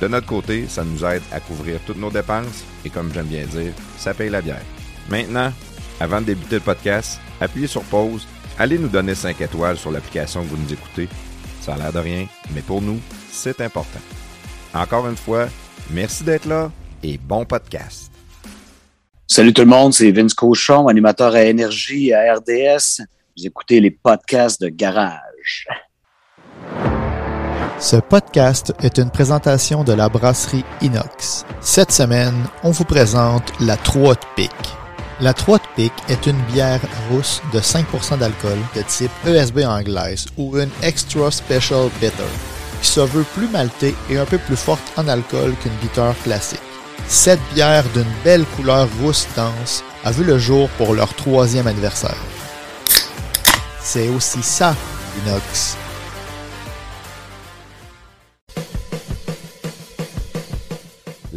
De notre côté, ça nous aide à couvrir toutes nos dépenses et comme j'aime bien dire, ça paye la bière. Maintenant, avant de débuter le podcast, appuyez sur pause, allez nous donner 5 étoiles sur l'application que vous nous écoutez. Ça a l'air de rien, mais pour nous, c'est important. Encore une fois, merci d'être là et bon podcast. Salut tout le monde, c'est Vince Cochon, animateur à Énergie à RDS. Vous écoutez les podcasts de Garage. Ce podcast est une présentation de la brasserie Inox. Cette semaine, on vous présente la Trois de Pique. La Trois de Pique est une bière rousse de 5% d'alcool de type ESB anglaise ou une Extra Special Bitter, qui se veut plus maltée et un peu plus forte en alcool qu'une bitter classique. Cette bière d'une belle couleur rousse dense a vu le jour pour leur troisième anniversaire. C'est aussi ça, Inox.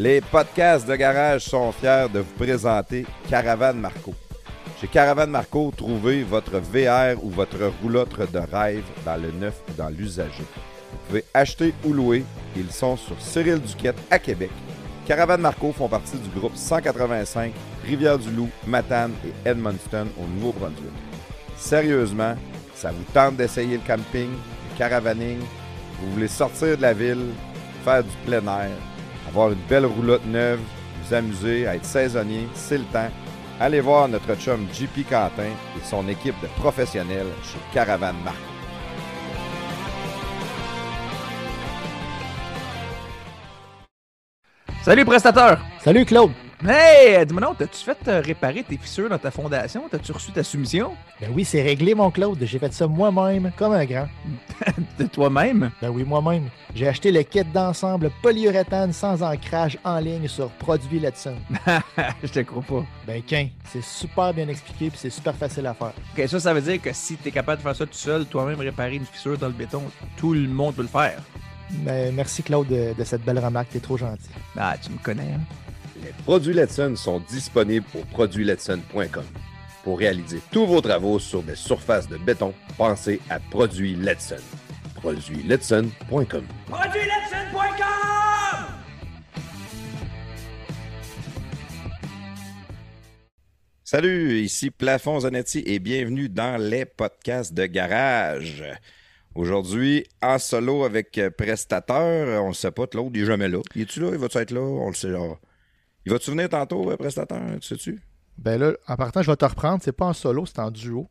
Les podcasts de garage sont fiers de vous présenter Caravane Marco. Chez Caravane Marco, trouvez votre VR ou votre roulotte de rêve dans le neuf ou dans l'usager. Vous pouvez acheter ou louer. Ils sont sur Cyril Duquette à Québec. Caravane Marco font partie du groupe 185 Rivière-du-Loup, Matane et Edmundston au Nouveau-Brunswick. Sérieusement, ça vous tente d'essayer le camping, le caravaning, vous voulez sortir de la ville, faire du plein air, avoir une belle roulotte neuve, vous amuser, à être saisonnier, c'est le temps. Allez voir notre chum JP Quentin et son équipe de professionnels chez Caravane Marco. Salut prestateur! Salut Claude! Hey, dis-moi non, t'as-tu fait euh, réparer tes fissures dans ta fondation? T'as-tu reçu ta soumission? Ben oui, c'est réglé mon Claude. J'ai fait ça moi-même, comme un grand. De toi-même? Ben oui, moi-même. J'ai acheté le kit d'ensemble polyuréthane sans ancrage en ligne sur Produit Letson. Je te crois pas. Ben qu'un, c'est super bien expliqué puis c'est super facile à faire. Ok, ça, ça veut dire que si t'es capable de faire ça tout seul, toi-même réparer une fissure dans le béton, tout le monde peut le faire. Ben, merci Claude de, de cette belle remarque, t'es trop gentil. Ah, tu me connais, hein? Les produits Letson sont disponibles au produitsletson.com. Pour réaliser tous vos travaux sur des surfaces de béton, pensez à Produits Letson. Produitsletson.com. Salut, ici Plafond Zanetti et bienvenue dans les podcasts de garage. Aujourd'hui, en solo avec prestateur, on ne sait pas, l'autre, il est jamais là. Il est-tu là? Il va-tu être là? On le sait. là. Il va-tu venir tantôt, euh, prestateur? Tu sais-tu? Ben là, en partant, je vais te reprendre. C'est pas en solo, c'est en duo.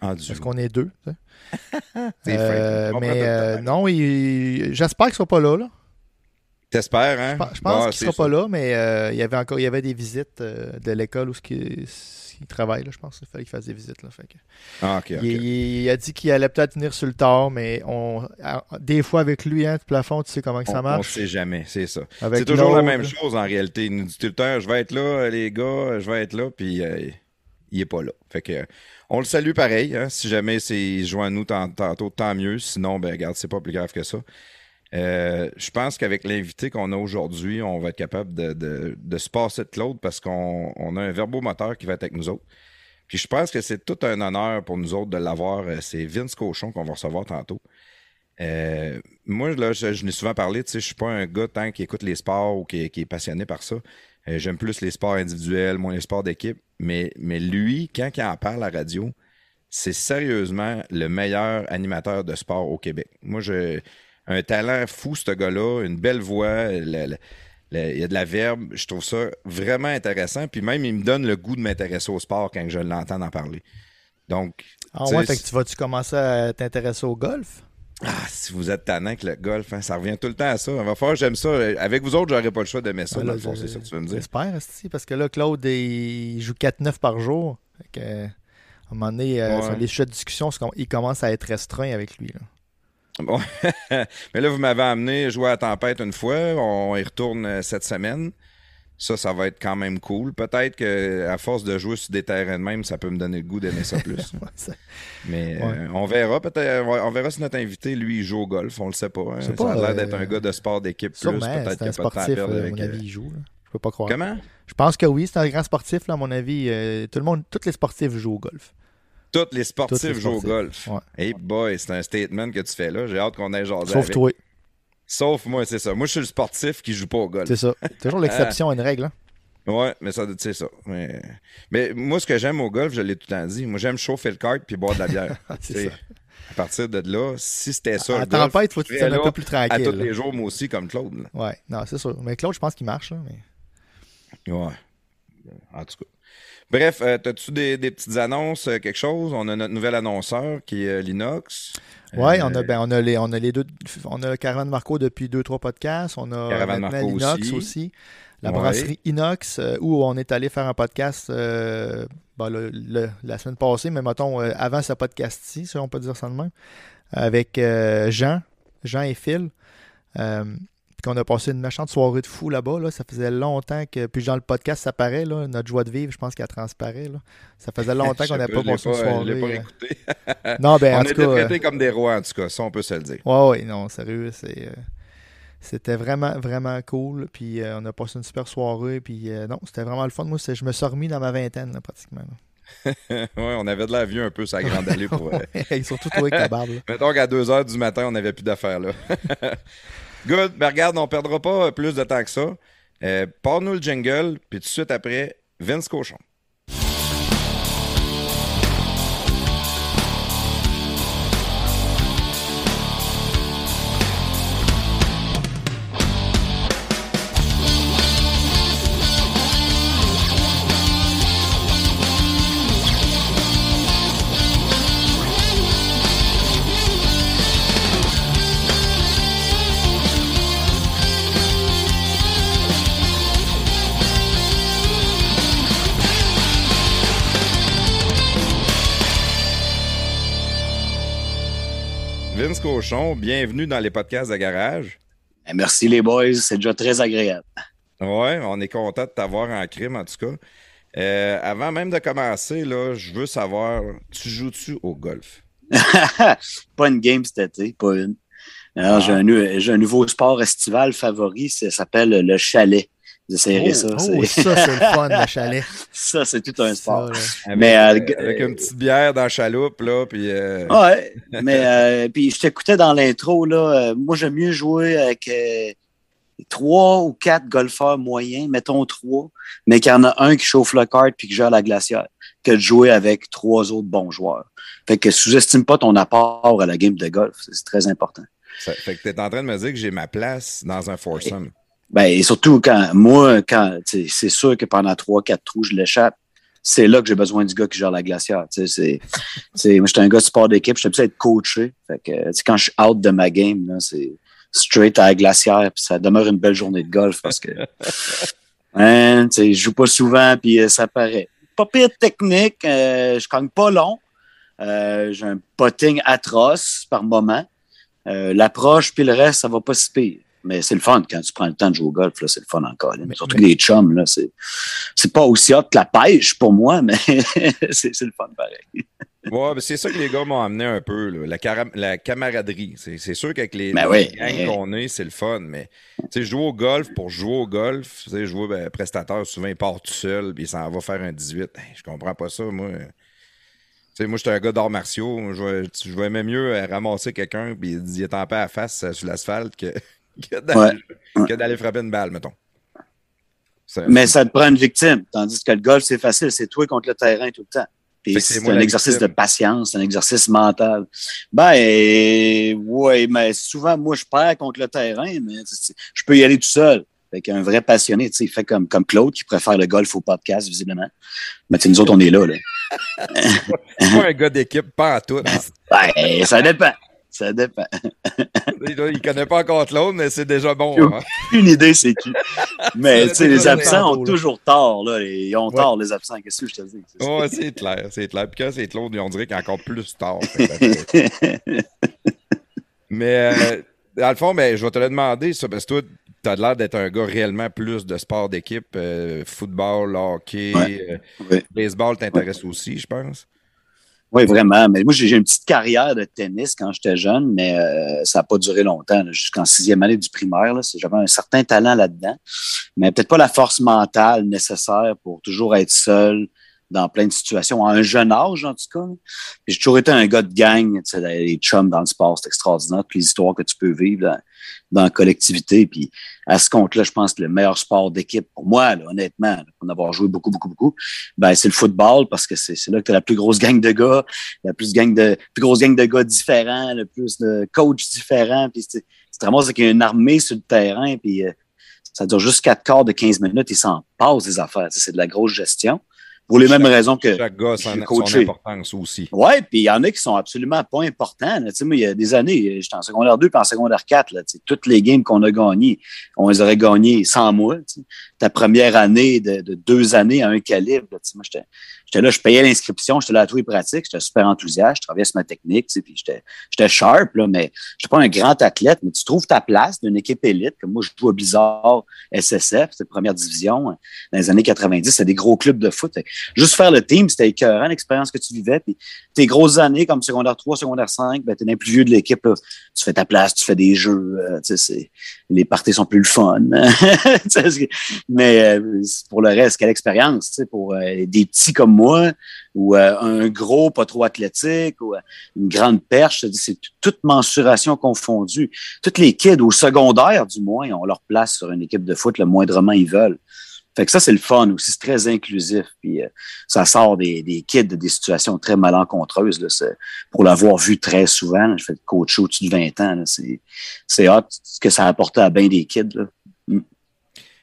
En duo. Parce qu'on est deux. tu sais. Euh, mais euh, non, il- j'espère qu'il sera pas là. là. T'espères, hein? Je pense- Ah, qu'il c'est sera pas là, mais euh, il y avait encore il y avait des visites de l'école où ce qu'il il travaille, là, je pense. Il fallait qu'il fasse des visites. Là, fait que- Ah. Il, il a dit qu'il allait peut-être venir sur le tard, mais on, des fois avec lui, hein, plafond, tu sais comment que ça on marche. sait jamais, c'est ça. C'est toujours la même chose en réalité. Il nous dit tout le temps, je vais être là, les gars, je vais être là, puis euh, il est pas là. Fait que euh, on le salue pareil. hein. Si jamais c'est il se joint à nous tant- tantôt, tant mieux. Sinon, ben regarde, c'est pas plus grave que ça. Euh, je pense qu'avec l'invité qu'on a aujourd'hui, on va être capable de, de- de se passer de Claude parce qu'on on a un verbomoteur qui va être avec nous autres. Puis je pense que c'est tout un honneur pour nous autres de l'avoir. Euh, C'est Vince Cochon qu'on va recevoir tantôt. Euh, moi, là, je, je n'ai souvent parlé, tu sais, je suis pas un gars tant qui écoute les sports ou qui, est passionné par ça. J'aime plus les sports individuels, moins les sports d'équipe. Mais, mais lui, quand il en parle à la radio, c'est sérieusement le meilleur animateur de sport au Québec. Moi, je un talent fou, ce gars-là, une belle voix, il y a de la verbe. Je trouve ça vraiment intéressant. Puis même, il me donne le goût de m'intéresser au sport quand je l'entends en parler. Donc, Ah ouais, fait que tu vas-tu commencer à t'intéresser au golf? ah, si vous êtes tannant avec le golf, hein, ça revient tout le temps à ça. Il va falloir que j'aime ça. Avec vous autres, j'aurais pas le choix d'aimer ça. Ah, dans le fond, c'est ça que tu veux me dire. J'espère, parce que là, Claude, il joue 4-9 par jour. Fait que, à un moment donné, euh, Ouais. sur les sujets de discussion, il commence à être restreint avec lui. Là. Bon. Mais là, vous m'avez amené jouer à Tempête une fois. On y retourne euh, cette semaine. Ça, ça va être quand même cool. Peut-être qu'à force de jouer sur des terrains de même, ça peut me donner le goût d'aimer ça plus. Ouais, ça- Mais Ouais. euh, on verra. Peut-être, on verra si notre invité, lui, il joue au golf. On le sait pas. hein. Ça pas, a l'air euh, d'être un gars de sport d'équipe plus. Peut-être c'est qu'il un n'y a pas de temps à sportif, perdre euh, à avec. mon euh, avis, il joue. là. Je peux pas croire. Comment? Je pense que oui, c'est un grand sportif, là, à mon avis. Euh, tout le monde, tous les sportifs jouent au golf. Tous les sportifs Tous les jouent au golf. Ouais. Hey boy, c'est un statement que tu fais là. J'ai hâte qu'on ait jasé Sauf avec. toi. Sauf moi, c'est ça. Moi, je suis le sportif qui joue pas au golf. C'est ça. Toujours l'exception à une règle. hein. Ouais, mais ça, c'est ça. Mais... mais moi, ce que j'aime au golf, je l'ai tout le temps dit. Moi, j'aime chauffer le kart puis boire de la bière. C'est ça. À partir de là, si c'était ça, À golf, tempête, faut que tu un peu plus À tranquille. tous là. les jours, moi aussi, comme Claude. là. Ouais, non, c'est sûr. Mais Claude, je pense qu'il marche. Là, mais... Ouais. En tout cas. Bref, euh, as-tu des, des petites annonces, euh, quelque chose? On a notre nouvel annonceur qui est euh. Ouais, Euh, on a, ben, on a les, on a les deux, on a Caravan Marco depuis deux, trois podcasts. On a Caravan maintenant Marco l'Inox aussi. aussi. La Ouais. brasserie Inox, euh, où on est allé faire un podcast ben, le- le- la semaine passée, mais mettons avant ce podcast-ci, si on peut dire ça de même, avec Jean, Jean et Phil. Euh, puis qu'on a passé une méchante soirée de fou là-bas. Là. Ça faisait longtemps que. Puis dans le podcast, ça paraît, là, notre joie de vivre, je pense qu'elle transparaît. Là. Ça faisait longtemps qu'on n'avait pas, passé une euh, soirée. pas euh. écouté. Non, ben on en été cas. euh, traités comme des rois, en tout cas. Ça, on peut se le dire. Ouais, ouais, non, sérieux, c'est. euh, c'était vraiment, vraiment cool. Puis euh, on a passé une super soirée. Puis euh, non, c'était vraiment le fun. Moi, c'est- je me suis remis dans ma vingtaine, là, pratiquement. là. ouais, on avait de la vue un peu, ça grande allée pour. euh, Et surtout toi avec ta barbe. Mettons qu'à 2 h du matin, on n'avait plus d'affaires là. Good. Ben regarde, on perdra pas plus de temps que ça. Euh, Pars-nous le jingle, puis tout de suite après, Vince Cochon. Cochon, bienvenue dans les podcasts de garage. Eh, Merci les boys, c'est déjà très agréable. Ouais, on est content de t'avoir en crime, en tout cas. Euh, avant même de commencer, là, je veux savoir, tu joues-tu au golf? pas une game cet été, pas une. Ah. j'ai, un, nu- j'ai un nouveau sport estival favori, ça s'appelle le chalet. Vous essayerez ça. Oh, c'est- ça, c'est le fun, le chalet. ça, c'est tout un sport. Ça, là. Avec, Mais, euh, avec une petite bière dans la chaloupe, là, puis... euh, Ouais, mais euh, puis je t'écoutais dans l'intro, là. euh, moi, j'aime mieux jouer avec euh, trois ou quatre golfeurs moyens, mettons trois, mais qu'il y en a un qui chauffe le kart puis qui gère la glacière, que de jouer avec trois autres bons joueurs. Fait que sous-estime pas ton apport à la game de golf, c'est c'est très important. ça- fait que t'es en train de me dire que j'ai ma place dans un foursome. Ben, et surtout quand moi, quand c'est sûr que pendant trois, quatre trous, je l'échappe. C'est là que j'ai besoin du gars qui gère la glacière. Tu sais, c'est, c'est, moi, j'étais un gars de sport d'équipe, j'étais plus être coaché. Fait que, quand je suis out de ma game, là, c'est straight à la glacière, puis ça demeure une belle journée de golf parce que, hein, tu sais, je joue pas souvent, puis euh, ça paraît. Pas pire technique, euh, je gagne pas long. Euh, j'ai un potting atroce par moment. Euh, l'approche puis le reste, ça va pas si pire. Mais c'est le fun quand tu prends le temps de jouer au golf, là, c'est le fun encore. Mais- Surtout que les chums, là, c'est, c'est pas aussi hot que la pêche pour moi, mais c'est, c'est le fun pareil. Ouais, c'est ça que les gars m'ont amené un peu, là, la, la camaraderie. C'est c'est sûr qu'avec les, Ben les oui, gangs qu'on est, c'est le fun, mais tu sais, jouer au golf pour jouer au golf, tu sais, jouer ben, prestateur, souvent il part tout seul, puis il s'en va faire un 18. Hey, je comprends pas ça, moi. Tu sais, moi, j'étais un gars d'arts martiaux. Je vais, je vais même mieux euh, ramasser quelqu'un puis il est en paix à face euh, sur l'asphalte que, que d'aller Ouais. que d'aller frapper une balle, mettons. Mais ça te prend une victime. Tandis que le golf, c'est facile, c'est toi contre le terrain tout le temps. C'est un exercice victime. de patience, un exercice mental. Ben, ouais, mais souvent, moi, je perds contre le terrain, mais je peux y aller tout seul. Fait qu'un vrai passionné, tu sais, il fait comme, comme Claude qui préfère le golf au podcast, visiblement. Mais tu sais, nous autres, on est là, là. C'est pas un gars d'équipe, pas en tout. Ben, ça dépend. Ça dépend. il connaît pas encore l'autre, mais c'est déjà bon. Hein. Une idée, c'est qui. Mais, tu sais, les absents ont toujours tort, là. Ils ont Ouais. tort, les absents. Qu'est-ce que je te dis? Ouais, c'est clair, c'est clair. Puis quand c'est Claude, on dirait qu'il est encore plus que- Mais euh, dans le fond, ben, je vais te le demander, ça, parce que toi, tu as l'air d'être un gars réellement plus de sport d'équipe. euh, football, hockey, euh, Oui. baseball t'intéresse aussi, je pense. Oui, vraiment. Mais moi, j'ai une petite carrière de tennis quand j'étais jeune, mais euh, ça n'a pas duré longtemps. Jusqu'en sixième année du primaire, j'avais un certain talent là-dedans, mais peut-être pas la force mentale nécessaire pour toujours être seul dans plein de situations, à un jeune âge en tout cas. J'ai toujours été un gars de gang, les chums dans le sport, c'est extraordinaire, toutes les histoires que tu peux vivre là, dans la collectivité. Puis à ce compte-là, je pense que le meilleur sport d'équipe pour moi, là, honnêtement, pour en avoir joué beaucoup, beaucoup, beaucoup, ben, c'est le football parce que c'est là que tu as la plus grosse gang de gars, la plus, gang de, plus grosse gang de gars différents, le plus de coachs différents. Puis c'est vraiment c'est qu'il y a une armée sur le terrain, puis euh, ça dure juste quatre quarts de 15 minutes, ils s'en passent des affaires. C'est de la grosse gestion. Pour les mêmes raisons que. Chaque gars, son, coaché. importance aussi. Ouais, puis il y en a qui sont absolument pas importants. Tu sais, moi, il y a des années, j'étais en secondaire 2 puis en secondaire 4. Là, tu sais, toutes les games qu'on a gagnées, on les aurait gagnées sans moi. tu sais. Ta première année de, de deux années à un calibre, là, tu sais, moi, j'étais j'étais là, je payais l'inscription, j'étais là à tous les pratiques, j'étais super enthousiaste, je travaillais sur ma technique, tu sais, puis j'étais sharp, là, mais j'étais pas un grand athlète, mais tu trouves ta place d'une équipe élite. Comme moi, je joue au Blizzard SSF, c'était première division. hein. Dans les années 90, c'était des gros clubs de foot. Juste faire le team, c'était écœurant, l'expérience que tu vivais. Puis tes grosses années, comme secondaire 3, secondaire 5, ben, t'es l'un plus vieux de l'équipe. Tu fais ta place, tu fais des jeux. euh, tu sais, les parties sont plus le fun. C'est- Mais euh, pour le reste, quelle expérience, tu sais, pour euh, des petits comme ou euh, un gros pas trop athlétique ou euh, une grande perche, c'est toute mensuration confondue. Toutes les kids au secondaire, du moins, ont leur place sur une équipe de foot le moindrement ils veulent. Fait que ça, c'est le fun aussi, c'est très inclusif. Puis euh, ça sort des, kids de des situations très malencontreuses. Là. Pour l'avoir vu très souvent, je fais coach au-dessus de 20 ans. C'est, hot que ça a apporté à bien des kids.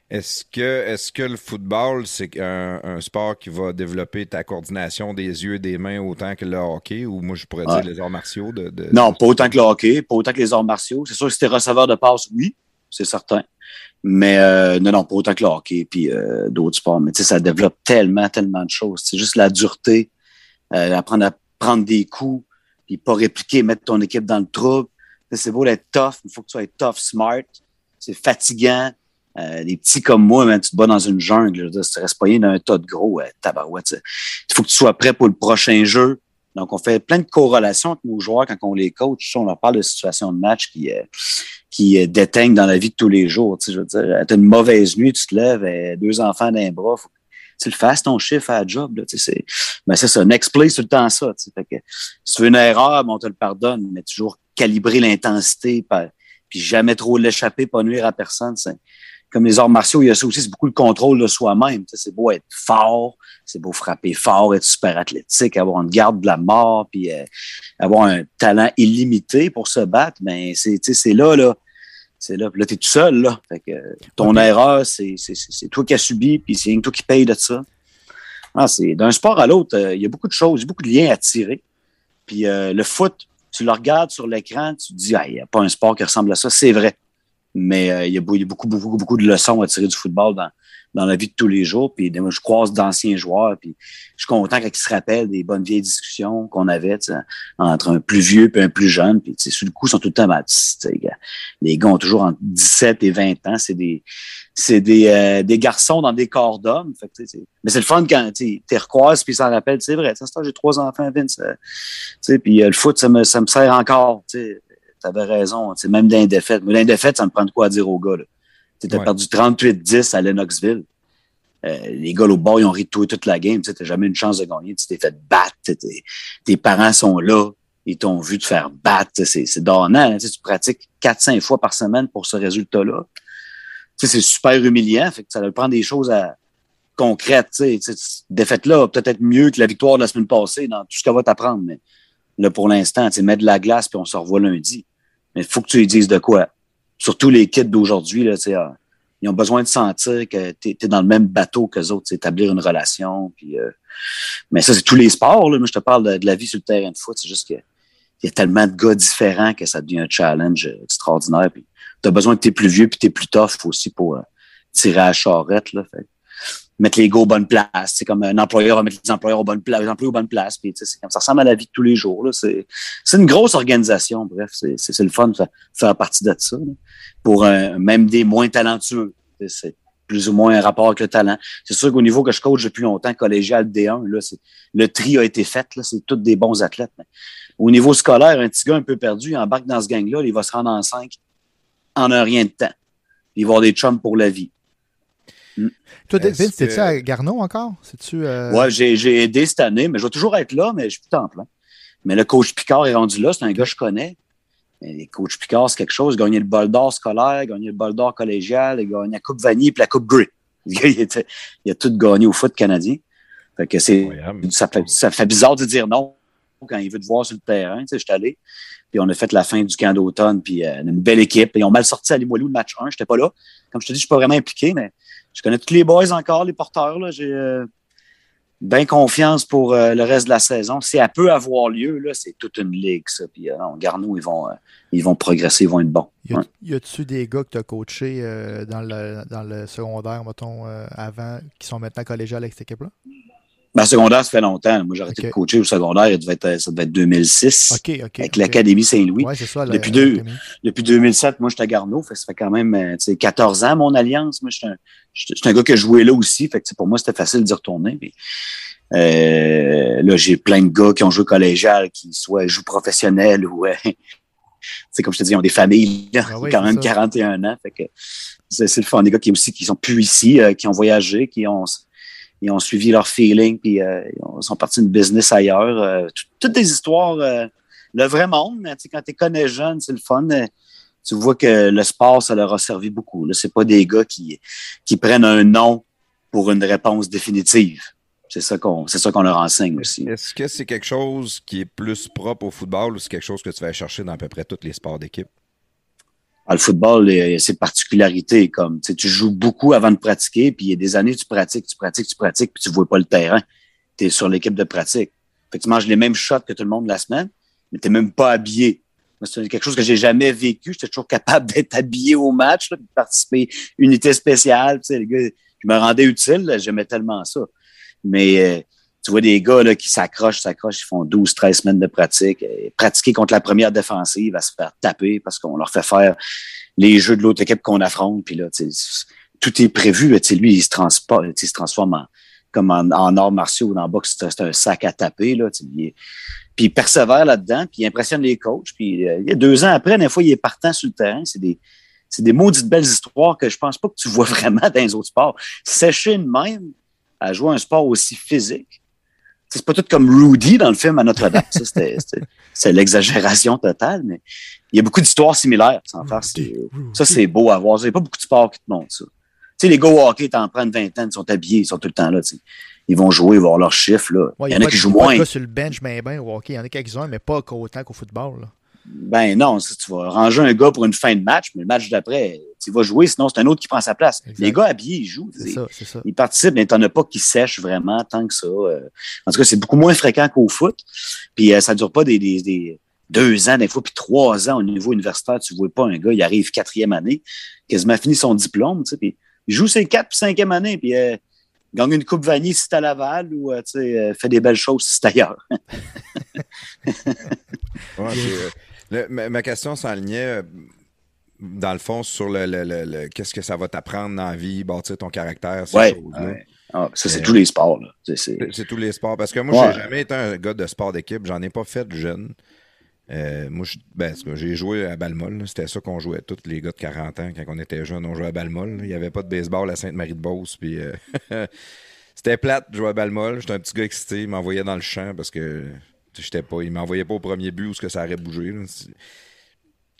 Est-ce que, est-ce que le football, c'est un, un sport qui va développer ta coordination des yeux, des mains autant que le hockey, ou moi je pourrais Ouais. dire les arts martiaux de, de- Non, pas autant que le hockey, pas autant que les arts martiaux. C'est sûr que si t'es receveur de passe, oui, c'est certain. Mais euh, non, non, pas autant que le hockey puis euh, d'autres sports. Mais tu sais, ça développe tellement, tellement de choses. C'est juste la dureté, euh, apprendre à prendre des coups, puis pas répliquer, mettre ton équipe dans le trouble. C'est beau d'être tough, il faut que tu sois tough, smart. C'est fatigant. Euh, les petits comme moi, man, tu te bats dans une jungle. Je veux dire, tu restes pas dans un tas de gros, euh. Il faut que tu sois prêt pour le prochain jeu. Donc, on fait plein de corrélations entre nos joueurs quand on les coach. On leur parle de situations de match qui, euh, qui euh, déteignent dans la vie de tous les jours. Tu sais, je veux dire, t'as une mauvaise nuit, tu te lèves, euh, deux enfants d'un bras, faut tu le fasses ton chiffre à la job. Là, tu c'est, ben c'est ça, next play, c'est tout le temps ça. Fait que, si tu fais une erreur, ben, on te le pardonne, mais toujours calibrer l'intensité, puis jamais trop l'échapper, pas nuire à personne. Comme les arts martiaux, il y a ça aussi, c'est beaucoup le contrôle de soi-même. C'est beau être fort, c'est beau frapper fort, être super athlétique, avoir une garde de la mort, puis euh, avoir un talent illimité pour se battre, mais c'est, sais, c'est là, là. C'est là. Là, t'es tout seul, là. Fait que ton erreur, c'est, toi qui as subi, puis c'est toi qui paye de ça. Ah, c'est, d'un sport à l'autre, euh, il y a beaucoup de choses, beaucoup de liens à tirer. Puis euh, le foot, tu le regardes sur l'écran, tu te dis, il n'y a pas un sport qui ressemble à ça. C'est vrai. Mais euh, il y a beaucoup, beaucoup, beaucoup de leçons à tirer du football dans, dans la vie de tous les jours. Puis moi, je croise d'anciens joueurs, puis je suis content qu'ils se rappellent des bonnes vieilles discussions qu'on avait entre un plus vieux et un plus jeune. Puis le coup, ils sont tout le temps, ben, les gars ont toujours entre 17 et 20 ans. C'est des c'est des, euh, des garçons dans des corps d'hommes. Mais c'est le fun quand tu recroises puis s'en rappellent. C'est vrai, j'ai trois enfants, Vince. euh, Puis euh, le foot, ça me, ça me sert encore. Avais raison. tu sais, Même dans les défaites. Mais dans les défaites, ça me prend de quoi à dire aux gars. Tu as Ouais. perdu 38-10 à Lennoxville. Euh, les gars au bord, ils ont toi toute la game. Tu n'as jamais une chance de gagner. Tu t'es fait battre. t'es- parents sont là. Ils t'ont vu te faire battre. C'est c'est donnant. Tu pratiques 4-5 fois par semaine pour ce résultat-là. C'est super humiliant. Fait que ça prend des choses à, concrètes. Tu sais, Tu sais, cette défaite-là peut-être être mieux que la victoire de la semaine passée dans tout ce qu'elle va t'apprendre. Mais là, pour l'instant, tu mets de la glace puis on se revoit lundi. Mais il faut que tu lui dises de quoi. Surtout les kids d'aujourd'hui, là, ah, ils ont besoin de sentir que tu es, dans le même bateau qu'eux autres, établir une relation. Euh, mais ça, c'est tous les sports. Là. Moi, je te parle de, la vie sur le terrain de foot. C'est juste que il y a tellement de gars différents que ça devient un challenge euh, extraordinaire. Puis, tu as besoin que tu es plus vieux puis tu plus tough aussi pour euh, tirer à la charrette. Là. Mettre les gars aux bonnes places. C'est comme un employeur va mettre les employeurs aux bonnes places, les employés aux bonnes places. Puis, c'est comme ça ressemble à la vie de tous les jours. Là. C'est, c'est une grosse organisation. Bref, c'est, c'est, le fun de faire, partie de ça. Pour un, même des moins talentueux. C'est plus ou moins un rapport avec le talent. C'est sûr qu'au niveau que je coach depuis longtemps, collégial D1, là, c'est, le tri a été fait. Là, c'est tous des bons athlètes. Mais au niveau scolaire, un petit gars un peu perdu, il embarque dans ce gang-là, il va se rendre en 5 en un rien de temps. Il va avoir des chums pour la vie. Hmm. Toi, Vince, que... tu à Garneau encore? -tu, euh... Ouais, j'ai aidé cette année, mais je vais toujours être là, mais je suis plus temps plein. Mais le coach Picard est rendu là, c'est un gars que je connais. Mais les coach Picard, c'est quelque chose. Il a gagné le bol d'or scolaire, gagné le bol d'or collégial, gagné la Coupe Vanille et la Coupe Grey. Il, a tout gagné au foot canadien. Fait que c'est, ça, fait, ça fait bizarre de dire non quand il veut te voir sur le terrain. Tu sais, je suis allé. Puis on a fait la fin du camp d'automne, puis euh, une belle équipe. Ils ont mal sorti à Limoilou le match 1. Je n'étais pas là. Comme je te dis, je suis pas vraiment impliqué, mais je connais tous les boys encore, les porteurs. Là. J'ai euh, bien confiance pour euh, le reste de la saison. Si elle peut avoir lieu, là, c'est toute une ligue, ça. Puis non, Garneau, ils vont, ils vont progresser, ils vont être bons. Y a-tu des gars que tu as coachés dans, le, dans le secondaire, mettons, avant, qui sont maintenant collégiales avec cette équipe-là? Ma secondaire, ça fait longtemps. Moi, j'ai arrêté de coacher au secondaire, ça devait être, ça devait être 2006. avec l'Académie Saint-Louis. Ouais, c'est ça. depuis, deux, depuis 2007, moi, j'étais à Garneau. ça fait quand même euh, 14 ans, mon alliance. Moi, j'étais un, un, gars qui joué là aussi. Fait que, pour moi, c'était facile d'y retourner. Mais, euh, là, j'ai plein de gars qui ont joué collégial, qui soit jouent professionnels ou, c'est comme je te dis, ils ont des familles, ah quand même 41 ans. Fait que c'est, le fun. Des gars qui aussi, qui sont plus ici, euh, qui ont voyagé, qui ont, ils ont suivi leur feeling, puis euh, ils sont partis d'une business ailleurs. Euh, toutes des histoires, euh, le vrai monde, quand tu connais jeune, c'est le fun. Tu vois que le sport, ça leur a servi beaucoup. Ce pas des gars qui, qui prennent un nom pour une réponse définitive. C'est ça qu'on c'est ça qu'on leur enseigne aussi. Est-ce que c'est quelque chose qui est plus propre au football ou c'est quelque chose que tu vas chercher dans à peu près tous les sports d'équipe? Ah, le football, il a ses particularités. Comme tu joues beaucoup avant de pratiquer, puis il y a des années, tu pratiques, tu pratiques, tu pratiques, puis tu vois pas le terrain. Tu es sur l'équipe de pratique. Fait que tu manges les mêmes shots que tout le monde la semaine, mais tu même pas habillé. C'est quelque chose que j'ai jamais vécu. J'étais toujours capable d'être habillé au match, de participer unité spéciale. Tu sais, les gars, je me rendais utile, j'aimais tellement ça. Mais euh, tu vois des gars là, qui s'accrochent, s'accrochent, ils font 12, 13 semaines de pratique. Et pratiquer contre la première défensive va se faire taper parce qu'on leur fait faire les jeux de l'autre équipe qu'on affronte. Puis là, tout est prévu. Lui, il se, il se transforme en, comme en, en arts martiaux ou dans boxe, c'est un sac à taper. Là, puis il persévère là-dedans, puis il impressionne les coachs. Puis euh, il y a deux ans après, des fois, il est partant sur le terrain. C'est des, c'est des maudites belles histoires que je pense pas que tu vois vraiment dans les autres sports. Sécher une même à jouer un sport aussi physique, c'est pas tout comme Rudy dans le film à Notre-Dame. c'est l'exagération totale, mais il y a beaucoup d'histoires similaires. ça, c'est beau à voir. Il n'y a pas beaucoup de sports qui te montrent ça. Tu sais, les gars au hockey, t'en prends une vingtaine, ils sont habillés, ils sont tout le temps là. Ils vont jouer, ils vont avoir leurs chiffres. Là. il y, en a, qui jouent moins. Il y a sur le bench, mais ben, au hockey, il y en a quelques-uns, mais pas autant qu'au football. Là. Ben non, tu vas ranger un gars pour une fin de match, mais le match d'après, tu vas jouer, sinon c'est un autre qui prend sa place. Les gars habillés, ils jouent. C'est ça, ça. Ils participent, mais t'en as pas qui sèchent vraiment tant que ça. Euh. En tout cas, c'est beaucoup moins fréquent qu'au foot. Puis euh, ça dure pas des, des, des, deux ans, des fois, puis trois ans au niveau universitaire. Tu vois pas un gars, il arrive quatrième année, quasiment fini son diplôme, tu sais, puis il joue ses quatre puis cinquième année, puis euh, gagne une coupe vanille si c'est à Laval ou tu sais, fait des belles choses si c'est ailleurs. ouais, ma, question s'enlignait, euh, dans le fond, sur le, qu'est-ce que ça va t'apprendre dans la vie, bâtir ton caractère, ces choses-là. Ah, ça, c'est tous les sports. C'est tous les sports. Parce que moi, j'ai jamais été un gars de sport d'équipe. J'en ai pas fait jeune. Euh, moi, ben, j'ai joué à Balmol. C'était ça qu'on jouait, tous les gars de 40 ans, quand on était jeunes, on jouait à Balmol. Il n'y avait pas de baseball à Sainte-Marie-de-Beauce. Puis, euh, c'était plate de jouer à Balmol. J'étais un petit gars excité. Il m'envoyait dans le champ parce que J'étais pas, il m'envoyait pas au premier but où ce que ça aurait bougé.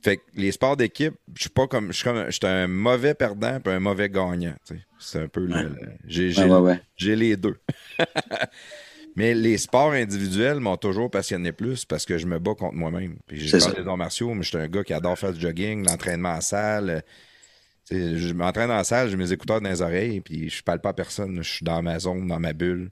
Fait que les sports d'équipe, je suis pas comme. Je suis comme. J'étais un mauvais perdant et un mauvais gagnant. C'est un peu le. J'ai les deux. Mais les sports individuels m'ont toujours passionné plus parce que je me bats contre moi-même. Puis j'ai parlé des arts martiaux, mais j'étais un gars qui adore faire du jogging, l'entraînement en salle. je m'entraîne en salle, j'ai mes écouteurs dans les oreilles, puis je parle pas à personne. Je suis dans ma zone, dans ma bulle.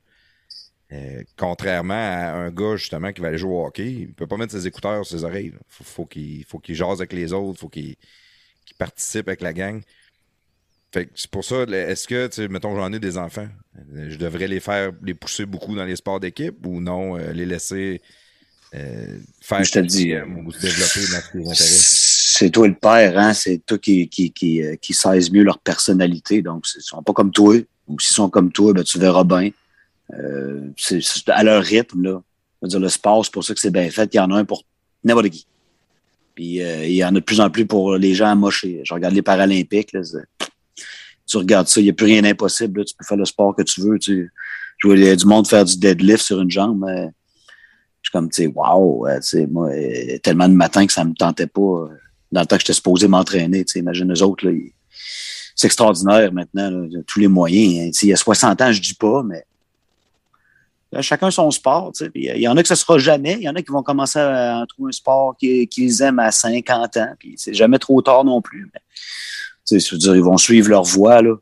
Euh, contrairement à un gars justement qui va aller jouer au hockey, il ne peut pas mettre ses écouteurs sur ses oreilles. Il faut, qu'il faut qu'il jase avec les autres, faut qu'il participe avec la gang. Fait que c'est pour ça, est-ce que, tu sais, mettons, j'en ai des enfants, euh, je devrais les faire, les pousser beaucoup dans les sports d'équipe ou non, euh, les laisser euh, faire Je te dis, euh, ou se développer dans ce qui les intéresse? C'est toi le père, hein? C'est toi qui, qui, qui, qui sais mieux leur personnalité. Donc, ils sont pas comme toi. Ou s'ils sont comme toi, ben, tu verras bien. C'est à leur rythme, là. Je veux dire, le sport, c'est pour ça que c'est bien fait. Il y en a un pour n'importe qui. Puis euh, il y en a de plus en plus pour les gens amochés. Je regarde les Paralympiques. Là, tu regardes ça, il n'y a plus rien d'impossible. Tu peux faire le sport que tu veux. Tu, je les- du monde faire du deadlift sur une jambe. mais je suis comme, tu sais, wow, euh, moi, tellement de matin que ça me tentait pas. euh, dans le temps que j'étais supposé m'entraîner, imagine eux autres, là, c'est extraordinaire maintenant, là, tous les moyens. hein. Il y a 60 ans, je dis pas, mais chacun son sport. euh, Il y en a que ce sera jamais. Il y en a qui vont commencer à, à trouver un sport qui- qu'ils aiment à 50 ans. Puis c'est jamais trop tard non plus. Mais, je veux dire, ils vont suivre leur voie. Là.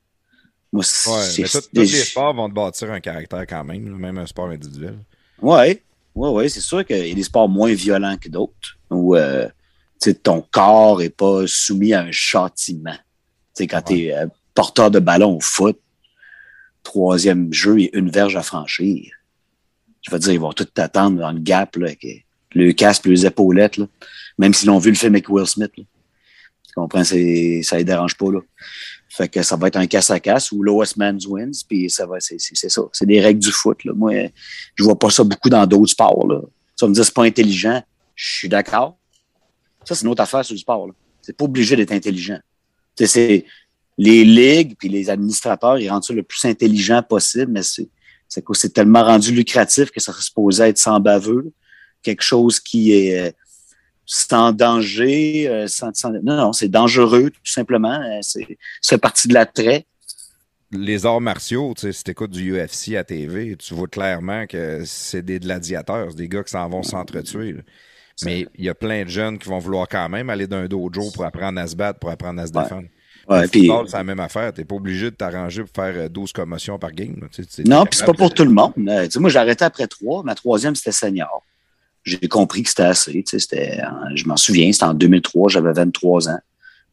Moi, Ouais, tous les sports vont te bâtir un caractère quand même, même un sport individuel. Ouais, ouais, ouais, c'est sûr qu'il y a des sports moins violents que d'autres où euh, tu sais, ton corps est pas soumis à un châtiment. Tu sais, quand tu es porteur de ballon au foot, troisième jeu et une verge à franchir. Je veux dire, ils vont tout t'attendre dans le gap, là, avec le casque, les épaulettes, là, même s'ils ont vu le film avec Will Smith. Là. Tu comprends? C'est, ça les dérange pas, là. Fait que ça va être un casse-à-casse ou lowest man wins, puis ça va, c'est, c'est, ça. C'est des règles du foot, là. Moi, je vois pas ça beaucoup dans d'autres sports, là. Vas me dire, c'est pas intelligent. Je suis d'accord. Ça, c'est une autre affaire sur le sport, là. C'est pas obligé d'être intelligent. C'est les ligues puis les administrateurs, ils rendent ça le plus intelligent possible, mais c'est, c'est, c'est tellement rendu lucratif que ça serait supposé être sans baveux. Quelque chose qui est, euh, c'est en danger, euh, sans- sans- non, non, c'est dangereux, tout simplement. Euh, C'est, c'est partie de l'attrait. Les arts martiaux, tu sais, si t'écoutes du UFC à TV, tu vois clairement que c'est des gladiateurs, c'est des gars qui s'en vont s'entretuer. Mais il y a plein de jeunes qui vont vouloir quand même aller d'un dojo pour apprendre à se battre, pour apprendre à se défendre. Ouais, le puis- football, c'est la même affaire. T'es pas obligé de t'arranger pour faire euh, 12 commotions par game. Tu sais, Non, puis c'est pas pour tout le monde. Euh, tu moi, j'ai arrêté après trois. Ma troisième, c'était senior. J'ai compris que c'était assez. tu en- je m'en souviens, c'était en 2003, j'avais 23 ans.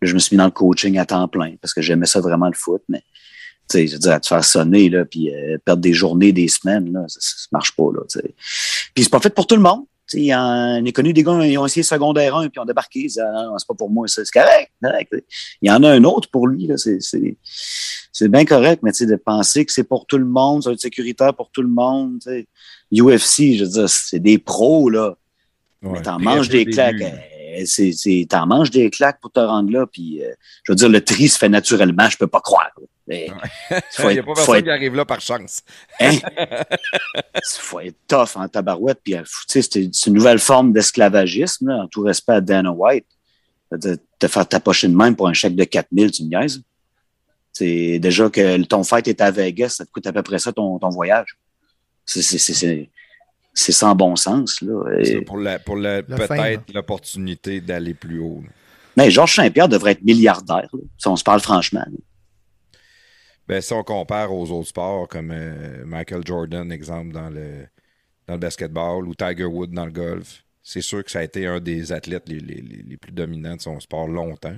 Je me suis mis dans le coaching à temps plein parce que j'aimais ça vraiment le foot. Mais tu sais, je veux dire, à te faire sonner, là, puis euh, perdre des journées, des semaines, là, ça, ça marche pas. Là. Puis c'est pas fait pour tout le monde. Tu sais, en- J'ai connu des gars, ils ont essayé secondaire 1 puis ont débarqué. Ils disaient, non, c'est pas pour moi, c'est correct. correct. Il y en a un autre pour lui. là, C'est, c'est, c'est bien correct, mais tu de penser que c'est pour tout le monde, ça va être sécuritaire pour tout le monde. UFC, je veux dire, c'est des pros, là. Ouais, mais t'en manges des claques. euh, c'est, c'est, t'en manges des claques pour te rendre là. Puis, euh, je veux dire, le tri se fait naturellement, je peux pas croire. là. Mais, faut Il n'y a pas personne être- qui arrive là par chance. Hein? Il faut être tough en tabarouette. Puis, euh, tu sais, c'est une nouvelle forme d'esclavagisme, là, en tout respect à Dana White. De te faire tapocher de même pour un chèque de 4000, tu me niaises. C'est déjà que ton fête est à Vegas, ça te coûte à peu près ça ton, ton voyage. C'est- sans bon sens. Là. Et- pour la, pour la- peut-être l'opportunité d'aller plus haut. là. Mais Georges Saint-Pierre devrait être milliardaire, là, si on se parle franchement. Ben, si on compare aux autres sports, comme euh, Michael Jordan, exemple, dans le, dans le basketball, ou Tiger Woods dans le golf, c'est sûr que ça a été un des athlètes les, les- les- plus dominants de son sport longtemps.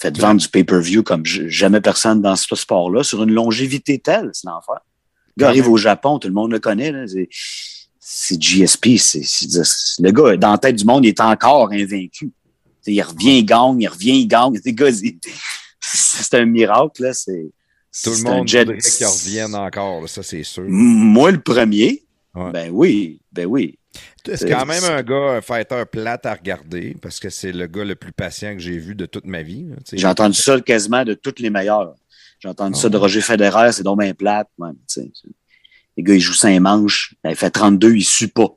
Faites vendre du pay-per-view comme jamais personne dans ce sport-là, sur une longévité telle, c'est l'enfer. Gars arrive au Japon, tout le monde le connaît. C'est GSP. c'est- le gars, dans la tête du monde, il est encore invaincu. T'sais, il revient, il gagne, il revient, il gagne. C'est un miracle. Là. C'est Tout le monde jet- voudrait qu'ils reviennent encore, là, ça c'est sûr. Moi, le premier, Ouais. ben oui, ben oui. C'est quand même un gars, un fighter plate à regarder, parce que c'est le gars le plus patient que j'ai vu de toute ma vie. J'ai entendu ça quasiment de toutes les meilleurs. J'ai entendu Ah ça de ouais. Roger Federer, c'est donc bien plate. Les gars, ils jouent cinq manches. Il fait 32, il sue pas.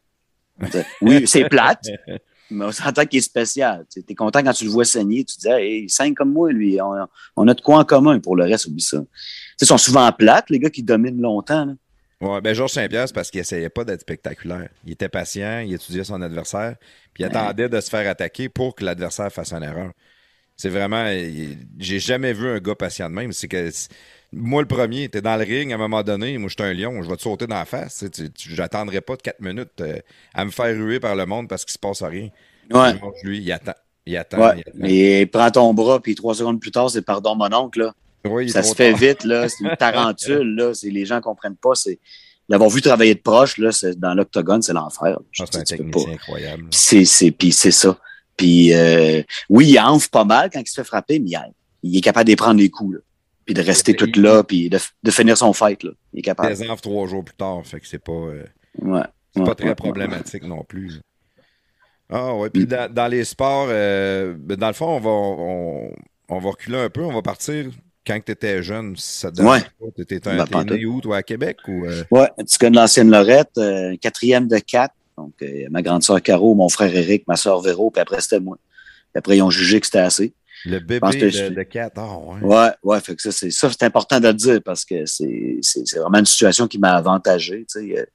Oui, c'est plate, mais on s'entend qu'il est spécial. Tu es content quand tu le vois saigner. Tu te dis, hey, il saigne comme moi, lui. On, on a de quoi en commun pour le reste, oublie ça. Ils sont souvent plates, les gars qui dominent longtemps. là. Ouais, ben Georges Saint-Pierre, c'est parce qu'il essayait pas d'être spectaculaire. Il était patient, il étudiait son adversaire, puis il attendait de se faire attaquer pour que l'adversaire fasse une erreur. C'est vraiment. il- J'ai jamais vu un gars patient de même. C'est que moi, le premier, t'es dans le ring à un moment donné, moi, je suis un lion, je vais te sauter dans la face. J'attendrai pas de quatre minutes euh, à me faire ruer par le monde parce qu'il se passe rien. Ouais. Lui, il attend. Il attend. Ouais. il attend. Mais prends ton bras, puis trois secondes plus tard, c'est pardon, mon oncle. Là. Oui, Ça se fait vite, là. C'est une tarentule, là. C'est- Les gens comprennent pas. C'est l'avoir vu travailler de proche, là, c'est- dans l'octogone, c'est l'enfer. Ah, c'est un technicien incroyable. C'est ça. Puis euh, oui, il enfle pas mal quand il se fait frapper, mais il, est capable de prendre les coups, là. Puis de rester tout là, puis de, de finir son fight, là. Il est capable. Trois jours plus tard, fait que c'est pas, euh, Ouais. c'est Ouais, pas très ouais, problématique non plus. Ah ouais, puis dans, dans les sports, euh, ben, dans le fond, on va, on, on va reculer un peu, on va partir quand tu étais jeune, ça te Ouais. pas. T'étais un Ben, t'es pas né où, toi, à Québec ou euh, Ouais, tu connais l'ancienne Lorette, quatrième de quatre. Donc, euh, ma grande sœur Caro, mon frère Eric, ma sœur Véro, puis après, c'était moi. Puis après, ils ont jugé que c'était assez. le bébé que de, de Kat? Ah ouais. Ouais, ouais, fait que ça, c'est ça, c'est important de le dire parce que c'est, c'est, vraiment une situation qui m'a avantagé, tu sais, euh,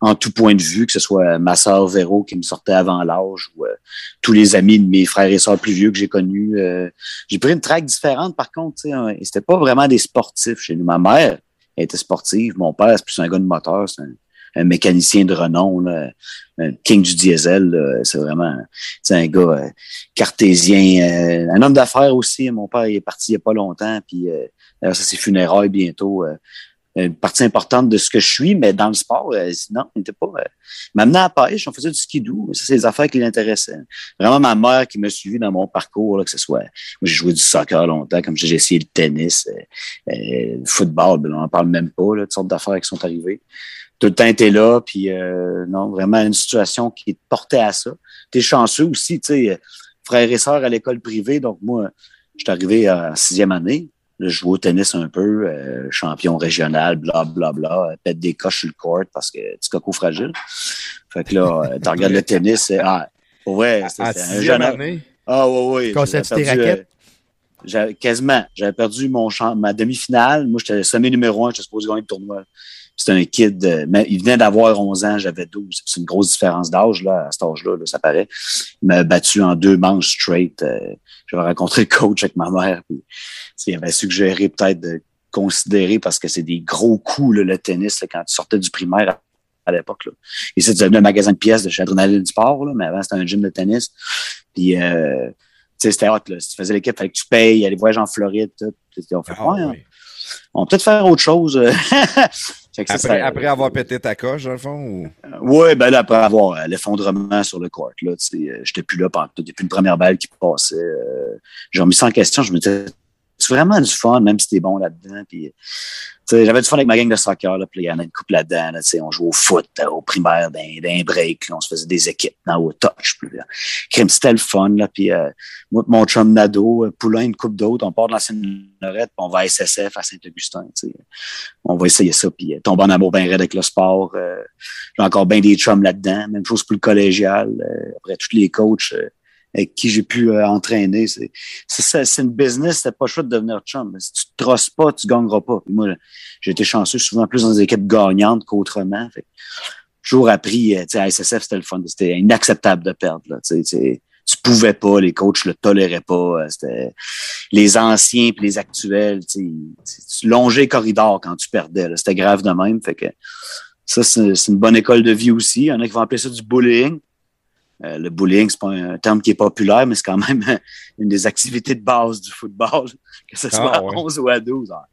en tout point de vue, que ce soit ma sœur Véro qui me sortait avant l'âge ou euh, tous les amis de mes frères et sœurs plus vieux que j'ai connus. euh, j'ai pris une traque différente, par contre, tu sais, hein, c'était pas vraiment des sportifs chez nous. Ma mère elle était sportive, mon père, c'est plus un gars de moteur, c'est un, un mécanicien de renom, là, un king du diesel, c'est vraiment, un gars euh, cartésien, euh, un homme d'affaires aussi. Mon père est parti il n'y a pas longtemps, puis euh, ça c'est funérailles bientôt. euh, une partie importante de ce que je suis, mais dans le sport, non, il n'était pas. M'amenait à pêche, on faisait du skidoo, ça c'est les affaires qui l'intéressaient. Vraiment ma mère qui m'a suivi dans mon parcours, là, que ce soit. Moi, j'ai joué du soccer longtemps, comme j'ai essayé le tennis, le football, ben, on n'en parle même pas, là, toutes sortes d'affaires qui sont arrivées. Tout le temps été là, puis euh, non, vraiment une situation qui portait à ça. T'es chanceux aussi, tu sais, frères et sœurs à l'école privée, donc moi, je suis arrivé en sixième année. Là, je jouais au tennis un peu, euh, champion régional, bla bla bla, pète des coches sur le court parce que tu coco fragile. Fait que là, euh, tu regardes le tennis, c'est ah, À c'était un jeune année? Ah tes perdu, raquettes? euh, quasiment. J'avais perdu mon champ, ma demi-finale. Moi, j'étais sommet numéro un, j'étais supposé gagner le tournoi. C'était un kid, euh, mais il venait d'avoir 11 ans, j'avais 12. C'est une grosse différence d'âge, là, à cet âge-là, là, ça paraît. Il m'a battu en deux manches straight. Euh, j'avais rencontré le coach avec ma mère. Puis, il avait suggéré peut-être de considérer parce que c'est des gros coups, là, le tennis, là, quand tu sortais du primaire à, l'époque. Là. Ici, tu devenu un magasin de pièces de chez Adrenaline Sport, là, mais avant, c'était un gym de tennis. Puis, euh, tu sais, c'était hot, là. Si tu faisais l'équipe, il fallait que tu payes, aller voyager en Floride, tout. On fait, Ah ouais, hein, on peut peut-être faire autre chose. Fait que ça, Après, ça- après avoir pété ta coche, dans le fond? Ou... Ouais, ben là, après avoir euh, l'effondrement sur le court, là, tu sais, euh, j'étais plus là pendant. Depuis une première balle qui passait, euh, j'ai remis ça en question. Je me disais, c'est vraiment du fun, même si t'es bon là-dedans. Puis, j'avais du fun avec ma gang de soccer, là, puis il y en a une couple là-dedans. Là, on jouait au foot, euh, au primaire, d'un, d'un break, là, on se faisait des équipes dans au touch. Puis, crime, c'était le fun. Là, puis, euh, moi, mon chum Nado, euh, Poulain, une coupe d'autres, on part de l'ancienne Lorette, puis on va à SSF à Saint-Augustin. tu sais. On va essayer ça, puis euh, tomber en amour bien raide avec le sport. euh, j'ai encore bien des chums là-dedans. Même chose pour le collégial. euh, après, tous les coachs avec qui j'ai pu euh, entraîner. C'est, c'est, une business, c'est pas choix de devenir chum. Si tu te trosses pas, tu gagneras pas. Moi, j'ai été chanceux souvent plus dans des équipes gagnantes qu'autrement. Fait, toujours appris, euh, tu sais, à SSF, c'était le fun. C'était inacceptable de perdre. Là, tu sais, tu pouvais pas, les coachs le toléraient pas. euh, C'était les anciens puis les actuels. Tu, sais, tu longeais les corridors quand tu perdais. C'était grave de même. Fait que ça, c'est c'est une bonne école de vie aussi. Il y en a qui vont appeler ça du bullying. Euh, le bullying, c'est pas un terme qui est populaire, mais c'est quand même une des activités de base du football, que ce soit Ah, à ouais. 11 ou à 12. Ah,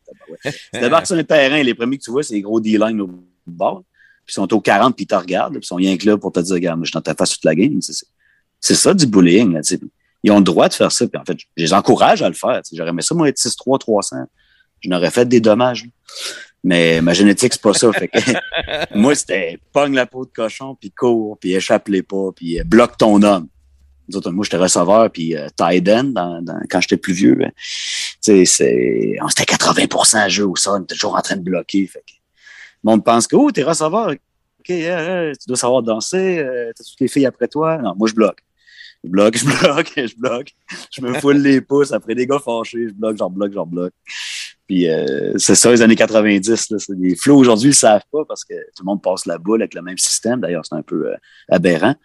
tu débarques sur un terrain, les premiers que tu vois, c'est les gros D-line au bord. Puis ils sont au 40, puis ils te regardent, puis ils sont rien que là pour te dire, regarde, moi, je suis dans ta face toute la game. C'est- ça du bullying. Là, ils ont le droit de faire ça. Puis en fait, je les encourage à le faire. J'aurais aimé ça, moi, être 6'3, 300. Je n'aurais fait des dommages. là. Mais ma génétique, c'est pas ça. Fait que, moi, c'était pogne la peau de cochon, puis cours, puis échappe les pas, puis euh, bloque ton homme. Nous autres, moi, j'étais receveur, puis euh, tight end dans, dans- quand j'étais plus vieux. ben, tu sais, c'est, on- c'était 80% jeu au sol, on était toujours en train de bloquer. Fait que, le monde pense que, oh, t'es receveur. OK, euh, euh, tu dois savoir danser, euh, t'as toutes les filles après toi. Non, moi, je bloque. Je bloque, je bloque, je bloque. Je me foule les pouces après des gars fâchés. Je bloque, j'en bloque, j'en bloque. Puis euh, c'est ça, les années 90. Là, des flots aujourd'hui, ils le savent pas parce que tout le monde passe la boule avec le même système. D'ailleurs, c'est un peu euh, aberrant.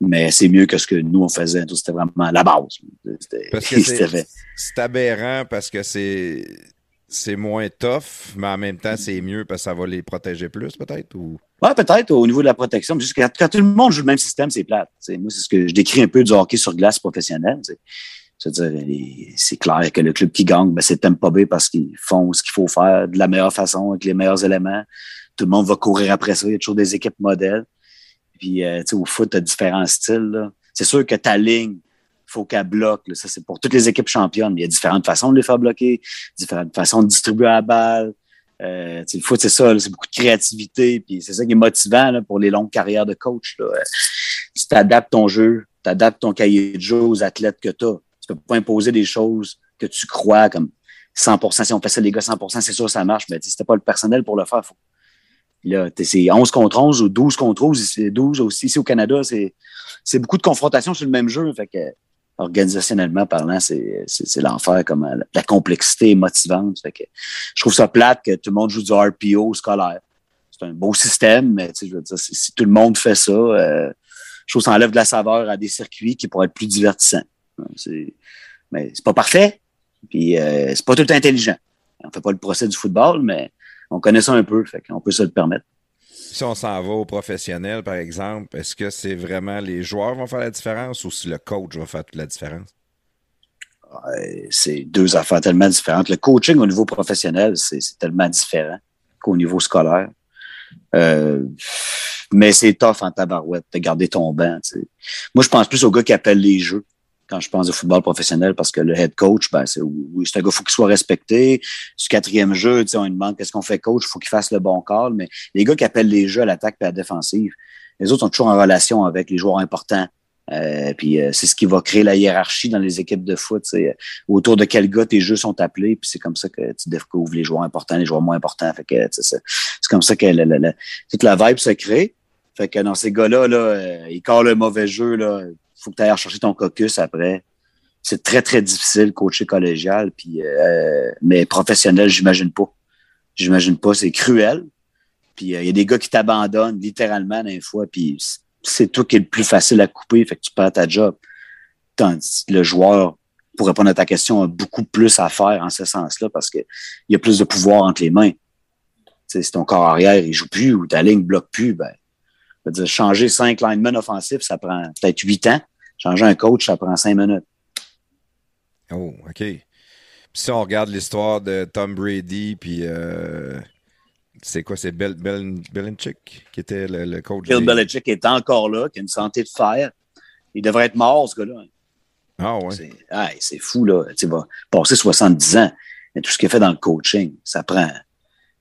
Mais c'est mieux que ce que nous, on faisait. C'était vraiment la base. C'était, Parce que c'était c'est c'est aberrant parce que c'est c'est moins tough, mais en même temps, c'est mieux parce que ça va les protéger plus, peut-être? Ou... Ouais, peut-être au niveau de la protection. juste quand, quand tout le monde joue le même système, c'est plate. T'sais, moi, c'est ce que je décris un peu du hockey sur glace professionnel. t'sais. C'est clair que le club qui gagne, ben, c'est Tampa Bay parce qu'ils font ce qu'il faut faire de la meilleure façon, avec les meilleurs éléments. Tout le monde va courir après ça. Il y a toujours des équipes modèles. Puis, euh, au foot, tu as différents styles. C'est sûr que ta ligne, faut qu'elle bloque. Ça, c'est pour toutes les équipes championnes. Il y a différentes façons de les faire bloquer, différentes façons de distribuer la balle. Euh, le foot, c'est ça, c'est beaucoup de créativité, puis c'est ça qui est motivant là, pour les longues carrières de coach. Là. Tu t'adaptes ton jeu, tu adaptes ton cahier de jeu aux athlètes que tu as. Peux pas imposer des choses que tu crois comme 100% Si on fait ça, les gars, 100% c'est sûr ça marche, mais c'était pas le personnel pour le faire. Faut... Là, c'est 11 contre 11 ou 12 contre 12, c'est 12 aussi. Ici au Canada, c'est beaucoup de confrontations sur le même jeu. Fait que organisationnellement parlant, c'est l'enfer, comme euh, la complexité est motivante. que, je trouve ça plate que tout le monde joue du RPO scolaire. C'est un beau système, mais je veux dire, si, tout le monde fait ça, euh, je trouve ça enlève de la saveur à des circuits qui pourraient être plus divertissants. Mais c'est pas parfait, puis euh, c'est pas tout intelligent. On fait pas le procès du football, mais on connaît ça un peu, fait qu'on peut se le permettre si on s'en va au professionnel, par exemple, est-ce que c'est vraiment les joueurs vont faire la différence ou si le coach va faire toute la différence? c'est deux affaires tellement différentes. Le coaching au niveau professionnel, c'est tellement différent qu'au niveau scolaire. Euh, mais c'est tough en tabarouette de garder ton banc. Moi, je pense plus aux gars qui appellent les jeux quand je pense au football professionnel parce que le head coach, ben, c'est oui, c'est un gars, faut qu'il soit respecté. Ce quatrième jeu, on lui demande qu'est-ce qu'on fait coach, faut qu'il fasse le bon call. Mais les gars qui appellent les jeux à l'attaque et à la défensive, les autres sont toujours en relation avec les joueurs importants. Euh, puis euh, c'est ce qui va créer la hiérarchie dans les équipes de foot. C'est autour de quel gars tes jeux sont appelés, puis c'est comme ça que tu découvres les joueurs importants, les joueurs moins importants. Fait que c'est comme ça que toute la vibe se crée. Fait que dans ces gars-là, là, euh, ils collent le mauvais jeu, là, faut que tu ailles chercher ton caucus après. C'est très, très difficile coacher collégial, puis, euh, mais professionnel, j'imagine pas. J'imagine pas, c'est cruel. Puis il euh, y a des gars qui t'abandonnent littéralement des fois, puis c'est toi qui est le plus facile à couper, fait que tu perds ta job. Tandis le joueur, pour répondre à ta question, a beaucoup plus à faire en ce sens-là parce qu'il y a plus de pouvoir entre les mains. si ton corps arrière il joue plus ou ta ligne bloque plus, ben, dire, changer cinq linemen offensifs, ça prend peut-être huit ans. Changer un coach, ça prend cinq minutes. Oh, OK. Puis si on regarde l'histoire de Tom Brady, puis euh, c'est quoi, c'est Bill, Belichick qui était le, coach. Bill Belichick est encore là, qui a une santé de fer. Il devrait être mort, ce gars-là. Ah ouais. C'est fou, là. Tu vas passer 70 ans. Mais tout ce qu'il a fait dans le coaching, ça prend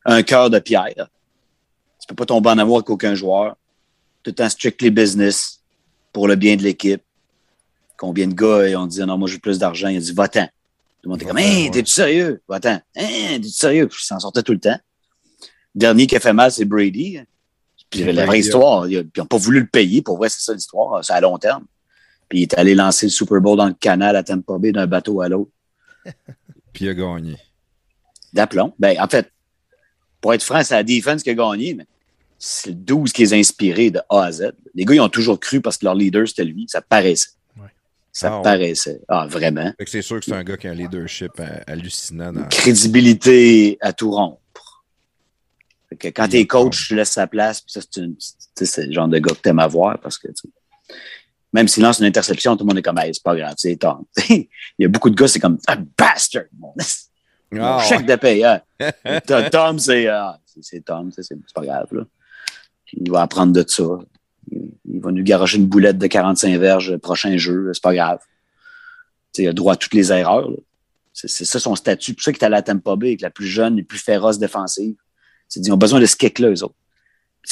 un cœur de pierre. Tu peux pas tomber en amour avec aucun joueur. Tout temps strictly business pour le bien de l'équipe. Combien de gars ont dit non, moi j'ai plus d'argent. Il a dit va-t'en. Tout le monde était comme Hein, t'es-tu sérieux? Va-t'en. Hein, t'es-tu sérieux? Puis il s'en sortait tout le temps. Le dernier qui a fait mal, c'est Brady. Puis la vraie histoire, ils n'ont pas voulu le payer. Pour vrai, c'est ça l'histoire. C'est à long terme. Puis il est allé lancer le Super Bowl dans le canal à Tampa Bay d'un bateau à l'autre. Puis il a gagné. D'aplomb. Ben, en fait, pour être franc, c'est la défense qui a gagné, mais c'est le 12 qui les a inspirés de A à Z. Les gars, ils ont toujours cru parce que leur leader, c'était lui. Ça paraissait. Ça ah, paraissait. Ah, vraiment. C'est sûr que c'est un gars qui a un leadership euh, hallucinant. Crédibilité à tout rompre. Que quand t'es coach, tu laisses sa place, puis ça, c'est le genre de gars que t'aimes avoir parce que même s'il lance une interception, tout le monde est comme c'est pas grave, c'est Tom. Il y a beaucoup de gars, c'est comme un bastard, mon, ah, chèque de paye. Hein. Tom, c'est ah, Tom, c'est pas grave. Là. Il va apprendre de ça. Il va nous garocher une boulette de 45 verges prochain jeu, c'est pas grave. il a droit à toutes les erreurs. C'est ça son statut. pour ça qu'il est allé à Tampa Bay avec la plus jeune et plus féroce défensive. C'est ils ont besoin de ce kick-là, eux autres.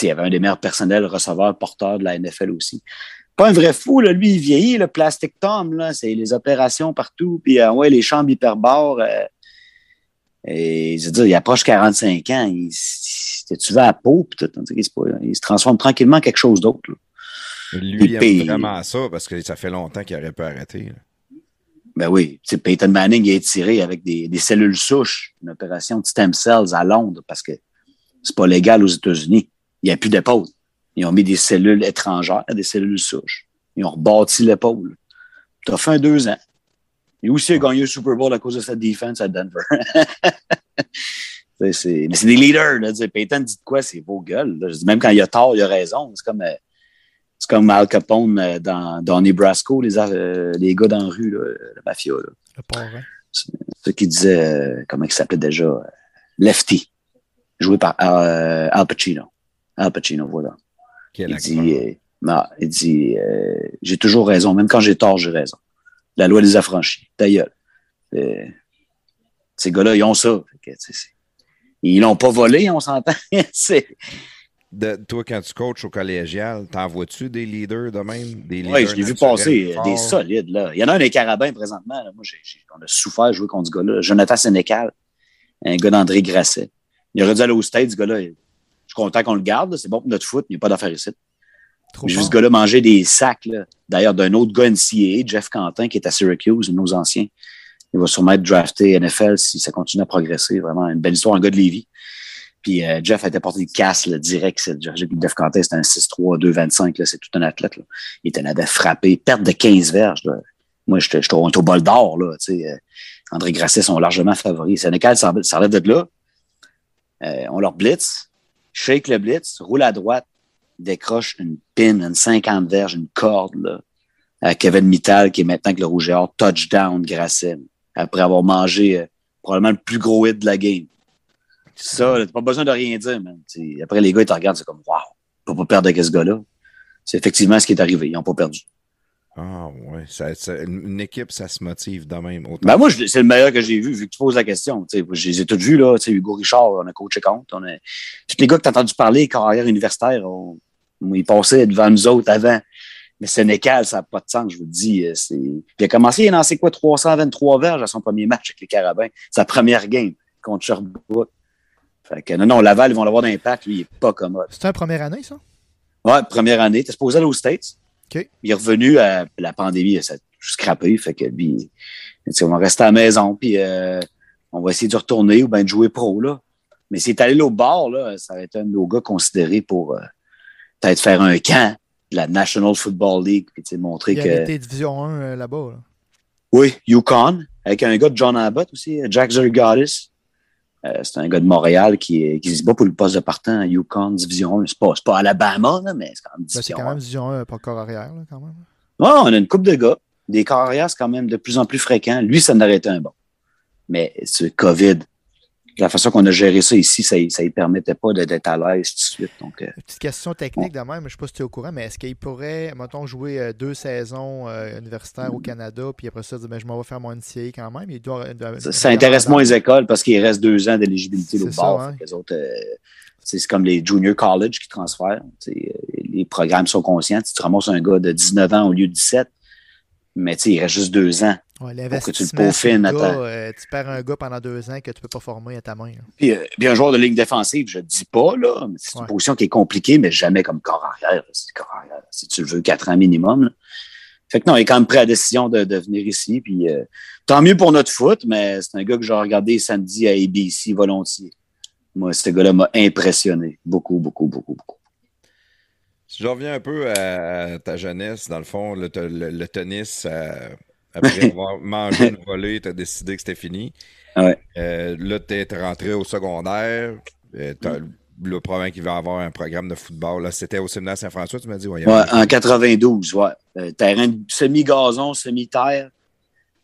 il y avait un des meilleurs personnels receveurs, porteurs de la NFL aussi. Pas un vrai fou, là. lui, il vieillit, le plastic Tom. C'est les opérations partout, puis euh, ouais, les chambres hyperbares. Euh, et je veux dire, il approche 45 ans. Il, tu vas à peau, puis tout, il, se, il se transforme tranquillement en quelque chose d'autre. Lui, il aime vraiment ça parce que ça fait longtemps qu'il aurait pu arrêter. Ben oui. Peyton Manning est tiré avec des, des, cellules souches, une opération de stem cells à Londres parce que c'est pas légal aux États-Unis. Il n'y a plus d'épaule. Ils ont mis des cellules étrangères, des cellules souches. Ils ont rebâti l'épaule. Tu as fait deux ans. Et aussi, il a gagné le Super Bowl à cause de sa défense à Denver. mais c'est des leaders. Là. Peyton dit quoi? C'est beau gueule. Même quand il a tort, il a raison. C'est comme. Euh, C'est comme Al Capone euh, dans Donnie Brasco, les, euh, les gars dans la rue, là, la mafia. Là. Le parrain. Ceux qui disaient, euh, comment il s'appelait déjà, euh, Lefty, joué par euh, Al Pacino. Al Pacino, voilà. Quel Il dit, non, il dit euh, j'ai toujours raison, même quand j'ai tort, j'ai raison. La loi des affranchis. Ta gueule. Euh, ces gars-là, ils ont ça. Fait que, Ils l'ont pas volé, on s'entend. C'est- De- toi, quand tu coaches au collégial, t'en vois-tu des leaders de même? Des leaders Oui, je l'ai vu passer, euh, forts? des solides. Là. Il y en a un des carabins présentement. là. Moi, on a souffert jouer contre ce gars-là. Jonathan Sénécal, un gars d'André Grasset. Il aurait dû aller au stade, ce gars-là. Je suis content qu'on le garde. C'est bon pour notre foot. Il n'y a pas d'affaire ici. J'ai vu ce gars-là manger des sacs, d'ailleurs, d'un autre gars NCAA, Jeff Quentin, qui est à Syracuse, un de nos anciens. Il va sûrement être drafté NFL si ça continue à progresser. Vraiment, une belle histoire, un gars de Lévis. Puis euh, Jeff a été porté de casse là, direct. Jeff Quentin, c'était un 6'3, 2'25. là. C'est tout un athlète. Là. Il était avait frappé, perte de 15 verges. Là. Moi, j'étais j'étais au, bol d'or. Là, euh, André Grasset sont largement favoris. Sénécal relève de là. Euh, on leur blitz, shake le blitz, roule à droite, décroche une pin, une 50 verges, une corde, là, à Kevin Mittal, qui est maintenant avec le Rouge et Or, touchdown, Grasset, après avoir mangé euh, probablement le plus gros hit de la game. Ça, t'as pas besoin de rien dire, man. T'sais, après, les gars, ils te regardent, c'est comme, wow, on peut pas perdre avec ce gars-là. C'est effectivement ce qui est arrivé. Ils n'ont pas perdu. Ah, ouais. Ça, ça- une équipe, ça se motive de même. Autant. Ben moi, c'est le meilleur que j'ai vu, vu que tu poses la question. Je les ai tous vus, là. Hugo Richard, on a coaché contre. On a... Tous les gars que tu as entendu parler, carrière universitaire, on... ils passaient devant nous autres avant. Mais Sénécal, ça n'a pas de sens, je vous le dis. euh. Puis il a commencé, il a lancé quoi, 323 verges à son premier match avec les Carabins. Sa première game contre Sherbrooke. Fait que non, non, Laval, ils vont l'avoir d'impact. Lui, il est pas commode. C'était un première année, ça? Ouais, première année. T'es supposé aller aux States. OK. Il est revenu à la pandémie, ça a scrappé. Fait que lui, on va rester à la maison, puis euh, on va essayer de retourner ou bien de jouer pro, là. Mais s'il est allé l'autre bord, là, ça va être un de nos gars considérés pour euh, peut-être faire un camp de la National Football League, puis montrer Il que. avait été Division 1 euh, là-bas. là. Oui, Yukon, avec un gars de John Abbott aussi, Jack Zergatis. Euh, c'est un gars de Montréal qui, qui se bat pour le poste de partant à Yukon Division 1. C'est pas, pas Alabama, là, mais c'est quand même Ben, c'est Division quand 1. même Division 1 par corps arrière, là, quand même. Ouais, on a une coupe de gars. Des carrières, c'est quand même de plus en plus fréquent. Lui, ça n'aurait été un bon. Mais ce COVID, la façon qu'on a géré ça ici, ça ne lui permettait pas d'être à l'aise tout de suite. Donc, euh, Petite question technique de même, je ne sais pas si tu es au courant, mais est-ce qu'il pourrait, mettons, jouer euh, deux saisons euh, universitaires au Canada, puis après ça, dire, ben, je m'en vais faire mon NCA quand même? Il doit, doit- ça, ça intéresse moins les écoles parce qu'il reste deux ans d'éligibilité au bord. hein. Les autres, euh, c'est c'est comme les junior college qui transfèrent. Les programmes sont conscients. Tu te ramasses un gars de 19 ans au lieu de 17, mais il reste juste deux ans. Ouais, que tu le L'investissement, peaufines à ta- euh, tu perds un gars pendant deux ans que tu ne peux pas former à ta main. là. Puis, euh, puis un joueur de ligne défensive, je ne dis pas, là, mais c'est une Ouais. position qui est compliquée, mais jamais comme corps arrière. C'est corps arrière. Si tu le veux, quatre ans minimum. là. Fait que non, il est quand même prêt à la décision de, de venir ici. Puis, euh, tant mieux pour notre foot, mais c'est un gars que j'ai regardé samedi à ABC volontiers. Moi, ce gars-là m'a impressionné. Beaucoup, beaucoup, beaucoup, beaucoup. Si je reviens un peu à, à ta jeunesse, dans le fond, le, le- le tennis, euh, après avoir mangé une volée, tu as décidé que c'était fini. Ouais. Euh, là, tu es rentré au secondaire. Euh, t'as le problème qu'il va avoir un programme de football. Là, c'était au séminaire Saint-François, tu m'as dit? Ouais, en 92, ouais. Euh, terrain semi-gazon, semi-terre.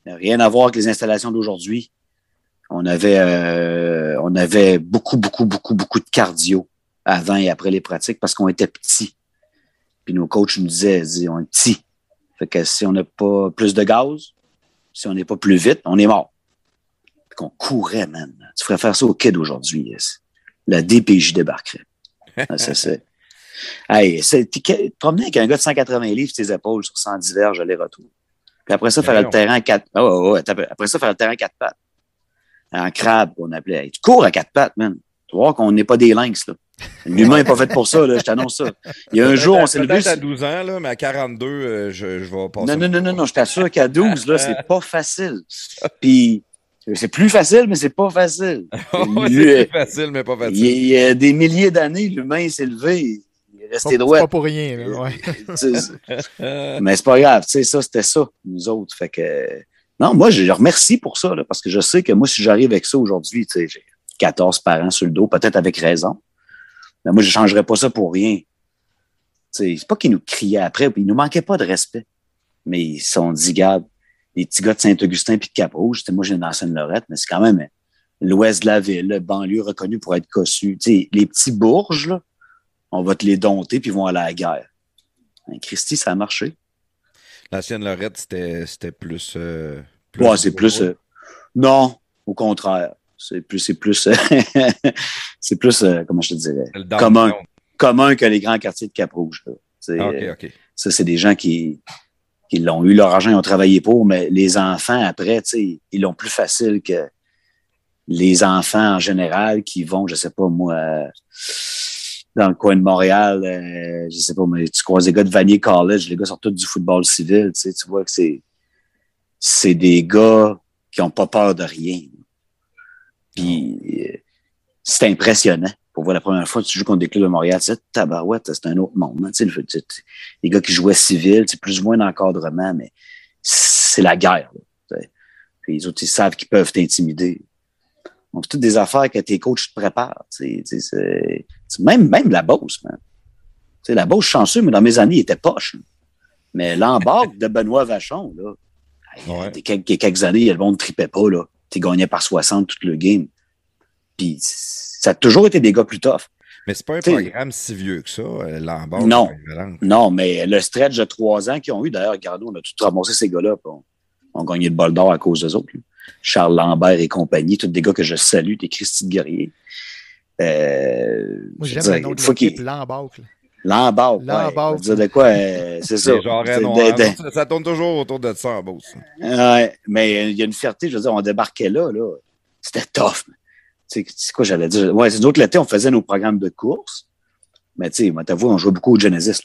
Rien à voir avec les installations d'aujourd'hui. On avait, euh, on avait beaucoup, beaucoup, beaucoup, beaucoup de cardio avant et après les pratiques parce qu'on était petits. Puis nos coachs nous disaient, disaient, on est petits. Fait que si on n'a pas plus de gaz, si on n'est pas plus vite, on est mort. Fait qu'on courait, man. Tu ferais faire ça au kid aujourd'hui. yes. La DPJ débarquerait. Ah, ça, c'est... Hey, c'est, promenais avec un gars de 180 livres sur tes épaules sur 110 verges aller-retour. Puis après ça, Ben faire le terrain à quatre. Ah un peu. Après ça, faire le terrain à quatre pattes. En crabe, qu'on appelait. Hey, tu cours à quatre pattes, man. Tu vois qu'on n'est pas des lynx, là. L'humain n'est pas fait pour ça, là. Je t'annonce ça. Il y a un jour, on s'est levé. À sur- 12 ans, là, mais à 42, euh, je, je vais passer. Non, non, non, non, non, je t'assure qu'à 12, là, c'est pas facile. Puis, c'est plus facile, mais c'est pas facile. C'est plus facile, mais pas Il facile. il y a des milliers d'années, l'humain s'est levé. Il est resté droit. c'est pas pour rien. Là, ouais. Mais c'est pas grave, tu sais, ça, c'était ça, nous autres. Fait que, non, moi, je remercie pour ça, là, parce que je sais que moi, si j'arrive avec ça aujourd'hui, tu sais, j'ai 14 parents sur le dos, peut-être avec raison. Mais moi, je changerais pas ça pour rien. C'est pas qu'ils nous criaient après, ils nous manquaient pas de respect. Mais ils se sont dit, garde, les petits gars de Saint-Augustin puis de Cap-Rouge, moi, j'ai une ancienne Lorette, mais c'est quand même l'ouest de la ville, le banlieue reconnu pour être cossu. sais, les petits bourges, là, on va te les dompter puis ils vont aller à la guerre. Ben, Christy, ça a marché? L'ancienne Lorette, c'était plus, euh, plus. Ouais, c'est plus. Euh, non, au contraire. C'est plus, c'est plus, c'est plus, euh, comment je te dirais, commun, commun que les grands quartiers de Cap-Rouge. Ah, OK, OK. Ça, c'est des gens qui, qui l'ont eu leur argent, ils ont travaillé pour, mais les enfants, après, ils l'ont plus facile que les enfants en général qui vont, je sais pas moi, dans le coin de Montréal, euh, je sais pas, mais tu croises des gars de Vanier College, les gars sortent tous du football civil, tu, vois que c'est c'est des gars qui ont pas peur de rien. Puis euh, c'est impressionnant. Pour voir la première fois que tu joues contre des clubs de Montréal, c'est tabarouette, c'est un autre monde. Hein, tu sais, les gars qui jouaient civil, c'est plus ou moins d'encadrement, mais c'est la guerre. puis les autres, ils savent qu'ils peuvent t'intimider. Donc, c'est toutes des affaires que tes coachs te préparent. Tu sais, même, même la Beauce, man. Tu sais, la Beauce, chanceux, mais dans mes années, il était poche. Mais l'embarque de Benoît Vachon, là, il y a quelques, années, le monde ne tripait pas, là. Tu gagnais par 60 tout le game. Puis ça a toujours été des gars plus tough. Mais c'est pas un programme si vieux que ça, euh, l'embarque. Non. Non, mais le stretch de trois ans qu'ils ont eu, d'ailleurs, regardez, on a tout ramassé ces gars-là. On, on a gagné le bol d'or à cause des autres. Charles Lambert et compagnie, tous des gars que je salue, des Christy Guerrier. Euh, Moi, j'aime le nom de l'équipe, Lambarque. Lambarque, ouais. dire de quoi, euh, c'est ça. Genre, non, de, ça tourne toujours autour de ça en Beauce. Ouais, mais il y a une fierté, je veux dire, on débarquait là, là. C'était tough. C'est quoi j'allais dire? Ouais, c'est nous autres l'été, on faisait nos programmes de course. Mais tu sais, moi, t'avoue, on jouait beaucoup au Genesis.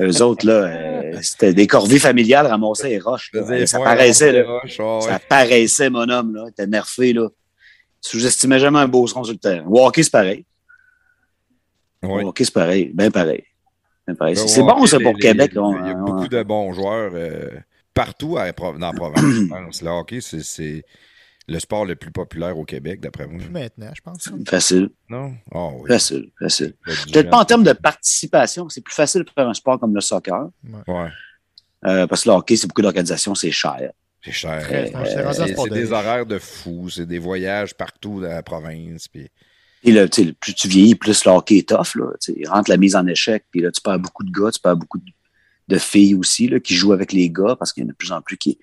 Eux autres, là, euh, c'était des corvées familiales ramassées et roches. Ça paraissait, là. Ça paraissait, mon homme, là. était nerfé, là. Sous-estimais jamais un beau son sur le terrain. Walker, c'est pareil. Walker, c'est pareil. Bien pareil. pareil. C'est bon, ça, pour Québec. Il y a, beaucoup de bons joueurs euh, partout dans la province, je pense. Le hockey, c'est le sport le plus populaire au Québec, d'après moi. Maintenant, je pense. Facile. Non? Oh, oui. Facile, facile. Peut-être pas en termes de participation, c'est plus facile de faire un sport comme le soccer. Ouais. Euh, parce que le hockey, c'est beaucoup d'organisation, c'est cher. C'est cher. Euh, c'est des horaires de fou, c'est des voyages partout dans la province. Puis... Et là, plus tu vieillis, plus le hockey est tough. Là, il rentre la mise en échec, puis là, tu perds beaucoup de gars, tu perds beaucoup de, filles aussi là, qui jouent avec les gars parce qu'il y en a de plus en plus qui,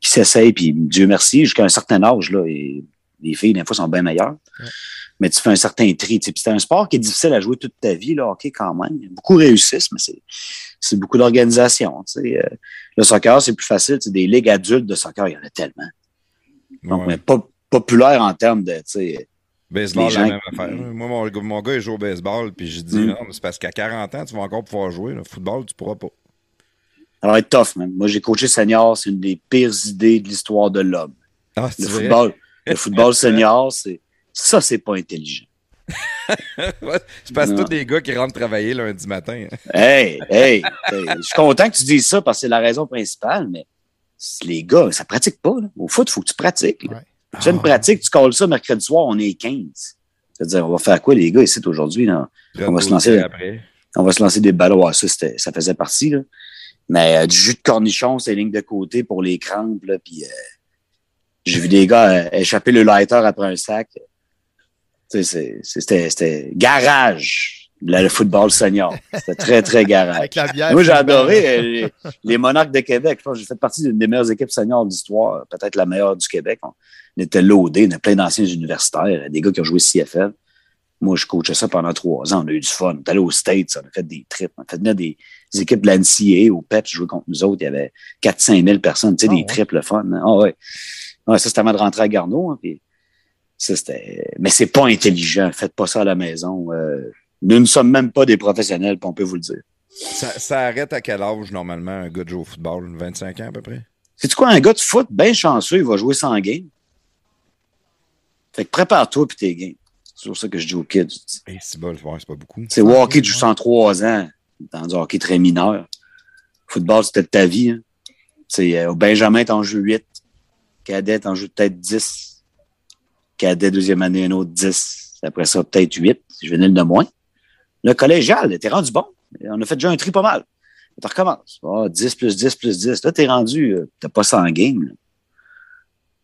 qui s'essayent, puis Dieu merci, jusqu'à un certain âge, là, et les filles, des fois, sont bien meilleures. Mais tu fais un certain tri. C'est un sport qui est difficile à jouer toute ta vie, le hockey, quand même. Beaucoup réussissent, mais c'est beaucoup d'organisation. Euh, le soccer, c'est plus facile. Des ligues adultes de soccer, il y en a tellement. Donc, mais pas populaire en termes de. Baseball, la même affaire. Moi, mon, mon, gars, il joue au baseball, puis je dis, mm. non, c'est parce qu'à 40 ans, tu vas encore pouvoir jouer. Le football, tu pourras pas. Ça va être tough, man. Moi, j'ai coaché senior, c'est une des pires idées de l'histoire de l'homme. Ah, le, football, le football senior, c'est ça, c'est pas intelligent. c'est parce que tous des gars qui rentrent travailler lundi matin. Hein. hey, hey, je suis content que tu dises ça parce que c'est la raison principale, mais les gars, ça pratique pas. Au foot, il faut que tu pratiques. Tu fais une ah. pratique, tu colles ça mercredi soir, on est 15. C'est-à-dire, on va faire quoi, les gars, ici aujourd'hui? On va se lancer. On va se lancer des ballons. ça, ça faisait partie. Là. Mais euh, du jus de cornichon, c'est ligne de côté pour les crampes. Là, puis, euh, j'ai vu des gars euh, échapper le lighter après un sac. C'était garage, le football senior. C'était très, très garage. Moi, j'ai adoré les, Monarques de Québec. J'ai fait partie d'une des meilleures équipes seniors d'histoire, peut-être la meilleure du Québec. On, était loadés, on a plein d'anciens universitaires, des gars qui ont joué CFL. Moi, je coachais ça pendant trois ans. On a eu du fun. On est allé aux States, on a fait des trips. On a fait venir des, équipes de l'NCA au PEP jouer contre nous autres. Il y avait 4-5 000 personnes. Tu sais, des trips, le fun. Hein. Ah ouais. ouais. ça, c'était avant de rentrer à Garneau. Hein, puis ça, c'était... Mais c'est pas intelligent. Faites pas ça à la maison. Euh, nous ne sommes même pas des professionnels, on peut vous le dire. Ça, ça, arrête à quel âge, normalement, un gars de jouer au football? 25 ans, à peu près? C'est quoi, un gars de foot, bien chanceux, il va jouer sans game? Fait que prépare-toi puis t'es game. C'est pour ça que je dis aux kids. c'est pas beaucoup. C'est hockey, tu joues 103 ans dans du hockey très mineur. Football, c'était ta vie. Hein. Euh, au Benjamin, t'en joues 8. Cadet, t'en joues peut-être 10. Cadet, deuxième année, un autre 10. Après ça, peut-être 8. Je venais de moins. Le collégial, t'es rendu bon. On a fait déjà un tri pas mal. Tu recommences. Ah, 10 plus 10 plus 10. Là, t'es rendu, euh, t'as pas 100 games. là.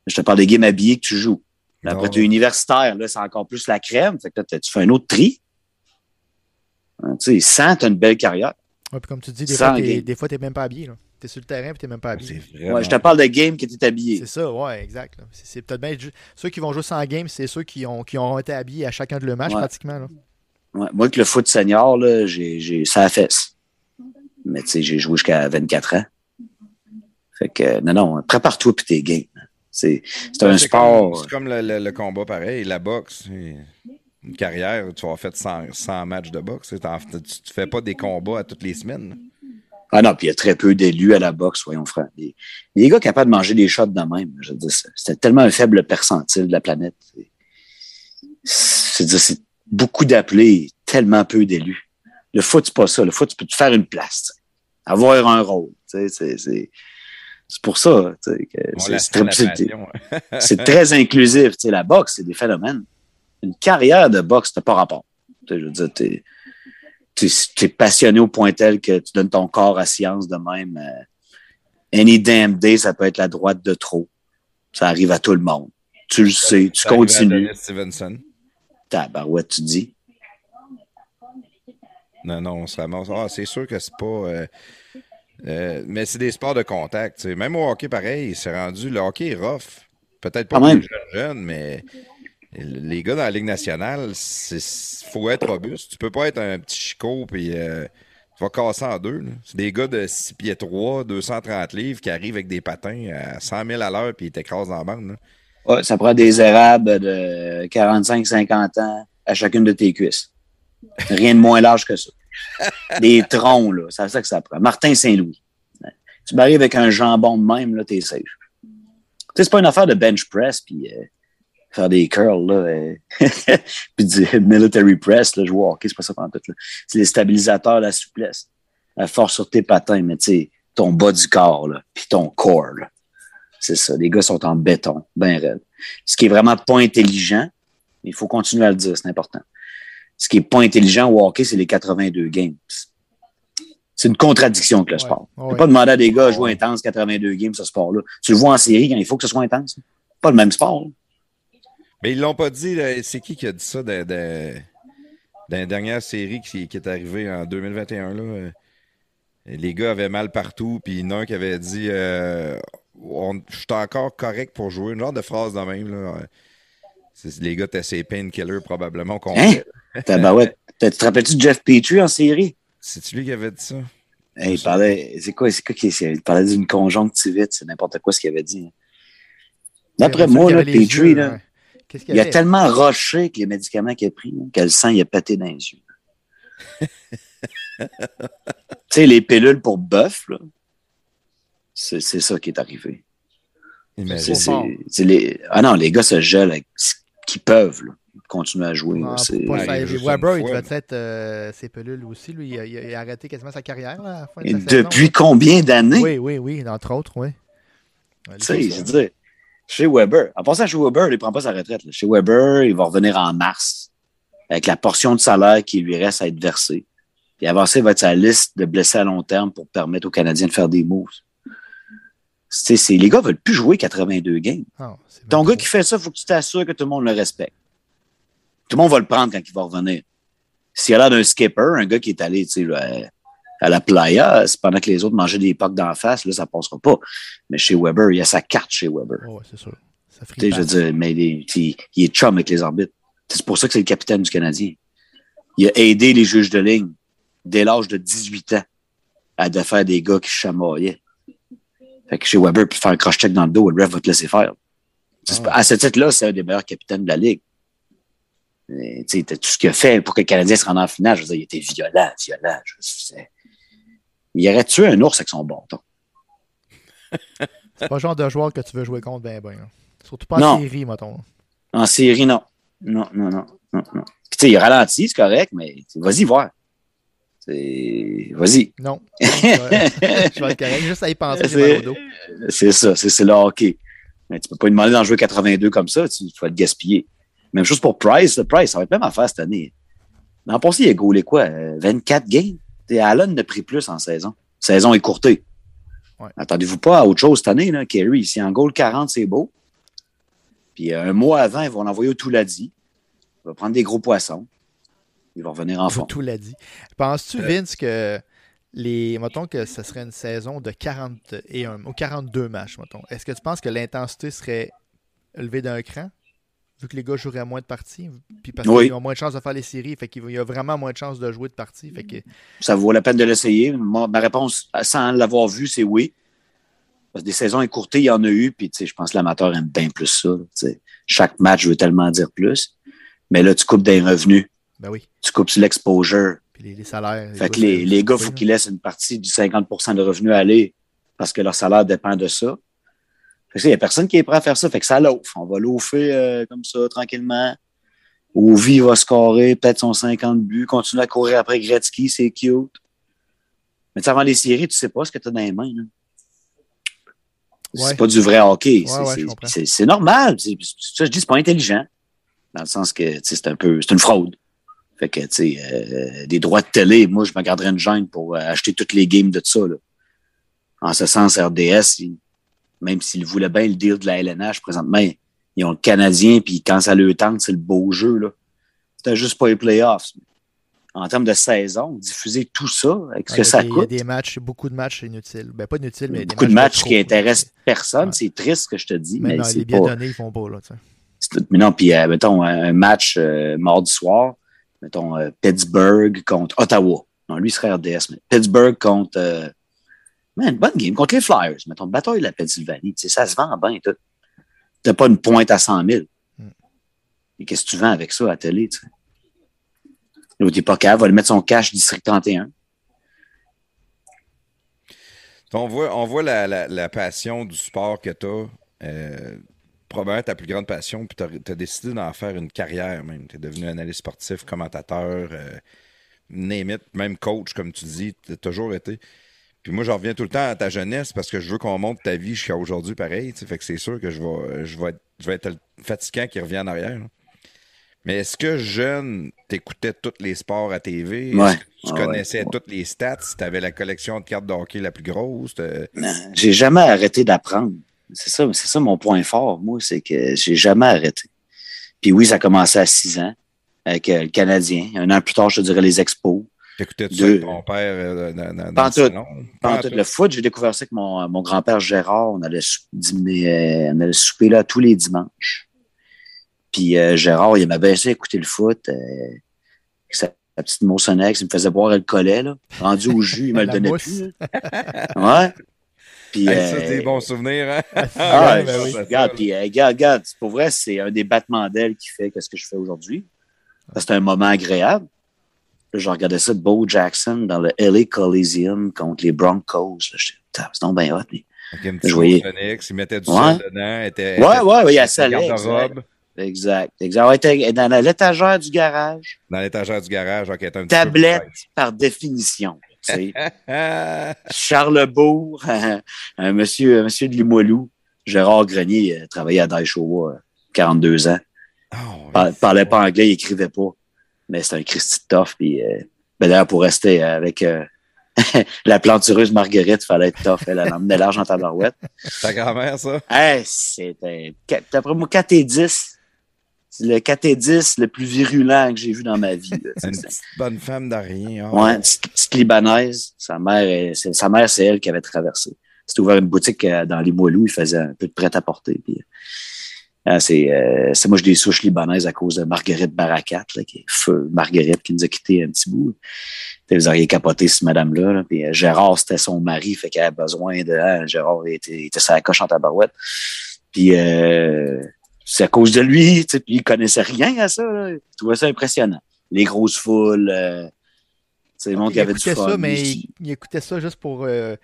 Je te parle des games habillés que tu joues. Là, après, tu es universitaire, là, c'est encore plus la crème. Fait que là, tu fais un autre tri. Hein, tu sais, 100, t'as une belle carrière. Ouais, puis comme tu dis, des Sans fois, t'es, game. des fois, t'es même pas habillé. Là. T'es sur le terrain puis t'es même pas habillé. C'est vraiment. Ouais, je te parle de games que t'es habillé. C'est ça, ouais, exact. là. C'est, c'est peut-être bien ceux qui vont jouer sans game, c'est ceux qui ont, qui ont été habillés à chacun de leurs matchs Ouais. pratiquement. Là. Ouais, moi, que le foot senior, là, j'ai, j'ai, ça a fesse. Mais tu sais, j'ai joué jusqu'à 24 ans. Fait que, non, non, prépare-toi puis tes games. C'est, c'est un Ouais, c'est sport. comme- C'est comme le, le- le combat pareil, la boxe. Une carrière, tu vas fait 100, 100 matchs de boxe. tu ne fais pas des combats à toutes les semaines. Ah non, puis il y a très peu d'élus à la boxe, soyons francs. Les, les gars capables de manger des shots de même, je veux dire, c'est- c'était tellement un faible percentile de la planète. C'est, c'est beaucoup d'appelés, tellement peu d'élus. Le foot, c'est pas ça. Le foot, tu peux te faire une place, tu avoir un rôle. tu C'est, c'est, c'est pour ça. tu c'est, très, c'est- très inclusif. Tu la boxe, c'est des phénomènes. Une carrière de boxe, t'as pas rapport. Tu je veux dire, t'es, t'es, t'es passionné au point tel que tu donnes ton corps à science de même. euh, any damn day, ça peut être la droite de trop. Ça arrive à tout le monde. Tu le sais, tu Ça continues. Stevenson. Tabarouette, tu dis? Non, non, on se ramasse. Ah, c'est sûr que c'est pas. euh, euh, mais c'est des sports de contact. Même au hockey, pareil, c'est rendu. Le hockey est rough. Peut-être pas pour les jeunes, mais les gars dans la Ligue nationale, il faut être robuste. Tu peux pas être un petit chicot puis euh, tu vas casser en deux. C'est des gars de 6 pieds 3, 230 livres qui arrivent avec des patins à 100 000 à l'heure puis ils t'écrasent dans la bande. là. Ouais, ça prend des érables de 45-50 ans à chacune de tes cuisses. Rien de moins large que ça. Des troncs, là. C'est ça que ça prend. Martin Saint-Louis. Tu m'arrives avec un jambon de même, là, t'es safe. Tu sais, c'est pas une affaire de bench press puis euh, faire des curls, là. euh, puis du military press, là, jouer au hockey, c'est pas ça pendant tout, là. C'est les stabilisateurs, la souplesse. La force sur tes patins, mais tu sais, ton bas du corps, là, puis ton corps, là. C'est ça. Les gars sont en béton, ben raide. Ce qui est vraiment pas intelligent, il faut continuer à le dire, c'est important. Ce qui est pas intelligent au hockey, c'est les 82 games. C'est une contradiction avec le Ouais. sport. Ouais. Peut pas demander à des gars de jouer intense 82 games, ce sport-là. Tu le vois en série quand il faut que ce soit intense. Pas le même sport. là. Mais ils l'ont pas dit. C'est qui qui a dit ça dans, dans- dans la dernière série qui, qui est arrivée en 2021? Là? Les gars avaient mal partout, puis il y en a un qui avait dit euh, on- Je suis encore correct pour jouer. Une genre de phrase de même. Là. Les gars étaient ces painkillers probablement. qu'on Hein? Tabarouette. Tu te rappelles-tu de Jeff Petrie en série? C'est-tu lui qui avait dit ça? Hey, il parlait, c'est quoi, c'est quoi qui il parlait d'une conjonctivite, c'est n'importe quoi ce qu'il avait dit. D'après Ceux moi, là, Petrie, yeux, là, ouais. Il a tellement roché avec les médicaments qu'il a pris, que le sang, il a pété dans les yeux. tu sais, les pilules pour bœuf, là, c'est, c'est ça qui est arrivé. C'est, les, ah non, les gars se gèlent avec ce qu'ils peuvent, là, continuer à jouer. Non, c'est, Weber, une il devait être euh, ses pelules aussi. Lui, il a, il arrêté quasiment sa carrière là, à la fin de Et la saison. depuis combien d'années? Oui, oui, oui, entre autres, oui. Ouais, Tu sais, je autres, veux dire, chez Weber, en passant chez Weber, il ne prend pas sa retraite. là. Chez Weber, il va revenir en mars avec la portion de salaire qui lui reste à être versée. Puis avant ça, il va être la liste de blessés à long terme pour permettre aux Canadiens de faire des moves. C'est- les gars veulent plus jouer 82 games. Ah, Ton trop. gars qui fait ça, il faut que tu t'assures que tout le monde le respecte. Tout le monde va le prendre quand il va revenir. S'il a l'air d'un skipper, un gars qui est allé à la playa, c'est pendant que les autres mangeaient des pocs d'en face, là, ça passera pas. Mais chez Weber, il y a sa carte chez Weber. Oh, ouais, c'est sûr. Ça je veux dire, mais il est, il- il est chum avec les arbitres. C'est pour ça que c'est le capitaine du Canadien. Il a aidé les juges de ligne dès l'âge de 18 ans à défaire des gars qui chamaillaient. Fait que chez Weber, puis faire un cross-check dans le dos, le ref va te laisser faire. Pas- À ce titre-là, c'est un des meilleurs capitaines de la Ligue. Sais, tout ce qu'il a fait pour que le Canadien se rende en finale, je veux dire, il était violent, violent. Je. Il aurait tué un ours avec son bâton. C'est pas le genre de joueur que tu veux jouer contre, ben, ben. Surtout pas Non. en série, mettons. En série, non. Non, non, non, non, non. Puis, tu sais, il ralentit, c'est correct, mais vas-y voir. C'est- Vas-y. Non. je vais être correct. Juste à y penser. C'est ça, c'est le hockey. Mais tu peux pas lui demander d'en jouer 82 comme ça, tu tu vas te gaspiller. Même chose pour Price. Le Price, ça va être même affaire cette année. L'an passé, il a gaulé quoi? euh, 24 games? T'sais, Allen a pris plus en saison. Saison écourtée. Ouais. Attendez-vous pas à autre chose cette année, là, Kerry. Ici, en goal 40, c'est beau. Puis euh, un mois avant, ils vont l'envoyer au Touladi. Il va prendre des gros poissons. Il va revenir en fond. Tout l'a dit. Penses-tu, Vince, que les. Mettons que ce serait une saison de 41 ou 42 matchs, mettons. Est-ce que tu penses que l'intensité serait élevée d'un cran? Vu que les gars joueraient moins de parties, puis parce Oui. qu'ils ont moins de chances de faire les séries, fait qu'il y a vraiment moins de chances de jouer de parties. Fait que Ça vaut la peine de l'essayer. Ma réponse, sans l'avoir vu, c'est oui. Parce que des saisons écourtées, il y en a eu, puis je pense que l'amateur aime bien plus ça. Chaque match veut tellement dire plus. Mais là, tu coupes des revenus, ben oui. tu coupes sur l'exposure. Puis les, les salaires. Fait que les, les gars, il faut qu'ils laissent une partie du 50% de revenus aller parce que leur salaire dépend de ça. Fait que, il n'y a personne qui est prêt à faire ça. Fait que ça l'offre. On va l'offrir euh, comme ça, tranquillement. Ovi va scorer peut-être son 50 buts, continue à courir après Gretzky, c'est cute. Mais avant les séries, tu sais pas ce que tu as dans les mains. là. Ouais. C'est pas du vrai hockey. Ouais, C'est- ouais, normal. Ça, je dis, c'est pas intelligent. Dans le sens que c'est un peu. C'est une fraude. Fait que, tu sais, euh, des droits de télé, moi, je me garderais une gêne pour euh, acheter toutes les games de ça. Là. En ce sens, RDS, il- même s'ils voulaient bien le deal de la LNH, présentement, ils ont le Canadien, puis quand ça le tente, c'est le beau jeu. là. C'était juste pas les playoffs. En termes de saison, diffuser tout ça, avec ce Ouais, que ça des- coûte, Il y a des matchs, beaucoup de matchs inutiles. Ben pas inutiles, mais des beaucoup de matchs qui intéressent personne, Ouais. c'est triste ce que je te dis, mais c'est les pas... billets donnés, ils font pas. Là, tu sais. Mais non, puis euh, mettons un match euh, mardi soir, mettons euh, Pittsburgh contre Ottawa. Non, lui il serait RDS, mais Pittsburgh contre euh, man, bonne game contre les Flyers. Mettons bataille de la Pennsylvanie. Ça se vend bien tout. T'as pas une pointe à 100 000. Mm. Et qu'est-ce que tu vends avec ça à la télé, tu sais? L'autre, pas capable, va le mettre son cash district 31. On voit, on voit la, la- la passion du sport que tu as. Probablement ta plus grande passion, puis tu as, décidé d'en faire une carrière même. Tu es devenu analyste sportif, commentateur, euh, name it, même coach, comme tu dis, tu as toujours été. Puis moi, j'en reviens tout le temps à ta jeunesse parce que je veux qu'on monte ta vie jusqu'à aujourd'hui pareil. tu sais. Fait que c'est sûr que je vais, je vais, être, je vais être le fatigant qui revient en arrière. là. Mais est-ce que jeune, t'écoutais tous les sports à TV? Ouais. tu Ah ouais. connaissais toutes les stats? Tu avais la collection de cartes de hockey la plus grosse? J'ai jamais arrêté d'apprendre. C'est ça, c'est ça mon point fort, moi, c'est que j'ai jamais arrêté. Puis oui, ça a commencé à 6 ans avec euh, le Canadien. Un an plus tard, je te dirais les expos. T'écoutais-tu avec ton père euh, dans, en le tout. salon? Le foot, j'ai découvert ça avec mon, mon grand-père Gérard. On allait, dîner, euh, on allait souper là tous les dimanches. Puis euh, Gérard, il aimait bien ça écouter le foot. euh, sa, petite Moussonex, il me faisait boire le collet. Là. Rendu au jus, il me le donnait mousse. plus. là. Ouais. Puis, Hey, ça, euh, c'est des bons souvenirs, hein? Ah, Ouais, ben je- oui. regarde, puis, euh, regarde, regarde, c'est pour vrai, c'est un des battements d'ailes qui fait que ce que je fais aujourd'hui. C'est un moment agréable. Je regardais ça de Bo Jackson dans le LA Coliseum contre les Broncos. J'étais, Putain, c'est donc bien hot. mais- Avec Je voyais. Onyx, il mettait du Ouais. sel dedans. Était, Ouais, était- ouais, ouais, il y a ça Exact. Exact. Ouais, dans l'étagère du garage. dans l'étagère du garage. petit Tablette peu plus par définition. Ah, Charlebourg, un monsieur, un monsieur de Limoilou, Gérard Grenier, euh, travaillait à Daishowa, euh, 42 ans. oh, Par- parlait pas anglais, il écrivait pas. Mais c'était un Christy tough. Puis, euh, ben d'ailleurs, pour rester euh, avec euh, la plantureuse Marguerite, il fallait être tough. Elle, elle emmenait l'argent en tabarouette. Ta grand-mère, ça? Hey, c'était, d'après moi, 4 et 10. C'est le 4 et 10 le plus virulent que j'ai vu dans ma vie. là. C'est- Une c'est- petite bonne femme de rien. oh. Ouais, une petite, petite libanaise. Sa mère, est- c'est, sa mère, c'est elle qui avait traversé. C'était ouvert une boutique euh, dans les Moilous. Il faisait un peu de prêt-à-porter. Puis, euh, c'est, euh, c'est moi, j'ai des souches libanaises à cause de Marguerite Barakat, là, qui est feu. Marguerite qui nous a quitté un petit bout. Vous auriez capoté cette madame-là. Là. Puis, euh, Gérard, c'était son mari, fait qu'elle avait besoin de. hein, Gérard il était, il était sa coche en tabarouette. Puis c'est à cause de lui, tu sais, puis il connaissait rien à ça. Là. Il trouvait ça impressionnant. Les grosses foules. Euh, c'est le monde qui avait du écoutait fun. ça, mais il, il écoutait ça juste pour. euh,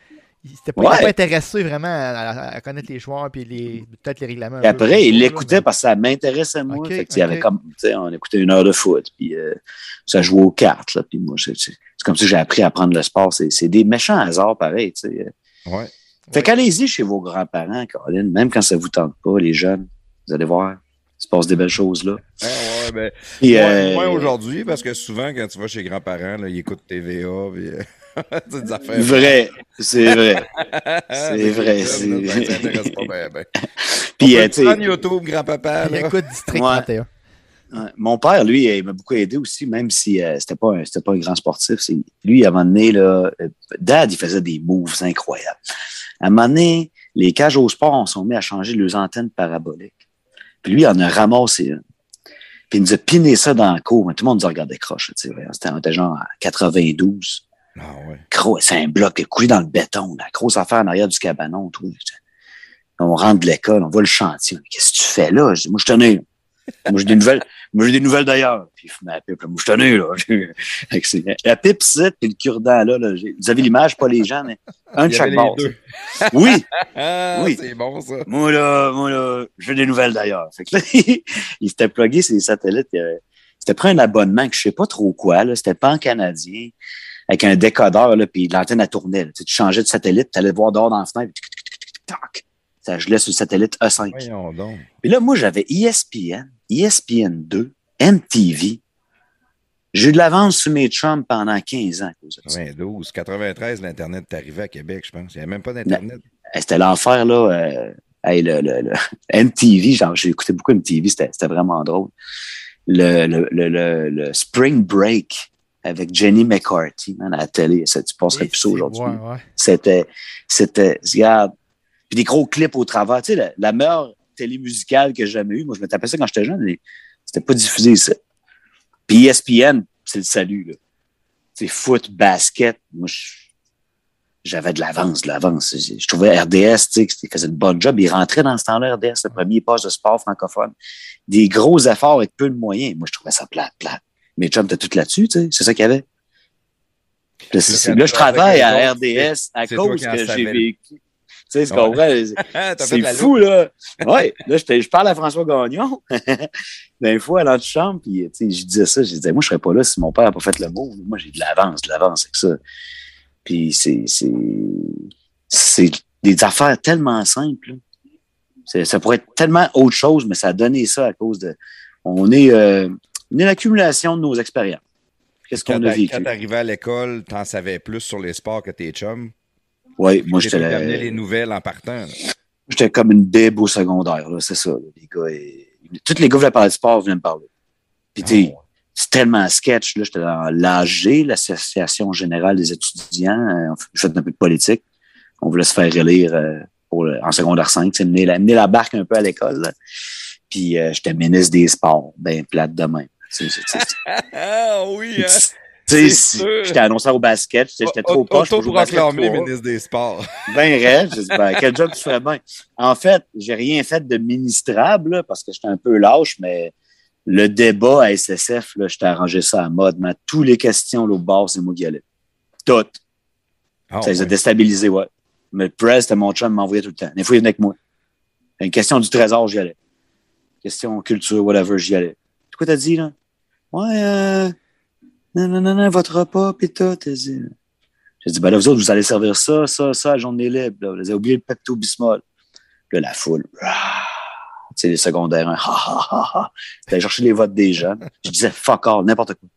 il n'était pas, Ouais. intéressé vraiment à, connaître les joueurs puis les peut-être les règlements. peu, après, il l'écoutait mais- parce que ça m'intéressait moi. Ok, fait que, il y avait comme, tu sais, on écoutait une heure de foot, puis euh, ça jouait aux cartes. Là, puis moi, c'est, comme ça que j'ai appris à prendre le sport. C'est, des méchants hasards pareil. Tu sais. Ouais. Fait qu'allez-y chez vos grands-parents, Caroline, même quand ça vous tente pas, les jeunes, vous allez voir, c'est passe des belles choses là. Ah ouais, ben, Puis, moins, euh, moins aujourd'hui, parce que souvent, quand tu vas chez les grands-parents, ils écoutent TVA, puis euh, c'est des affaires. Vrai, c'est vrai. C'est vrai, films, là, c'est- Ça intéresse pas bien, ben. Puis, euh, tu sais, YouTube, grand-papa, Il écoute District Ouais. 31. Ouais. Mon père, lui, il m'a beaucoup aidé aussi, même si euh, c'était pas un, c'était pas un grand sportif. C'est, lui, à un moment donné, là, euh, Dad, il faisait des moves incroyables. À un moment donné, les cages au sport on sont mis à changer leurs antennes paraboliques. Puis lui, il en a ramassé une. Puis il nous a piné ça dans la cour. Mais tout le monde nous a regardé croche. C'était, on était genre en 92. Ah ouais. C'est un bloc coulé dans le béton. La grosse affaire en arrière du cabanon. Tout. On rentre de l'école, on voit le chantier. Qu'est-ce que tu fais là? Je dis, moi, je tenais. Moi, j'ai des nouvelles. Moi, j'ai des nouvelles d'ailleurs. Puis fumait la pipe. là. Moi, je tenais, là. La pipe, c'est, puis le cure-dent, là, Vous avez l'image, pas les gens, mais un de chaque bord. les. Oui, Ah, Oui. c'est bon, ça. moi, là, moi, là, j'ai des nouvelles d'ailleurs. Fait que là, il s'était plugué ses satellites. Il avait- C'était pris un abonnement que je sais pas trop quoi, là. C'était pas en canadien. Avec un décodeur, là, puis l'antenne, tournait. là. Tu changeais de satellite, tu allais voir dehors dans la fenêtre, puis. Ça gelait sur le satellite E5. Voyons donc. Puis là, moi, j'avais E ESPN, ESPN 2, MTV. J'ai eu de l'avance sur mes chums pendant 15 ans à cause de ça. 92, 93, l'Internet est arrivé à Québec, je pense. Il n'y avait même pas d'Internet. Eh, C'était l'enfer, là. Euh, hey, le, le, le MTV, genre, j'ai écouté beaucoup MTV, c'était vraiment drôle. Le, le, le, le, le Spring Break avec Jenny McCarthy, man, à la télé, ça, tu passerais plus ça aujourd'hui. Ouais, ouais. C'était, c'était, regarde, puis des gros clips au travers. Tu sais, la, la meilleure télé musicale que j'ai jamais eue, moi, je me tapais ça quand j'étais jeune, mais c'était pas diffusé, ça. Puis ESPN, c'est le salut, là. Sais, foot, basket, moi, j'avais de l'avance, de l'avance. Je trouvais RDS, tu sais, qu'il faisait de bon job. Il rentrait dans ce temps-là, RDS, le premier poste de sport francophone. Des gros efforts avec peu de moyens. Moi, je trouvais ça plate, plate. Mes chums étaient tout là-dessus, tu sais. C'est ça qu'il y avait. Là, c'est- là, je travaille à RDS à c'est cause qui que j'ai savais. Vécu. Tu sais, c'est Ouais. fou, là. Ouais, là, je parle à François Gagnon. D'un fois, à l'antichambre, puis, tu sais, je disais ça, je disais, moi, je serais pas là si mon père n'a pas fait le mot. Moi, j'ai de l'avance, de l'avance avec ça. Puis, c'est, c'est, des affaires tellement simples, Ça pourrait être tellement autre chose, mais ça a donné ça à cause de, on est, euh, on est l'accumulation de nos expériences. Qu'est-ce qu'on a vécu? quand t'arrivais à l'école, t'en savais plus sur les sports que tes chums? Oui, moi, j'étais amené les nouvelles en partant. là. J'étais comme une bible au secondaire, là, c'est ça. là. Les gars, et- tous les gars voulaient parler de sport, venaient me parler. Puis, tu Ah, c'est tellement sketch, là. J'étais dans l'AG, l'Association générale des étudiants. Euh, on fait un peu de politique. On voulait se faire élire euh, pour le- en secondaire 5, c'est mener la, mener la barque un peu à l'école. là. Puis, euh, j'étais ministre des sports, ben plate de même. C'est- Ah oui, hein? Sûr. J'étais annonceur au basket, j'étais trop proche pour jouer au trois. ministre des Sports. Ben raide. J'ai dit, ben, quel job tu ferais bien? En fait, j'ai rien fait de ministrable, là, parce que j'étais un peu lâche, mais le débat à SSF, là, j'étais arrangé ça à mode. Mais tous les questions, l'autre bord, c'est moi qui allais. Toutes. Ah, ça les a déstabilisés, ouais. Mais le press, c'était mon chum, m'envoyait tout le temps. Des fois, il venait avec moi. Une question du trésor, j'y allais. Question culture, whatever, j'y allais. Quoi t'as dit, là? Ouais, euh, non, non, non, non, votre repas, pis tout. J'ai dit, ben là, vous autres, vous allez servir ça, ça, ça, la journée libre. Là. Vous avez oublié le Pepto-Bismol. Là, la foule. Ah! Tu sais, les secondaires, hein, ha, ha, ha. J'allais chercher les votes des jeunes. Je disais, fuck all, n'importe quoi.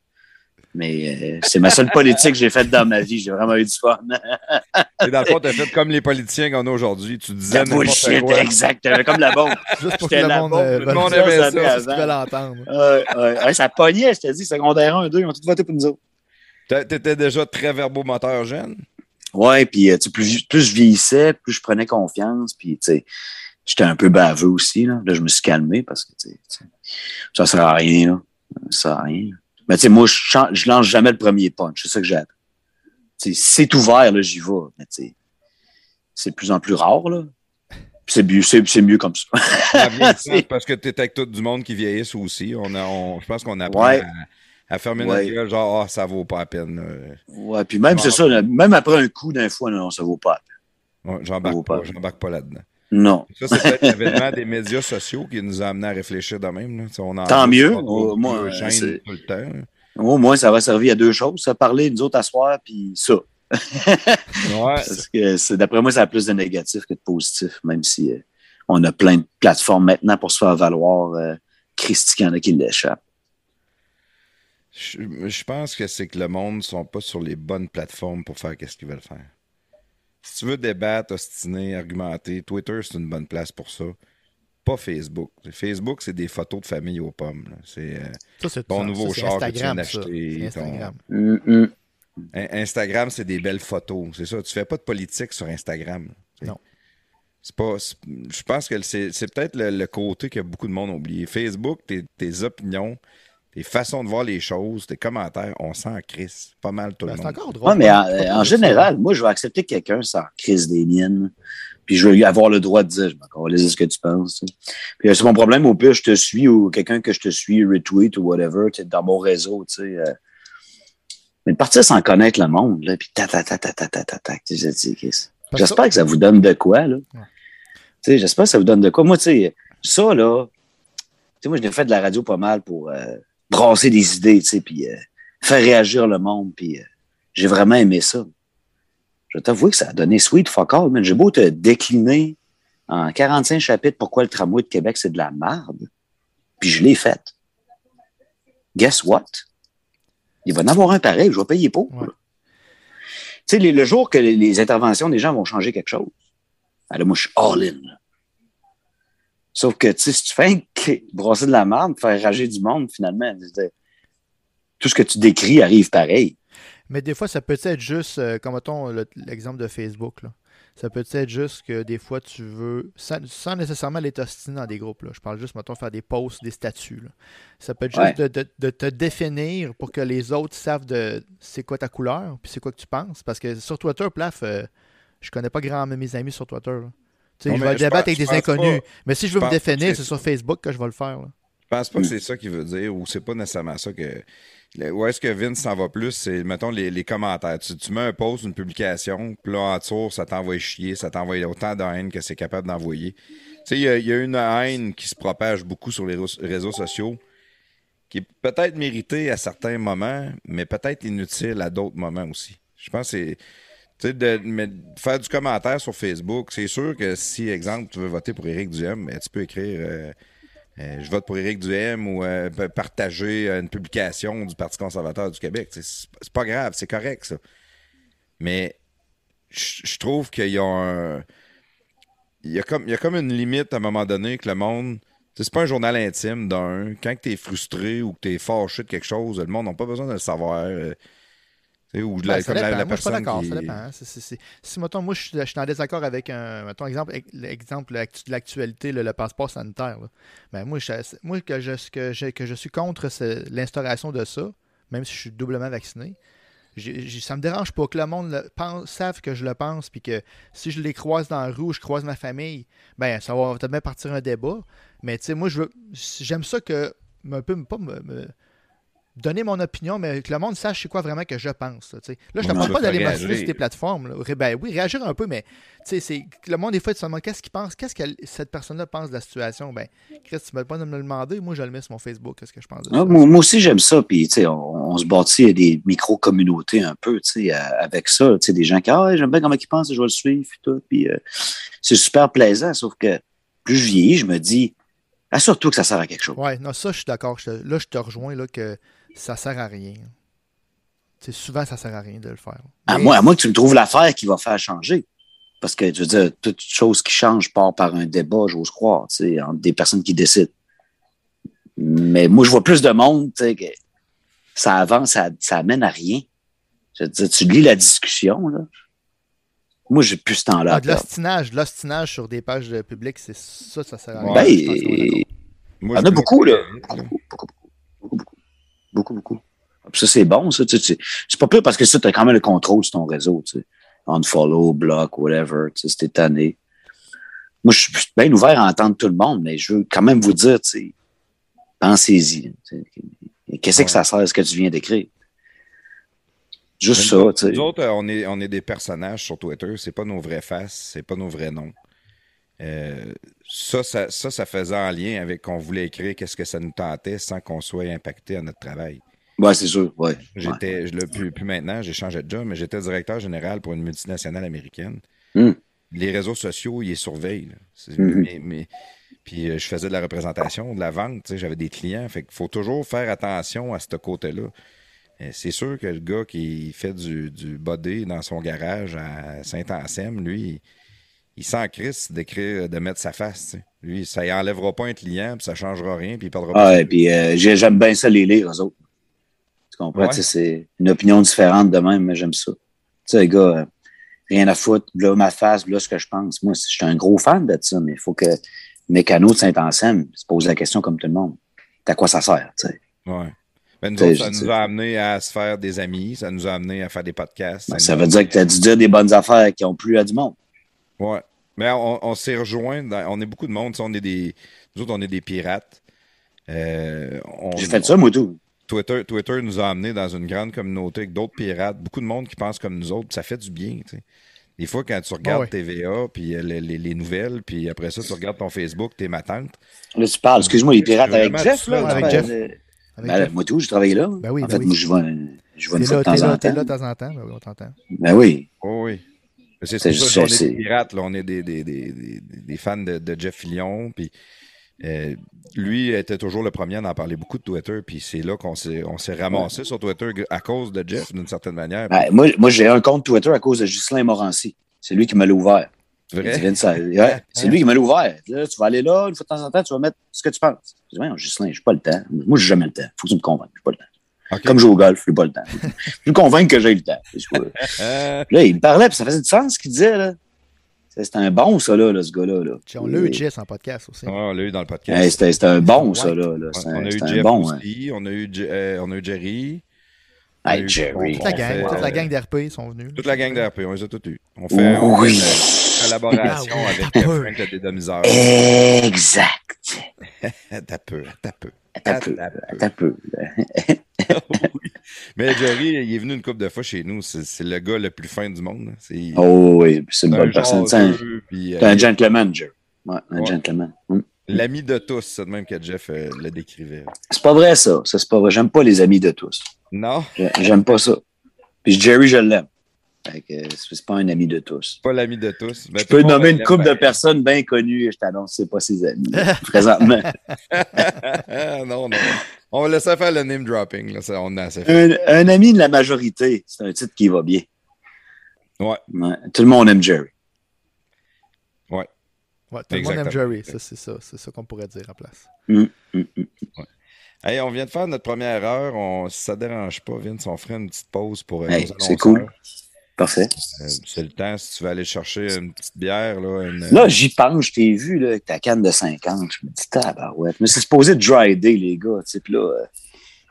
Mais euh, c'est ma seule politique que j'ai faite dans ma vie. J'ai vraiment eu du fun. Et dans le fond, t'as fait comme les politiciens qu'on a aujourd'hui. Tu disais bullshit, exactement. Comme la bombe. Juste pour que J'étais le la monde, bombe, euh, tout le monde aimait dire ça, c'est ce avant. qu'ils veulent entendre. Ouais, ouais, ouais, ça pognait, je te dis, secondaire 1, 2, ils ont tous voté pour nous autres. T'a- T'étais déjà très verbomoteur jeune? Ouais, puis euh, plus, plus je vieillissais, plus je prenais confiance, puis tu sais, j'étais un peu baveux aussi, là. Là, je me suis calmé parce que, tu sais, ça sert à rien, là. Ça sert à rien. Mais tu sais, moi, je, lance jamais le premier punch, c'est ça que j'aime. Tu sais, si c'est ouvert, là, j'y vais. Mais tu sais, c'est de plus en plus rare, là. C'est mieux, mieux comme ça. Parce que t'es avec tout du monde qui vieillissent aussi. On a, on- je pense qu'on apprend Ouais. à, à fermer Ouais. notre gueule, genre, ah, ça vaut pas la peine. Ouais, puis même, c'est ça, même après un coup d'un fois, non, ça vaut pas. Ouais, Ça J'embarque pas, pas là-dedans. Non. Ça, c'est peut-être l'événement des médias sociaux qui nous a amené à réfléchir de même. là. Tu sais, On en Tant mieux. Au moins. Au moins, ça va servir à deux choses. Ça, parler, nous autres, à soir, puis ça. Ouais. D'après moi, ça a plus de négatif que de positif, même si euh, on a plein de plateformes maintenant pour se faire valoir euh, Christy qu'il y en a qui l'échappent. Je, je pense que c'est que le monde ne sont pas sur les bonnes plateformes pour faire ce qu'ils veulent faire. Si tu veux débattre, ostiner, argumenter, Twitter, c'est une bonne place pour ça. Pas Facebook. Facebook, c'est des photos de famille aux pommes. C'est euh, c'est ton ça, nouveau ça, char que tu viens d'acheter. Ton- Instagram. In- Instagram, c'est des belles photos. C'est ça. Tu fais pas de politique sur Instagram. là. Non. C'est pas. Je pense que c'est c'est peut-être le, le côté que beaucoup de monde a oublié. Facebook, tes, tes opinions, tes façons de voir les choses, tes commentaires, on s'en crisse pas mal tout ben, le monde. Non, ah, mais euh, en, général, moi, je vais accepter quelqu'un sans crise des miennes. Puis je vais avoir le droit de dire, je m'en dire ce que tu penses. Puis euh, c'est mon problème, au pire, je te suis ou quelqu'un que je te suis retweet ou whatever, tu dans mon réseau, tu sais. Euh. Mais de partir sans connaître le monde, là, puis ta ta ta ta ta ta ta, ta tu sais, J'espère que ça vous donne de quoi, là. J'espère que ça vous donne de quoi. Moi, tu sais, ça, là, tu sais, moi, je fait de la radio pas mal pour brasser des idées, tu sais, puis euh, faire réagir le monde, puis euh, j'ai vraiment aimé ça. Je vais t'avouer que ça a donné sweet fuck all, man. J'ai beau te décliner en 45 chapitres pourquoi le tramway de Québec, c'est de la merde, puis je l'ai fait. Guess what? Il va en avoir un pareil, je vais payer pour. Ouais. Tu sais, le jour que les, interventions des gens vont changer quelque chose, ben là, moi, je suis all-in. Sauf que, tu sais, si tu fais brasser de la merde, faire rager du monde, finalement, tout ce que tu décris arrive pareil. Mais des fois, ça peut être juste, euh, comme mettons le- l'exemple de Facebook, là. ça peut être juste que des fois, tu veux, sans, sans nécessairement les t'ostiner dans des groupes, là. je parle juste, mettons, faire des posts, des statuts. là. Ça peut être juste de, de- de te définir pour que les autres savent de c'est quoi ta couleur, puis c'est quoi que tu penses. Parce que sur Twitter, plaf, euh, je connais pas grand mes amis sur Twitter. là. Non, je vais je débattre pense- avec des inconnus. pas- mais si je veux je me définir, c'est sur Facebook que je vais le faire. là. Je pense pas que c'est ça qu'il veut dire ou c'est pas nécessairement ça que. Où est-ce que Vince s'en va plus? C'est, mettons, les, les commentaires. Tu, tu mets un post, une publication, puis là, en dessous, ça t'envoie chier, ça t'envoie autant de haine que c'est capable d'envoyer. Tu sais, il y, y a une haine qui se propage beaucoup sur les réseaux- réseaux sociaux, qui est peut-être méritée à certains moments, mais peut-être inutile à d'autres moments aussi. Je pense que c'est. Sais, de, faire du commentaire sur Facebook, c'est sûr que si, exemple, tu veux voter pour Éric Duhem, ben, tu peux écrire euh, euh, je vote pour Éric Duhem ou euh, partager une publication du Parti conservateur du Québec. C'est pas grave, c'est correct, ça. Mais je trouve qu'il y a un. Il y a, comme, y a comme une limite à un moment donné que le monde. C'est pas un journal intime d'un. Quand tu es frustré ou que tu es fâché de quelque chose, le monde n'a pas besoin de le savoir. Ou de la, Ben, ça comme la, moi, je suis pas d'accord. Ça dépend. hein. Si, mettons, moi, je suis, je suis en désaccord avec un. Mettons, exemple, l'actualité, le, le passeport sanitaire. là. Ben, moi, je, moi que, je, que, je, que je suis contre l'instauration de ça, même si je suis doublement vacciné, j'ai- ça me dérange pas que le monde le pense, savent que je le pense, puis que si je les croise dans la rue ou je croise ma famille, ben, ça va peut-être partir un débat. Mais, tu sais, moi, je. J'aime ça que. Un peu, pas me- me donner mon opinion, mais que le monde sache c'est quoi vraiment que je pense. Là, je te Ouais, parle pas fait d'aller m'assurer sur tes plateformes. là. Ben oui, réagir un peu, mais c'est le monde, des fois, tu te demandes qu'est-ce qu'il pense, qu'est-ce que cette personne-là pense de la situation? Ben, Chris, tu ne peux pas me le demander, moi, je le mets sur mon Facebook, qu'est-ce que je pense de ça? Ah, moi, moi aussi, j'aime ça. Puis, on, on se bâtit des micro-communautés un peu, euh, avec ça. Des gens qui, ah, j'aime bien comment ils pensent, je vais le suivre, puis euh, c'est super plaisant, sauf que plus je vieillis, je me dis, assure-toi que ça sert à quelque chose. Ouais, non, ça, je suis d'accord. Te- Là, je te rejoins là, que ça sert à rien. Tu souvent, ça sert à rien de le faire. À moins, à moins que tu me trouves l'affaire qui va faire changer. Parce que, je veux dire, toute chose qui change part par un débat, j'ose croire, tu sais, entre des personnes qui décident. Mais moi, je vois plus de monde, tu sais, que ça avance, ça, ça amène à rien. Je veux dire, tu lis la discussion, là. Moi, j'ai plus ce temps-là. Ah, de l'ostinage, de l'ostinage sur des pages de public, c'est ça, ça sert à rien. Ouais, Ben. Moi, Il y en a beaucoup, là. Beaucoup, beaucoup, beaucoup, beaucoup, beaucoup, beaucoup. Ça, c'est bon, ça. tu sais, tu- C'est pas pire parce que ça, tu as quand même le contrôle sur ton réseau. Tu sais. Unfollow, block, whatever. Tu sais, c'était tanné. Moi, je suis bien ouvert à entendre tout le monde, mais je veux quand même vous dire, pensez-y. Qu'est-ce que ça sert, ce que tu viens d'écrire? Juste ça, tu sais. Nous autres, euh, on est, on est des personnages sur Twitter. C'est pas nos vraies faces, c'est pas nos vrais noms. Euh, ça, ça, ça, ça faisait en lien avec qu'on voulait écrire qu'est-ce que ça nous tentait sans qu'on soit impacté à notre travail. Ouais, c'est sûr, ouais. J'étais, plus, plus maintenant, j'ai changé de job, mais j'étais directeur général pour une multinationale américaine. Hmm. Les réseaux sociaux, ils les surveillent. C'est- Mhm. mais, mais- Puis euh, je faisais de la représentation, de la vente, j'avais des clients. Fait qu'il faut toujours faire attention à ce côté-là. C'est sûr que le gars qui fait du, du body dans son garage à Saint-Anselme, lui, il, il s'en crisse d'écrire, de mettre sa face. Lui, ça y enlèvera pas un client, puis ça changera rien, puis il parlera Ah, pas. et puis euh, j'ai- j'aime bien ça les lire, eux autres. Tu comprends? Ouais. C'est une opinion différente de même, mais j'aime ça. Tu sais, les gars, euh, rien à foutre, là, ma face, là, ce que je pense. Moi, je suis un gros fan de ça, mais il faut que Mécano de Saint-Anselme se pose la question comme tout le monde. À quoi ça sert, tu sais? Ouais. Ben, nous T'sais, autres, ça nous a amené à se faire des amis, ça nous a amené à faire des podcasts. Ben, nous ça veut dire que tu as dû dire des bonnes affaires qui ont plu à du monde. Ouais. Mais on, on s'est rejoints. dans- on est beaucoup de monde. On est des, nous autres, on est des pirates. Euh, J'ai fait ça, moi, tout. Twitter, Twitter nous a amenés dans une grande communauté avec d'autres pirates. Beaucoup de monde qui pense comme nous autres. Ça fait du bien. tu sais. Des fois, quand tu regardes ouais. TVA, puis euh, les, les- les nouvelles, puis après ça, tu regardes ton Facebook, t'es ma tante. Là, tu parles, excuse-moi, les pirates avec Jeff, là. parles tu avec parles, Jeff. euh, Avec ben, Jeff. moi, tout, j'ai travaillé là. Ben oui, en ben fait, oui. moi, je vais, je vais une T'es fois là, de temps t'es là, en t'es temps. là de temps en temps. Ben oui, on t'entend. Ben oui. Oh oui. C'est C'est pour ça juste- qu'on est des pirates. Là. On est des, des, des, fans de, de Jeff Fillion. Puis, euh, lui était toujours le premier à en parler beaucoup de Twitter. Puis c'est là qu'on s'est, on s'est ramassé sur Twitter à cause de Jeff, d'une certaine manière. Ben, moi, moi j'ai un compte Twitter à cause de Ghislain Morancy. C'est lui qui me l'a ouvert. Il ouais, c'est lui qui me l'a ouvert. Là, tu vas aller là, une fois de temps en temps, tu vas mettre ce que tu penses. Je dis, Voyons, Ghislain, j'ai pas le temps. Moi, j'ai jamais le temps. Faut que tu me convainques. J'ai pas le temps. Ok. Comme jouer au golf, j'ai pas le temps. Je me convainc que j'ai le temps. Là, il me parlait, puis ça faisait du sens ce qu'il disait, là. C'était un bon, ça, là, là, ce gars-là. Là. On l'a eu Jess en podcast aussi. ouais, on l'a eu dans le podcast. C'était c'était un bon, ça, là. on un, a eu c'était un Jeff bon. hein. aussi. On, a eu, Je- euh, on a eu Jerry. On a Hey, eu- Jerry. Toute la gang, fait, toute la gang d'RP sont venus. Toute la gang d'RP, on les a tous eus. On fait, on Oui. fait une collaboration Ah oui, avec. Frank le dédomiseur. Exact. T'as peu, t'as peu. T'as peu. Oui. Mais Jerry, il est venu une couple de fois chez nous. C'est le gars le plus fin du monde. C'est Oh oui, c'est une bonne un personne. C'est un, puis, euh, un gentleman, Jerry. Ouais, un Ouais. gentleman. Hum. L'ami de tous, c'est de même que Jeff euh, le décrivait. C'est pas vrai, ça. Ça, c'est pas vrai. J'aime pas les amis de tous. Non, J'ai- J'aime pas ça. Puis Jerry, je l'aime. C'est pas un ami de tous. pas l'ami de tous. Mais Je peux nommer une couple de personnes bien connues et je t'annonce, c'est pas ses amis. présentement. non, non. On va laisser faire le name dropping. Là. Ça, on a assez fait. un, un ami de la majorité, c'est un titre qui va bien. Ouais. Ouais. Tout le monde aime Jerry. Ouais, tout le monde aime. Jerry. Ça, c'est ça. C'est ça qu'on pourrait dire à place. Hum, hum. Hey, on vient de faire notre première heure. On, si ça ne dérange pas, Vince, on ferait une petite pause pour euh, Hey, c'est cool. Parfait. Euh, c'est le temps, si tu veux aller chercher une petite bière. Là, une- Là, j'y pense, je t'ai vu là, avec ta canne de 50. Je me dis, tabarouette. Mais c'est supposé dry day, les gars. Puis là, euh,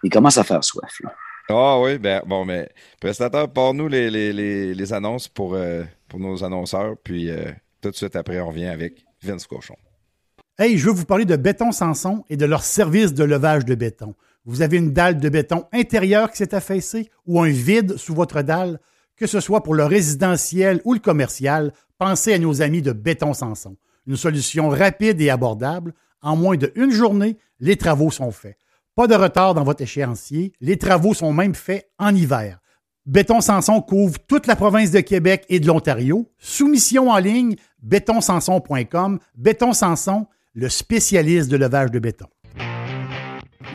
il commence à faire soif. Là. Ah oui, ben bon, mais prestataire, pars-nous les, les, les, les annonces pour, euh, pour nos annonceurs, puis euh, tout de suite après, on revient avec Vince Cochon. Hey, je veux vous parler de Béton Sanson et de leur service de levage de béton. Vous avez une dalle de béton intérieure qui s'est affaissée ou un vide sous votre dalle, que ce soit pour le résidentiel ou le commercial, pensez à nos amis de Béton Sanson. Une solution rapide et abordable. En moins d'une journée, les travaux sont faits. Pas de retard dans votre échéancier. Les travaux sont même faits en hiver. Béton Sanson couvre toute la province de Québec et de l'Ontario. Soumission en ligne, bétonsanson.com. Béton Sanson, le spécialiste de levage de béton.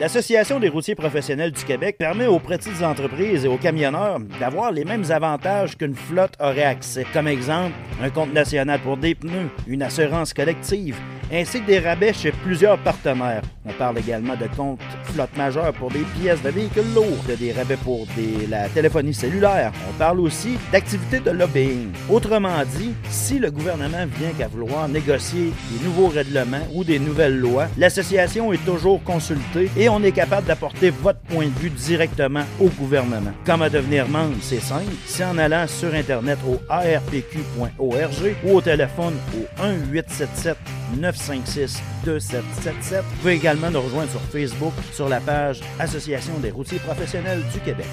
L'Association des routiers professionnels du Québec permet aux petites entreprises et aux camionneurs d'avoir les mêmes avantages qu'une flotte aurait accès. Comme exemple, un compte national pour des pneus, une assurance collective, ainsi que des rabais chez plusieurs partenaires. On parle également de compte flotte majeure pour des pièces de véhicules lourds, de des rabais pour des- la téléphonie cellulaire. On parle aussi d'activités de lobbying. Autrement dit, si le gouvernement vient qu'à vouloir négocier des nouveaux règlements ou des nouvelles lois, l'association est toujours consultée et on est capable d'apporter votre point de vue directement au gouvernement. Comment devenir membre, c'est simple. C'est en allant sur Internet au arpq.org ou au téléphone au 1-877 956 2777. Vous pouvez également nous rejoindre sur Facebook sur la page Association des routiers professionnels du Québec.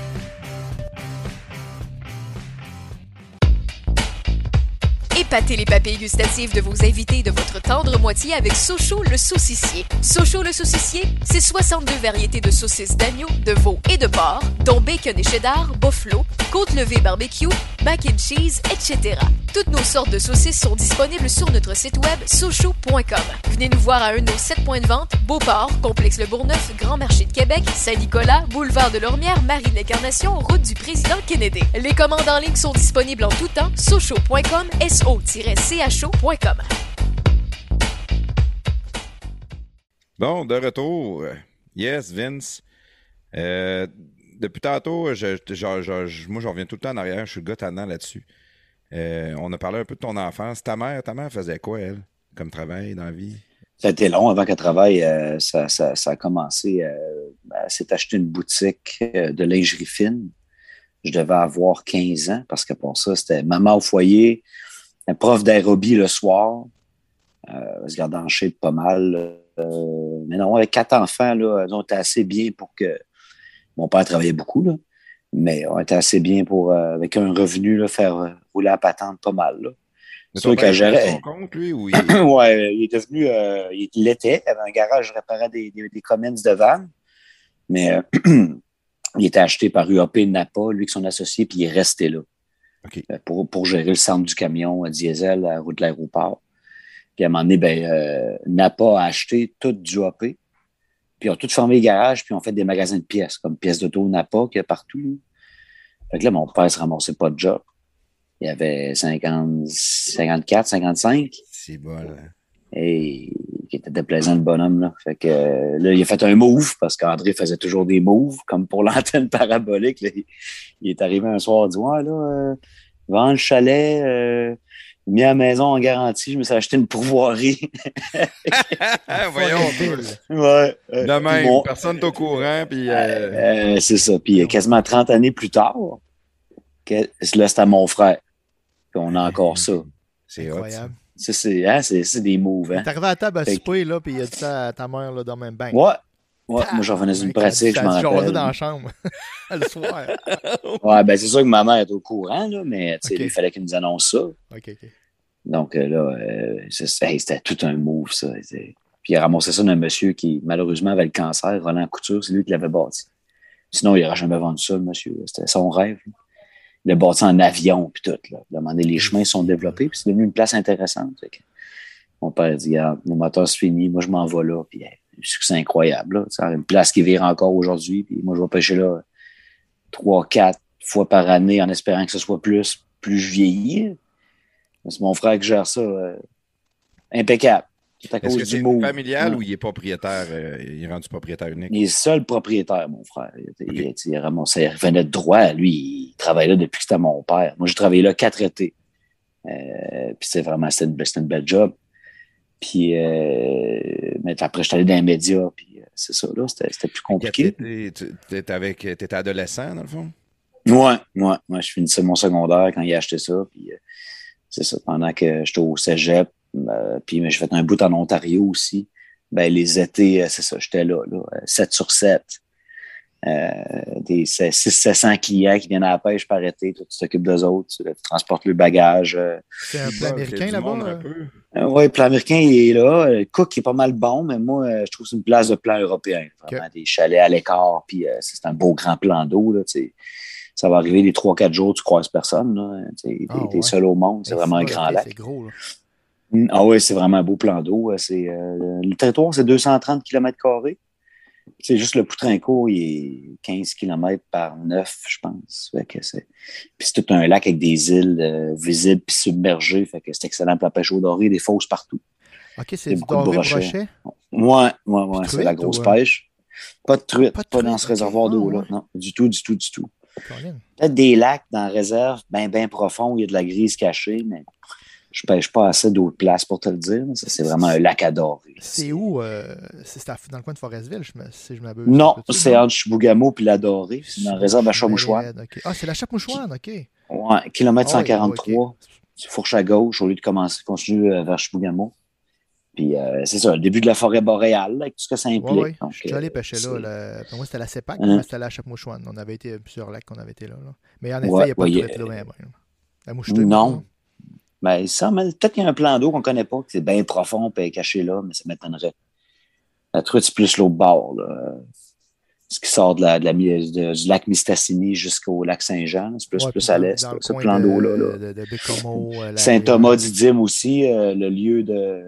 Épatez les papilles gustatives de vos invités de votre tendre moitié avec Sochaux le saucissier. Sochaux le saucissier, c'est 62 variétés de saucisses d'agneau, de veau et de porc, dont bacon et cheddar, buffalo, côte levée barbecue, mac and cheese, etc. Toutes nos sortes de saucisses sont disponibles sur notre site web sochou.com. Venez nous voir à un de nos sept points de vente Beauport, Complexe Le Bourgneuf, Grand Marché de Québec, Saint-Nicolas, Boulevard de Lormière, Marie de route du président Kennedy. Les commandes en ligne sont disponibles en tout temps. Sochou.com, so-cho.com. Bon, de retour. Yes, Vince. Euh, depuis tantôt, je, je- je- je- moi, j'en reviens tout le temps en arrière. Je suis le gars tannant là-dessus. Euh, on a parlé un peu de ton enfance. Ta mère, ta mère faisait quoi, elle, comme travail dans la vie? Ça a été long avant qu'elle travaille. euh, ça, ça- ça a commencé. Euh, elle s'est acheté une boutique de lingerie fine. Je devais avoir 15 ans parce que pour ça, c'était maman au foyer, un prof d'aérobie le soir. Euh, se gardait en shape pas mal. Euh, mais non, avec quatre enfants, là, on était assez bien pour que. Mon père travaillait beaucoup, là, mais on était assez bien pour, euh, avec un revenu, là, faire rouler la patente pas mal. Là. Sûr qu'elle père, il avait gérait- son compte, lui, ou il... ouais, il est devenu, euh, il l'était, il avait un garage, je réparais des, des, des Cummins de vannes, mais euh, il était acheté par UAP Napa, lui qui son associé, puis il est resté là Euh, pour, pour gérer le centre du camion à diesel à la route de l'aéroport. Puis à un moment donné, ben, euh, Napa a acheté tout du UAP, puis ils ont tout fermé les garages, puis ont fait des magasins de pièces, comme pièces d'auto Napa qu'il y a partout. Fait que là, mon père se ramassait pas de job. Il avait 50, 54, 55. C'est bon. Et qui était déplaisant le bonhomme. Là. Fait que euh, là, il a fait un move parce qu'André faisait toujours des moves, comme pour l'antenne parabolique. là. Il, est arrivé un soir, il dit Ouais, là, euh, vends le chalet, euh, mis à la maison en garantie, je me suis acheté une pourvoirie. Ah, voyons. Ouais. euh, De même, personne n'est au courant, puis... euh, euh, c'est ça. Puis euh, quasiment 30 années plus tard, que, là, c'était à mon frère. Puis on a encore ça. c'est. Incroyable. Ça, c'est hein, c'est- des moves. Hein? T'es arrivé à la table à Fait souper, là, puis il a dit ça à ta mère, là, dans le même bain. Ouais. Ouais, moi, j'en revenais d'une pratique, je m'en rappelle. dans la chambre. le soir. Ouais, ben c'est sûr que ma mère est au courant, là, mais tu sais, Ok. il fallait qu'il nous annonce ça. OK, OK. Donc euh, là, euh, hey, c'était tout un move, ça. Puis il a ramassé ça d'un monsieur qui, malheureusement, avait le cancer, Roland Couture, c'est lui qui l'avait bâti. Sinon, il n'aurait jamais vendu ça, le monsieur. C'était son rêve. là. Il l'a bâti en avion, puis tout. Là. Demandé, les chemins sont développés, puis c'est devenu une place intéressante. Mon père dit, Regarde, mon moteur se finit, moi je m'en vais là. Puis un succès incroyable. Là. C'est une place qui vire encore aujourd'hui, puis moi je vais pêcher là trois, quatre fois par année en espérant que ce soit plus, plus je vieillis. C'est mon frère qui gère ça. euh, impeccable. Est-ce que du c'est mot. familial Ouais. ou il est propriétaire, euh, il est rendu propriétaire unique? Il est seul propriétaire, mon frère. Il, il- il il revenait de droit. Lui, il travaillait là depuis que c'était mon père. Moi, j'ai travaillé là quatre étés. Euh, puis c'est vraiment, c'était une, une belle job. Puis, euh, mais après, je suis allé dans les médias, puis c'est ça, là, c'était plus compliqué. Avec, t'étais adolescent, dans le fond? Ouais, ouais, ouais, je finissais mon secondaire quand il a acheté ça. Puis c'est ça, pendant que j'étais au cégep, puis mais j'ai fait un bout en Ontario aussi. Ben, les étés, euh, c'est ça, j'étais là, là, euh, 7 sur 7. Euh, des 600-700 clients qui viennent à la pêche par été, toi, tu t'occupes d'eux autres, tu, tu transportes le bagage. Euh, C'est un plan américain là-bas. euh? oui, le plan américain, il est là. Le cook il est pas mal bon, mais moi, euh, je trouve que c'est une place de plan européen. Vraiment, des chalets à l'écart, puis euh, c'est un beau grand plan d'eau. Ça va arriver les 3-4 jours, tu croises personne. Tu sais, Ah, ouais. seul au monde, c'est vraiment un grand lac. C'est gros, là. Ah oui, c'est vraiment un beau plan d'eau. C'est, euh, le territoire, c'est 230 km. C'est juste le Poutrincourt, il est 15 km par 9, je pense. Fait que c'est... Puis c'est tout un lac avec des îles euh, visibles puis submergées. Fait que c'est excellent pour la pêche au doré, des fosses partout. OK, c'est du doré brochet. Ouais, ouais, ouais, Truite c'est la grosse euh, pêche. Pas de truite, Pas dans ce réservoir Ah, d'eau-là. ouais. Non, du tout, du tout, du tout. Peut-être des lacs dans la réserve, bien, bien profond, où il y a de la grise cachée, mais je pêche pas assez d'autres places pour te le dire. Ça, c'est vraiment un lac adoré. C'est où? euh, c'est dans le coin de Forestville, je me, si je m'abuse? Non, c'est entre Chibougamau puis la Dorée. C'est dans la réserve à Chamouchouane. Ok. Ah, c'est la Chape-Mouchouane, OK. Ouais, kilomètre Ah oui, 143. ok. Tu fourches à gauche au lieu de commencer, continuer euh, vers Chibougamau. Puis euh, c'est ça, le début de la forêt boréale, là, avec tout ce que ça implique. Donc, Je suis allé euh, pêcher là. Pour moi, c'était la CEPAC, Hein? mais c'était la Chape-Mouchouane. On avait été plusieurs lacs qu'on avait été là. là. Mais en effet, il Ouais, n'y a pas ouais, de là. ben. La mouchetée, Non? Ben, ça, mais peut-être qu'il y a un plan d'eau qu'on ne connaît pas, que c'est bien profond et caché là, mais ça m'étonnerait. La truite, c'est plus l'autre bord. là. ce qui sort de la, de la, de, du lac Mistassini jusqu'au lac Saint-Jean. C'est plus, Ouais, plus puis à l'est, le ce plan de- d'eau-là. de- euh, Saint-Thomas d'Idyme aussi, euh, le lieu de.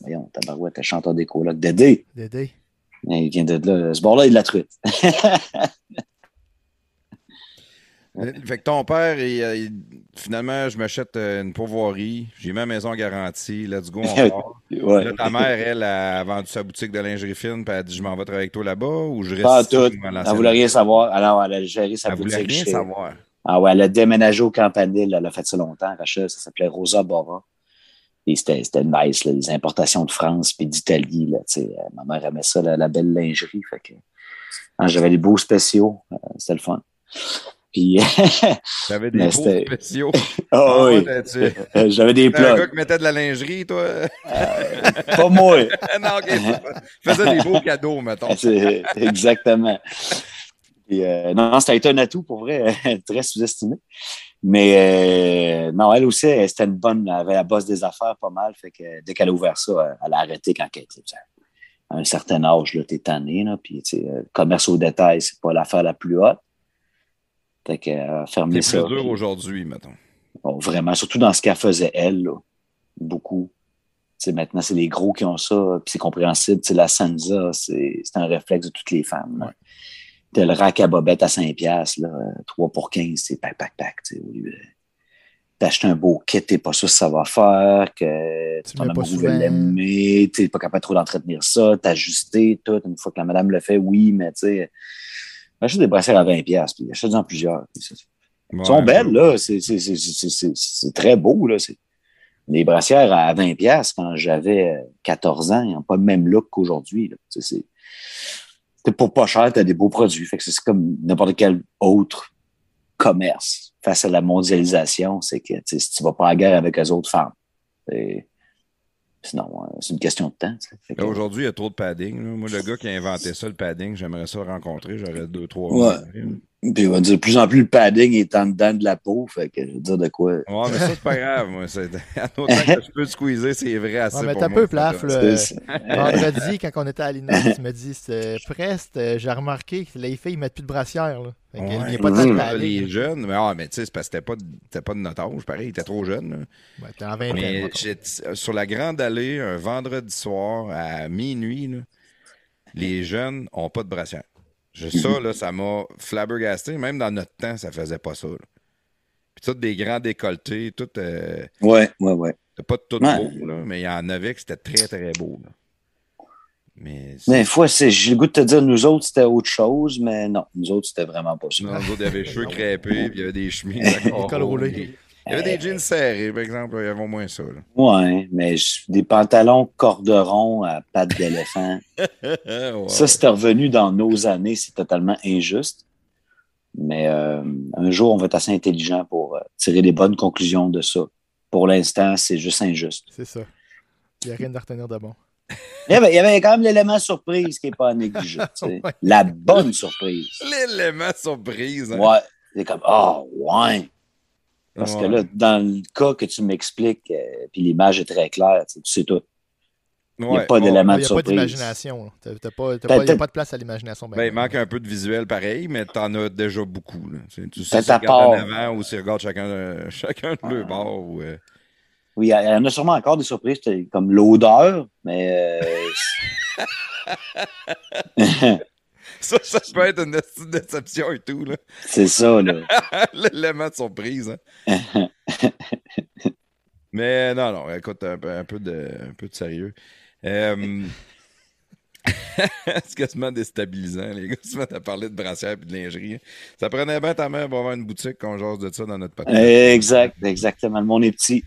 Voyons, Tabarouette, le chanteur des colocs, Dédé. Dédé. Il vient de là. Ce bord-là, il est de la truite. Fait que ton père, il- il- finalement, je m'achète euh, une pourvoirie, j'ai ma maison garantie, let's go, on part. ouais. Là, ta mère, elle, a vendu sa boutique de lingerie fine, puis elle a dit Je m'en vais travailler avec toi là-bas ou je reste Pas tout. Elle voulait rien savoir. Alors, elle a géré sa Elle voulait boutique. rien chez- savoir. Ah ouais, elle a déménagé au Campanile. Elle a fait ça longtemps, Rachel. Ça s'appelait Rosa Bora. Et c'était nice, là, les importations de France puis d'Italie. Euh, Ma mère aimait ça, la, la belle lingerie. Fait que, hein, J'avais des beaux spéciaux. euh, c'était le fun. Puis, T'avais des beaux c'était- spéciaux. ah oui, tu- euh, j'avais des un gars plats. qui mettait de la lingerie, toi? Pas moi. non, ok, faisais des beaux cadeaux, mettons. Exactement. Euh, non, été un atout pour vrai, très sous-estimé. Mais euh, non, elle aussi, c'était une bonne, elle avait la bosse des affaires pas mal. Fait que dès qu'elle a ouvert ça, elle a arrêté quand elle était. À un certain âge, là, t'es tanné. Là, puis, tu sais, euh, le commerce au détail, c'est pas l'affaire la plus haute. Fait qu'elle a fermé C'est ça. plus dur aujourd'hui, mettons. Bon, vraiment, surtout dans ce qu'elle faisait, elle, là, beaucoup. Maintenant, c'est les gros qui ont ça, puis c'est compréhensible. La Sansa, c'est c'est un réflexe de toutes les femmes. là. T'as le rack à bobette à 5$, piastres, là, 3 pour 15, c'est pack, pack, pack. tu sais, au lieu de- T'achètes un beau kit, t'es pas sûr si ça va faire, que Tu ton amoureux souvent. l'aimer, t'es pas capable trop d'entretenir ça, t'ajuster, tout. Une fois que la madame le fait, oui, mais tu sais, achète des brassières à 20$, piastres, puis achète-en plusieurs. Ouais, sont belles, là. C'est- très beau, là. Les brassières à 20 pièces quand j'avais euh, 14 ans, ils n'ont pas le même look qu'aujourd'hui. pour pas cher, tu as des beaux produits. Fait que c'est comme n'importe quel autre commerce face à la mondialisation. C'est que si tu vas pas à la guerre avec les autres femmes, sinon, euh, c'est une question de temps. que- Aujourd'hui, il y a trop de padding. là. Moi, le gars qui a inventé ça, le padding, j'aimerais ça le rencontrer. J'aurais deux, trois. Ouais. Puis on va dire, de plus en plus, le padding est en dedans de la peau. Fait que je veux dire de quoi. Ouais, mais ça, c'est pas grave. Moi. C'est... Autant que je peux squeezer, c'est vrai assez. Ouais, mais t'as moi, peu ça, plaf, là. là. C'est- Vendredi, quand on était à l'INA, tu me dis, c'est presque, euh, j'ai remarqué que les filles, ils mettent plus de brassières, là. Fait que Ouais. Il n'y a pas de padding, Les jeunes, mais, ah, mais tu sais, c'est parce que c'était pas, de- pas de notre âge, pareil, il était trop jeune. là. Ouais, t'es en vingtaine, Mais mettons. j'ai- sur la Grande Allée, un vendredi soir à minuit, là, les jeunes ont pas de brassière. Je- Ça, là, ça m'a flabbergasté. Même dans notre temps, ça faisait pas ça. là. Puis tout des grands décolletés, tout. euh, Ouais, ouais, ouais. c'était pas tout Ouais. beau, là, mais il y en avait que c'était très, très beau. là. Mais. des fois, c'est- j'ai le goût de te dire, nous autres, c'était autre chose, mais non, nous autres, c'était vraiment pas ça. Non, nous autres, il y avait les cheveux crêpés, puis il y avait des chemises à carreaux, col roulé. puis Il y avait des jeans serrés, par exemple. Il y avait au moins ça. là. Ouais, mais je- des pantalons corderons à pattes d'éléphant. Ouais. Ça, c'était revenu dans nos années, c'est totalement injuste. Mais euh, un jour, on va être assez intelligent pour euh, tirer des bonnes conclusions de ça. Pour l'instant, c'est juste injuste. C'est ça. Il n'y a rien de retenir de bon. Il y avait, il y avait quand même l'élément surprise qui n'est pas à négliger. tu sais. Ouais. La bonne surprise. L'élément surprise. hein. Ouais. C'est comme, ah, ouais. Parce que Ouais. là, dans le cas que tu m'expliques, euh, puis l'image est très claire, tu sais, tu sais tout. Il n'y a pas d'élément Il de n'y a pas surprise. d'imagination. là. T'as- t'as pas- pas- Il n'y a pas de place à l'imagination. ben, Ben, il manque un peu de visuel pareil, mais t'en as déjà beaucoup. Là. Tu sais, Tu sais si tu regardes en part. avant ou si tu regardes chacun, euh, chacun de leur Ah. bord. Ou, euh, Oui, il y en a sûrement encore des surprises, comme l'odeur, mais. euh, Ça, ça peut être une déception et tout. là. c'est ça, là. L'élément de surprise. hein. Mais non, non, écoute, un peu, un peu, de, un peu de sérieux. Euh, c'est quasiment déstabilisant, les gars, mettent à parler de brassière et de lingerie. hein. Ça prenait bien ta mère pour avoir une boutique qu'on jase de ça dans notre podcast. exact, exactement. Le monde est petit.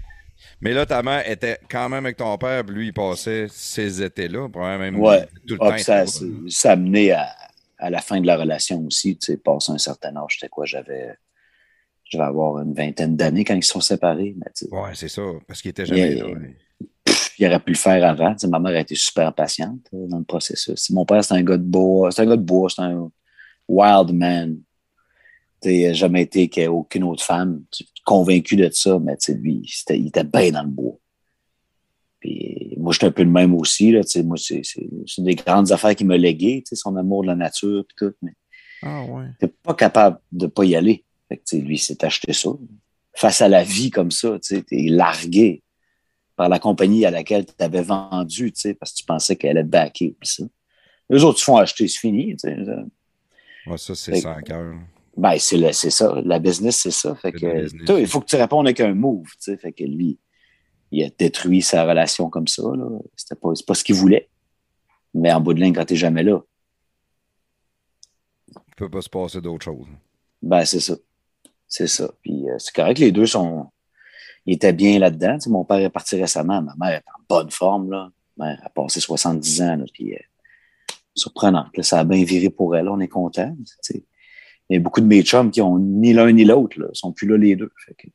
Mais là, ta mère était quand même avec ton père, puis lui, il passait ces étés-là, probablement même Ouais. tout le Ah, temps. ça, ça, là. ça a amené à, à la fin de la relation aussi. Tu sais, passé un certain âge, j'étais quoi? J'avais. Je vais avoir une vingtaine d'années quand ils se sont séparés. Mais Ouais, c'est ça, parce qu'il était jamais Yeah. là. il aurait pu le faire avant. Tu sais, ma mère a été super patiente euh, dans le processus. Mon père, c'est un gars de bois. C'est un gars de bois, c'est un wild man. Tu sais, il n'a jamais été qu'aucune autre femme. Tu- Convaincu de ça, mais tu sais, lui, c'était- il était bien dans le bois. Puis moi, je suis un peu le même aussi. Là, moi, c'est des grandes affaires qui me légué, son amour de la nature et tout. Mais ah ouais. t'es pas capable de pas y aller. Fait que, lui, il s'est acheté ça. Face à la vie comme ça, tu es largué par la compagnie à laquelle tu avais vendu, parce que tu pensais qu'elle allait te backer. Ça. Eux autres, ils font acheter, c'est fini. Ouais, ça, c'est ça cœur. Ben, c'est ça. La business, c'est ça. Fait que, il faut que tu répondes avec un move. Fait que lui, il a détruit sa relation comme ça. C'était pas, pas ce qu'il voulait. Mais en bout de ligne, quand t'es jamais là. Il peut pas se passer d'autre chose. Ben, c'est ça. C'est ça. Puis euh, c'est correct, les deux sont. Ils étaient bien là-dedans. mon père est parti récemment. Ma mère est en bonne forme. Là. Ma mère a passé 70 ans. Là, puis, euh, surprenant. ça a bien viré pour elle. On est content. Il y a beaucoup de mes chums qui ont ni l'un ni l'autre. Ils sont plus là les deux. Fait que...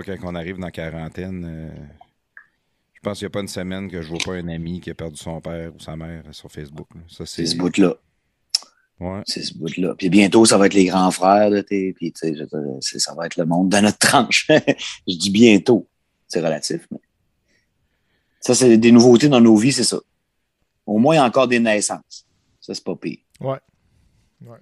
quand on arrive dans la quarantaine, euh, je pense qu'il n'y a pas une semaine que je ne vois pas un ami qui a perdu son père ou sa mère sur Facebook. Ça, c'est ce bout-là. Ouais. C'est ce bout-là. Puis bientôt, ça va être les grands frères de tes. Puis, tu sais, ça va être le monde de notre tranche. je dis bientôt. C'est relatif, mais. Ça, c'est des nouveautés dans nos vies, c'est ça. Au moins, il y a encore des naissances. Ça, c'est pas pire. Ouais. Ouais.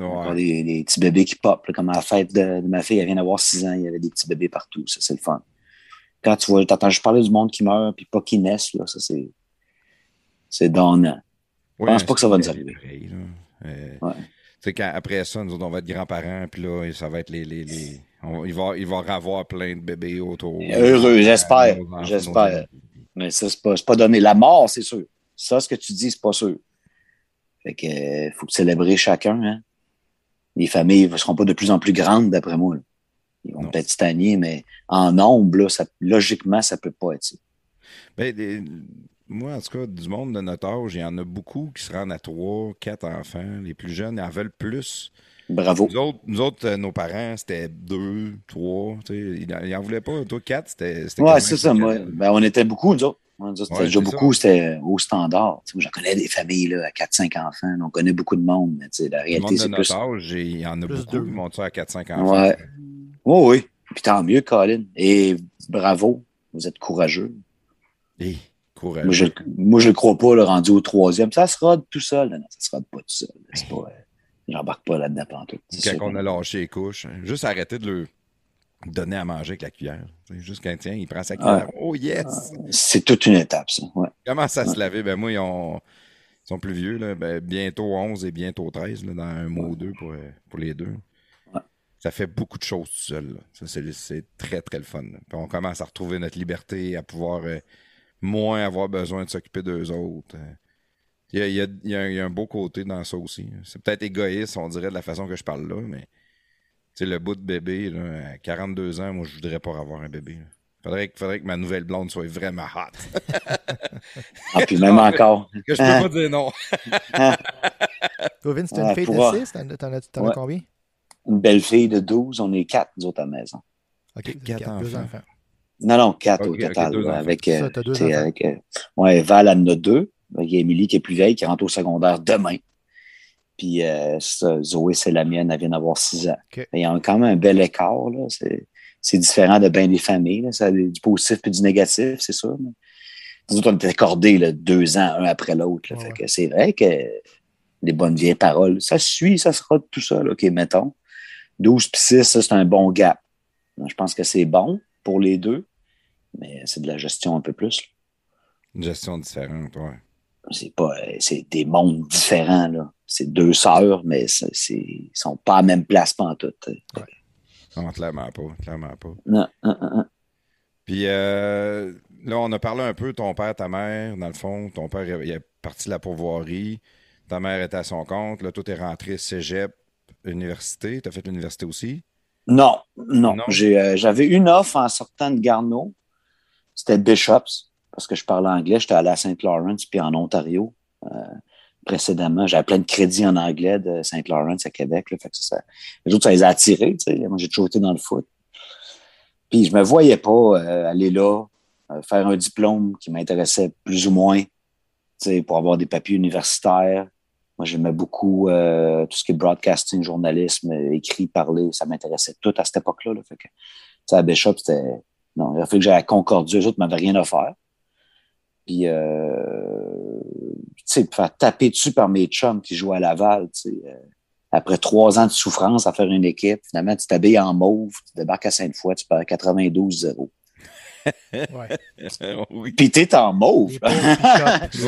Encore des, petits bébés qui pop. comme à la fête de, ma fille, elle vient d'avoir 6 ans, il y avait des petits bébés partout. Ça, c'est le fun. Quand tu vois, t'entends juste parler du monde qui meurt, puis pas qui naissent, là, ça, c'est. C'est donnant. je pense pas que ça va nous arriver. Euh, ouais. après ça, nous on va être grands-parents, puis là, ça va être les. les, les il, va, il va avoir plein de bébés autour. Heureux, j'espère. J'espère. Mais ça, c'est pas, pas donné. La mort, c'est sûr. Ça, ce que tu dis, c'est pas sûr. Fait que euh, faut célébrer chacun. Hein. Les familles ne seront pas de plus en plus grandes, d'après moi. Ils vont peut-être stagner, mais en nombre, là, ça, logiquement, ça peut pas être ça. Ben, moi, en tout cas, du monde de notre âge, il y en a beaucoup qui se rendent à trois, quatre enfants. Les plus jeunes, en veulent plus. Bravo. Nous autres, euh, nos parents, c'était deux, trois. Ils n'en voulaient pas. Toi, quatre, c'était. Ouais, c'est ça. Moi. Ben, on était beaucoup, nous autres. C'était déjà beaucoup, c'était au standard. J'en connais des familles là, à 4-5 enfants. On connaît beaucoup de monde, mais la réalité, c'est plus. Âge, il y en a beaucoup qui montent à 4-5 enfants. Ouais. Oui, oui. Puis tant mieux, Colin. Et bravo, vous êtes courageux. Et courageux. Moi, je, moi, je le crois pas, le rendu au troisième. Ça se rode tout seul. Non, ça se rode pas tout seul. C'est pas. J'embarque pas là-dedans tout. Quand on a lâché les couches, juste arrêter de le donner à manger avec la cuillère. Juste quand tiens, il prend sa cuillère. Oh yes! C'est toute une étape, ça. Ouais. Comment ça se laver? Ben moi, ils, ont... sont plus vieux, là. Ben, bientôt 11 et bientôt 13, là, dans un mois ou deux pour, euh, pour les deux. Ça fait beaucoup de choses tout seul. C'est très, très le fun. On commence à retrouver notre liberté, à pouvoir euh, moins avoir besoin de s'occuper d'eux autres. Il y, a, il, y a, un beau côté dans ça aussi. C'est peut-être égoïste, on dirait, de la façon que je parle là, mais c'est le bout de bébé, là, à 42 ans, moi, je voudrais pas avoir un bébé. Il faudrait, faudrait, que ma nouvelle blonde soit vraiment hot. ah, puis même encore. Que je peux pas dire non. Govin, c'est une fille de 6? T'en as, combien? Une belle fille de 12. On est quatre, nous autres, à la maison. OK, quatre, enfants. Non, non, quatre au total. avec, euh, avec euh, ouais, Val en a deux. Il y a Émilie qui est plus vieille, qui rentre au secondaire demain. Puis euh, Zoé, c'est la mienne, elle vient d'avoir six ans. Il y a quand même un bel écart. C'est différent de bien des familles. Là. Ça a du positif et du négatif, c'est sûr. Nous autres, on était accordés là, deux ans, un après l'autre. C'est vrai que les bonnes vieilles paroles, ça suit, ça sera tout ça. OK, mettons. 12 puis 6, ça, c'est un bon gap. Je pense que c'est bon pour les deux, mais c'est de la gestion un peu plus. Une gestion différente, oui. C'est pas, c'est des mondes différents, là c'est deux sœurs, mais ils sont pas à la même place pas en tout. Ouais. Non, clairement pas. Clairement pas. Non, non, Puis euh, là, on a parlé un peu, ton père, ta mère, dans le fond, ton père il est parti de la pourvoirie, ta mère était à son compte, là, toi, t'es rentré cégep, université, t'as fait l'université aussi? Non, non. Euh, j'avais une offre en sortant de Garneau. C'était Bishops, parce que je parlais anglais. J'étais allé à Saint Lawrence, puis en Ontario. Euh, précédemment. J'avais plein de crédits en anglais de Saint-Laurent à Québec. fait que ça, les autres, ça les a attirés. Moi, j'ai toujours été dans le foot. Puis je me voyais pas euh, aller là, euh, faire un diplôme qui m'intéressait plus ou moins pour avoir des papiers universitaires. Moi, j'aimais beaucoup tout ce qui est broadcasting, journalisme, écrit, parler. Ça m'intéressait tout à cette époque-là. Fait que, à Bishop, c'était Non, il a fallu que j'aille à Concordia. Eux autres m'avaient rien offert. Puis, euh, tu sais, faire taper dessus par mes chums qui jouent à Laval, tu sais. euh, après trois ans de souffrance à faire une équipe, finalement, tu t'habilles en mauve, tu débarques à Sainte-Foy, tu perds 92-0. Ouais. Puis t'es en mauve. Puis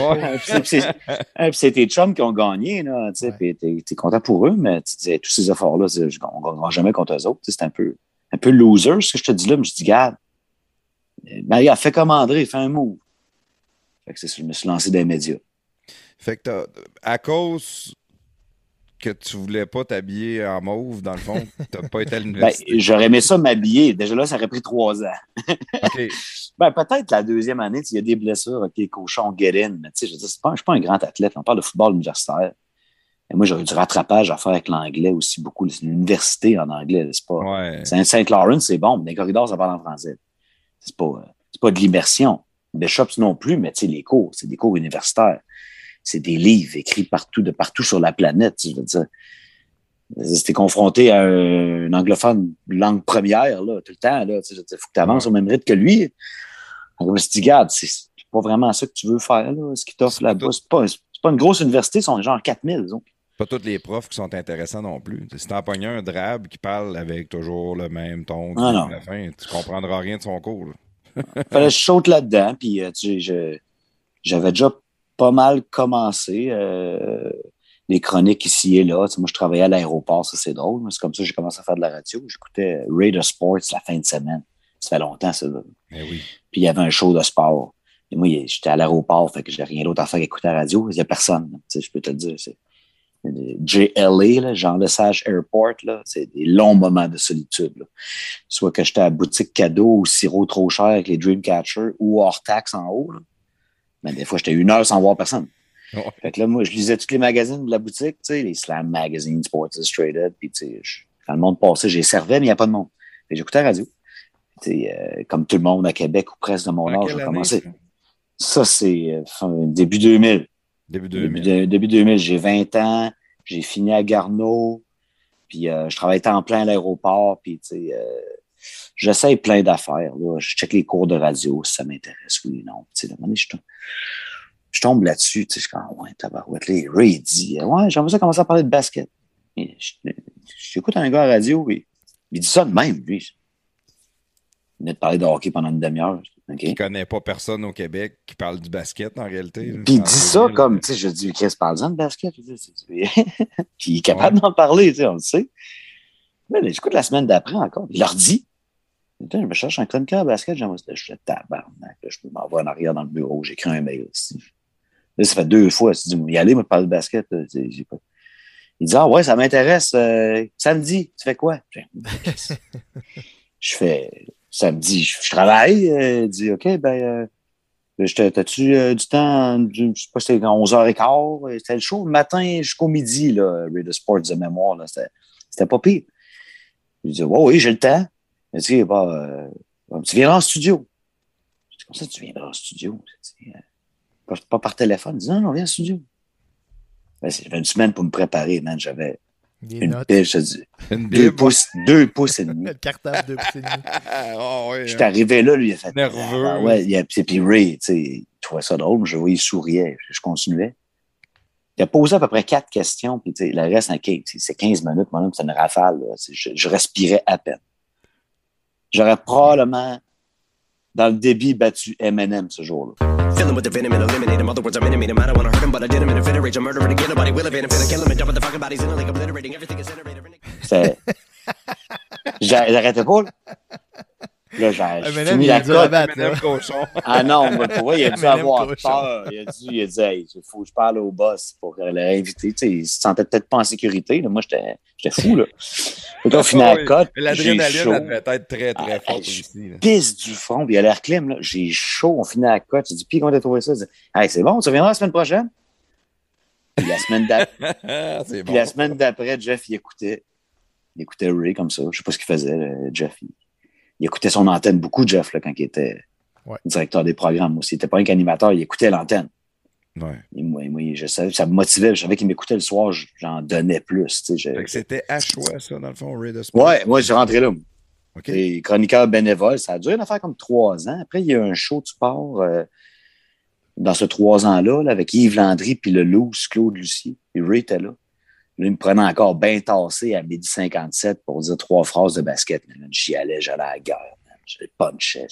c'est- tes chums qui ont gagné, là, tu sais, Ouais. puis t'es, t'es content pour eux, mais tu disais, tous ces efforts-là, on ne gagnera jamais contre eux autres. tu sais, C'est un peu, un peu loser, ce que je te dis là, mais je dis, garde, ben, il a fait comme André, il fait un move. Fait que je me suis lancé dans les médias. Fait que à cause que tu voulais pas t'habiller en mauve, dans le fond, t'as pas été à Ben, l'université. j'aurais aimé ça m'habiller. Déjà là, ça aurait pris trois ans. Ben, peut-être la deuxième année, il y a des blessures, OK, cochon, get in. Mais tu sais, je je suis pas un grand athlète. On parle de football universitaire. Et moi, j'aurais du rattrapage à faire avec l'anglais aussi beaucoup. C'est une université en anglais, c'est pas. Ouais. Saint- Saint-Lawrence, c'est bon, mais les corridors, ça parle en français. C'est pas, euh, c'est pas de l'immersion. Bishops non plus, mais tu sais, les cours, c'est des cours universitaires. C'est des livres écrits partout, de partout sur la planète, tu je veux dire. C'était confronté à un, un anglophone langue première, là, tout le temps, là. Tu sais, dire, faut que tu avances au même rythme que lui. Donc, je me suis dit, garde, c'est pas vraiment ça que tu veux faire, là. Ce C'est pas là-bas, c'est pas, c'est pas une grosse université, ils sont genre 4000, donc. Pas tous les profs qui sont intéressants non plus. Si t'en pognes un drabe qui parle avec toujours le même ton Ah, à la fin, tu comprendras rien de son cours. là. fallait que je saute là-dedans. Puis, euh, tu sais, je- j'avais déjà pas mal commencé euh, les chroniques ici et là. Tu sais, moi, je travaillais à l'aéroport, ça, c'est drôle. C'est comme ça que j'ai commencé à faire de la radio. J'écoutais Raider Sports la fin de semaine. Ça fait longtemps, ça. là. Oui. Puis, il y avait un show de sport. Et moi, j'étais à l'aéroport, fait que j'ai rien d'autre à faire qu'écouter la radio. Il n'y a personne. là. Tu sais, je peux te le dire. JLA, là, Jean Lesage Airport, c'est des longs moments de solitude. là. Soit que j'étais à la boutique cadeau ou sirop trop cher avec les Dreamcatcher ou hors taxe en haut. Là. Mais des fois, j'étais une heure sans voir personne. Ouais. Fait que là, moi, je lisais tous les magazines de la boutique, tu sais, les Slam Magazine, Sports Illustrated, puis tu sais, je- quand le monde passait, j'ai servais, mais il n'y a pas de monde. J'écoutais la radio. Euh, comme tout le monde à Québec ou presque de mon âge, j'ai commencé. ça? C'est euh, début 2000. Début Début, 2000. de- début 2000, j'ai 20 ans, j'ai fini à Garneau, puis euh, je travaille temps plein à l'aéroport, puis tu sais, euh, j'essaye plein d'affaires. là. Je check les cours de radio si ça m'intéresse, oui, non. Tu sais, je tombe, je tombe là-dessus, tu sais, je suis comme, ouais, tabarouette, les Ray dit, euh, ouais, j'aimerais ça commencer à parler de basket. Et J'écoute un gars à la radio, oui. Il dit ça de même, lui. Il venait de parler de hockey pendant une demi-heure. OK? Qui connaît pas personne au Québec qui parle du basket en réalité. Puis il dit ça 2000, comme, tu sais, je dis, Chris, parle-en de basket. Je dis, c'est- c'est- Puis il est capable d'en parler, tu sais, on le sait. Mais là, j'écoute la semaine d'après encore. Il leur dit. Putain, je me cherche un chroniqueur à basket, j'aimerais ça. Je suis tabarnak. Je peux m'envoyer en arrière dans le bureau, j'écris un mail. aussi. Là, ça fait deux fois. Je dis, y aller, moi, parler de basket. là, tu pas- Il dit, ah ouais, ça m'intéresse. euh, samedi, tu fais quoi? Je Je fais, samedi, je, travaille. euh, Il dit, OK, ben, euh, T'as-tu euh, du temps, du- je sais pas, c'était 11h15, euh, c'était le show le matin jusqu'au midi, là, Radio Sports de mémoire, là, c'était, c'était pas pire. Je dis, ouais, oui, j'ai le temps. Il dit, bah, euh, tu viendras en studio. Je dis, comme ça, tu viendras en studio? Euh, pas, pas par téléphone. Il dit, non, non, viens en studio. Ben, j'avais une semaine pour me préparer, man. J'avais Des une notes. je dis, Une deux pouces, deux pouces et demi. Le cartable de pouces et demi. Ah, J'étais hein. arrivé là, lui, il a fait. Nerveux. Ah, ouais, il a, puis, puis Ray, tu sais, il trouvait ça drôle. Je voyais, il souriait. Je, je continuais. Il a posé à peu près quatre questions, puis tu sais, le reste, ok, c'est c'est 15 minutes, mon homme, c'est une rafale. là. Je, je respirais à peine. J'aurais probablement, dans le débit, battu Eminem ce jour-là. Fill him with the venom and eliminate him. Other words, I'm intimate him. I don't wanna hurt him, but I did him in a fit of rage. I'm murdering again. Nobody will evade him. Finna kill him and dump the fucking bodies in a lake, obliterating everything. C'était. J'a- J'arrêtais pas, là. Là, j'ai fini la a dû la cote. Cochon. Ah non, mais pour vrai, il a dû avoir cochon. peur. Il a dit, il a dit, hey, il faut que je parle au boss pour l'inviter. Tu sais, il se sentait peut-être pas en sécurité. là. Moi, j'étais j'étais fou, là. Fait qu'on finit à la cote. L'adrénaline, devait être très, très Ah, forte aussi. Pisse du front, puis il a l'air clim, là. J'ai chaud, on finit à la cote. J'ai dit, puis comment t'as trouvé ça? Il dit, hey, c'est bon, tu reviendras la semaine prochaine? Puis la semaine d'après, Ah, c'est puis bon. la semaine d'après, Jeff, il écoutait. Il écoutait Ray comme ça. Je sais pas ce qu'il faisait, là, Jeff. Il, il écoutait son antenne beaucoup, Jeff, là, quand il était Ouais. directeur des programmes aussi. Il était pas un qu'animateur, il écoutait l'antenne. Ouais. Et moi, moi, je savais, ça me motivait. Je savais qu'il m'écoutait le soir, j'en donnais plus. Tu c'était à choix, ça, dans le fond, Ray de Sport. Ouais, moi, j'ai rentré là. Et chroniqueur bénévole, ça a duré une affaire comme trois ans. Après, il y a eu un show de sport euh, dans ce trois ans-là, là, avec Yves Landry puis le loose Claude Lucie. Puis Ray était là. Lui, il me prenait encore bien tassé à midi 57 pour dire trois phrases de basket. J'y allais, j'allais à la guerre. Je punchais.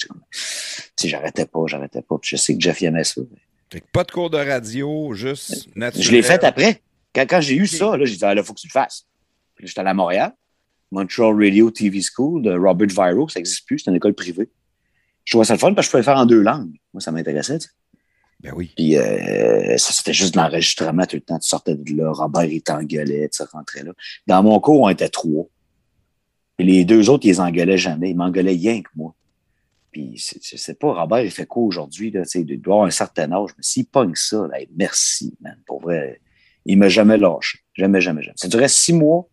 J'arrêtais pas, j'arrêtais pas. Puis je sais que Jeff aimait ça. Fait que pas de cours de radio, juste naturel. Je l'ai fait après. Quand, quand j'ai eu ça, j'ai dit, ah, là, il faut que tu le fasses. Puis j'étais allé à Montréal, Montreal Radio TV School de Robert Viro, ça n'existe plus, c'est une école privée. Je trouvais ça le fun parce que je pouvais le faire en deux langues. Moi, ça m'intéressait. Ben oui. Puis euh, ça, c'était juste de l'enregistrement tout le temps. Tu sortais de là, Robert, il t'engueulait, tu rentrais là. Dans mon cours, on était trois. Puis les deux autres, ils engueulaient jamais. Ils m'engueulaient rien que moi. Puis je sais pas, Robert, il fait quoi aujourd'hui? là, Il doit avoir un certain âge, mais s'il pogne ça, là, merci, man. Pour vrai, il m'a jamais lâché. Jamais, jamais, jamais. Ça durait six mois.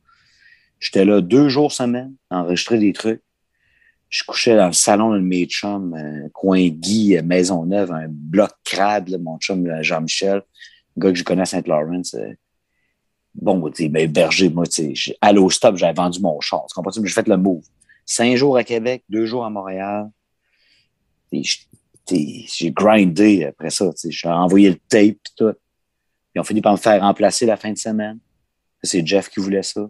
J'étais là deux jours semaine, enregistrer des trucs. Je couchais dans le salon de mes chums, euh, coin Guy, euh, Maisonneuve, un bloc crade, là, mon chum euh, Jean-Michel, un gars que je connais à Saint-Laurent. Bon, tu ben, berger, moi, tu sais, allô, stop, j'avais vendu mon char. Tu comprends? J'ai fait le move. Cinq jours à Québec, deux jours à Montréal. J'ai grindé après ça. J'ai envoyé le tape et tout. Ils ont fini par me faire remplacer la fin de semaine. C'est Jeff qui voulait ça.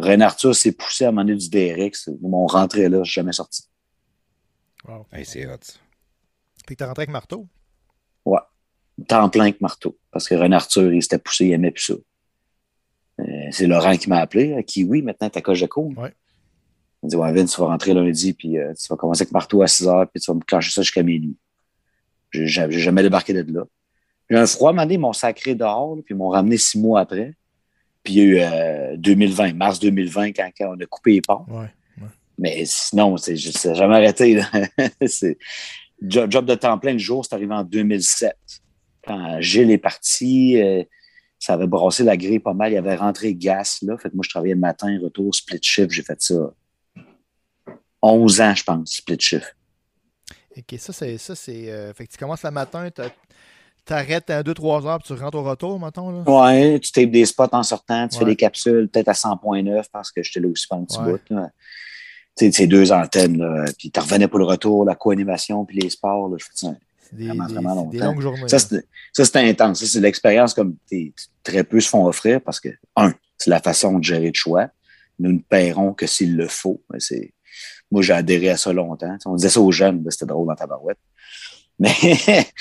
René Arthur s'est poussé à m'amener du DRX. Ils m'ont rentré là, je suis jamais sorti. Wow. Hey, c'est hot. Fait que t'es rentré avec marteau? Temps plein que marteau. Parce que René Arthur, il s'était poussé, il aimait plus ça. Euh, c'est Laurent qui m'a appelé, euh, qui, oui, maintenant, t'as Cogeco. Ouais. Il m'a dit, ouais, Vince, tu vas rentrer lundi, puis euh, tu vas commencer avec marteau à 6 heures, puis tu vas me clencher ça jusqu'à minuit. J'ai jamais débarqué de là. J'ai eu un froid, m'ont ils m'ont sacré dehors, là, puis ils m'ont ramené six mois après. Puis il y a eu euh, 2020, mars 2020, quand, quand on a coupé les ponts. Ouais. Mais sinon, c'est juste- ça n'a jamais arrêté. job, job de temps plein le jour, c'est arrivé en 2007. Quand Gilles est parti, euh, ça avait brassé la grille pas mal. Il avait rentré gaz là. Fait que moi, je travaillais le matin, retour, split shift. J'ai fait ça 11 ans, je pense, split shift. Ok, ça, c'est. Ça, c'est euh, fait que tu commences le matin, t'arrêtes à 2-3 heures, puis tu rentres au retour, mettons. Là? Ouais, tu tapes des spots en sortant, tu Ouais. fais des capsules, peut-être à 100.9 parce que j'étais là aussi pendant un petit Ouais. bout. là. Tu sais, ces deux antennes, là, puis tu revenais pour le retour, la co-animation, puis les sports. Là, je fais ça des, Vraiment, des- vraiment des longtemps. longues journées. Ça, là. c'était intense. Ça, c'est l'expérience comme très peu se font offrir parce que, un, c'est la façon de gérer de choix. Nous ne paierons que s'il le faut. C'est- Moi, j'ai adhéré à ça longtemps. On disait ça aux jeunes, c'était drôle dans ta barouette. Mais,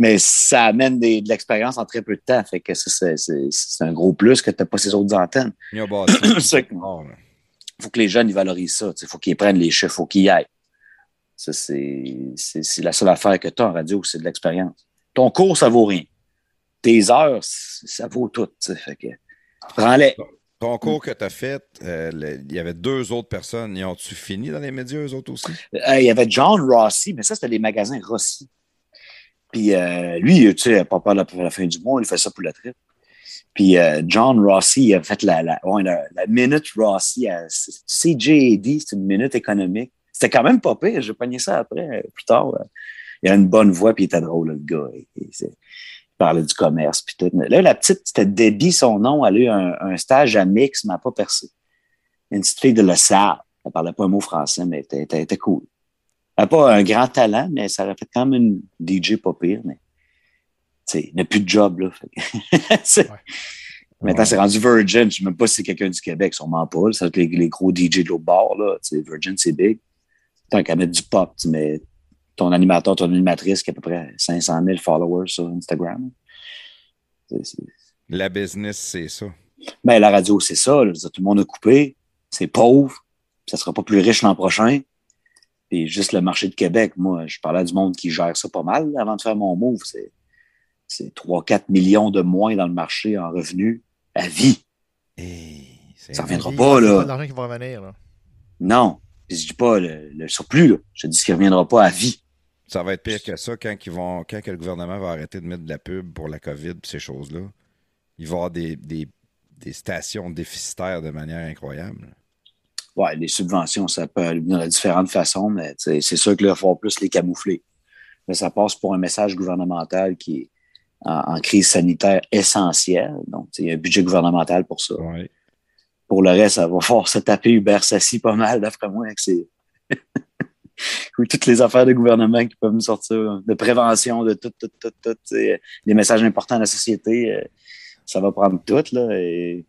mais ça amène des- de l'expérience en très peu de temps. Fait que c'est- un gros plus que tu n'as pas ces autres antennes. Il faut que les jeunes ils valorisent ça. Il faut qu'ils prennent les chiffres, faut qu'ils y aillent. Ça, c'est la seule affaire que tu as en radio, c'est de l'expérience. Ton cours, ça vaut rien. Tes heures, ça vaut tout. Fait que prends-les. Ton cours que tu as fait, euh, le- il y avait deux autres personnes. Ils ont-tu fini dans les médias, eux autres aussi? Euh, il y avait John Rossi, mais ça, c'était les magasins Rossi. Puis euh, lui, tu sais, pas peur de la, fin du mois, il fait ça pour la trip. Puis euh, John Rossi, a fait la, la, minute Rossi à CJAD, c'est une minute économique. C'était quand même pas pire. J'ai pogné ça après, euh, plus tard. Il a une bonne voix, puis il était drôle, le gars. Il parlait du commerce, puis tout. Là, la petite, c'était Debbie, son nom. Elle a eu un, stage à Mix, mais elle pas percé. Une petite fille de La Salle. Elle parlait pas un mot français, mais elle était cool. Elle n'a pas un grand talent, mais ça aurait fait quand même une DJ pas pire. Mais, il n'a plus de job, là. Ouais. Maintenant, c'est rendu Virgin. Je ne sais même pas si c'est quelqu'un du Québec, sûrement pas. Ça va être les, les gros DJ de l'autre bord, là. Virgin, c'est big. Tant qu'à mettre du pop, tu mets ton animateur, ton animatrice qui a à peu près 500 000 followers sur Instagram. La business, c'est ça. mais la radio, c'est ça. là. Tout le monde a coupé. C'est pauvre. Ça sera pas plus riche l'an prochain. Et juste le marché de Québec, moi, je parlais du monde qui gère ça pas mal avant de faire mon move. C'est, c'est 3-4 millions de moins dans le marché en revenus à vie. Ça reviendra Il- pas, c'est là. pas de l'argent qui va revenir. Là. Non. Je dis pas le, le surplus, là. Je dis qu'il reviendra pas à vie. Ça va être pire que ça quand, ils vont, quand que le gouvernement va arrêter de mettre de la pub pour la COVID et ces choses-là. Il va y avoir des, des, des stations déficitaires de manière incroyable. Ouais, les subventions, ça peut aller de différentes façons, mais c'est sûr que là, il va falloir plus les camoufler. Mais ça passe pour un message gouvernemental qui est en, en crise sanitaire essentielle. Donc, il y a un budget gouvernemental pour ça. Ouais. Pour le reste, ça va falloir se taper Hubert Sassi pas mal, d'après moi, avec ses, ou toutes les affaires de gouvernement qui peuvent me sortir, de prévention, de tout, tout, tout, tout, les messages importants de la société, euh, ça va prendre tout, là, et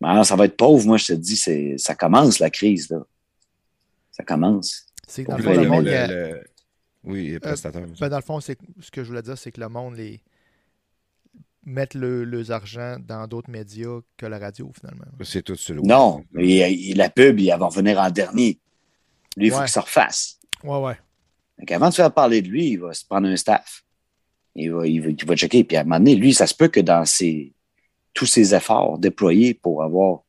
Ben non, ça va être pauvre, moi, je te dis, c'est, ça commence, la crise, là. Ça commence. C'est que dans le Le- fond, le le- monde, le- il y a- le- Oui, les prestataires. ben, dans le fond, c'est ce que je voulais dire, c'est que le monde les mettent le, leurs argent dans d'autres médias que la radio, finalement. C'est tout sur le Non, mais il- la pub, il va revenir en dernier. Lui, il faut qu'il se refasse. Ouais, ouais. Donc, avant de faire parler de lui, il va se prendre un staff. Il va, il va, il va checker. Puis à un moment donné, lui, ça se peut que dans ses, tous ses efforts déployés pour avoir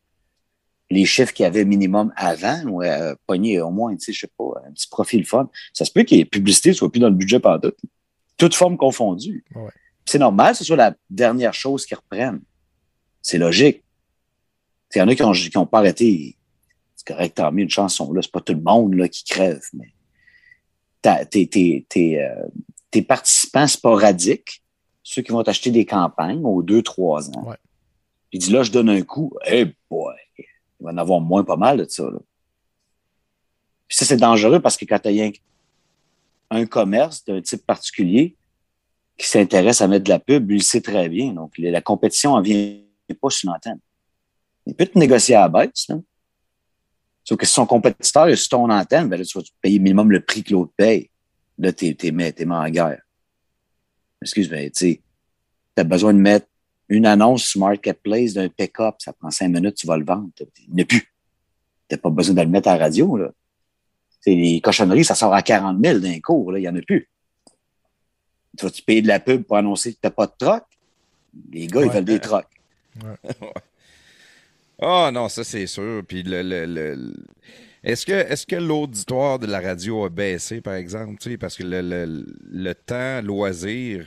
les chiffres qu'il y avait minimum avant, ou euh, pogner au moins, tu sais, je sais pas, un petit profil fun, ça se peut que les publicités soient plus dans le budget par tout. Toutes formes confondues. Ouais. C'est normal que ce soit la dernière chose qu'ils reprennent. C'est logique. Il y en a qui ont, qui ont pas arrêté. C'est correct, tant mieux, une chanson. Là, c'est pas tout le monde là, qui crève, mais tes, tes, tes, euh, tes participants sporadiques, ceux qui vont t'acheter des campagnes aux deux, trois ans. Ouais. Puis dis là, je donne un coup. Eh boy, il va en avoir moins pas mal de ça. Là. Puis ça, c'est dangereux parce que quand tu as un commerce d'un type particulier qui s'intéresse à mettre de la pub, lui, il sait très bien. Donc, la compétition en vient pas sur l'antenne. Il peut te négocier à la baisse. Là. Sauf que si son compétiteur est sur ton antenne, ben là, tu vas payer minimum le prix que l'autre paye. Là, t'es, t'es, mis- t'es mis en guerre. Excuse, mais tu t'as besoin de mettre une annonce sur Marketplace d'un pick-up, ça prend cinq minutes, tu vas le vendre. Il n'y a plus. T'as pas besoin de le mettre à la radio, là. Les cochonneries, ça sort à 40 000 d'un cours, là, il n'y en a plus. Tu vas-tu payer de la pub pour annoncer que t'as pas de troc? Les gars, ils veulent des trocs. Ah non, ça c'est sûr. Puis le, le- le- le- est-ce que est-ce que l'auditoire de la radio a baissé, par exemple, tu parce que le, le- le temps loisir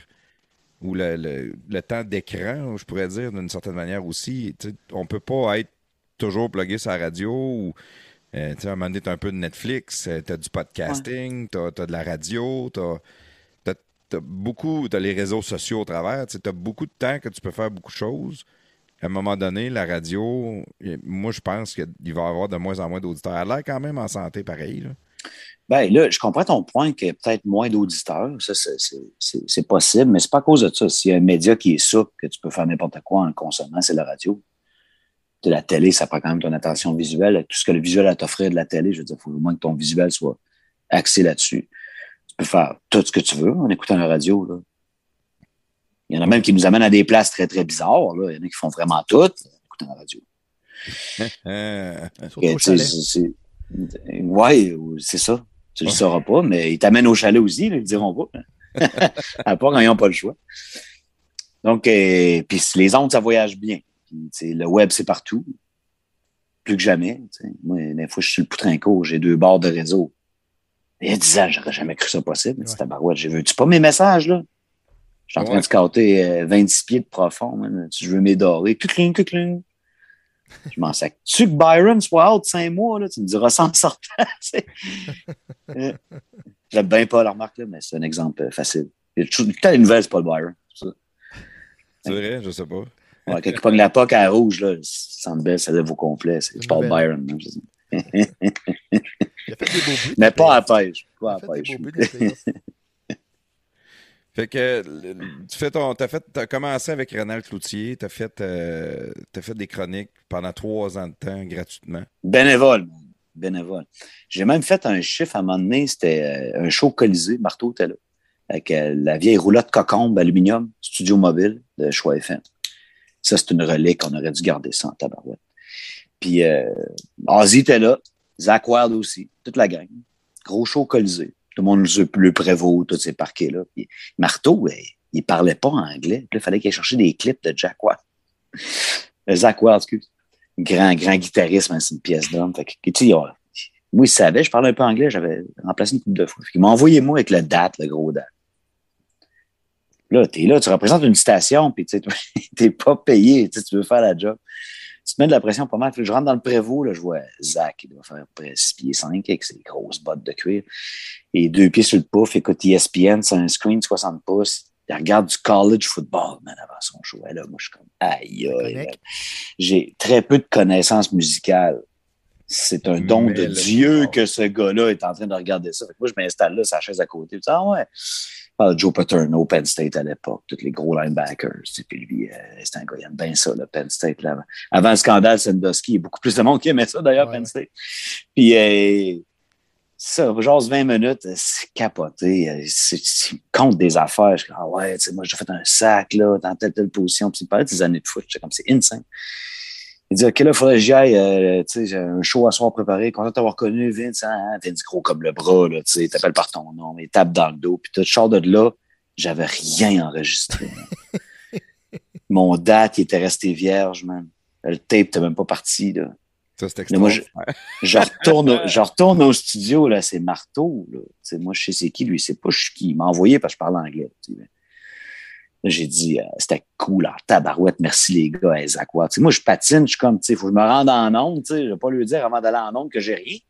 ou le, le- le temps d'écran, je pourrais dire d'une certaine manière aussi, tu on peut pas être toujours plugué sur la radio ou euh, tu sais, à un moment donné, t'as un peu de Netflix, euh, t'as du podcasting, t'as, t'as de la radio, t'as, t'as, t'as beaucoup, t'as les réseaux sociaux au travers, tu t'as beaucoup de temps que tu peux faire beaucoup de choses à un moment donné, la radio, moi, je pense qu'il va y avoir de moins en moins d'auditeurs. Elle a l'air quand même en santé pareil. Là. Ben là, je comprends ton point qu'il y a peut-être moins d'auditeurs. Ça, c'est- possible, mais c'est pas à cause de ça. S'il y a un média qui est souple, que tu peux faire n'importe quoi en le consommant, c'est la radio. De la télé, ça prend quand même ton attention visuelle. Tout ce que le visuel a à t'offrir de la télé, je veux dire, il faut au moins que ton visuel soit axé là-dessus. Tu peux faire tout ce que tu veux en écoutant la radio. Là. Il y en a même qui nous amènent à des places très, très bizarres. Là. Il y en a qui font vraiment tout en écoutant la radio. Au chalet. Ouais, c'est ça. Tu le sauras pas, mais ils t'amènent au chalet aussi, là, ils te diront pas. à part quand ils n'ont pas le choix. Donc, euh, puis les ondes, ça voyage bien. Puis, tu le web, c'est partout. Plus que jamais. tu. Moi, des fois, je suis sur le Poutrincourt, j'ai deux barres de réseau. Il y a 10 ans, j'aurais jamais cru ça possible. Ouais. Ouais. barouette, j'ai vu. Tu pas mes messages, là? Je suis en train de scatter euh, 26 pieds de profond. Si je veux cucling, cucling. Je m'en sac. Tu que Byron soit out cinq mois, là, tu me diras sans sortant. Euh, J'aime bien pas la remarque, là, mais c'est un exemple euh, facile. Il y a les nouvelles, c'est pas le Byron. C'est vrai, je sais pas. Ouais, quand il pogne la POC à rouge, là, belle, ça lève au complet. Byron. hein, je sais. Il a fait des beaux buts. Mais pas à pêche. Pas à Il a fait pêche. des beaux buts dans les playoffs. Fait que tu t'as fait, commencé avec Renal Cloutier, t'as fait, euh, t'as fait des chroniques pendant trois ans de temps gratuitement. Bénévole, bénévole. J'ai même fait un chiffre à un moment donné, c'était euh, un show colisé, Marteau était là, avec euh, la vieille roulotte cocombe aluminium, studio mobile de Choix FM. Ça, c'est une relique, on aurait dû garder ça en tabarouette. Puis euh, Ozzy était là, Zach Wild aussi, toute la gang. Gros show colisé. Tout le monde le, prévaut, tous ces parquets-là. Marteau, eh, il parlait pas anglais. Il fallait qu'il aille chercher des clips de Jack Wild. Euh, Zach Wild, excuse grand, grand guitariste, c'est une pièce d'homme. Tu il moi, il savait, je parlais un peu anglais, j'avais remplacé une couple de fois. Qu'il m'a envoyé moi avec le date, le gros date. Là, t'es là, tu représentes une station, puis tu t'es pas payé, tu tu veux faire la job. Tu te mets de la pression pas mal. Je rentre dans le prévôt, là, je vois Zach, il doit faire près 6 pieds 5 avec ses grosses bottes de cuir. Et deux pieds sur le pouf, écoute ESPN, c'est un screen de 60 pouces. Il regarde du college football, man, avant son show. Là, moi, je suis comme, aïe, aïe. J'ai très peu de connaissances musicales. c'est un don Mais de Dieu que ce gars-là est en train de regarder ça. Fait que moi, je m'installe là, sa chaise à côté. Je dis, ah ouais. Ah, Joe Paterno, Penn State à l'époque, tous les gros linebackers. Puis lui, euh, c'est un gars, il aime bien ça, le Penn State. Là. Avant le scandale Sandusky, il y a beaucoup plus de monde qui aimait ça, d'ailleurs, Ouais, Penn. State. Puis, euh, ça, genre 20 minutes, euh, c'est capoté. euh, il compte des affaires. Je dis, ah ouais, moi, j'ai fait un sac, là, dans telle, telle position. Puis il parlait de ses années de foot. Comme, c'est insane. Il dit, OK, là, il faudrait que j'y aille. euh, tu sais, j'ai un show à soir préparé. Content de t'avoir connu, Vince. Hein? Vince gros comme le bras, là, tu sais, il t'appelle par ton nom, il tape dans le dos. Puis tout, je sors de là, j'avais rien enregistré. Mon date, il était resté vierge, man. Le tape n'était même pas parti, là. Ça, c'est moi. Je retourne, au, je retourne au studio, là, c'est Marteau. Là. Tu sais, moi, je sais c'est qui, lui, c'est pas je suis qui. Il m'a envoyé parce que je parle anglais. tu sais. Là, j'ai dit, euh, c'était cool, en tabarouette, merci les gars, hey, Zach moi, je patine, je suis comme, sais, faut que je me rende en onde, je vais pas lui dire avant d'aller en onde que j'ai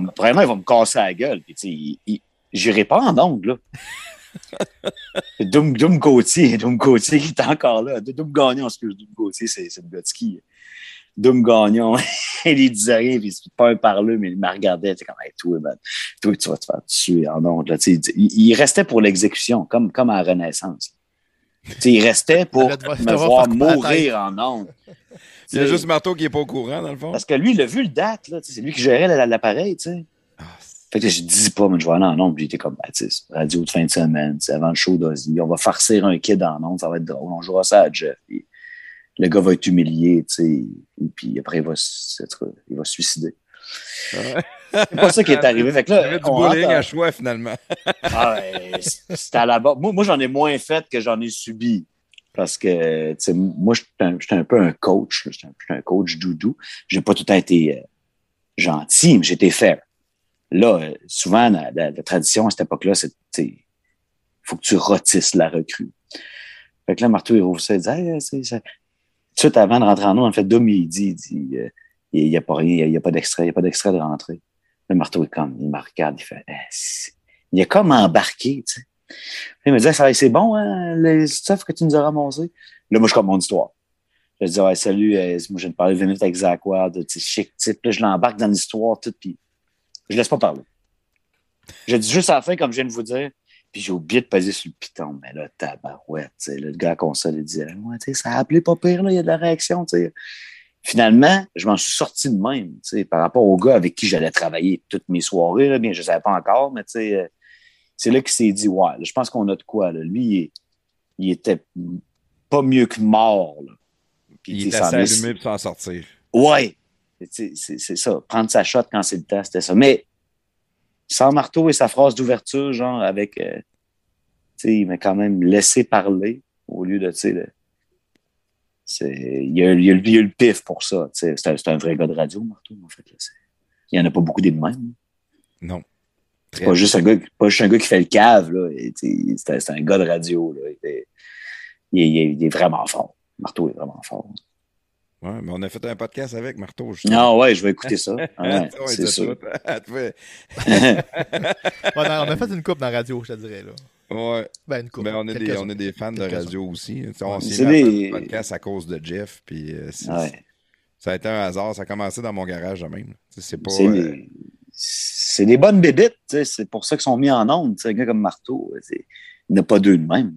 me- vraiment, ils vont me casser la gueule. Puis, j'irai pas en onde, là. Doom, Doom Gauthier, Doom Gauthier qui est encore là. Doom Gagnon, excuse, Doom Gauthier, c'est le gars de ski. Doom Gagnon, il disait rien, puis c'est pas un parleux, mais il me regardait, tu sais, comme, hey, toi, man, toi, tu vas te faire tuer en ondes, là. Il, il restait pour l'exécution, comme, comme à la Renaissance. Il restait pour me voir mourir en ondes. Il y a juste Marteau qui est pas au courant, dans le fond. Parce que lui, il a vu le date, C'est lui qui gérait la- l'appareil, tu sais. Ah, Fait que je dis pas, mais je vais aller en ondes. Puis il était comme, sais, radio de fin de semaine, c'est avant le show d'Ozzy. On va farcir un kid en ondes, ça va être drôle. On jouera ça à Jeff. Puis le gars va être humilié, tu sais. Et puis après, il va, se- il va se suicider. C'est pas ça qui est arrivé. Fait que là, du on rentre à choix, finalement. ah, c'était à la base. Moi, moi j'en ai moins fait que j'en ai subi. Parce que, tu sais, moi, j'étais un, peu un coach. J'étais un, un coach doudou. J'ai pas tout le temps été euh, gentil, mais j'étais fair. Là, euh, souvent, la, la- la tradition à cette époque-là, c'est, tu faut que tu rôtisses la recrue. Fait que là, Marteau, il rouvre ça, il dit, hey, suite avant de rentrer en eau, en fait, Dom, il dit, il dit, euh, il n'y a pas rien, il n'y a pas d'extrait, il n'y a pas d'extrait de rentrée. Le marteau est comme, il me regarde, il fait, Eh, il est comme embarqué, tu sais. Il me dit, va, c'est bon, hein, les stuff que tu nous as ramassé. Là, moi, je comme mon histoire. Je dis, ouais, salut, euh, moi, je viens de parler 20 minutes avec Zach Ward, tu sais, chic type. Là, je l'embarque dans l'histoire, tout, puis je laisse pas parler. Je dis juste à la fin, comme je viens de vous dire, puis j'ai oublié de peser sur le piton. Mais là, tabarouette, là, le gars à console, il dit, ouais, ça a appelé pas pire, là, il y a de la réaction. Finalement, je m'en suis sorti de même, par rapport au gars avec qui j'allais travailler toutes mes soirées, là, bien, je ne savais pas encore, mais euh, c'est là qu'il s'est dit, ouais, là, je pense qu'on a de quoi, là. Lui, il, il était pas mieux que mort, là. Puis, Il ça assez allumé pour s'en sortir. Ouais. C'est ça. Prendre sa shot quand c'est le temps, c'était ça. Mais sans marteau et sa phrase d'ouverture, genre avec. euh, tu sais, il m'a quand même laissé parler au lieu de. tu sais, de- Il y, a, il, y a, il y a le pif pour ça. tu sais. C'est un, vrai gars de radio, Marteau, en fait. là. Il n'y en a pas beaucoup des de même. Non. C'est pas juste, un gars, pas juste un gars qui fait le cave. là. C'est un, gars de radio. Là. Il, est, il est- il est- il est vraiment fort. Marteau est vraiment fort. Ouais, mais on a fait un podcast avec Marteau. justement. Non, ouais, je vais écouter ça. Ah ouais, c'est sûr. non, on a fait une coupe dans la radio, je te dirais. Là. Ouais. Ben, une coupe. Mais on est, des, on est des fans de radio aussi. On s'est des- le podcast à cause de Jeff. Puis euh, ça a été un hasard. Ça a commencé dans mon garage de même. C'est pas. C'est euh, des- c'est des bonnes bébites, tu sais, c'est pour ça qu'ils sont mis en onde. tu sais, Un gars comme Marteau, c'est- il n'y en a pas deux de même.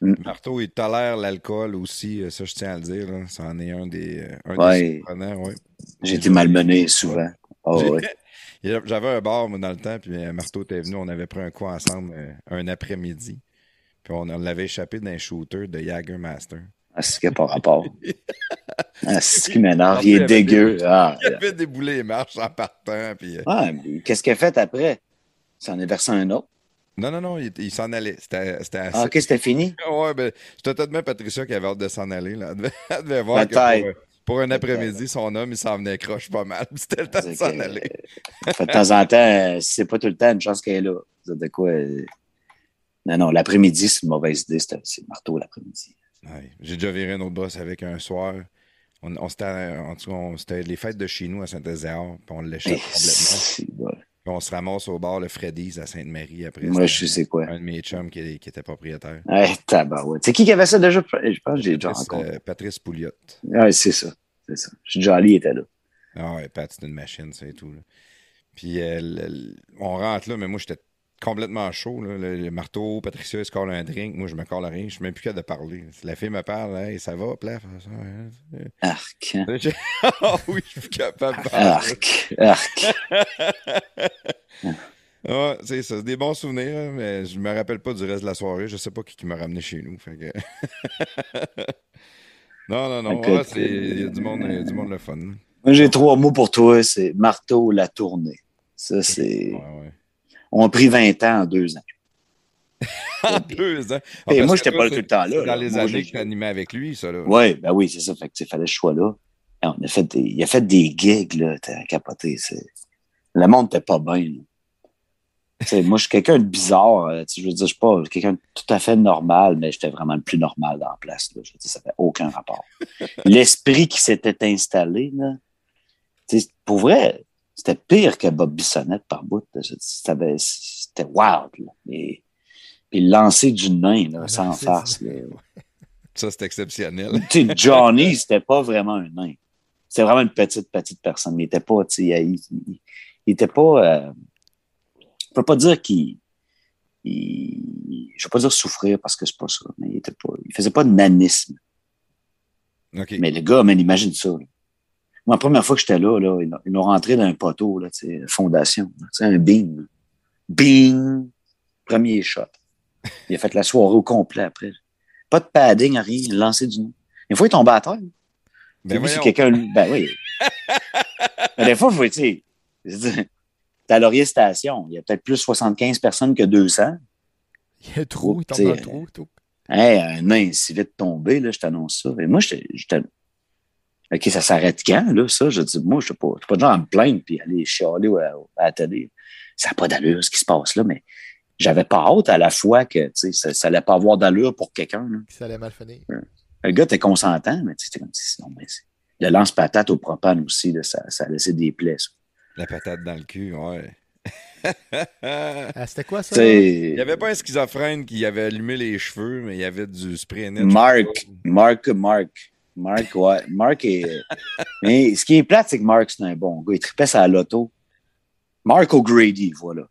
Marteau, il tolère l'alcool aussi. euh, Ça, je tiens à le dire. là. C'en est un des, euh, un Ouais. des. J'ai été malmené souvent. Ah ouais. J'avais un bar, moi, dans le temps, puis euh, Marteau était venu, on avait pris un coup ensemble un après-midi. Puis on, on l'avait échappé d'un shooter de Jagermaster. Ah, n'y a pas rapport. Ah, ce qui m'énerve. Il est dégueu. Ah, Il avait déboulé les marches en partant. Puis, mais qu'est-ce qu'il a fait après? Ça en est versé un autre. Non, non, non, il, il s'en allait. C'était c'était assez. Ah, ok, c'était fini? Ouais, ben, c'était peut-être Patricia qui avait hâte de s'en aller. Là. Elle, devait, elle devait voir que pour, euh, pour un après-midi, son homme, il s'en venait croche pas mal. C'était le temps de s'en aller. Fait de temps en temps, euh, si c'est pas tout le temps, une chance qu'elle est là. C'est De quoi? euh, Non, non, l'après-midi, c'est une mauvaise idée. C'est c'est Marteau l'après-midi. Ouais. J'ai déjà viré un autre boss avec un soir. On, on s'était, en tout cas, on- c'était les fêtes de chez nous à Saint-Ézéard, puis on l'échappe complètement. Puis on se ramasse au bar le Freddy's à Sainte-Marie après. Moi, je sais quoi. Un de mes chums qui, qui était propriétaire. Ouais, tabarouette. C'est qui qui avait ça déjà? Je pense que j'ai déjà rencontré. euh, Patrice Pouliot. Ouais, c'est ça. C'est ça. Jolly était là. Ah ouais, Pat, c'est une machine, c'est tout. là. Puis euh, le- on rentre là, mais moi, j'étais complètement chaud. là. Le, le marteau, Patricia, elle se colle un drink. Moi, je me colle rien. Je suis même plus capable de parler. La fille me parle, hey, ça va, plaf. hein? Arc. hein. Ah oui, je suis capable de parler. Arc. C'est ça, c'est des bons souvenirs, hein, mais je me rappelle pas du reste de la soirée. Je sais pas qui, qui m'a ramené chez nous. fait que- non, non, non. Ouais, c'est- Il y a du monde, il y a du monde le fun. Moi, j'ai trois mots pour toi. C'est marteau, la tournée. Ça, c'est. Ouais, ouais. On a pris 20 ans en deux ans. En deux ans. Ah, moi, que j'étais toi, pas là tout le temps là. Dans les Moi, années que tu animais avec lui, ça, là. Oui, ben oui, c'est ça. Fait que, il fallait ce choix-là. Et On a fait des, il a fait des gigs, là. T'as capoté. Le monde n'était pas bien. moi, je suis quelqu'un de bizarre. euh, je veux dire, je suis pas quelqu'un de tout à fait normal, mais j'étais vraiment le plus normal dans la place. Là. Je veux dire, ça fait aucun rapport. L'esprit qui s'était installé, là, pour vrai, c'était pire que Bob Bissonnette par bout. C'était wild. Là. Et, puis le lancer du nain, là, sans farce. là. Ça, c'est exceptionnel. Johnny, c'était pas vraiment un nain. C'était vraiment une petite, petite personne. Mais il était pas, tu sais, il, il- il était pas. Euh, je peux pas dire qu'il. il- je veux pas dire souffrir parce que c'est pas ça, mais il était pas. Il faisait pas de nanisme. Mais le gars, man, imagine ça. Moi, la première fois que j'étais là, là, ils l'ont- rentré dans un poteau, là, fondation. là, un beam. là. Bing! Premier shot. Il a fait la soirée au complet après. Pas de padding, rien. Il a lancé du nez. Une fois, il tombait à terre. Ben voyons. quelqu'un. Ben oui. Mais des fois, il faut, tu sais, à Laurier Station. Il y a peut-être plus 75 personnes que 200. Il y a un trou, il tombe dans le trou. tout. Hey, un nain si vite tombé, là, je t'annonce ça. Et moi, j'étais. OK, ça s'arrête quand, là, ça? Je dis, moi, je suis pas, je suis pas de genre à me plaindre puis aller chialer à, à la télé. Ça n'a pas d'allure, ce qui se passe là, mais j'avais pas hâte à la fois que, tu sais, ça, ça allait pas avoir d'allure pour quelqu'un. Ça allait mal finir. Le gars était consentant, mais tu sais, t'es comme, non, mais c'est- le lance-patate au propane aussi, là, ça, ça a laissé des plaies, ça. La patate dans le cul, ouais. Ah, C'était quoi ça? Il n'y avait pas un schizophrène qui avait allumé les cheveux, mais il y avait du spray net. Marc, Marc, Marc. Marc, ouais. Marc est. Mais ce qui est plate, c'est que Marc, c'est un bon gars. Il tripait sa loto. Marc O'Grady, voilà.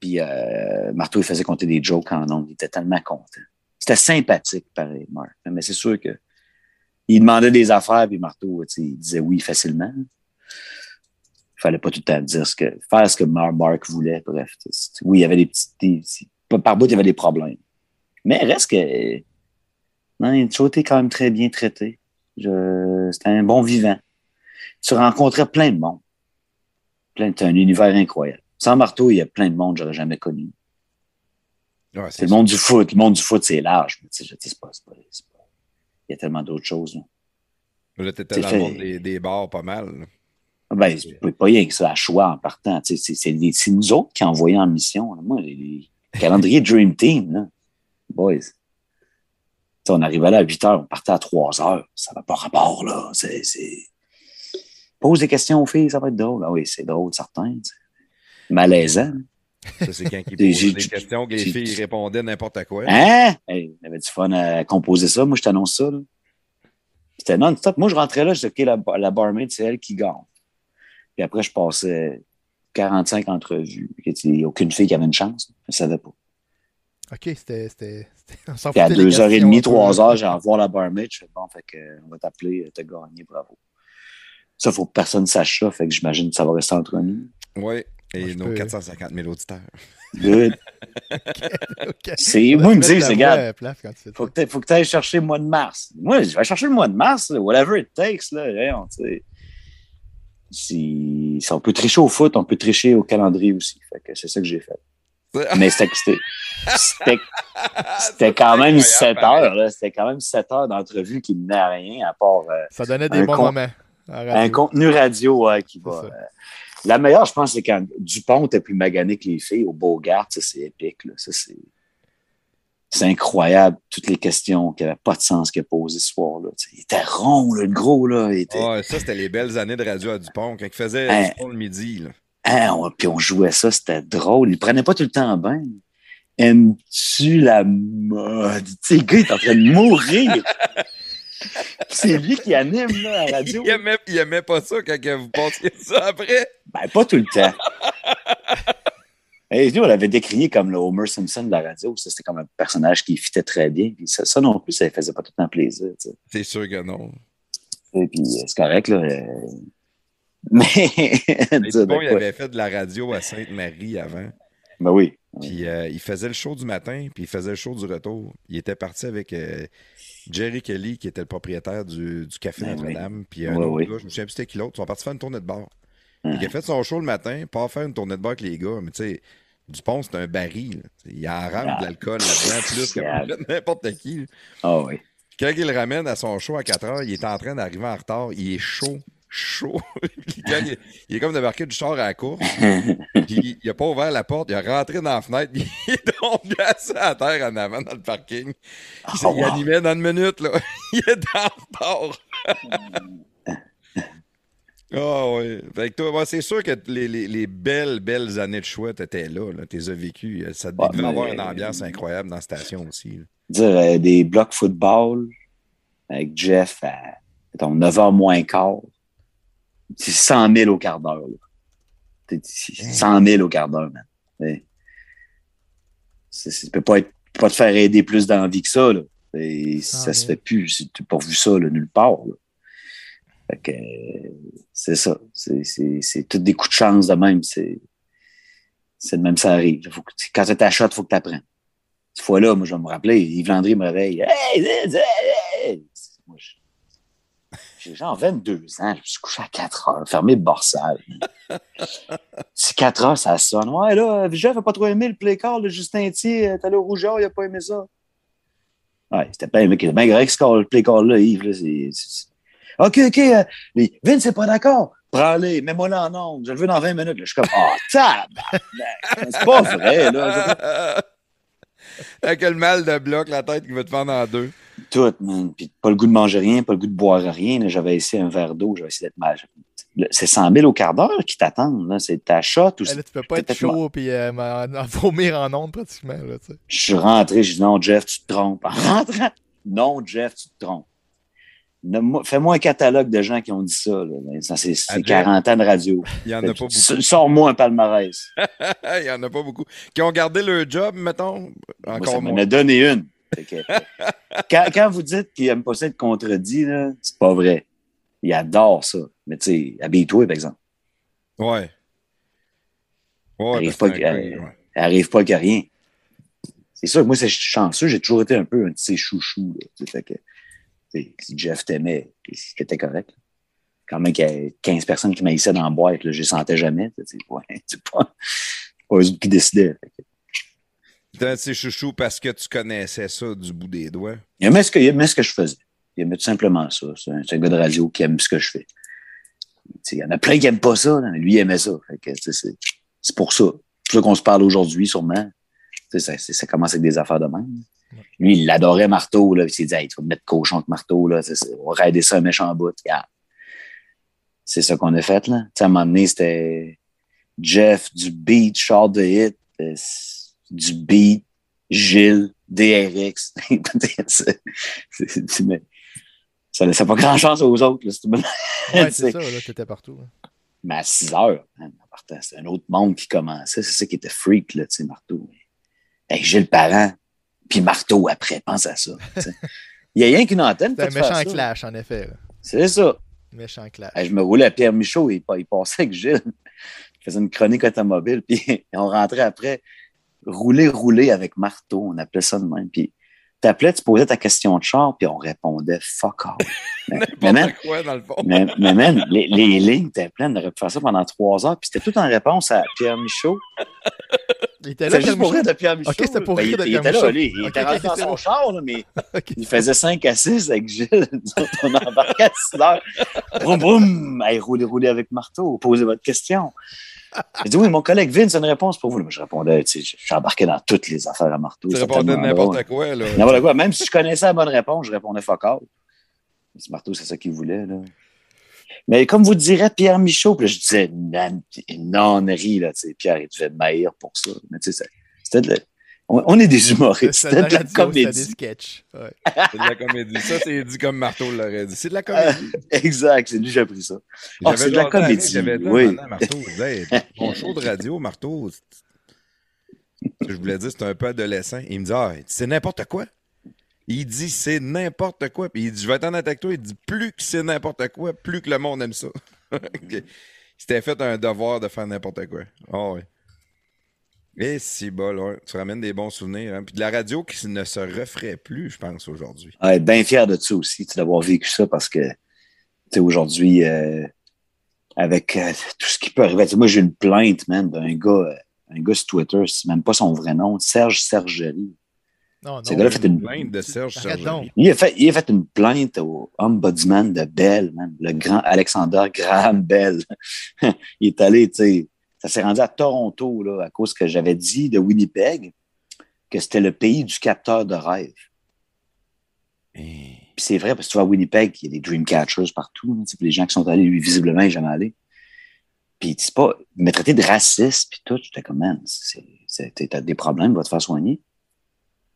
Puis euh, Marteau, il faisait compter des jokes en ondes. Il était tellement content. C'était sympathique, pareil, Marc. Mais c'est sûr que il demandait des affaires, puis Marteau, il disait oui facilement. Il fallait pas tout le temps dire ce que, faire ce que Mar- Marc voulait. Bref, oui, il y avait des petits, des- par bout, il y avait des problèmes. Mais reste que, non, il a toujours été quand même très bien traité. Je- C'était un bon vivant. Tu rencontrais plein de monde. Plein, c'est un univers incroyable. Sans marteau, il y a plein de monde que j'aurais jamais connu. Ouais, C'est le monde du foot. Le monde du foot, c'est large. Mais je dis, pas, Il y a tellement d'autres choses. là. Là, t'étais dans le monde des, des bars pas mal. là. Ben, c'est pas- pas rien que ça à choix en partant. C'est nous autres qui envoyons en mission. là. Moi, les, les calendriers Dream Team, là. boys. On arrivait là à 8 heures, on partait à 3 heures. Ça n'a pas rapport, là. C'est- Pose des questions aux filles, ça va être drôle. Ah oui, c'est drôle, certain. Malaisant. Ça, c'est quand il Des- posait j'ai- des questions que les filles répondaient n'importe quoi. Hein? Hey, on avait du fun à composer ça. Moi, je t'annonce ça. là. C'était non-stop. Moi, je rentrais là, je disais, OK, la, la barmaid, c'est elle qui gagne. Puis après, je passais 45 entrevues. Il n'y a aucune fille qui avait une chance. Je ne savais pas. Ok, c'était. Puis à foutait des 2h30, questions un peu, 3h, là. j'ai envoyé voir la barmaid. Je fais, bon, fait que, on va t'appeler, t'as gagné, bravo. Ça, faut que personne sache ça. Fait que j'imagine que ça va rester entre nous. Oui. Et Moi, nos peux- 450 000 auditeurs. Good. C'est, moi, ils me disent, regarde, faut que t'a- faut que tu ailles chercher le mois de mars. Moi, je vais chercher le mois de mars, là, whatever it takes. Là. Si, si on peut tricher au foot, on peut tricher au calendrier aussi. Fait que c'est ça que j'ai fait. Mais c'était quand même 7 heures. là. C'était quand même 7 heures d'entrevue qui menaient à rien, à part euh, Ça donnait des bons con- moments. un contenu radio ouais, qui C'est va. euh, la meilleure, je pense, c'est quand Dupont était plus magané que les filles au Beaugard. Ça, c'est épique. Là. Ça, c'est. C'est incroyable, toutes les questions qui n'avaient pas de sens qu'il a posées ce soir-là. Il était rond, là, le gros, là. Il était... Ouais, ça, c'était les belles années de radio à Dupont, quand il faisait Hein? Dupont le midi. Là. Hein, on- puis on jouait ça, c'était drôle. Il prenait pas tout le temps bien. Aimes-tu la mode? Tu sais, gars, il est en train de mourir. C'est lui qui anime là, à la radio. Il aimait, il aimait pas ça quand vous passiez ça après. Ben, pas tout le temps. Et nous, on l'avait décrié comme le Homer Simpson de la radio. Ça, c'était comme un personnage qui fitait très bien. Puis ça, ça non plus, ça ne faisait pas tout le temps plaisir. C'est sûr que non. Et puis, euh, c'est correct, là. Mais. Bon, il quoi. avait fait de la radio à Sainte-Marie avant. Ben oui. Puis euh, il faisait le show du matin, puis il faisait le show du retour. Il était parti avec euh, Jerry Kelly, qui était le propriétaire du, du Café Ben Notre-Dame. Puis un autre oui. gars, je me souviens plus c'était qui l'autre. Ils sont partis faire une tournée de bar. Hum. Il a fait son show le matin, pas faire une tournée de bar avec les gars. Mais tu sais, Dupont, c'est un baril. Il en rame Ah, de l'alcool là-dedans, plus que n'importe qui. Ah oui. Quand il le ramène à son show à 4 heures, il est en train d'arriver en retard. Il est chaud, chaud. Il, est- il est comme débarqué du char à la course. Il a pas ouvert la porte, il a rentré dans la fenêtre, il est tombé à terre en avant dans le parking. Il, s'est- Oh, wow. animait dans une minute, là. il est en retard. Ah oui. Fait que toi, c'est sûr que les, les- les belles, belles années de choix, t'étais là, là. T'es vécu. Ça devait Ouais, mais- avoir une ambiance incroyable dans la station aussi. là. Dire euh, des blocs football avec Jeff à mettons, 9h moins quart. C'est 100 000 au quart d'heure. là. C'est- c'est 100 000 au quart d'heure, man. C'est- Tu peux pas, être, pas te faire aider plus d'envie que ça. Là. Et 100 ça se 000. fait plus. Tu n'as pas vu ça là, nulle part. là. Fait que, c'est ça. C'est- tous des coups de chance de même. C'est de même ça arrive. Faut que, quand tu t'achètes, il faut que tu apprennes. Cette fois-là, moi, je vais me rappeler, Yves Landry me réveille. Hey, hey, hey, hey! Moi, je- J'ai genre 22 ans, je me suis couché à 4 heures, fermé le borsal. C'est 4 heures, ça sonne. Ouais, là, Jeff n'a pas trop aimé le play call de Justin Thier, t'es allé au Rougeur, il n'a pas aimé ça. Ouais, c'était bien, bien correct ce call- le play call-là, Yves. Là, OK, OK, euh, mais Vince c'est pas d'accord. Prends-les, mets-moi là en onde. Je le veux dans 20 minutes. là. Je suis comme, ah, tabarnak! C'est pas vrai, là. Avec le mal de bloc, la tête qui va te fendre en deux. Tout, man. Puis pas le goût de manger rien, pas le goût de boire rien. J'avais essayé un verre d'eau, j'avais essayé d'être mal. C'est 100 000 au quart d'heure qui t'attendent. C'est ta shot ou Eh, c'est- là, tu peux pas être chaud et euh, en, en vomir en ondes pratiquement. Là, tu sais. Je suis rentré, j'ai dit non, Jeff, tu te trompes. En rentrant, non, Jeff, tu te trompes. Fais-moi un catalogue de gens qui ont dit ça. Ben, ça, c'est c'est Jeff. 40 ans de radio. Il y en a pas beaucoup. Sors-moi un palmarès. Il y en a pas beaucoup. Qui ont gardé leur job, mettons? Moi, Encore ça m'en a donné une. Que- quand, quand vous dites qu'il n'aime pas ça être contredit, c'est pas vrai. Il adore ça. Mais tu sais, habille-toi, par exemple. Ouais. Ouais, Arrive pas c'est gars, ouais. Arrive pas qu'à rien. C'est sûr que moi, c'est chanceux. J'ai toujours été un peu un de ses chouchous. là. Fait que, si Jeff t'aimait, c'était correct? Quand même qu'il y a 15 personnes qui m'haïssaient dans la boîte, là, je les sentais jamais. sais, Ouais, c'est pas, c'est pas eux qui décidaient. Fait que, T'es un de ses chouchous parce que tu connaissais ça du bout des doigts? Il aimait ce que, il aimait ce que je faisais. Il aimait tout simplement ça. C'est un, gars de radio qui aime ce que je fais. Il y en a plein qui n'aiment pas ça, lui, il aimait ça. C'est pour ça. C'est pour ça qu'on se parle aujourd'hui, sûrement. Ça, commence avec des affaires de même. Lui, il adorait Marteau. Là, il s'est dit, hey, tu vas me mettre cochon avec Marteau. Là, on va raider ça un méchant bout. Regarde. C'est ça qu'on a fait. Là. À un moment donné, c'était Jeff, du beat, Charles de Hit, euh, du beat, Gilles, DRX. C'est- c'est- c'est- mais ça laissait pas grand chance aux autres. Là, c'était- Ouais, c'est ça, là, t'étais partout. hein. Mais à 6 heures, partant, c'est un autre monde qui commençait. C'est ça qui était freak, là, tu sais, Marteau. Hey, Gilles Parent, puis Marteau après, pense à ça. Il y a rien qu'une antenne C'était un faire méchant ça. clash, en effet. C'est ça. Méchant clash. Je me roulais à Pierre Michaud, il, il passait avec Gilles. Il faisait une chronique automobile, puis on rentrait après. Rouler, rouler avec marteau, on appelait ça de même. Puis t'appelais, tu posais ta question de char, puis on répondait fuck off. Mais, mais man, quoi, dans le fond. mais, mais man, les, les lignes étaient pleines. On aurait pu faire ça pendant trois heures. Puis c'était tout en réponse à Pierre Michaud. Il était là, C'était juste pour rire Michaud? de Pierre Michaud. Ok, c'était pour Ben, rire il, de il Pierre était là, Michaud. lui. Il Ok, était rentré dans c'est son char, là, mais Ok. il faisait 5 à 6 avec Gilles. On embarquait à 6 heures. Boum, boum. Hey, roulez, roulez avec marteau. Posez votre question. J'ai dit, oui, mon collègue Vince a une réponse pour vous. Moi, je répondais, tu sais, j'embarquais dans toutes les affaires à marteau. Tu répondais n'importe quoi, là. N'importe quoi. Même si je connaissais la bonne réponse, je répondais fuck all. C'est Marteau, c'est ça qu'il voulait, là. Mais comme vous direz Pierre Michaud, puis là, je disais une, une nonnerie, là, tu sais. Pierre, il devait m'haïr pour ça. Mais tu sais, c'était de la- On, on est des humoristes. C'est C'était de de la radio, c'était des comédie. sketchs. Ouais. C'est de la comédie. Ça, c'est dit comme Marteau l'aurait dit. C'est de la comédie. Exact, c'est lui j'ai appris ça. Ah, c'est de la comédie, J'avais dit oui. Marteau, ton show de radio, Marteau, c'est- ce que je voulais dire, c'est un peu adolescent. Il me dit, ah, c'est n'importe quoi. Il dit, c'est n'importe quoi. Puis il dit, je vais être honnête avec toi. Il dit, plus que c'est n'importe quoi, plus que le monde aime ça. il s'était fait un devoir de faire n'importe quoi. Ah ouais. Et si bol, ouais. tu ramènes des bons souvenirs. hein. Puis de la radio qui ne se referait plus, je pense, aujourd'hui. Ouais, bien fier de ça aussi, d'avoir vécu ça parce que, tu sais, aujourd'hui, euh, avec euh, tout ce qui peut arriver. Moi, j'ai une plainte, man, d'un gars, euh, un gars sur Twitter, c'est même pas son vrai nom, Serge Sergerie. Non, non. Ce gars-là a fait une, Plainte de Serge Sergerie. il a fait, il a fait une plainte au ombudsman de Bell, man, le grand Alexander Graham Bell. il est allé, tu sais, ça s'est rendu à Toronto, là, à cause que j'avais dit de Winnipeg que c'était le pays du capteur de rêve. Puis c'est vrai, parce que tu vois, à Winnipeg, il y a des Dreamcatchers partout. puis les gens qui sont allés, lui, visiblement, il n'est jamais allé. Puis c'est pas, il m'a traité de raciste, puis tout. J'étais comme, man, t'as des problèmes, va te faire soigner.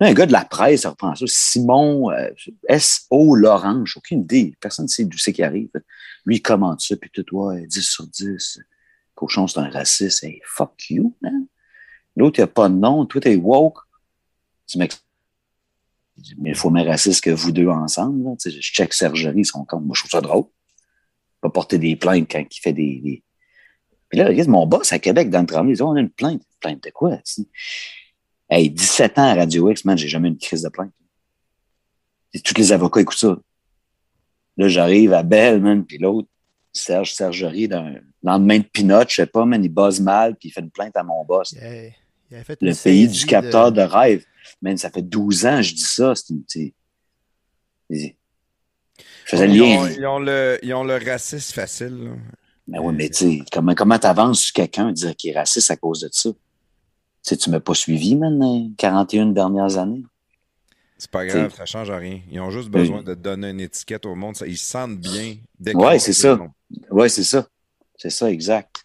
Là, un gars de la presse reprend ça. Simon, euh, S.O. Lorange, aucune idée. Personne ne sait d'où c'est qui arrive. Lui, il commente ça, puis tout, ouais, 10 sur 10. Cochon, c'est un raciste. Hey, fuck you, man. L'autre, il a pas de nom. Toi, t'es woke. Tu m'expliques. Mais il faut même raciste que vous deux ensemble. Là. Je check Sergerie, ils sont comme. Moi, je trouve ça drôle. Pas porter des plaintes quand il fait des. des... Puis là, regarde, mon boss à Québec, dans le travail, il dit On a une plainte. Plainte de quoi? tu sais? Hey, 17 ans à Radio X, man, j'ai jamais eu une crise de plainte. Tous les avocats écoutent ça. Là, j'arrive à Belle, man, puis l'autre, Serge Sergerie, dans un lendemain de Pinot, je sais pas, man, il buzz mal, puis il fait une plainte à mon boss. Il a- il avait fait Le pays du capteur de... rêve. Man, ça fait 12 ans, je dis ça. C'est une, faisais le Ils ont, lien. ils ont le, ils ont le racisme facile. là. Mais oui, mais tu sais, comment, comment t'avances sur quelqu'un dire qu'il est raciste à cause de ça? Tu sais, tu m'as pas suivi, man, les 41 dernières années. C'est pas grave, ça change rien. Ils ont juste besoin de donner une étiquette au monde. Ils se sentent bien. dès qu'ils Ouais, vont c'est ça. Ouais, c'est ça. C'est ça, exact.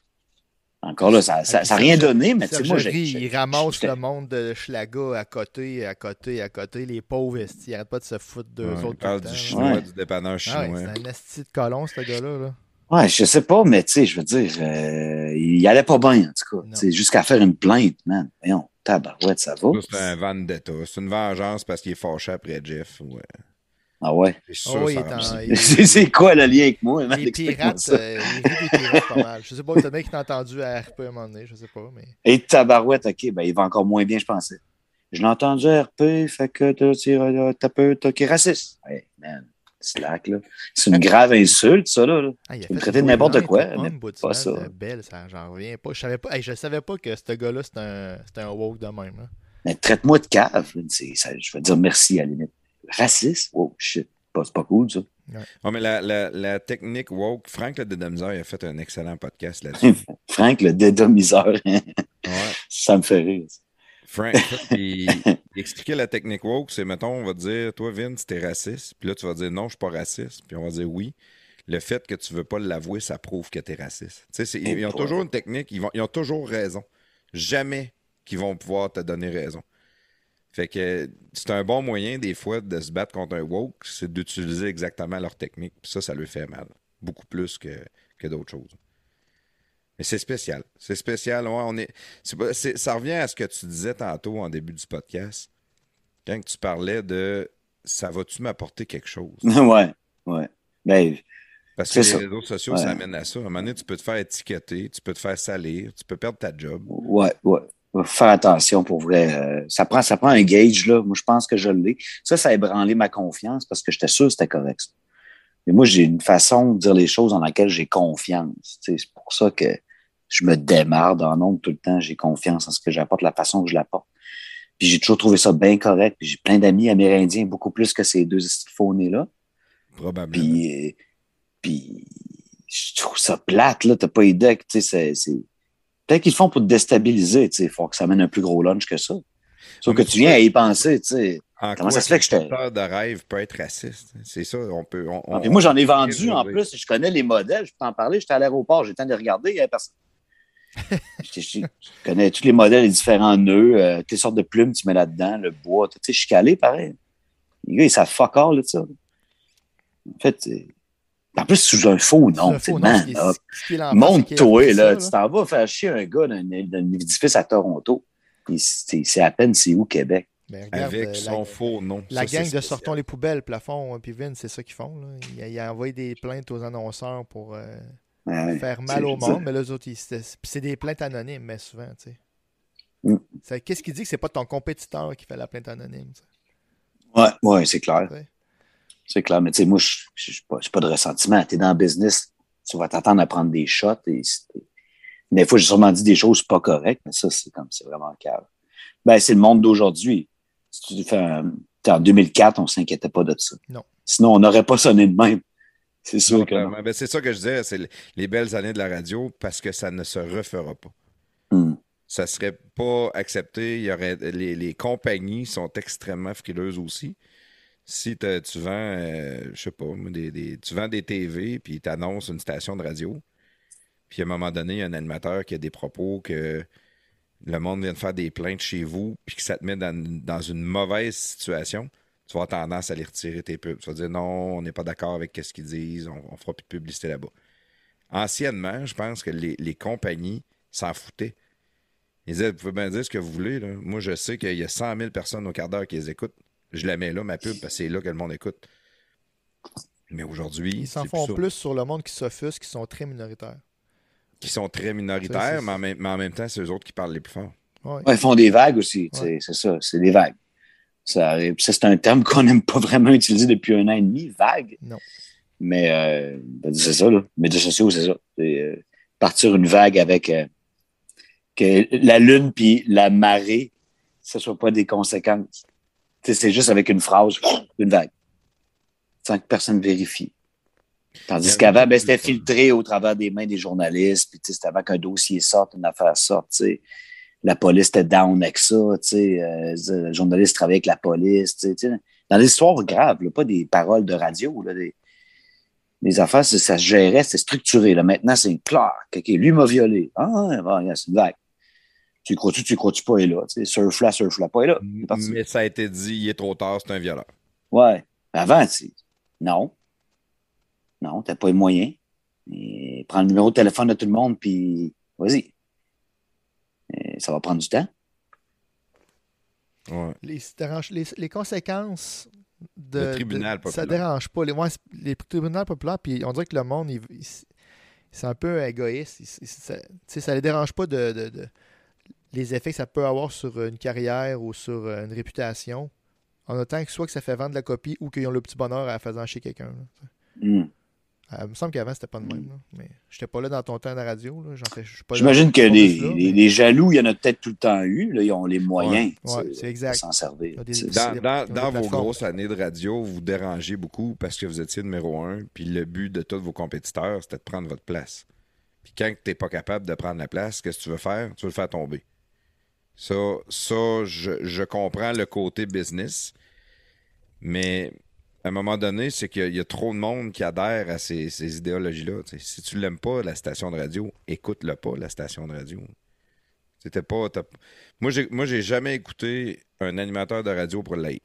Encore là, ça n'a ça, a rien donné, mais tu sais, moi, j'ai. Il ramasse le monde de Schlaga à côté, à côté, à côté. Les pauvres, ils arrêtent pas de se foutre d'eux Ouais, autres. il tout parle le temps, du chinois, Ouais. du dépanneur Ah ouais, chinois. c'est un esti de colon, ce gars-là. Là. Ouais, je sais pas, mais tu sais, je veux dire, euh, il allait pas bien, en tout cas. Non. Tu sais, Jusqu'à faire une plainte, man. Voyons, tabarouette, ça va. C'est un vendetta. C'est une vengeance parce qu'il est fâché après Jeff. Ouais. Ah ouais? Oh, il en- il- C'est quoi le lien avec moi, man? Les Explique-moi pirates, euh, il rit des pirates pas mal. Je sais pas, peut-être bien qu'il t'a entendu à RP à un moment donné, je sais pas, mais. Et tabarouette, OK, ben, il va encore moins bien, je pensais. Je l'ai entendu à RP, fait que t'as- peu, t'as qui est raciste. Hey, man, slack, là. C'est une grave insulte, ça, là. Ah, il a me de n'importe quoi, mais pas ça. de Bell, ça, j'en reviens pas. Je savais pas, hey, je savais pas que ce gars-là, c'était un, un woke de même. Là. Mais traite-moi de cave. je vais dire merci à la limite. Raciste? Oh, shit. Pas- C'est pas cool, ça. Ouais, mais la, la, la technique woke, Frank le Dédomiseur, il a fait un excellent podcast là-dessus. Frank, le dédomiseur, Ouais. ça me fait rire. Frank, il, expliquait la technique woke, c'est, mettons, on va te dire, toi, Vince, t'es raciste. Puis là, tu vas dire, non, je suis pas raciste. Puis on va dire, oui. Le fait que tu veux pas l'avouer, ça prouve que t'es raciste. Tu sais, c'est- ils, ils ont toujours une technique, ils, vont, ils ont toujours raison. Jamais qu'ils vont pouvoir te donner raison. Fait que c'est un bon moyen, des fois, de se battre contre un woke, c'est d'utiliser exactement leur technique. Puis ça, ça lui fait mal. Beaucoup plus que, que d'autres choses. Mais c'est spécial. C'est spécial. Ouais, on est, ça revient à ce que tu disais tantôt en début du podcast. Quand tu parlais de ça va-tu m'apporter quelque chose? ouais, ouais. Ben, Parce que les ça. réseaux sociaux, Ouais. ça amène à ça. À un moment donné, tu peux te faire étiqueter, tu peux te faire salir, tu peux perdre ta job. ouais, ouais. Faire attention pour vrai. Euh, ça, prend, ça prend un gauge, là. Moi, je pense que je l'ai. Ça, ça a ébranlé ma confiance parce que j'étais sûr que c'était correct. ça. Mais moi, j'ai une façon de dire les choses dans laquelle j'ai confiance. C'est pour ça que je me démarre dans nombre tout le temps. J'ai confiance en ce que j'apporte, la façon que je l'apporte. Puis j'ai toujours trouvé ça bien correct. Puis j'ai plein d'amis amérindiens, beaucoup plus que ces deux faunés-là. Probablement. Puis, euh, puis je trouve ça plate, là. T'as pas idée que, tu sais, c'est. Peut-être qu'ils le font pour te déstabiliser, tu sais. Il faut que ça mène un plus gros lunch que ça. Sauf que tu viens à y penser, tu sais. En comment quoi ça se fait que un acteur de rêve peut être raciste? C'est ça, on peut. on- on- Et moi, j'en ai vendu en plus. Je connais les modèles. Je peux t'en parler. J'étais à l'aéroport. J'ai le temps de regarder. Il y avait personne. je, je- je connais tous les modèles, les différents nœuds, euh, toutes les sortes de plumes que tu mets là-dedans, le bois. Tu sais, je suis calé pareil. Les gars, ils savent fuck all, là, ça. En fait, en plus, sous un faux nom, C'est sais, un faux nom, man, c'est monte-toi, là. Tu t'en vas faire chier un gars d'un d'un édifice à Toronto. C'est c'est à peine c'est où, Québec? Ben, regarde, euh, Avec la- son faux nom. La Ça, gang de spécial. Sortons les poubelles, plafond, puis Vin, c'est ça qu'ils font. Là. Il, a, il a envoyé des plaintes aux annonceurs pour euh, Ouais, faire mal au monde, mais là, eux autres, c'est des plaintes anonymes, mais souvent, tu sais. Mm. Qu'est-ce qui dit que c'est pas ton compétiteur qui fait la plainte anonyme? sais? Ouais, ouais, c'est clair. C'est clair. Mais tu sais, moi, je n'ai pas, pas de ressentiment. Tu es dans le business, tu vas t'attendre à prendre des shots. Et des fois, j'ai sûrement dit des choses pas correctes, mais ça, c'est comme c'est vraiment cave. Ben, c'est le monde d'aujourd'hui. Si tu fais un- t'es en 2004, on s'inquiétait pas de ça. Non. Sinon, on n'aurait pas sonné de même. C'est sûr Non, que. Ben, c'est ça que je disais, c'est le- les belles années de la radio parce que ça ne se refera pas. Hmm. Ça serait pas accepté. Il y aurait, les, les compagnies sont extrêmement frileuses aussi. Si tu vends, euh, je sais pas, des, des- tu vends des TV puis tu annonces une station de radio, puis à un moment donné, il y a un animateur qui a des propos que le monde vient de faire des plaintes chez vous, puis que ça te met dans, dans une mauvaise situation, tu vas avoir tendance à les retirer tes pubs. Tu vas dire non, on n'est pas d'accord avec ce qu'ils disent, on, on fera plus de publicité là-bas. Anciennement, je pense que les, les compagnies s'en foutaient. Ils disaient, vous pouvez bien dire ce que vous voulez. Là. Moi, je sais qu'il y a 100 000 personnes au quart d'heure qui les écoutent. Je la mets là, ma pub, parce que c'est là que le monde écoute. Mais aujourd'hui, Ils s'en font plus sur le monde qui s'offusque, qui sont très minoritaires. Qui sont très minoritaires, mais en, même, mais en même temps, c'est eux autres qui parlent les plus forts. Ouais. Ouais, ils font des vagues aussi. Ouais. C'est ça, c'est des vagues. Ça, c'est un terme qu'on n'aime pas vraiment utiliser depuis un an et demi, vague. Non. Mais euh, ben, c'est ça, là. Médias sociaux, c'est ça. C'est, euh, partir une vague avec euh, que la lune puis la marée, ce ne soit pas des conséquences. C'est juste avec une phrase, une vague. Sans que personne vérifie. Tandis qu'avant, ben, c'était filtré au travers des mains des journalistes, puis c'était avant qu'un dossier sorte, une affaire sorte. La police était down avec ça, euh, le journaliste travaillait avec la police. Dans des histoires graves, là, pas des paroles de radio, là, des, des affaires, ça, se gérait, c'était structuré. Là. Maintenant, c'est clair. OK, lui m'a violé. Ah, bon, c'est une vague. Tu crois-tu, tu crois-tu pas, est là. Tu sais, surf là, surf là, pas, est là. Est. Mais ça a été dit, il est trop tard, c'est un violeur. Ouais. Avant, tu non. Non, t'as pas les moyens. Et prends le numéro de téléphone de tout le monde, puis vas-y. Ça va prendre du temps. Ouais. Les, les, les conséquences de. Le tribunal de- Ça populaire. dérange pas. Les, ouais, les tribunaux populaires, puis on dirait que le monde, c'est un peu égoïste. Il- il- ça, tu sais, ça les dérange pas de, de- de- les effets que ça peut avoir sur une carrière ou sur euh, une réputation. En autant que soit que ça fait vendre la copie ou qu'ils ont le petit bonheur à la faisant chez quelqu'un. Hmm. Euh, il me semble qu'avant, c'était pas de même. là. Mais j'étais pas là dans ton temps à la radio. J'imagine que les, juste là, les- mais- les jaloux, il y en a peut-être tout le temps eu. Là, ils ont les moyens Ouais, tu sais, c'est exact. de s'en servir. Des- dans- vos grosses années de radio, vous dérangez beaucoup parce que vous étiez numéro un, puis le but de tous vos compétiteurs, c'était de prendre votre place. Puis quand tu n'es pas capable de prendre la place, qu'est-ce que tu veux faire? Tu veux le faire tomber. Ça, ça je, je comprends le côté business, mais à un moment donné, c'est qu'il y a- il y, a trop de monde qui adhère à ces, ces idéologies-là. Si tu l'aimes pas, la station de radio, écoute-le pas, la station de radio. C'était pas. Moi, j'ai, moi, j'ai jamais écouté un animateur de radio pour le lire.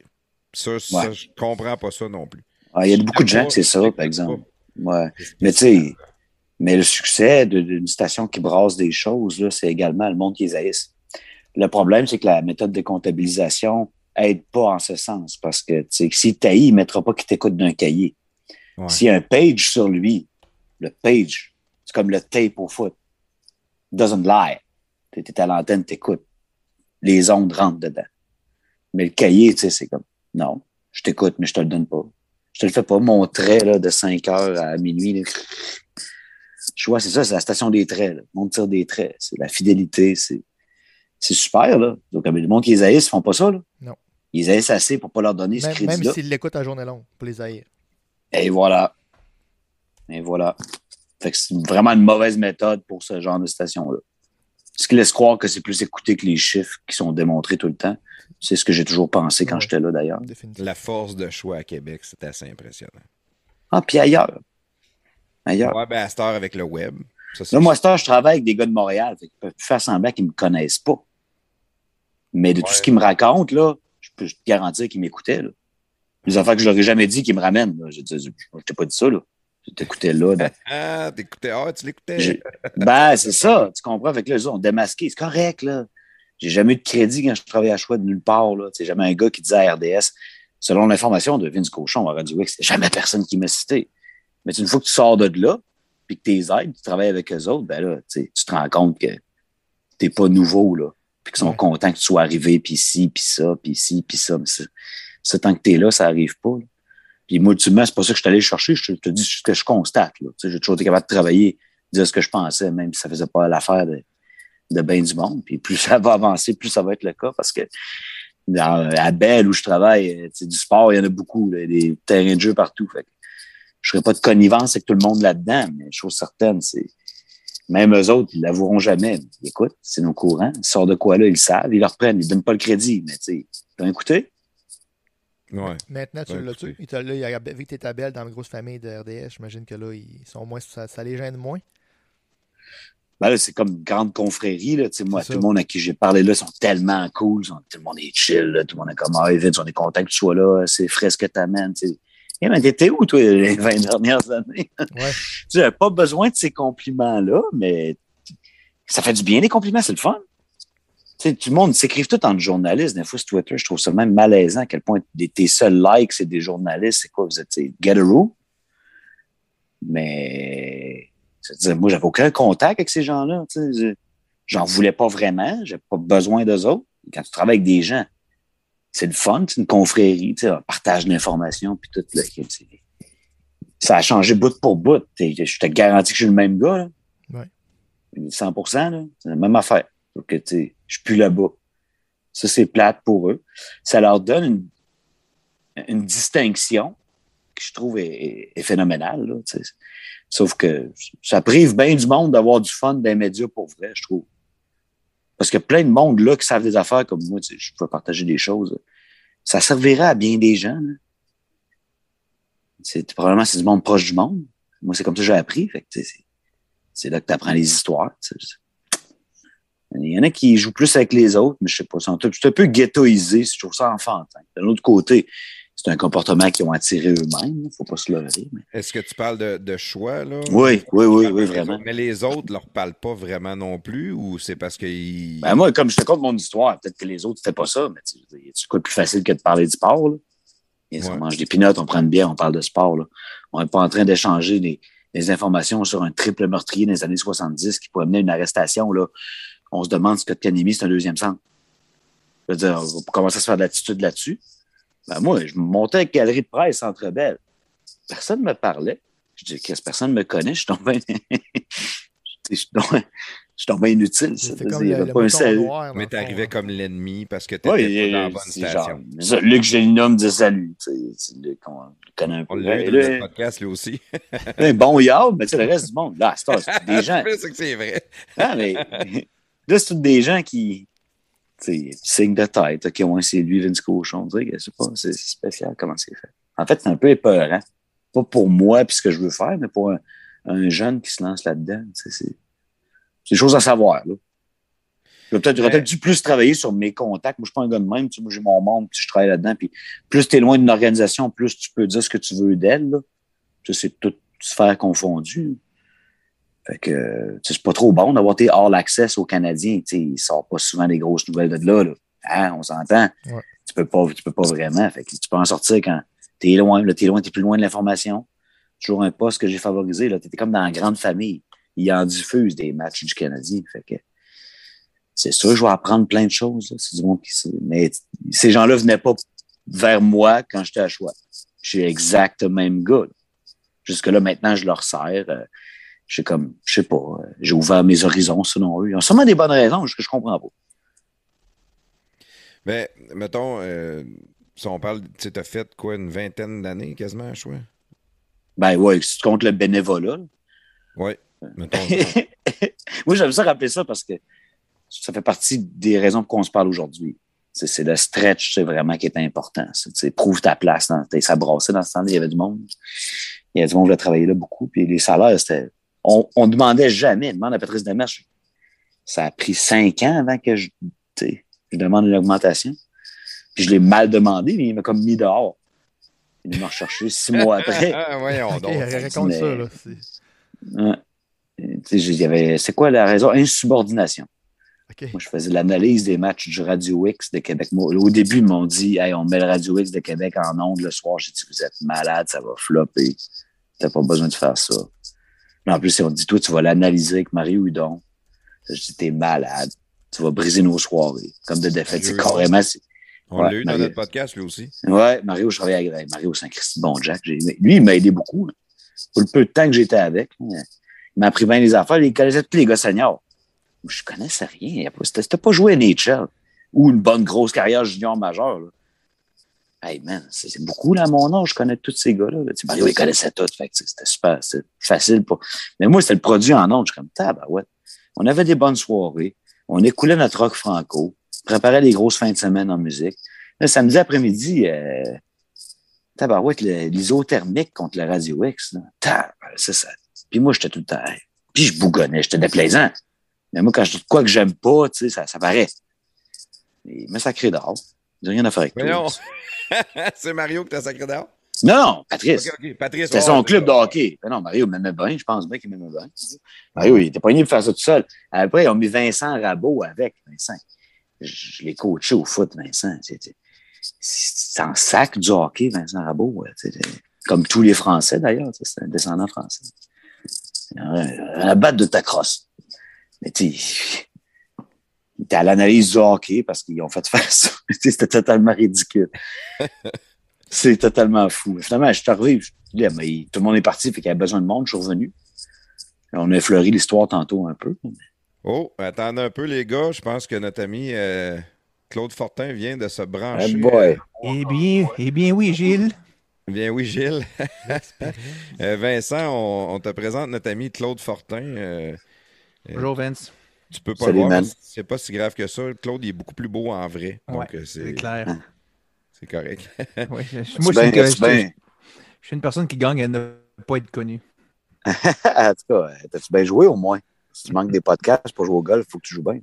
Ça, ça, Ouais. je comprends pas ça non plus. Ah, il y a beaucoup de gens que c'est ça, par exemple. Ouais. Mais tu sais, mais le succès d'une station qui brasse des choses, c'est également le monde qui les haïsse. Le problème, c'est que la méthode de comptabilisation aide pas en ce sens parce que tu sais, si taillis, il ne mettra pas qu'il t'écoute d'un cahier. Ouais. S'il y a un page sur lui, le page, c'est comme le tape au foot. Doesn't lie. Tu es à l'antenne, t'écoutes. Les ondes rentrent dedans. Mais le cahier, tu sais, c'est comme, non, je t'écoute, mais je te le donne pas. Je te le fais pas. Mon trait là, de 5 heures à minuit, là, je vois, c'est ça, c'est la station des traits. Là. Monde tire des traits. C'est la fidélité. C'est, c'est super. Là. Donc, le monde qui les haïssent, ils font pas ça. Là. Non. Ils haïssent assez pour pas leur donner ce Même, même crédit-là. s'ils l'écoutent à journée longue, pour les haïr. Et voilà. Et voilà. Fait que c'est vraiment une mauvaise méthode pour ce genre de station-là. Ce qui laisse croire que c'est plus écouté que les chiffres qui sont démontrés tout le temps. C'est ce que j'ai toujours pensé quand Ouais. j'étais là, d'ailleurs. La force de choix à Québec, c'était assez impressionnant. Ah, puis ailleurs. Ailleurs. Ouais, ben à cette heure avec le web. Ça, c'est- Là, moi, à cette heure, je travaille avec des gars de Montréal. Fait qu'ils peuvent plus faire semblant qu'ils me connaissent pas. Mais de tout ce qu'ils me racontent, là, je peux te garantir qu'ils m'écoutaient. là. Les affaires que je leur ai jamais dit qu'ils me ramènent. Là. Je, je, je t'ai pas dit ça, là. Je t'écoutais là. Ah, t'écoutais. Ah, tu l'écoutais. J'ai- Ben, c'est ça, tu comprends? Fait que là, les autres ont démasqué. C'est correct, là. J'ai jamais eu de crédit quand je travaillais à choix de nulle part, là. C'est jamais un gars qui disait à RDS, selon l'information de Vince Cochon à Radio X, c'est jamais personne qui m'a cité. Mais une fois que tu sors de là, puis que t'es aides, tu travailles avec eux autres, ben là, tu te rends compte que t'es pas nouveau, là. Puis qu'ils sont contents que tu sois arrivé, puis ci, puis ça, puis ci, puis ça. Mais ça, ça, tant que t'es là, ça arrive pas. Puis moi, ultimement, c'est pas ça que je suis allé chercher. Je te, dis ce que je constate. Tu J'ai toujours été capable de travailler, dire ce que je pensais, même si ça faisait pas l'affaire de, de bien du monde. Puis plus ça va avancer, plus ça va être le cas parce que dans, à Belle, où je travaille, euh, tu du sport, il y en a beaucoup, là, des terrains de jeu partout. Fait je serais pas de connivence avec tout le monde là-dedans, mais chose certaine, c'est même eux autres, ils l'avoueront jamais. Écoute, c'est nos courants. Ils sortent de quoi là, ils le savent, ils le reprennent, ils donnent pas le crédit. Mais tu sais, t'as écouté? Ouais. Maintenant, tu l'as-tu? Il t'a- là, il a- vu que t'es ta belle dans la grosse famille de RDS, j'imagine que là, ils sont moins, ça, ça les gêne moins. Ben là, c'est comme une grande confrérie. Là. Tu sais, Moi, tout le monde à qui j'ai parlé là sont tellement cool. sont- tout le monde est chill. là. Tout le monde est comme, ah, Vince, on est content que tu sois là. C'est frais ce que t'amènes. tu sais. Eh, mais t'étais où, toi, les 20 dernières années? Ouais. tu sais, j'avais pas besoin de ces compliments-là, mais ça fait du bien, les compliments, c'est le fun. Tu sais, tout le monde s'écrive tout en journaliste. Des fois, sur Twitter, je trouve ça même malaisant à quel point tes seuls likes, c'est des journalistes. C'est quoi? Vous êtes, c'est Gatoroo? Mais, dire, moi, j'avais aucun contact avec ces gens-là. J'en voulais pas vraiment. J'avais pas besoin d'eux autres. Quand tu travailles avec des gens, c'est le fun, c'est une confrérie, tu sais, un partage d'informations, puis tout. Là, ça a changé bout pour bout. Je te garantis que je suis le même gars. Là. Ouais. 100 là, c'est la même affaire. Donc, tu sais, je suis plus là-bas. Ça, c'est plate pour eux. Ça leur donne une, une distinction que je trouve est, est- est phénoménale. Là, tu sais. Sauf que ça prive bien du monde d'avoir du fun dans les médias pour vrai, je trouve. Parce a plein de monde là qui savent des affaires comme moi, tu sais, je peux partager des choses. Ça servirait à bien des gens. C'est, probablement c'est du monde proche du monde. Moi, c'est comme ça que j'ai appris. Fait que, c'est, c'est là que tu apprends les histoires. Il y en a qui jouent plus avec les autres, mais je sais pas, sont un peu- ghettoisés, je trouve ça enfantin. De l'autre côté, c'est un comportement qu'ils ont attiré eux-mêmes, faut pas se leurrer. Mais... Est-ce que tu parles de, de choix, là? Oui, oui, oui, oui, vraiment. Mais les autres leur parlent pas vraiment non plus ou c'est parce qu'ils. Ben moi, comme je te compte mon histoire, peut-être que les autres, c'était pas ça, mais tu c'est quoi de plus facile que de parler du sport, là? Et On mange des pinottes, on prend une bière, on parle de sport, là. On n'est pas en train d'échanger des, des informations sur un triple meurtrier des années 70 qui pourrait mener à une arrestation, là. On se demande si Kotkanemi, c'est un deuxième centre. Je veux dire, on va commencer à se faire de l'attitude là-dessus. Ben moi, je me montais avec Galerie de presse Centre Belle. Personne ne me parlait. Je dis, qu'est-ce que personne me connaît? Je suis tombé. je suis tombé, je suis tombé inutile. ça. Comme Il y le, pas un salut. noir. Mais t'arrivais comme l'ennemi parce que t'étais Oui, pas dans la bonne station. genre. ça, Luc Gélinum dit salut. tu sais, C'est Luc, on le connaît un peu. On l'a eu Ouais, dans là, le podcast, lui aussi. un bon yard, mais tu sais, le reste du monde, là, c'est c'est des gens. que c'est vrai. Ah, mais là, c'est tous des gens qui. Signe de tête. OK, ouais, c'est lui, Vince Cochon. Sais pas, c'est c'est spécial comment c'est fait. En fait, c'est un peu épeurant. Pas pour moi puis ce que je veux faire, mais pour un, un jeune qui se lance là-dedans. C'est c'est des choses à savoir. Là. J'aurais peut-être Ouais. peut-être dû plus travailler sur mes contacts. Moi, je suis pas un gars de même. Tu sais, moi, j'ai mon monde, puis je travaille là-dedans. Puis plus tu es loin d'une organisation, plus tu peux dire ce que tu veux d'elle. c'est toute sphère confondue. Fait que euh, tu c'est pas trop bon d'avoir tes all access aux Canadiens. Tu sais, ils sortent pas souvent des grosses nouvelles de là. là. Hein, on s'entend. Ouais. Tu peux pas, tu peux pas vraiment. Fait que tu peux en sortir quand t'es loin. Là, t'es loin, t'es plus loin de l'information. Toujours un poste que j'ai favorisé. Là, t'étais comme dans la grande famille. Ils en diffusent des matchs du Canadien. Fait que c'est sûr, je vais apprendre plein de choses. du monde qui sait. Mais ces gens-là venaient pas vers moi quand j'étais à choix. Je suis exact le même gars. là. Jusque-là, maintenant, je leur sers. Je sais comme, je sais pas, euh, j'ai ouvert mes horizons selon eux. Ils ont sûrement des bonnes raisons que je comprends pas. Mais, mettons, euh, si on parle, tu t'as fait quoi, une vingtaine d'années quasiment à choix? Ben ouais, si tu comptes le bénévolat. Oui. Mettons. Moi, j'aime ça rappeler ça parce que ça fait partie des raisons pour qu'on se parle aujourd'hui. C'est le stretch, c'est vraiment qui est important. C'est prouve ta place. Dans, ça brassait dans ce temps-là, il y avait du monde. Il y avait du monde qui voulait travailler là beaucoup. Puis les salaires, c'était on, on demandait jamais, demande à Patrice Demers. Ça a pris cinq ans avant que je, je demande une augmentation. Puis je l'ai mal demandé, mais il m'a comme mis dehors. Il m'a recherché six mois après. Ah, voyons donc. raconte mais- ça. Là. C'est- Ouais. Quoi la raison? Insubordination. Moi, je faisais l'analyse des matchs du Radio X de Québec. Moi, au début, ils m'ont dit hey, on met le Radio X de Québec en ondes le soir. J'ai dit Vous êtes malade, ça va flopper. T'as pas besoin de faire ça. Mais en plus, on dit Toi, tu vas l'analyser avec Mario Hudon. Je dis T'es malade. Tu vas briser nos soirées. Comme de défaite. C'est carrément. c'est- On l'a eu dans notre podcast, lui aussi. Ouais, Mario, je travaillais avec Mario Saint-Christ, bon Jack. J'ai- Lui, il m'a aidé beaucoup. là. Pour le peu de temps que j'étais avec. là. Il m'a appris bien les affaires. Il connaissait tous les gars seniors. Moi, Je connaissais rien. C'était c'était pas joué à NHL ou une bonne grosse carrière junior majeure. Là. Hey man, c'est beaucoup là, mon âge, je connais tous ces gars-là. là. Mario, il connaissait tout. Fait c'était super, c'était facile. Pour... Mais moi, c'était le produit en ondes. Je suis comme, tabarouette. On avait des bonnes soirées. On écoulait notre rock franco. Préparait des grosses fins de semaine en musique. Là, samedi après-midi, euh, tabarouette, le- l'isothermique contre le Radio X. Là. C'est ça. Puis moi, j'étais tout le temps. Puis je bougonnais, j'étais déplaisant. Mais moi, quand je dis quoi que j'aime pas, tu sais, ça, ça paraît. Il m'a sacré dehors. J'ai rien à faire avec Mais toi. non. c'est Mario que t'as sacré dehors? Non, non, Patrice. Ok, ok. Patrice. C'était ouais, son club de hockey. Mais non, Mario m'aimait bien. Je pense bien qu'il m'aimait bien. Mario, il était pas venu de faire ça tout seul. Après, ils ont mis Vincent Rabot avec. Vincent. Je, je l'ai coaché au foot, Vincent. C'est en sac du hockey, Vincent Rabot. Comme tous les Français, d'ailleurs. C'est un descendant français. La batte de ta crosse. Mais tu était à l'analyse du hockey parce qu'ils ont fait faire ça. C'était totalement ridicule. C'est totalement fou. Finalement, je suis arrivé, je dis, Ah, mais tout le monde est parti, fait qu'il y avait besoin de monde, je suis revenu. On a effleuré l'histoire tantôt un peu. Oh, attendez un peu, les gars. Je pense que notre ami euh, Claude Fortin vient de se brancher. Hey boy. Eh bien, eh bien oui, Gilles. Bien oui, Gilles. Euh, Vincent, on, on te présente notre ami Claude Fortin. Euh, Bonjour, Vince. Tu peux pas Salut, le voir, mais c'est pas si grave que ça. Claude, il est beaucoup plus beau en vrai. Ouais, euh, C'est clair. c'est correct. Moi, je suis, une, c'est je- bien. je suis une personne qui gagne à ne pas être connue. en tout cas, t'as-tu bien joué au moins? Si tu manques des podcasts pour jouer au golf, il faut que tu joues bien.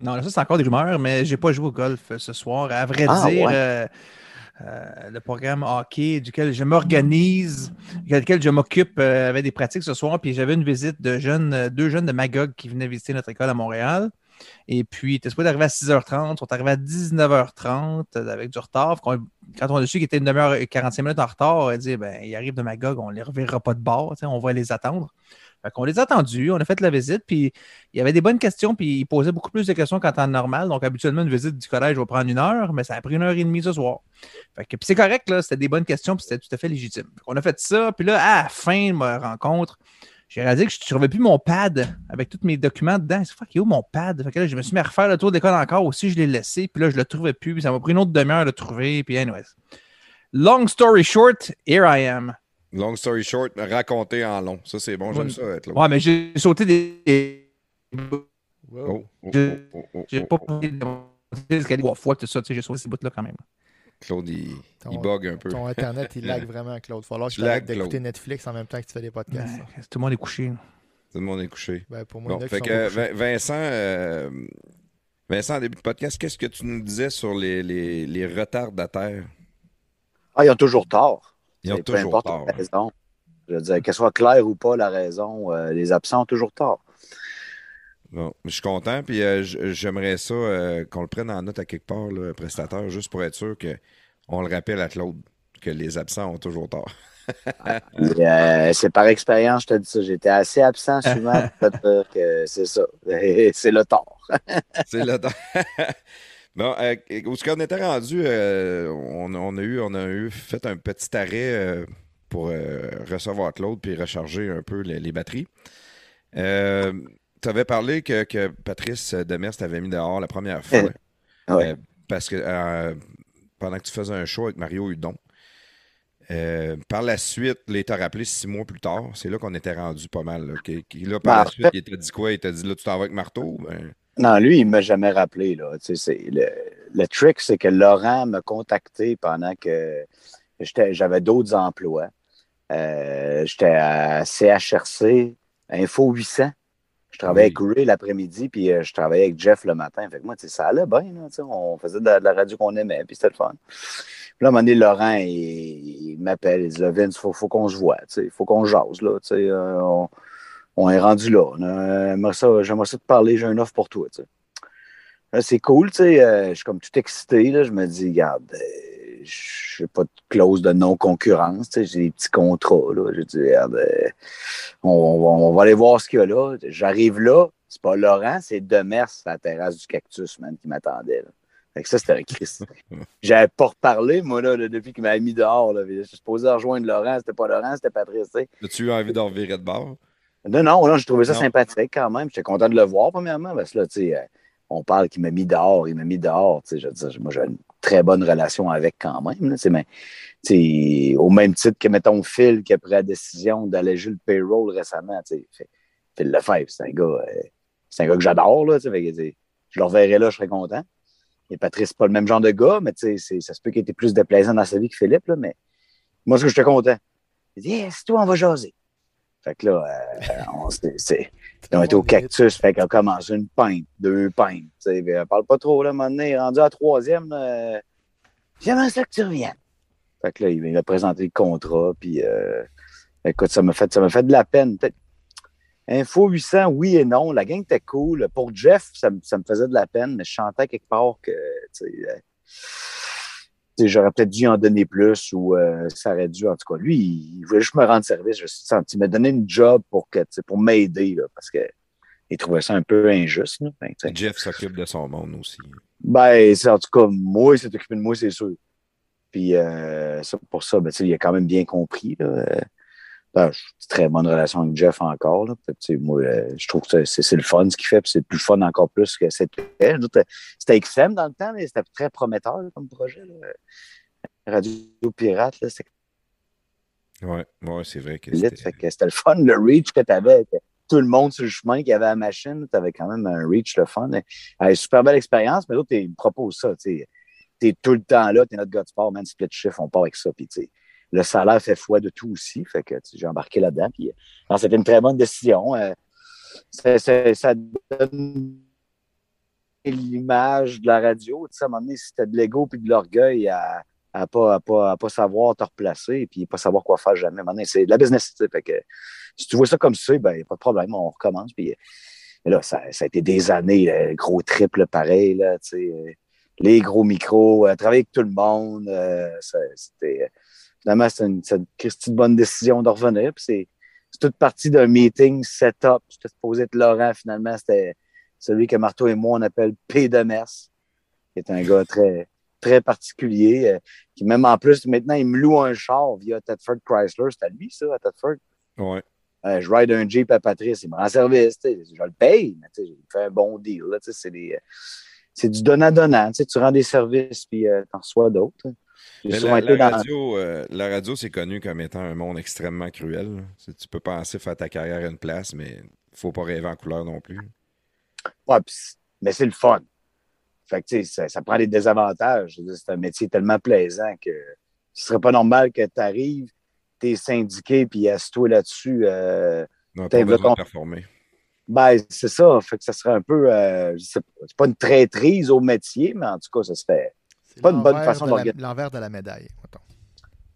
Non, là, ça, c'est encore des rumeurs, mais j'ai pas joué au golf euh, ce soir. À vrai Ah, dire, ouais. euh, euh, le programme hockey duquel je m'organise, duquel je m'occupe, euh, avait des pratiques ce soir. Puis j'avais une visite de jeunes, euh, deux jeunes de Magog qui venaient visiter notre école à Montréal. Et puis, ils étaient supposés arriver à 6h30, ils sont arrivés à 19h30 euh, avec du retard. Quand on a su qu'ils étaient une demi-heure et 45 minutes en retard, on a dit ben, ils arrivent de Magog, on ne les reverra pas de bord, on va les attendre. Fait qu'on les a attendus, on a fait la visite, puis il y avait des bonnes questions, puis ils posaient beaucoup plus de questions qu'en temps normal. Donc, habituellement, une visite du collège va prendre une heure, mais ça a pris une heure et demie ce soir. Fait que, puis c'est correct, là, c'était des bonnes questions, puis c'était tout à fait légitime. Qu'on a fait ça, puis là, à la fin de ma rencontre, j'ai réalisé que je ne trouvais plus mon pad avec tous mes documents dedans. C'est fuck, il est où mon pad? Fait que là, je me suis mis à refaire le tour de l'école encore aussi, je l'ai laissé, puis là, je le trouvais plus, puis ça m'a pris une autre demi-heure de le trouver, puis anyways. Long story short, here I am. Long story short, raconter en long. Ça, c'est bon, j'aime Ouais. ça, Claude. Ouais, mais j'ai sauté des. Oh, oh, oh, Je- oh, oh, J'ai oh, pas pris l'escalier trois fois, tout ça, tu sais, j'ai sauté ces bouts-là quand même. Claude, il, Ton- il bug un peu. Ton Internet, il lag vraiment, Claude. Il va falloir que Tu arrêtes lag, d'écouter. Netflix en même temps que tu fais des podcasts. Tout le monde est couché. là. Tout le monde est couché. Ben, pour moi, Bon, fait que euh, couchés. Vincent, euh, Vincent, en début de podcast, qu'est-ce que tu nous disais sur les, les, les retardataires? Ah, ils ont toujours tort. Ils ont C'est peu toujours importe tort. la raison. Je veux dire, qu'elle soit claire ou pas la raison, euh, les absents ont toujours tort. Bon, je suis content, puis euh, j'aimerais ça euh, qu'on le prenne en note à quelque part, le prestataire, juste pour être sûr qu'on le rappelle à Claude, que les absents ont toujours tort. Euh, c'est par expérience, je te dis ça. J'étais assez absent souvent pour te dire que c'est ça. C'est le tort. C'est le temps. Bon, euh, où est-ce qu'on était rendu? euh, on, on a eu, on a eu fait un petit arrêt euh, pour euh, recevoir Claude puis recharger un peu les, les batteries. tu avais parlé que, que Patrice Demers t'avait mis dehors la première fois. Ouais. Euh, parce que pendant que tu faisais un show avec Mario Hudon. Euh, par la suite, il t'a rappelé six mois plus tard. C'est là qu'on était rendu pas mal. Là, par Ben, la suite, il t'a dit quoi? Il t'a dit là, tu t'en vas avec Marteau? Ben, Non, lui, il ne m'a jamais rappelé. Là. Tu sais, c'est- le, le trick, c'est que Laurent m'a contacté pendant que j'avais d'autres emplois. Euh, J'étais à CHRC, Info 800. Je travaillais Oui. avec Ray l'après-midi, puis euh, je travaillais avec Jeff le matin. Fait que moi, ça allait bien. là, on faisait de la, de la radio qu'on aimait, puis c'était le fun. Puis là, à un moment donné, Laurent, il, il m'appelle. Il dit Vince, il faut, faut qu'on se voit. Il faut qu'on jase. Là, euh, on, on est rendu là. J'aimerais ça, te parler. J'ai une offre pour toi. Là, C'est cool. tu sais, euh, je suis comme tout excité. Là, je me dis Regarde, euh, je n'ai pas de clause de non-concurrence. J'ai des petits contrats. Là. Je dis Regarde, euh, on, on va, on va aller voir ce qu'il y a là. J'arrive là. C'est pas Laurent, c'est Demers à la terrasse du cactus, man, qui m'attendait. Fait que ça, c'était un Christ. J'avais pas reparlé, moi, là, là, depuis qu'il m'avait mis dehors. Là. Je suis supposé rejoindre Laurent. C'était pas Laurent, c'était Patrice. As-tu eu envie d'en revirer de bord? Non, non, non, j'ai trouvé ça Non. sympathique quand même. J'étais content de le voir, premièrement, parce que là, tu sais, euh, on parle qu'il m'a mis dehors, il m'a mis dehors. Tu sais, je veux dire, moi, j'ai une très bonne relation avec quand même. Là, tu sais, mais, tu sais, au même titre que, mettons, Phil qui a pris la décision d'alléger le payroll récemment. tu sais, Phil- Lefebvre, c'est un gars, euh, c'est un gars que j'adore. Là, tu sais, fait que, tu sais, je le reverrai là, je serais content. Et Patrice, c'est pas le même genre de gars, mais tu sais, ça se peut qu'il ait été plus déplaisant dans sa vie que Philippe, là, mais moi, ce que j'étais content. Il dit, yes, toi, on va jaser. Fait que là, euh, on, on était au cactus, fait qu'on commence une pinte, deux pintes. tu sais, puis, euh, parle pas trop, là, à un moment donné, rendu à la troisième, euh, j'aimerais ça que tu reviennes. Fait que là, il m'a présenté le contrat, puis euh, écoute, ça m'a fait, ça fait de la peine. Info 800, oui et non. La gang était cool. Pour Jeff, ça, me- ça me faisait de la peine, mais je chantais quelque part que, tu sais, j'aurais peut-être dû en donner plus ou euh, ça aurait dû, en tout cas. Lui, il, il voulait juste me rendre service. Je me suis senti, il m'a donné une job pour, que, pour m'aider, parce que il trouvait ça un peu injuste. là. Sais, Jeff s'occupe de son monde aussi. ben, en tout cas, moi, il s'est occupé de moi, c'est sûr. Puis, euh, ça, pour ça, ben, il a quand même bien compris. Là. Ben, j'ai une très bonne relation avec Jeff encore. Là. Moi, euh, je trouve que c'est le fun ce qu'il fait, puis c'est plus fun encore plus que c'était. Je C'était Fem dans le temps, mais c'était très prometteur comme projet. Là. Radio Pirate, là, c'était Ouais, ouais c'est vrai que c'était- Fait que c'était le fun, le reach que tu avais. Tout le monde sur le chemin qui avait la machine, tu avais quand même un reach, le fun. Super belle expérience, mais l'autre, il me propose ça. Tu es tout le temps là, tu es notre gars de sport, man, split shift, on part avec ça. Puis, tu sais, le salaire fait foi de tout aussi. Fait que j'ai embarqué là-dedans. Puis, euh, c'était une très bonne décision. Euh, c'est- c'est- ça donne l'image de la radio. Tu sais, à un moment donné, t'as de l'ego puis de l'orgueil à à pas, à pas, à pas savoir te replacer puis pas savoir quoi faire jamais. Donné, c'est de la business. tu sais. Fait que, si tu vois ça comme ça, ben, pas de problème, on recommence. Puis, mais là, ça, ça a été des années, là, gros triple pareil, là, tu sais, euh, les gros micros, euh, travailler avec tout le monde. euh, ça- c'était, euh, finalement, c'est une, une de bonne décision de revenir. Puis c'est, toute partie d'un meeting set-up. C'était supposé être Laurent, finalement, c'était celui que Marteau et moi, on appelle P de Mers, qui est un gars très, très particulier, euh, qui même en plus, maintenant, il me loue un char via Tedford Chrysler. C'est à lui, ça, à Tedford? Ouais. Euh, je ride un Jeep à Patrice, il me rend service, je le paye, mais il me fait un bon deal. C'est euh, c'est du donnant-donnant. tu rends des services puis tu en reçois d'autres. Mais la, été la dans- radio, euh, la radio, c'est connu comme étant un monde extrêmement cruel. Tu peux penser faire ta carrière à une place, mais faut pas rêver en couleur non plus. Ouais, pis mais c'est le fun. Fait que, ça, ça prend des désavantages. C'est un métier tellement plaisant que ce serait pas normal que tu arrives, tu es syndiqué, puis assis-toi là-dessus. euh, Non, pas besoin besoin- de performer. ben, c'est ça. Fait que ça serait un peu, euh, c'est pas une traîtrise au métier, mais en tout cas, ça se fait. C'est pas une bonne façon de. L'envers de la médaille. mettons.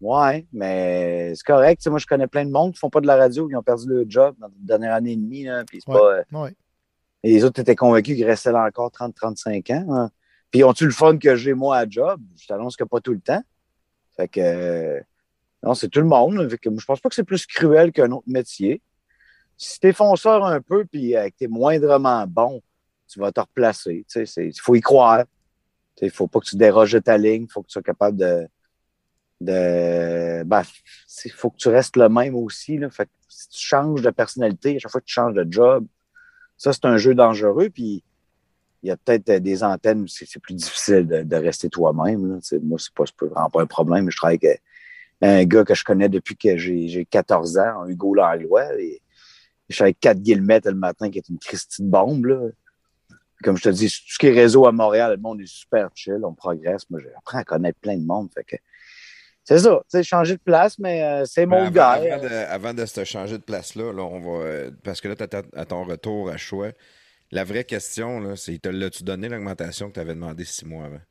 Ouais, mais c'est correct. Moi, je connais plein de monde qui font pas de la radio, qui ont perdu leur job dans la dernière année et demie. Là, puis c'est Ouais. pas, euh, Ouais. Et les autres étaient convaincus qu'ils restaient là encore 30-35 ans. hein. Puis ont-tu le fun que j'ai moi à job? Je t'annonce que pas tout le temps. Fait que euh, non, c'est tout le monde. Fait que je pense pas que c'est plus cruel qu'un autre métier. Si t'es fonceur un peu puis euh, que t'es moindrement bon, tu vas te replacer. Il faut y croire. Il faut pas que tu déroges de ta ligne. Il faut que tu sois capable de. ben, il faut que tu restes le même aussi. Si tu changes de personnalité, à chaque fois que tu changes de job, ça, c'est un jeu dangereux. Puis, il y a peut-être euh, des antennes où c'est plus difficile de, rester toi-même. Moi, c'est pas, vraiment pas un problème. Je travaille avec euh, un gars que je connais depuis que j'ai j'ai 14 ans, Hugo Langlois. Et je suis avec 4 Guillemette le matin, qui est une Christie de bombe. Comme je te dis, tout ce qui est réseau à Montréal, le monde est super chill, on progresse. Moi, j'apprends à connaître plein de monde. Fait que c'est ça. Tu sais, changer de place, mais euh, c'est Ben, mon gars. avant de, avant de se changer de place-là, là, on va. Parce que là, tu à ton retour à choix. La vraie question, là, c'est te l'as-tu donné l'augmentation que tu avais demandé six mois avant?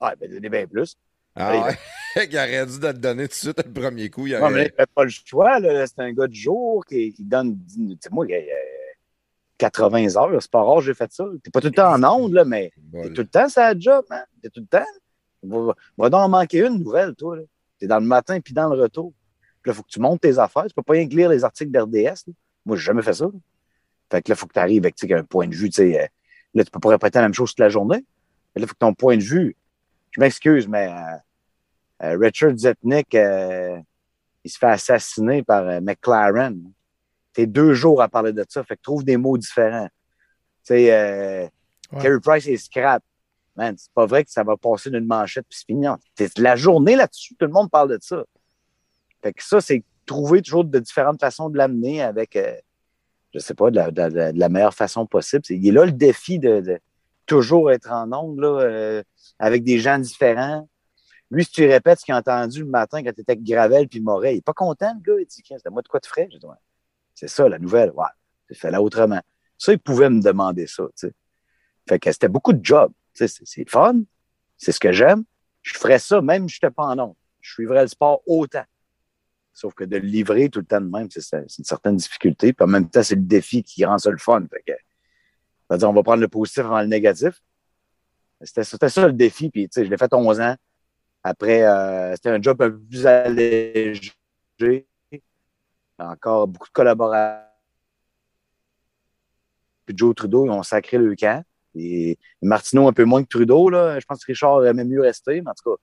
Ah, ben, donnez bien plus. Ah ouais? il aurait dû te le donner tout de suite le premier coup. Il Non, mais il fait pas le choix. C'est un gars de jour qui, qui donne. Tu sais, moi, il 80 heures, c'est pas rare que j'ai fait ça. T'es pas tout le temps en onde, là, mais t'es tout le temps, ça job, man. T'es tout le temps. Va, va donc en manquer une nouvelle, toi. T'es dans le matin puis dans le retour. Puis là, faut que tu montes tes affaires. Tu peux pas rien que lire les articles d'RDS. Moi, j'ai jamais fait ça. là. Fait que là, faut que tu arrives avec un point de vue. tu sais, euh, là, tu peux pas répéter la même chose toute la journée. Mais là, faut que ton point de vue. Je m'excuse, mais euh, euh, Richard Zetnick, euh, il se fait assassiner par McLaren. T'es deux jours à parler de ça. Fait que trouve des mots différents. Tu sais, euh, Ouais. Carey Price est scrap. Man, c'est pas vrai que ça va passer d'une manchette puis c'est fini. La journée là-dessus, tout le monde parle de ça. Fait que ça, c'est trouver toujours de différentes façons de l'amener avec, euh, je sais pas, de la, de de meilleure façon possible. Il est là le défi de, de toujours être en ongle, là, euh, avec des gens différents. Lui, si tu répètes ce qu'il a entendu le matin quand tu étais avec Gravel puis Moret, il est pas content, le gars. Il dit, Tiens, c'était moi de quoi tu ferais? J'ai dit, Ouais. C'est ça, la nouvelle. Ouais, j'ai fait là autrement. Ça, il pouvait me demander ça. Fait que c'était beaucoup de job. C'est fun. C'est ce que j'aime. Je ferais ça même si je n'étais pas en ondes. Je suivrais le sport autant. Sauf que de le livrer tout le temps de même, c'est une certaine difficulté. Puis en même temps, c'est le défi qui rend ça le fun. Fait que, c'est-à-dire, on va prendre le positif avant le négatif. C'était ça le défi. Puis, je l'ai fait 11 ans. Après, euh, c'était un job un peu plus allégé. Encore beaucoup de collaborateurs. Puis Joe Trudeau, ils ont sacré le camp. Et Martineau un peu moins que Trudeau. Là. Je pense que Richard aimait mieux rester. Mais en tout cas,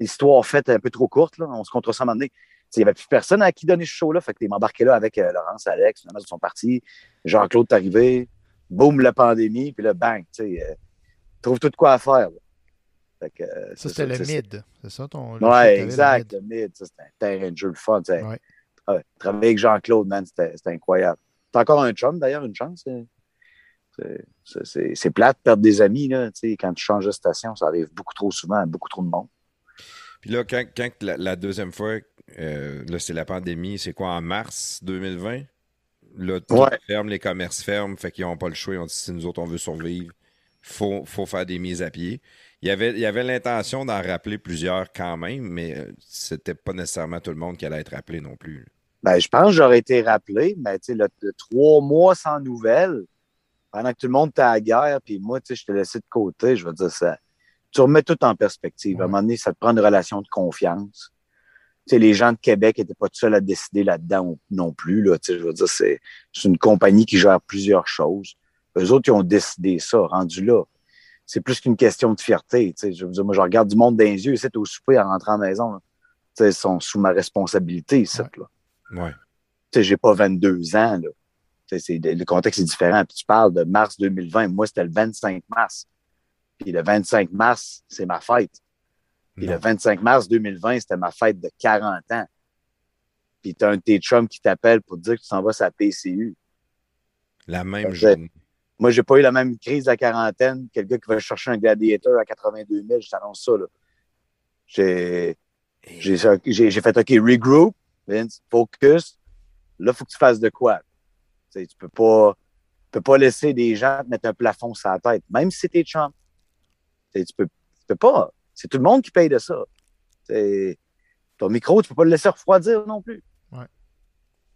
l'histoire faite un peu trop courte. Là. On se contre ça à un moment donné. Il n'y avait plus personne à qui donner ce show-là. Fait que t'es embarqué là avec euh, Laurence, Alex. Finalement, ils sont partis. Jean-Claude est arrivé. Boum, la pandémie. Puis là, bang. Tu sais, euh, trouve tout de quoi à faire. là. Fait que, euh, Ça, c'est c'était le mid. C'est ça ton. Ouais, le exact. mid. Le mid, ça, c'était un terrain de jeu le fun. tu sais. Ouais. Ouais, travailler avec Jean-Claude, man, c'était incroyable. T'as encore un chum, d'ailleurs, une chance. c'est- c'est- c'est- C'est c'est plate de perdre des amis, là. Quand tu changes de station, ça arrive beaucoup trop souvent à beaucoup trop de monde. Puis là, quand, quand la, la deuxième fois, euh, là, c'est la pandémie, c'est quoi, en mars 2020? Là, tout Ouais. ferme, les commerces ferment, fait qu'ils n'ont pas le choix. Ils ont dit si nous autres, on veut survivre, faut, faut faire des mises à pied. Il y avait, il y avait l'intention d'en rappeler plusieurs quand même, mais euh, c'était pas nécessairement tout le monde qui allait être rappelé non plus. Ben, je pense que j'aurais été rappelé, mais tu sais, le, le trois mois sans nouvelles, pendant que tout le monde était à la guerre, puis moi, tu sais, je te laissé de côté, je veux dire, ça, tu remets tout en perspective. À un moment donné, ça te prend une relation de confiance. Tu sais, les gens de Québec n'étaient pas tout seuls à décider là-dedans non plus. Là, tu sais, je veux dire, c'est c'est une compagnie qui gère plusieurs choses. Eux autres, ils ont décidé ça, rendu là. C'est plus qu'une question de fierté. Tu sais, je veux dire, moi, je regarde du monde dans les yeux, ici, au souper, en rentrant à la maison. là. Tu sais, ils sont sous ma responsabilité, Ouais. là Ouais. tu sais, j'ai pas 22 ans, là. Le contexte est différent. Puis tu parles de mars 2020. Moi, c'était le 25 mars. Puis le 25 mars, c'est ma fête. Puis Non. le 25 mars 2020, c'était ma fête de 40 ans. Puis t'as un de tes chums qui t'appelle pour te dire que tu s'en vas la PCU. La même journée. Moi, j'ai pas eu la même crise de la quarantaine que le gars qui va chercher un gladiateur à 82 000. Je t'annonce ça, là. J'ai, j'ai fait, OK, regroup, Vince, focus. Là, il faut que tu fasses de quoi? Tu peux pas, tu peux pas laisser des gens te mettre un plafond sur la tête, même si tes chums. Tu sais, tu peux, tu peux pas. C'est tout le monde qui paye de ça. Tu sais, ton micro, tu peux pas le laisser refroidir non plus. Ouais.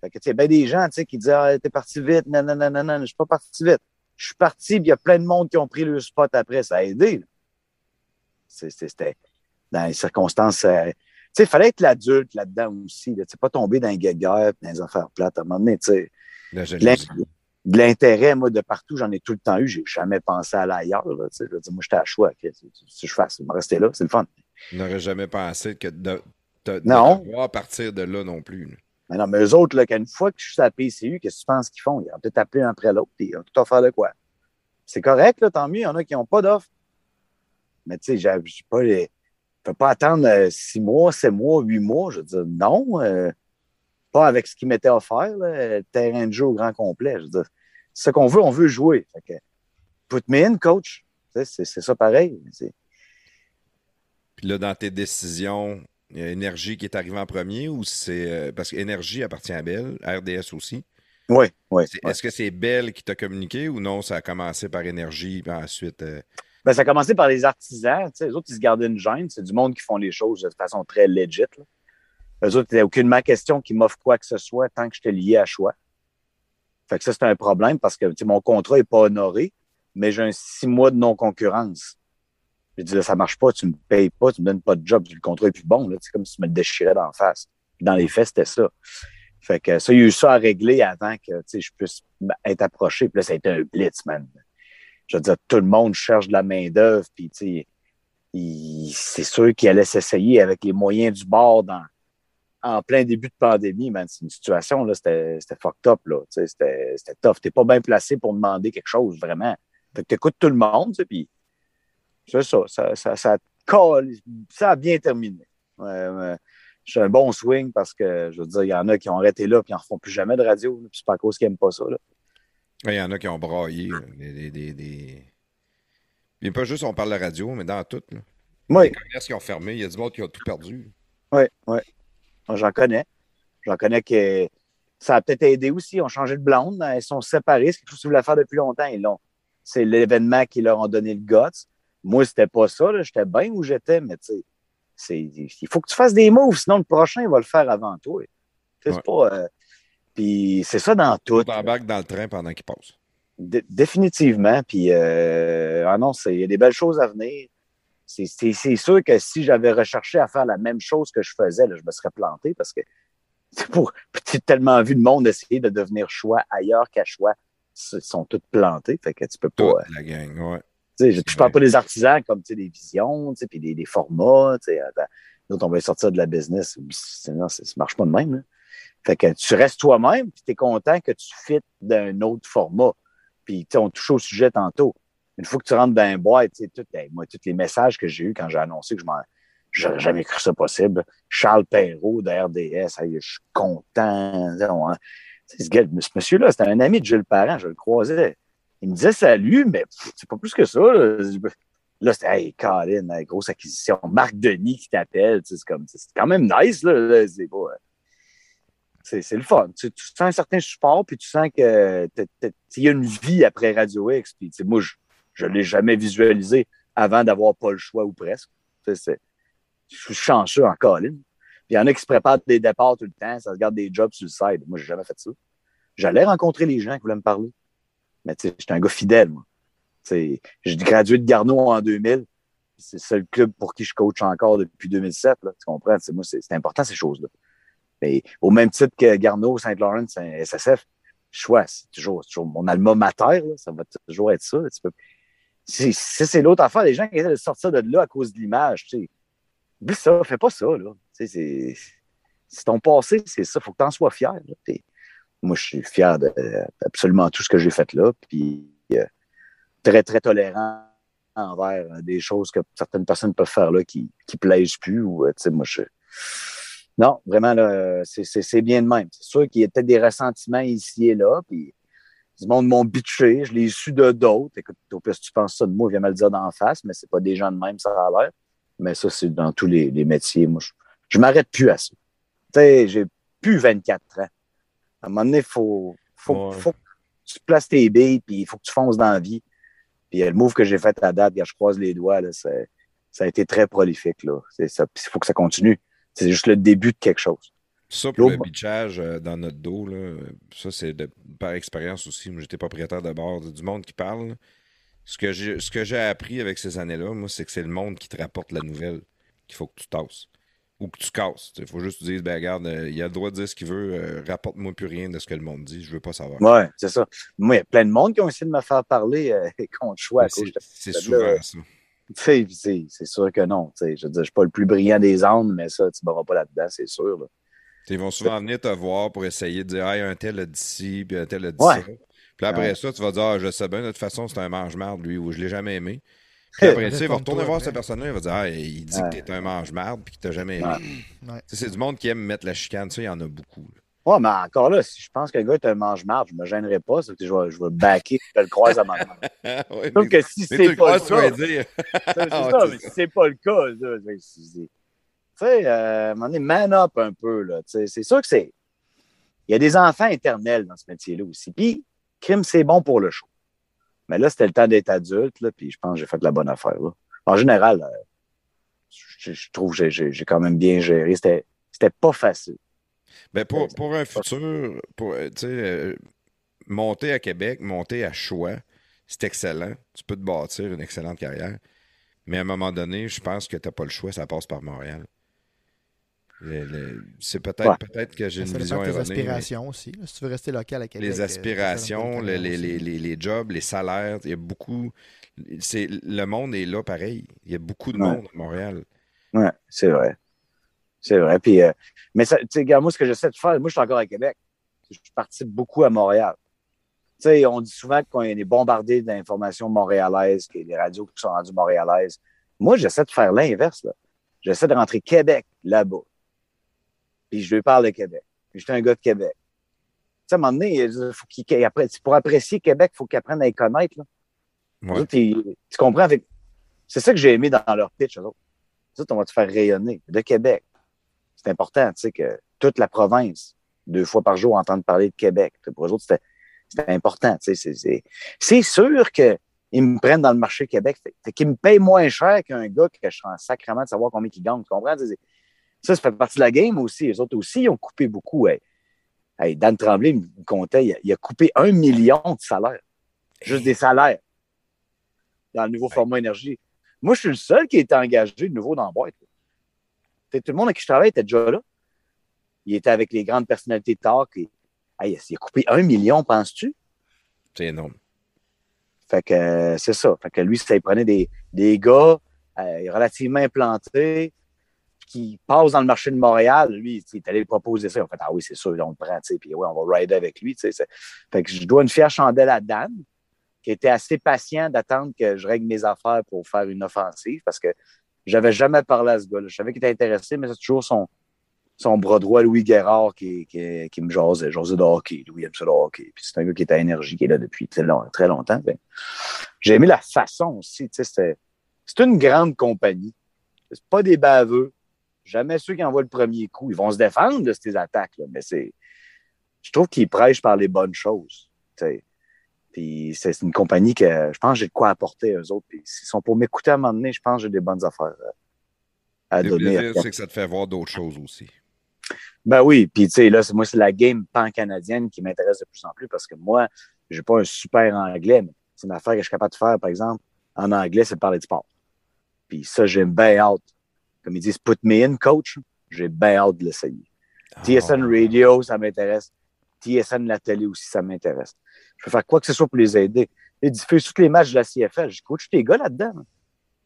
Fait que, tu sais, ben des gens, tu sais, qui disent, ah, t'es parti vite, non, non, non, non, non, je suis pas parti vite. Je suis parti, il y a plein de monde qui ont pris le spot après. Ça a aidé. C'était dans les circonstances. euh, sais, il fallait être l'adulte là-dedans aussi. Là. Tu sais, pas tomber dans les guéguerres, dans les affaires plates. À un moment donné, tu sais, de l'intérêt, moi, de partout, j'en ai tout le temps eu. J'ai jamais pensé à aller ailleurs. Là, tu sais. je veux dire, moi, j'étais à choix. Si je fasse, je vais rester là, c'est le fun. On n'aurait jamais pensé que de, de, Non. partir de là non plus. là. Mais non, mais eux autres, là, qu'une fois que je suis à la PCU, qu'est-ce que tu penses qu'ils font? Ils ont peut-être appelé un après l'autre, puis ils ont tout offert de quoi? C'est correct, là, tant mieux. Il y en a qui n'ont pas d'offre. Mais tu sais, j'ai pas les. Je peux pas attendre euh, six mois, sept mois, huit mois. Je veux dire, non. euh, pas avec ce qui m'était offert, là, terrain de jeu au grand complet. Je veux dire, ce qu'on veut, on veut jouer. Fait que, put me in, coach. C'est ça pareil. Puis là, dans tes décisions, Il y a Énergie qui est arrivé en premier ou c'est. euh, parce que Énergie appartient à Bell, RDS aussi. Oui, oui. Est-ce que c'est Bell qui t'a communiqué ou non, ça a commencé par Énergie, puis ensuite. euh, Ben, ça a commencé par les artisans. Les autres, ils se gardaient une gêne. C'est du monde qui font les choses de façon très legit. Là. Eux autres, a aucunement question qu'ils m'offrent quoi que ce soit tant que j'étais lié à choix. Fait que ça, c'est un problème parce que mon contrat n'est pas honoré, mais j'ai un six mois de non-concurrence. J'ai dit, là, ça marche pas, tu me payes pas, tu me donnes pas de job, le contrat est plus bon. C'est comme si tu me le déchirais d'en face. Dans les faits, c'était ça. Fait que ça, il y a eu ça à régler avant que je puisse être approché. Puis là, ça a été un blitz, man je veux dire, tout le monde cherche de la main-d'œuvre, puis c'est sûr qu'il allait s'essayer avec les moyens du bord dans, en plein début de pandémie, man. C'est une situation, là, c'était fucked up, là. C'était tough. T'es pas bien placé pour demander quelque chose, vraiment. Fait que t'écoutes tout le monde, puis c'est ça, ça, ça, ça, ça a bien terminé. Ouais. J'ai un bon swing parce que, je veux dire, il y en a qui ont arrêté là puis ils n'en refont plus jamais de radio. puis C'est pas à cause qu'ils n'aiment pas ça. Là. Il y en a qui ont braillé. Des, des, des, des- Puis pas juste on parle de radio, mais dans tout. Là. Oui, Les commerces qui ont fermé, il y a du monde qui a tout perdu. oui, oui. J'en connais. J'en connais que ça a peut-être aidé aussi. Ils ont changé de blonde. Ils sont séparés. C'est quelque chose qu'ils voulaient faire depuis longtemps. Ils l'ont. C'est l'événement qui leur a donné le guts. Moi, c'était pas ça. là. J'étais bien où j'étais, mais tu sais, c'est- il faut que tu fasses des moves, sinon le prochain va le faire avant toi. Tu sais, C'est pas. euh, Puis c'est ça dans tout. Embarque dans le train pendant qu'il passe. Dé- définitivement. Puis, euh, ah non, c'est- il y a des belles choses à venir. C'est- sûr que si j'avais recherché à faire la même chose que je faisais, là, je me serais planté parce que c'est pour j'ai tellement vu le monde essayer de devenir choix ailleurs qu'à choix. Ils sont tous plantés. Fait que tu peux pas. Toute euh, la gang, ouais. tu sais, je, je parle pas des artisans comme tu sais, des visions, tu sais, puis des, des formats. tu sais, attends, Nous autres, on va sortir de la business. C'est- Non, ça ne marche pas de même. Fait que tu restes toi-même, puis tu es content que tu fites d'un autre format. Puis, on touche au sujet tantôt. Une fois que tu rentres dans un boîte, tout, hey, moi, tous les messages que j'ai eus quand j'ai annoncé que je m'en. J'aurais jamais cru ça possible. Charles Perrault de RDS, hey, je suis content. Ce, ce monsieur-là, c'était un ami de Jules Parent, je le croisais. Il me disait salut, mais c'est pas plus que ça. Là, Là, c'était Hey, Colin, grosse acquisition. Marc Denis qui t'appelle. C'est comme c'est quand même nice, là. là, c'est pas. C'est le fun. Tu, tu sens un certain support, puis tu sens que il y a une vie après Radio X. Puis, moi, je ne l'ai jamais visualisé avant d'avoir pas le choix ou presque. Je suis chanceux en Colin. Puis il y en a qui se préparent des départs tout le temps, ça se garde des jobs sur le side. Moi, j'ai jamais fait ça. J'allais rencontrer les gens qui voulaient me parler. Mais tu sais, j'étais un gars fidèle, moi. J'ai gradué de Garneau en 2000. C'est le seul club pour qui je coach encore depuis 2007. Là. Tu comprends? Tu sais, moi, c'est important, ces choses-là. Mais au même titre que Garneau, Saint-Laurent, SSF, choix, c'est toujours, toujours mon alma mater. Là. Ça va toujours être ça. C'est l'autre affaire. Les gens qui essaient de sortir de là à cause de l'image. Tu sais. Ça, fais pas ça. Là. C'est ton passé, c'est ça. faut que tu en sois fier. là. Moi, je suis fier de absolument tout ce que j'ai fait là. Puis, euh, très, très tolérant envers des choses que certaines personnes peuvent faire là qui qui plaisent plus. Ou, euh, tu sais, moi, je. Non, vraiment, là, c'est- c'est bien de même. C'est sûr qu'il y a peut-être des ressentiments ici et là. Puis, du monde m'ont bitché, je l'ai su de d'autres. Écoute, au si tu penses ça de moi, viens me le dire d'en face, mais c'est pas des gens de même, ça a l'air. Mais ça, c'est dans tous les, les métiers. Moi, je, je m'arrête plus à ça. Tu sais, j'ai plus 24 ans. À un moment donné, il faut, faut, Ouais. faut que tu places tes billes, puis il faut que tu fonces dans la vie. Puis euh, le move que j'ai fait à date, quand je croise les doigts, là, ça a été très prolifique. Là. C'est ça. Puis il faut que ça continue. C'est juste le début de quelque chose. Ça, pour le bitchage euh, dans notre dos, là, ça, c'est par expérience aussi. Moi, j'étais propriétaire de bord du monde qui parle. Ce que j'ai appris avec ces années-là, moi, c'est que c'est le monde qui te rapporte la nouvelle qu'il faut que tu tasses. Ou que tu casses. Il faut juste te dire, ben regarde, euh, il a le droit de dire ce qu'il veut, euh, rapporte-moi plus rien de ce que le monde dit, je veux pas savoir. Ouais, c'est ça. Moi, il y a plein de monde qui ont essayé de me faire parler contre choix à Mais cause C'est là, souvent ça. C'est sûr que non. tu sais. Je veux dire, je suis pas le plus brillant des ânes, mais ça, tu ne m'auras pas là-dedans, c'est sûr. là. Ils vont souvent venir te voir pour essayer de dire Ah, un tel a dit ci, puis un tel a dit Ouais. ça. Puis après Ouais. ça, tu vas dire Ah, je sais bien, de toute façon, c'est un mange-marde, lui, ou je l'ai jamais aimé. Puis après ça, il va retourner voir après. cette personne-là, il va dire Ah, il dit Ouais. que t'es un mange-marde, puis qu'il t'a jamais aimé. C'est du monde qui aime mettre la chicane, ça, il y en a beaucoup. là. Ouais, mais encore là, si je pense que le gars est un mange-marde, je me gênerai pas, c'est que je vais, je vais backer, je le croise à ma main. Ouais, Sauf que si c'est pas le cas, dire. c'est ça, c'est mais si c'est pas le cas, là, tu sais, euh, moment donné, man up un peu, là. C'est sûr que c'est. Il y a des enfants éternels dans ce métier-là aussi. Puis, crime, c'est bon pour le show. Mais là, c'était le temps d'être adulte, là, puis je pense que j'ai fait la bonne affaire, là. En général, euh, je, je trouve que j'ai- quand même bien géré. C'était pas facile. Ben pour, pour un futur, pour, euh, tu sais, euh, monter à Québec, monter à Choix, c'est excellent. Tu peux te bâtir une excellente carrière. Mais à un moment donné, je pense que tu n'as pas le choix, ça passe par Montréal. C'est peut-être Ouais. peut-être que j'ai une vision erronée. mais aspirations aussi. là. Si tu veux rester local à Québec. Les euh, aspirations, les, les, les, les- les jobs, les salaires, il y a beaucoup. C'est, le monde est là pareil. Il y a beaucoup de Ouais. monde à Montréal. Ouais, c'est vrai. C'est vrai. Puis, euh, mais tu sais, regarde, moi, ce que j'essaie de faire, moi, je suis encore à Québec. Je participe beaucoup à Montréal. Tu sais, on dit souvent qu'on est bombardé d'informations montréalaises, que les radios qui sont rendues montréalaises. Moi, j'essaie de faire l'inverse, là. J'essaie de rentrer Québec là-bas. Puis je lui parle de Québec. Puis j'étais un gars de Québec. Tu sais, à un moment donné, il faut qu'il, qu'il apprenne- pour apprécier Québec, il faut qu'il apprenne à les connaître, là. Ouais. Eux autres, ils- tu comprends? Avec... C'est ça que j'ai aimé dans leur pitch, eux autres. Eux autres, on va te faire rayonner de Québec. C'est important, tu sais, que toute la province, deux fois par jour, entende parler de Québec. Pour eux autres, c'était, c'était important, tu sais. C'est, c'est, c'est sûr qu'ils me prennent dans le marché Québec. Fait, qu'ils me payent moins cher qu'un gars que je suis en sacrement de savoir combien il gagne. Tu comprends? Ça, ça fait partie de la game aussi. Les autres aussi, ils ont coupé beaucoup. Hey. Hey, Dan Tremblay me me comptait, il a, il a coupé un million de salaires. Juste des salaires. Dans le nouveau format énergie. Moi, je suis le seul qui est engagé de nouveau dans la boîte. là. Tout le monde avec qui je travaille était déjà là. Il était avec les grandes personnalités de talk. Et, hey, il a coupé un million, penses-tu? C'est énorme. Fait que euh, c'est ça. Fait que lui, ça il prenait des, des gars euh, relativement implantés qui passent dans le marché de Montréal. Lui, il est allé proposer ça. En fait, ah oui, c'est sûr, on le prend, puis ouais, on va rider avec lui. Fait que je dois une fière chandelle à Dan, qui était assez patient d'attendre que je règle mes affaires pour faire une offensive parce que j'avais jamais parlé à ce gars-là. Je savais qu'il était intéressé, mais c'est toujours son, son bras droit, Louis Guérard, qui, qui, me jasait. Jasait de hockey. Louis aime ça le hockey. Puis c'est un gars qui est à énergie, qui est là depuis très, très longtemps. J'ai aimé la façon aussi. C'est une grande compagnie. C'est pas des baveux. Jamais ceux qui envoient le premier coup. Ils vont se défendre de ces attaques-là, mais c'est. Je trouve qu'ils prêchent par les bonnes choses. Puis c'est une compagnie que je pense que j'ai de quoi apporter eux autres. Puis s'ils sont pour m'écouter à un moment donné, je pense que j'ai des bonnes affaires euh, à Le donner. plaisir, c'est que ça te fait voir d'autres choses aussi. Ben oui, puis tu sais, là, moi, c'est la game pan-canadienne qui m'intéresse de plus en plus parce que moi, j'ai pas un super anglais, mais c'est une affaire que je suis capable de faire, par exemple, en anglais, c'est de parler de sport. Puis ça, j'ai bien hâte. Comme ils disent, put me in, coach. J'ai bien hâte de l'essayer. TSN Radio, ça m'intéresse. TSN la télé aussi, ça m'intéresse. Je peux faire quoi que ce soit pour les aider. Ils diffusent tous les matchs de la CFL. Je coach tes gars là-dedans. Tu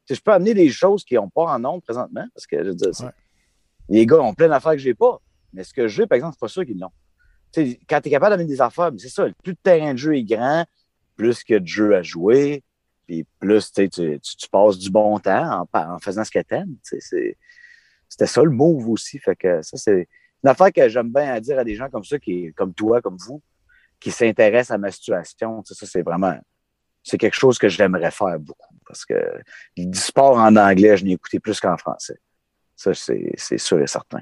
sais, je peux amener des choses qui n'ont pas en nombre présentement parce que je veux dire, c'est- Ouais. les gars ont plein d'affaires que j'ai pas. Mais ce que j'ai, par exemple, c'est pas sûr qu'ils l'ont. Tu sais, quand tu es capable d'amener des affaires, mais c'est ça, plus le terrain de jeu est grand, plus qu'il y a de jeu à jouer, puis plus tu, passes du bon temps en, faisant ce que t'aimes. C'était ça le move aussi. Fait que ça, c'est une affaire que j'aime bien à dire à des gens comme ça, qui, comme toi, comme vous, qui s'intéressent à ma situation. Tu sais, ça, c'est vraiment. C'est quelque chose que j'aimerais faire beaucoup. Parce que du sport en anglais, je n'ai écouté plus qu'en français. Ça, c'est sûr et certain.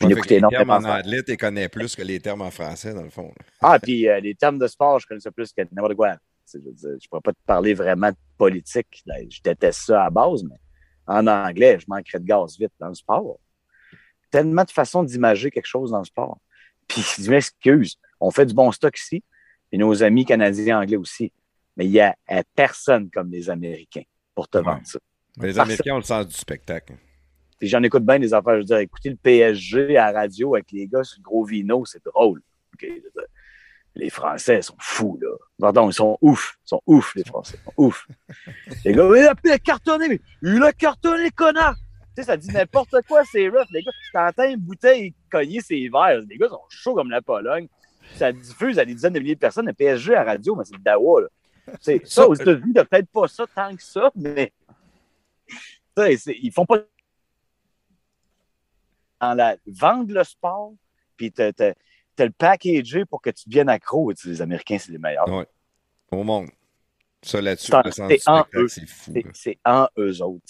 Je Ouais, écouté les termes en anglais, tu connais plus que les termes en français, dans le fond. Ah, puis euh, les termes de sport, je connais ça plus que n'importe quoi. Je, je pourrais pas te parler vraiment de politique. là. Je déteste ça à base, mais en anglais, je manquerais de gaz vite dans le sport. Tellement de façons d'imager quelque chose dans le sport. Puis je m'excuse, on fait du bon stock ici, et nos amis canadiens anglais aussi. Mais il y a euh, personne comme les Américains pour te Ouais. vendre ça. Mais les Parce- Américains ont le sens du spectacle. J'en écoute bien des affaires. Je veux dire, écouter le PSG à la radio avec les gars sur le gros vino, c'est drôle. Les Français sont fous, là. Pardon, ils sont ouf. Ils sont ouf, les Français. Ils sont ouf. les gars, il a, cartonné, il a cartonné, connard! Tu sais, ça dit n'importe quoi, c'est rough. Les gars, t'entends une bouteille cogner ses verres. Les gars sont chauds comme la Pologne. Ça diffuse à des dizaines de milliers de personnes. Le PSG à la radio, mais c'est le dawa, ça, aux États-Unis, peut-être pas ça tant que ça, mais. C'est- ils font pas dans la vendre le sport, puis t'as t'as- t'as le packagé pour que tu deviennes accro. Tu sais, les Américains, c'est les meilleurs. Ouais. Au monde. Ça, là-dessus, C'est en- eux. c'est fou. C'est- en eux autres.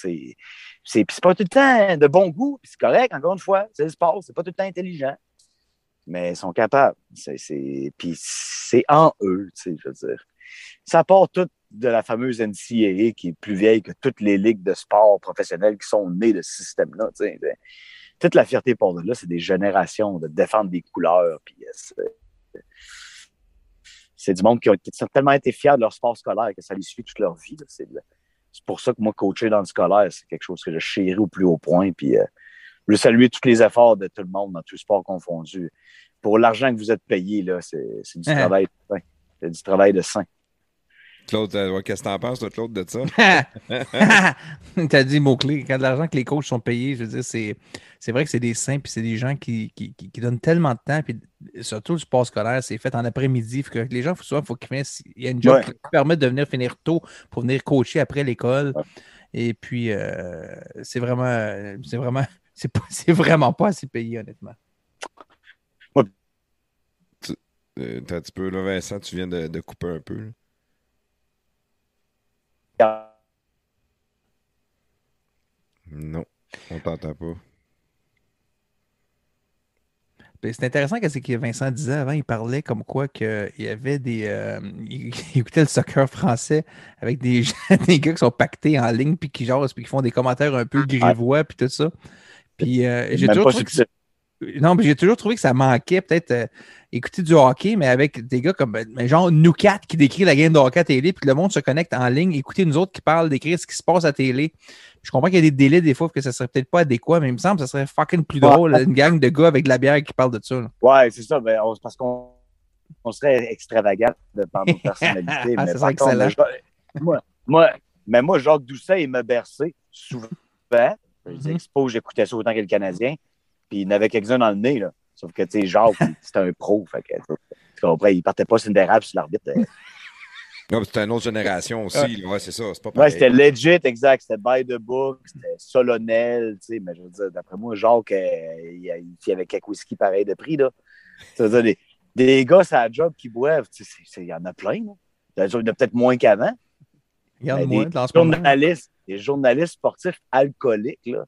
C'est pas tout le temps de bon goût. C'est correct, encore une fois. C'est le sport. C'est pas tout le temps intelligent. Mais ils sont capables. C'est- Puis c'est en eux, tu sais, je veux dire. Ça part tout de la fameuse NCAA qui est plus vieille que toutes les ligues de sport professionnelles qui sont nées de ce système-là. sais. Toute la fierté pour de là, c'est des générations de défendre des couleurs. Puis euh, c'est- du monde qui ont qui tellement été fiers de leur sport scolaire que ça les suit toute leur vie. c'est pour ça que moi, coacher dans le scolaire, c'est quelque chose que je chéris au plus haut point. Puis, euh, je veux saluer tous les efforts de tout le monde dans tout sport confondu. Pour l'argent que vous êtes payé, là, c'est c'est du Ah. travail de sain. C'est du travail de sain. Claude, euh, qu'est-ce que t'en penses, toi, Claude, de ça? T'as dit mot-clé. Quand de l'argent que les coachs sont payés, je veux dire, c'est, c'est vrai que c'est des saints, puis c'est des gens qui, qui, qui- qui donnent tellement de temps, puis surtout le sport scolaire, c'est fait en après-midi. Que les gens, souvent, il faut qu'ils finissent. Il y a une job Ouais. qui permet de venir finir tôt pour venir coacher après l'école. Ouais. Et puis, euh, c'est vraiment, c'est vraiment, c'est, vraiment pas assez payé, honnêtement. Euh, t'as un petit peu, là, Vincent, tu viens de, de couper un peu. là. Non, on t'entend pas. Ben, C'est intéressant que c'est que Vincent disait avant, il parlait comme quoi qu'il y avait des. euh, il, il écoutait le soccer français avec des, gens- des gars qui sont pactés en ligne puis qui jasent puis qui font des commentaires un peu grivois puis tout ça. Puis euh, j'ai toujours pas non, mais j'ai toujours trouvé que ça manquait peut-être euh, écouter du hockey, mais avec des gars comme ben, genre nous quatre qui décrit la game de hockey à télé, puis le monde se connecte en ligne, écouter nous autres qui parlent, d'écrire ce qui se passe à télé. Je comprends qu'il y a des délais des fois que ça serait peut-être pas adéquat, mais il me semble que ça serait fucking plus drôle, une gang de gars avec de la bière qui parlent de ça. là. Ouais, c'est ça. Ben, on- parce qu'on on serait extravagant de par nos personnalités. Ah, mais par contre, moi, moi, mais moi, Jacques Doucet, il me bercé souvent. Dis, Mhm. expose, j'écoutais ça autant que le Canadien. Puis il y en avait quelques-uns dans le nez. Là. Sauf que, tu sais, Jacques, c'était un pro. Fait que, tu comprends, il partait pas sur une dérape sur l'arbitre. Non, mais c'était une autre génération aussi. Ouais, c'est ça. C'est pas Ouais, c'était legit, exact. C'était by the book, c'était solennel, tu sais. Mais je veux dire, d'après moi, Jacques, euh, il y a- il y avait quelques whisky pareil de prix, là. Des, des gars, à la job qui boivent, tu sais, c'est- c'est- il y en a plein, là. Il y en a peut-être moins qu'avant. Regarde Mais moi, des dans ce moment. journalistes, des journalistes sportifs alcooliques, là.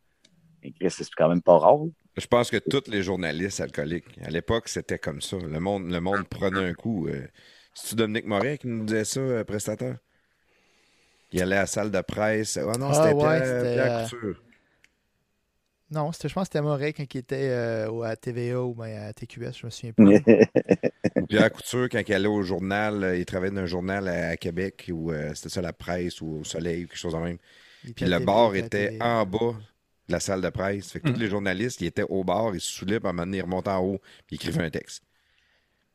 C'est quand même pas rare. là. Je pense que tous les journalistes alcooliques, à l'époque, c'était comme ça. Le monde, le monde prenait un coup. euh. C'est-tu Dominique Moret qui nous disait ça, euh, prestataire? Il allait à la salle de presse. Ah non, Ah, c'était ouais, Pierre, c'était, Pierre euh, Couture. Non, c'était, je pense que c'était Moret quand il était euh, au- à TVA ou ben, à TQS, je me souviens plus. Pierre Couture, quand il allait au journal, il travaillait dans un journal à, à Québec, ou euh, c'était ça, la presse, ou au soleil, ou quelque chose de même. Il Puis le bar il était en bas de la salle de presse. Fait que Mm. tous les journalistes, ils étaient au bar, ils se saoulaient, puis à un moment donné, ils remontaient en haut, puis ils écrivaient un texte.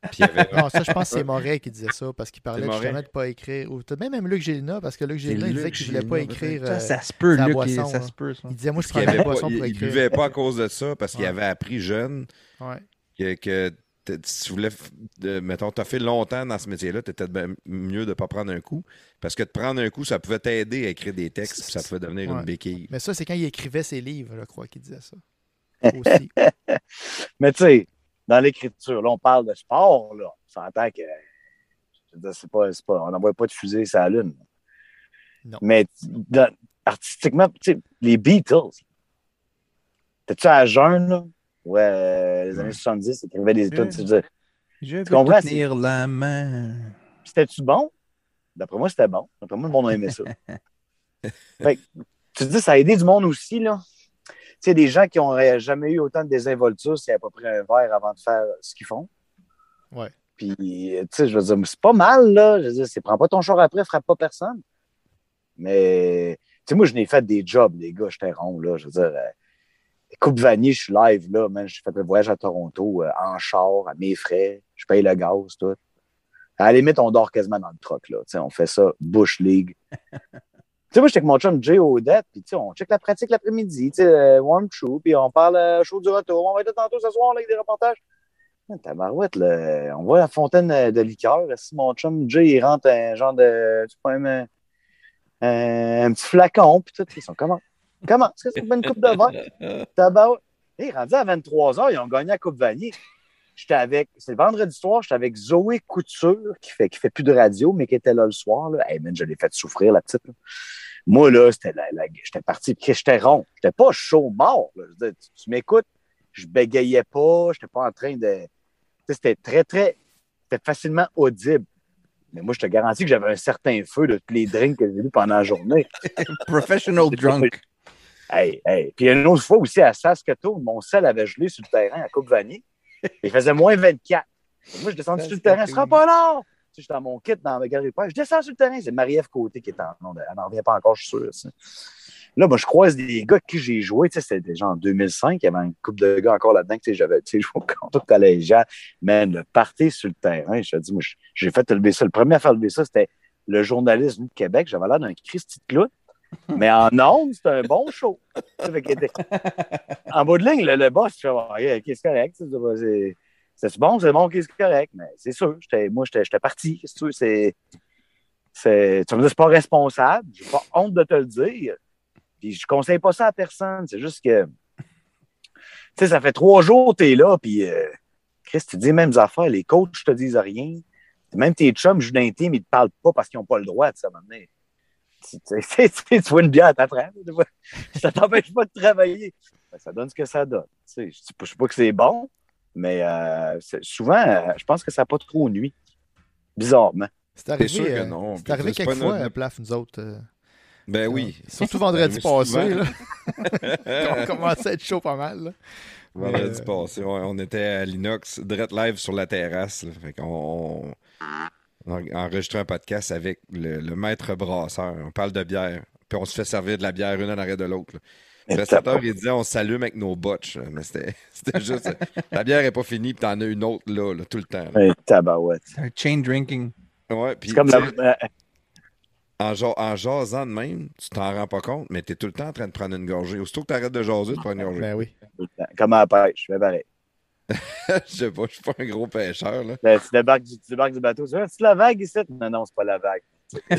Puis il y avait... Non, ça, je pense que c'est Moret qui disait ça parce qu'il parlait justement de ne pas écrire. Ou peut-être même, même Luc Gélina, parce que Luc Gélina, il disait qu'il ne voulait pas écrire. Ça, euh, ça se peut, Luc, boisson, ça là. se peut. ça. Il disait, moi, je prends avait la pas- boisson il, pour il écrire. buvait pas à cause de ça, parce qu'il avait appris jeune Ouais. que, si tu voulais, mettons, t'as fait longtemps dans ce métier-là, t'étais ben mieux de pas prendre un coup. Parce que de prendre un coup, ça pouvait t'aider à écrire des textes, puis ça pouvait devenir Ouais. une béquille. Mais ça, c'est quand il écrivait ses livres, je crois qu'il disait ça. Aussi. Mais tu sais, dans l'écriture, là, on parle de sport, là. On s'entend que je veux dire, c'est pas, c'est pas, on n'envoie pas de fusée sur la Lune. Non. Mais dans- artistiquement, tu sais, les Beatles, t'es-tu à jeun, là? Ouais, euh, les années 70, ils écrivaient des tu sais, Je veux comprends, te tenir la main. C'était-tu bon? D'après moi, c'était bon. D'après moi, le monde a aimé ça. Fait que, tu te dis, ça a aidé du monde aussi, là. Tu sais, des gens qui n'auraient jamais eu autant de désinvolture s'ils n'avaient pas pris un verre avant de faire ce qu'ils font. Ouais. Puis, tu sais, je veux dire, c'est pas mal, là. Je veux dire, c'est prends pas ton char après, frappe pas personne. Mais, tu sais, moi, je n'ai fait des jobs, les gars, j'étais rond, là. Je veux dire, euh, Coupe Vanier, je suis live, là, man. J'ai fait le voyage à Toronto euh, en char, à mes frais. Je paye le gaz, tout. À la limite, on dort quasiment dans le truck, là. Tu sais, on fait ça, Bush League. tu sais, moi, j'étais avec mon chum Jay Odette, puis tu sais, on check la pratique l'après-midi, tu sais, euh, warm true, puis on parle euh, chaud du retour. On va être là tantôt ce soir, là, avec des reportages. Tabarouette, là, on voit la fontaine euh, de liqueur. Si mon chum Jay, il rentre un genre de, tu sais pas, un, un, un petit flacon, puis tout, ils sont comment? Comment? Est-ce que c'est une bonne coupe de vin? Tabarouette. Hey, rendu à 23 h ils ont gagné la Coupe Vanier. j'étais avec, c'est le vendredi soir, j'étais avec Zoé Couture, qui fait, qui fait plus de radio, mais qui était là le soir. Là. Hey, man, je l'ai fait souffrir, la petite. là. Moi, là, c'était la, la- j'étais parti, j'étais rond. J'étais pas chaud mort. là. Tu, tu m'écoutes, je bégayais pas, j'étais pas en train de. Tu sais, c'était très, très. C'était facilement audible. Mais moi, je te garantis que j'avais un certain feu de tous les drinks que j'ai bu pendant la journée. Professional drunk. Hey, hey. Puis une autre fois aussi à Saskatoon, mon sel avait gelé sur le terrain à Coupe Vanier. Il faisait moins 24. Et moi, je descends sur le terrain, ce sera pas long. Tu sais, j'étais dans mon kit dans ma galerie de. Je descends sur le terrain. C'est Marie-Ève Côté qui est en. Non, elle n'en revient pas encore, je suis sûr. ça. Là, moi, je croise des gars avec qui j'ai joué. Tu sais, c'était déjà en 2005. Il y avait une couple de gars encore là-dedans. Tu sais, j'avais tu sais, joué au collégial. Man, le party sur le terrain, je te dis, moi, j'ai fait lever ça. Le premier à faire lever ça, c'était le journaliste venu de Québec. J'avais l'air d'un Christy de clown. Mais en ondes, c'était un bon show. Tu en bout de ligne, le, boss, je fais, ok, c'est correct. tu c'est- C'est bon, c'est bon, c'est correct. Mais c'est sûr, moi, j'étais parti. Qu'est-ce tu c'est. c'est- Tu me dire, c'est pas responsable. J'ai pas honte de te le dire. Puis je conseille pas ça à personne. C'est juste que. Tu sais, ça fait trois jours que t'es là, puis. euh, Chris, tu dis les mêmes affaires. Les coachs te disent rien. Même tes chums d'un team, ils te parlent pas parce qu'ils n'ont pas le droit de ça maintenant. Tu, tu- tu- tu- tu vois une bière à ta frère, ça t'empêche pas de travailler. Ben, ça donne ce que ça donne. Tu sais, je je dis pas que c'est bon, mais euh, souvent, euh, je pense que ça n'a pas trop nuit. Bizarrement. C'est arrivé, sûr que euh, non. c'est arrivé c'est pas quelques fois, notre- euh, Plaf, nous autres. euh, Ben oui. Surtout vendredi passé. Là. on commençait à être chaud pas mal. là. Vendredi Euh, passé, on était à l'inox, direct live sur la terrasse. là. Fait qu'on on a enregistré un podcast avec le, le maître brasseur. On parle de bière. Puis on se fait servir de la bière une en arrêt de l'autre. Le prestataire, il disait on s'allume avec nos botches. Mais c'était juste. la bière n'est pas finie, puis t'en as une autre là, là, tout le temps. là. Tabarouette. C'est un chain drinking. Ouais, puis C'est comme tu la. euh, en, ja- en jasant de même, tu t'en rends pas compte, mais t'es tout le temps en train de prendre une gorgée. Aussitôt que t'arrêtes de jaser, tu prends une gorgée. Ben oui. Comme à la pêche, je fais pareil. Je sais pas, je suis pas un gros pêcheur. Là. Là, tu, débarques du, tu débarques du bateau, tu dis, c'est la vague ici? Non, non, c'est pas la vague. C'est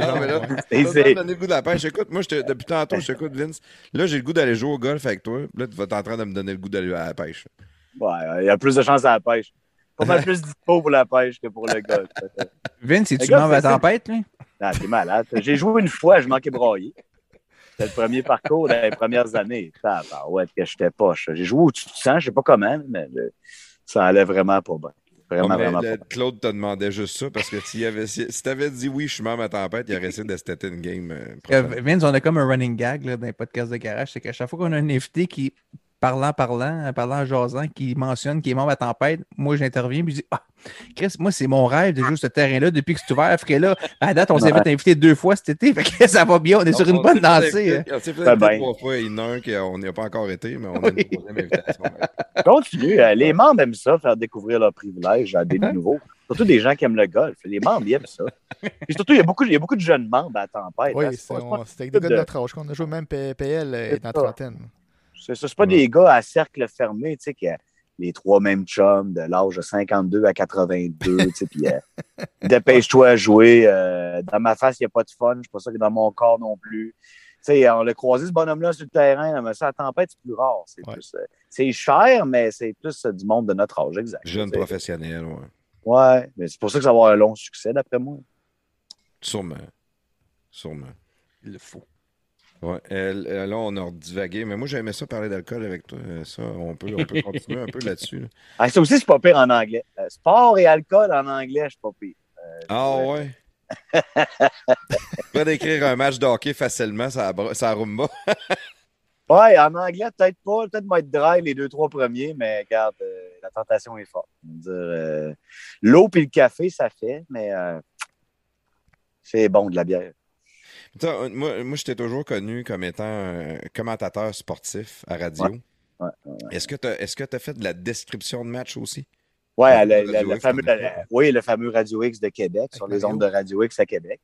Ah, mais là, le goût de la pêche. Écoute, moi, je te- depuis tantôt, je t'écoute, Vince. Là, j'ai le goût d'aller jouer au golf avec toi. Là, tu vas être en train de me donner le goût d'aller à la pêche. Ouais, il y a plus de chance à la pêche. Pas mal plus dispo pour la pêche que pour le golf. Vince, es-tu gars, membre à c'est- tempête, lui? Ah, t'es malade. J'ai joué une fois, je manquais brailler. C'était le premier parcours dans les premières années. Ah, bah ouais, que j'étais poche. J'ai joué au-dessus du sang, je sais pas comment, mais le- ça allait vraiment pas bien. Vraiment, Non, mais vraiment le- pas bien. Claude te demandait juste ça parce que s'il avait, si, si t'avais dit oui, je suis membre à tempête, il aurait essayé de se têter une game. euh, Euh. Vince, on a comme un running gag là, dans les podcasts de garage. C'est qu'à chaque fois qu'on a un invité qui, parlant, parlant, euh, parlant, jasant, qui mentionne qu'il est membre à Tempête, moi, j'interviens puis je dis Ah, Chris, moi, c'est mon rêve de jouer sur ce terrain-là depuis que c'est ouvert. Fait que là, à date, on s'est fait inviter deux fois cet été. Fait que ça va bien. On est sur On- une on bonne lancée. hein. On s'est fait Ben, inviter ben. trois fois. Il y en a un qu'on n'y a pas encore été, mais on a Oui. une troisième invitation. Continue. euh, Les membres aiment ça, faire découvrir leurs privilèges à des nouveaux. Surtout des gens qui aiment le golf. Les membres, ils aiment ça. Puis surtout, il y a beaucoup, il y a beaucoup de jeunes membres à tempête. Oui, hein. c'est- on- avec des gars de notre âge. qu'on a joué même PL euh, C'est dans la trentaine. C'est ça, c'est pas des gars à cercle fermé, tu sais, qui a les trois mêmes chums de l'âge de 52 à 82, tu sais, puis euh, dépêche-toi à jouer. euh, dans ma face, il n'y a pas de fun. Je suis pas sûr que dans mon corps non plus. Tu sais, on l'a croisé, ce bonhomme-là, sur le terrain, mais ça, à tempête, c'est plus rare. C'est Ouais. plus, euh, c'est cher, mais c'est plus euh, du monde de notre âge, exact. Jeune professionnel, ouais. Ouais, mais c'est pour ça que ça va avoir un long succès, d'après moi. Sûrement. Sûrement. Il le faut. Ouais. Euh, là, on a divagué, mais moi, j'aimais ça parler d'alcool avec toi. Euh, Ça, on peut, on peut continuer un peu là-dessus. là. Ah, ça aussi, c'est pas pire en anglais. Euh, sport et alcool en anglais, je suis pas pire. Ah ouais? Tu peux décrire un match de hockey facilement, ça, ça rumba. Ouais, en anglais, peut-être pas. Peut-être être dry les deux, trois premiers, mais regarde, euh, la tentation est forte. Euh, L'eau et le café, ça fait, mais euh, c'est bon de la bière. Moi, moi je t'ai toujours connu comme étant un commentateur sportif à radio. Ouais, ouais, Est-ce que tu as, est-ce que tu as fait de la description de match aussi? Ouais, Ouais, le, fameux, oui, le fameux Radio X de Québec, sur les ondes de Radio X à Québec.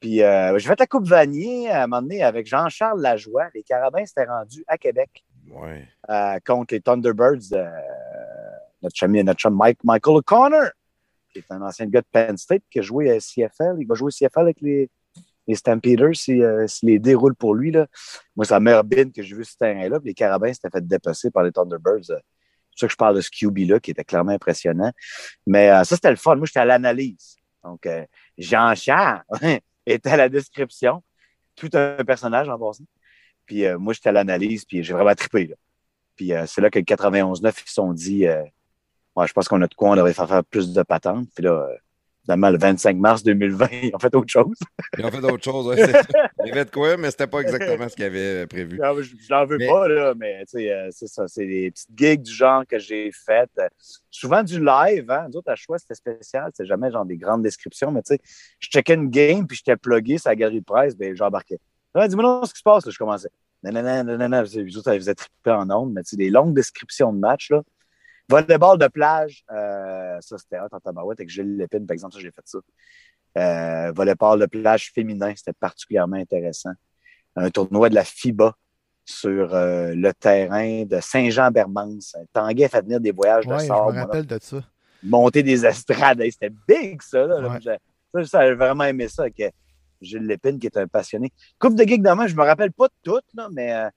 Puis euh, j'ai fait la Coupe Vanier à un moment donné avec Jean-Charles Lajoie. Les Carabins s'étaient rendus à Québec Ouais. euh, contre les Thunderbirds de notre chum, notre chum Mike, Michael O'Connor, qui est un ancien gars de Penn State qui a joué à CFL. Il va jouer CFL avec les, les Stampeders si, euh, si les déroulent pour lui. Là. Moi, c'est la meilleure que j'ai sur ce terrain-là. Les Carabins s'étaient fait dépasser par les Thunderbirds. Euh, pour ça que je parle de ce QB-là, qui était clairement impressionnant. Mais euh, ça, c'était le fun. Moi, j'étais à l'analyse. Donc, euh, Jean-Charles était à la description. Tout un personnage en passant. Puis euh, moi, j'étais à l'analyse, puis j'ai vraiment trippé. Là. Puis euh, c'est là que le 91-9, ils se sont dit, ouais, je pense qu'on a de quoi, on devrait faire, faire plus de patentes. Puis là, finalement, le 25 mars 2020, ils ont fait autre chose. Ils ont fait d'autres choses. ouais, c'est ça. Il y avait de quoi, mais c'était pas exactement ce qu'ils avaient prévu. Non, mais je je n'en veux Mais- pas, là, mais tu sais, euh, c'est ça. C'est des petites gigs du genre que j'ai faites. Euh, souvent du live, hein. Nous autres, à choix, c'était spécial. C'est jamais genre des grandes descriptions, mais tu sais, je checkais une game, puis j'étais plugué sur la galerie de presse, ben j'embarquais. Ah, dis-moi non, ce qui se passe, là, je commençais. Non, non, non, non, non, les faisait triper en ondes, mais tu sais, des longues descriptions de match, là. Volleyball de plage, euh, ça, c'était hot en tabarouette avec Gilles Lépine, par exemple, ça, j'ai fait ça. Euh, volleyball de plage féminin, c'était particulièrement intéressant. Un tournoi de la FIBA sur euh, le terrain de Saint-Jean-Bermance. Tanguay fait venir des voyages de Ouais, je sable, me rappelle de ça. monter des estrades. C'était big, ça. Là. Ouais. Ça, ça, j'avais vraiment aimé ça avec euh, Gilles Lépine, qui est un passionné. Coupe de gigs demain, je me rappelle pas de toutes, là, mais euh,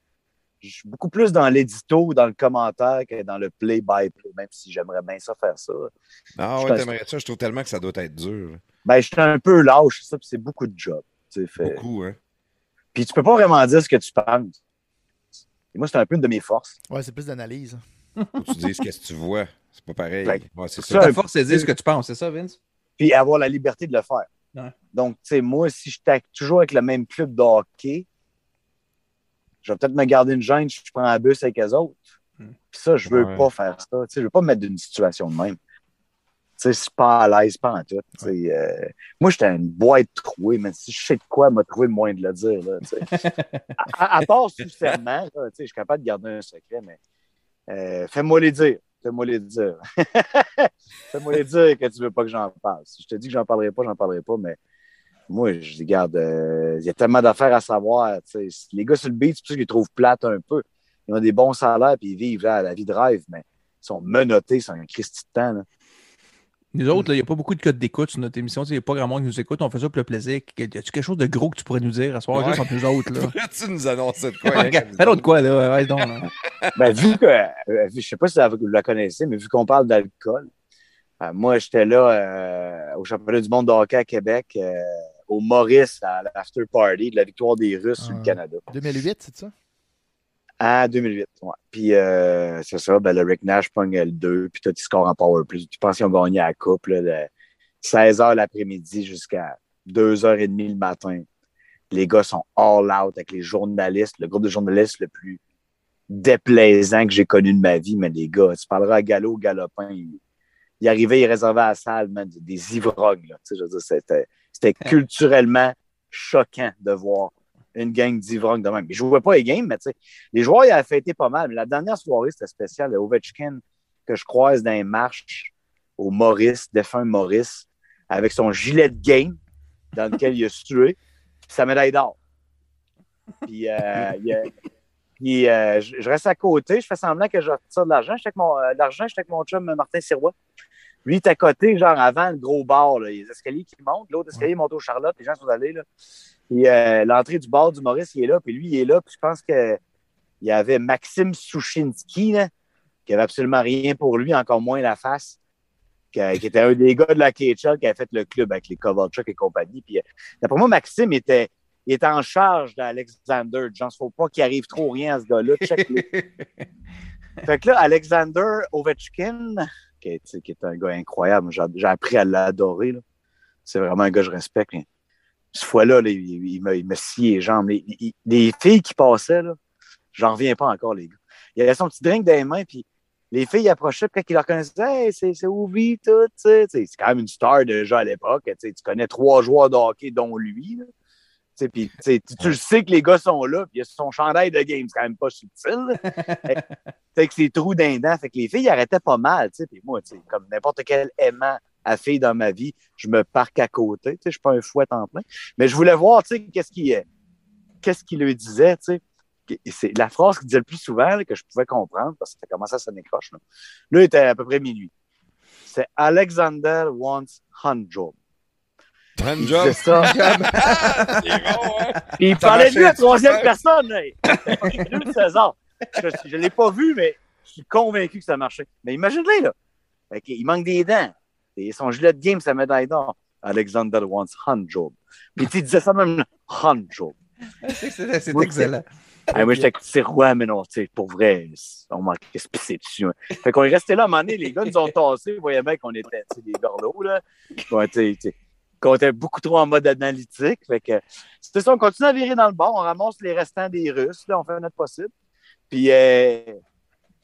je suis beaucoup plus dans l'édito ou dans le commentaire que dans le play-by-play, même si j'aimerais bien ça faire ça. Ah ouais, t'aimerais ça. Je trouve tellement que ça doit être dur. Ben, je suis un peu lâche, ça, puis c'est beaucoup de job. fait- Beaucoup, hein. Puis tu peux pas vraiment dire ce que tu penses. Et moi, c'est un peu une de mes forces. Ouais, c'est plus d'analyse. Faut que tu dises qu'est-ce que tu vois. C'est pas pareil. Ouais. Ouais, c'est Ça, ça. Ta force, c'est de dire ce que tu penses, c'est ça, Vince? puis avoir la liberté de le faire. Ouais. Donc, tu sais, moi, si je tac toujours avec le même club de hockey, je vais peut-être me garder une gêne, je prends un bus avec les autres. Hmm. Puis ça, je veux Ouais. pas faire ça. Tu sais, je veux pas me mettre dans une situation de même. Tu sais, c'est pas à l'aise, pas en tout. Tu sais, euh, moi, j'étais une boîte trouée, mais si je sais de quoi, m'a trouvé le moyen de le dire. Là, tu sais. à, à part sous serment, là, tu sais, je suis capable de garder un secret, mais euh, fais-moi les dire. Fais-moi les dire. fais-moi les dire que tu veux pas que j'en parle. Si je te dis que j'en parlerai pas, j'en parlerai pas, mais moi, je dis, regarde, euh, il y a tellement d'affaires à savoir. Les gars sur le beat, c'est pour ça que je les trouve plates un peu. Ils ont des bons salaires puis ils vivent là, la vie de rêve, mais ils sont menottés sur un Christy de temps. là. Nous autres, il n'y a pas beaucoup de codes d'écoute sur notre émission. Il n'y a pas grand monde qui nous écoute. On fait ça pour le plaisir. Y a-tu quelque chose de gros que tu pourrais nous dire à soir Ouais. juste entre nous autres? Là? tu nous annonçais de quoi? hein, Regarde, Fais l'autre quoi, là? Ouais, donc, là. Ben, vu que, euh, je sais pas si vous la connaissez, mais vu qu'on parle d'alcool, euh, moi, j'étais là euh, au championnat du monde de hockey à Québec, euh, au Maurice, à l'after party de la victoire des Russes sur le Ah. Canada. 2008, c'est ça? En 2008, ouais. Puis, euh, c'est ça, ben, le Rick Nash pogne le 2, puis toi, tu scores en power plus. Tu penses qu'ils ont gagné la coupe, là, de 16h l'après-midi jusqu'à 2h30 le matin. Les gars sont all out avec les journalistes, le groupe de journalistes le plus déplaisant que j'ai connu de ma vie, mais les gars, tu parleras à Gallo, Galopin, il, il arrivait, il réservait à la salle, man, des- ivrognes, là. Tu sais, je veux dire, c'était, c'était culturellement choquant de voir une gang d'ivrognes de même. Ils jouaient pas les games, mais les joueurs, ils avaient fêté pas mal. Mais la dernière soirée, c'était spécial. Le Ovechkin que je croise dans les marches au Maurice, défunt Maurice, avec son gilet de game dans lequel il a sué, puis sa médaille d'or. Puis, euh, il euh, je, je reste à côté, je fais semblant que je retire de l'argent. J'étais avec mon, euh, l'argent, j'étais avec mon chum Martin Sirois. Lui, il est à côté, genre avant le gros bar, là, les escaliers qui montent. L'autre escalier monte au Charlotte, les gens sont allés. Là. Euh, l'entrée du bar du Maurice, il est là, puis lui, il est là. Puis je pense que il y avait Maxime Souchinski, là, qui avait absolument rien pour lui, encore moins la face, qui, qui était un des gars de la KHL qui avait fait le club avec les Kovalchuk et compagnie. Puis euh, d'après moi, Maxime était, il était en charge d'Alexander. Genre, faut pas qu'il arrive trop rien à ce gars-là. Check-le. Fait que là, Alexander Ovechkin, qui est, un gars incroyable, j'ai appris à l'adorer. C'est vraiment un gars que je respecte. Cette fois-là, là, il, il me, les jambes. Les, il- les filles qui passaient, j'en reviens pas encore, les gars. Il avait son petit drink dans les mains, puis les filles approchaient, puis quand ils le reconnaissaient, hey, c'est Ovi, tout, C'est quand même une star déjà à l'époque. tu connais trois joueurs de hockey, dont lui. Tu, tu le sais que les gars sont là, puis son chandail de game, c'est quand même pas subtil. fait que c'est trou dindant. Fait que les filles arrêtaient pas mal. Puis moi, comme n'importe quel aimant à filles dans ma vie, je me parque à côté. Je suis pas un fouet en plein. Mais je voulais voir qu'est-ce qu'il euh, qu'est-ce qu lui disait. C'est la phrase qu'il disait le plus souvent que je pouvais comprendre parce que ça commençait à sonner croche. Là. là, il était à peu près minuit. C'est Alexander wants 100. Job. Ah, c'est ça. bon, hein? Puis il parlait de lui à troisième personne. Hey. Je ne l'ai pas vu, mais je suis convaincu que ça marchait. Mais imagine-le, là. Il manque des dents. Et son gilet de game, sa médaille d'or. Alexander wants Hanjob. Puis tu disais ça même, Hanjob. C'est excellent. Ah, moi, j'étais c'est roi, mais non, tu sais, pour vrai, on manquait pisser dessus. Hein. Fait qu'on est resté là à un moment donné, les gars nous ont tassés, vous voyez bien qu'on était, tu sais, des gorlots, là. Ouais, t'sais qu'on était beaucoup trop en mode analytique. Fait que, c'était ça, on continue à virer dans le bord, on ramasse les restants des Russes, là, on fait notre possible. Puis, euh,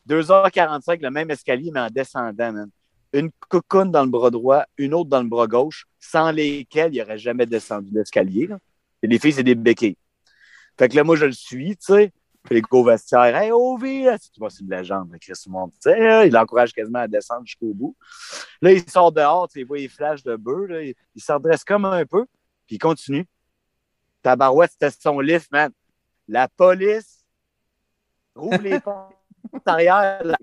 2h45, le même escalier, mais en descendant, man. Une cocoune dans le bras droit, une autre dans le bras gauche, sans lesquelles il n'aurait jamais descendu l'escalier. les filles, c'est des béquilles. Fait que là, moi, je le suis, tu sais. Puis les go vestiaires, hey, tu vois, c'est une légende, Chris sais, là, il l'encourage quasiment à descendre jusqu'au bout. Là, il sort dehors, tu sais, il voit les flashs de bœuf, là, il, il s'en redresse comme un peu, puis il continue. Tabarouette, c'était son lift, man. La police rouvre les portes arrière, la,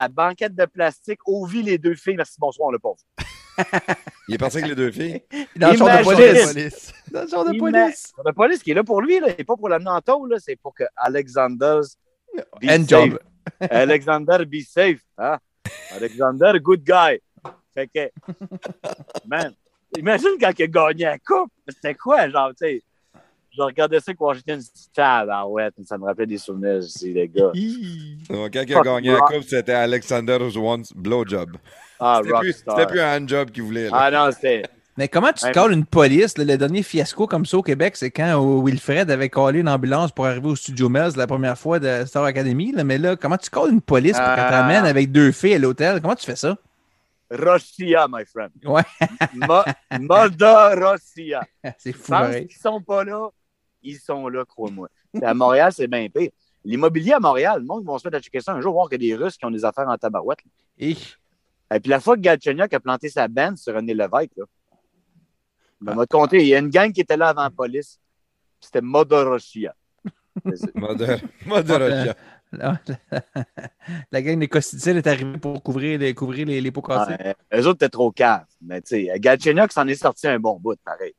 la banquette de plastique, Ovi, les deux filles, merci, bonsoir, on l'a pas vu. Il est parti avec les deux filles. Dans le champ de police. Dans le champ de Il police. La police qui est là pour lui, là, et pas pour l'amener en tôle, là, c'est pour que Alexander's be End safe. job. Alexander be safe. Hein? Alexander, good guy. Fait que, man, imagine quand il a gagné la coupe. C'était quoi, genre, tu sais, je regardais ça quand j'étais une petite table. Ah ouais, ça me rappelait des souvenirs aussi, les gars. Donc, quand il a gagné la coupe, c'était Alexander Wants Blowjob. Ah, C'était plus, c'était plus un handjob qu'il voulait. là. Ah non, c'était. Mais comment tu te calls une police? là? le dernier fiasco comme ça au Québec, c'est quand euh, Wilfred avait collé une ambulance pour arriver au studio Melz la première fois de Star Academy. là. Mais là, comment tu calls une police pour qu'elle Ah. t'amène avec deux filles à l'hôtel? Comment tu fais ça? Russia, my friend. Ouais. Mother Russia. C'est fou, qu'ils sont pas là, ils sont là, crois-moi. À Montréal, c'est bien pire. L'immobilier à Montréal, le monde va se mettre à checker ça un jour, voir qu'il y a des Russes qui ont des affaires en tabarouette. là. Et, Et puis la fois que Galchenyuk a planté sa bande sur René Lévesque, là, ben, m'a compté, il y a une gang qui était là avant la police. C'était Mother Russia. la, la gang des Costitiels est arrivée pour couvrir les, couvrir les, les pots cassés. Eux autres étaient trop caves. Mais tu sais, Galchenyuk s'en est sorti un bon bout, pareil.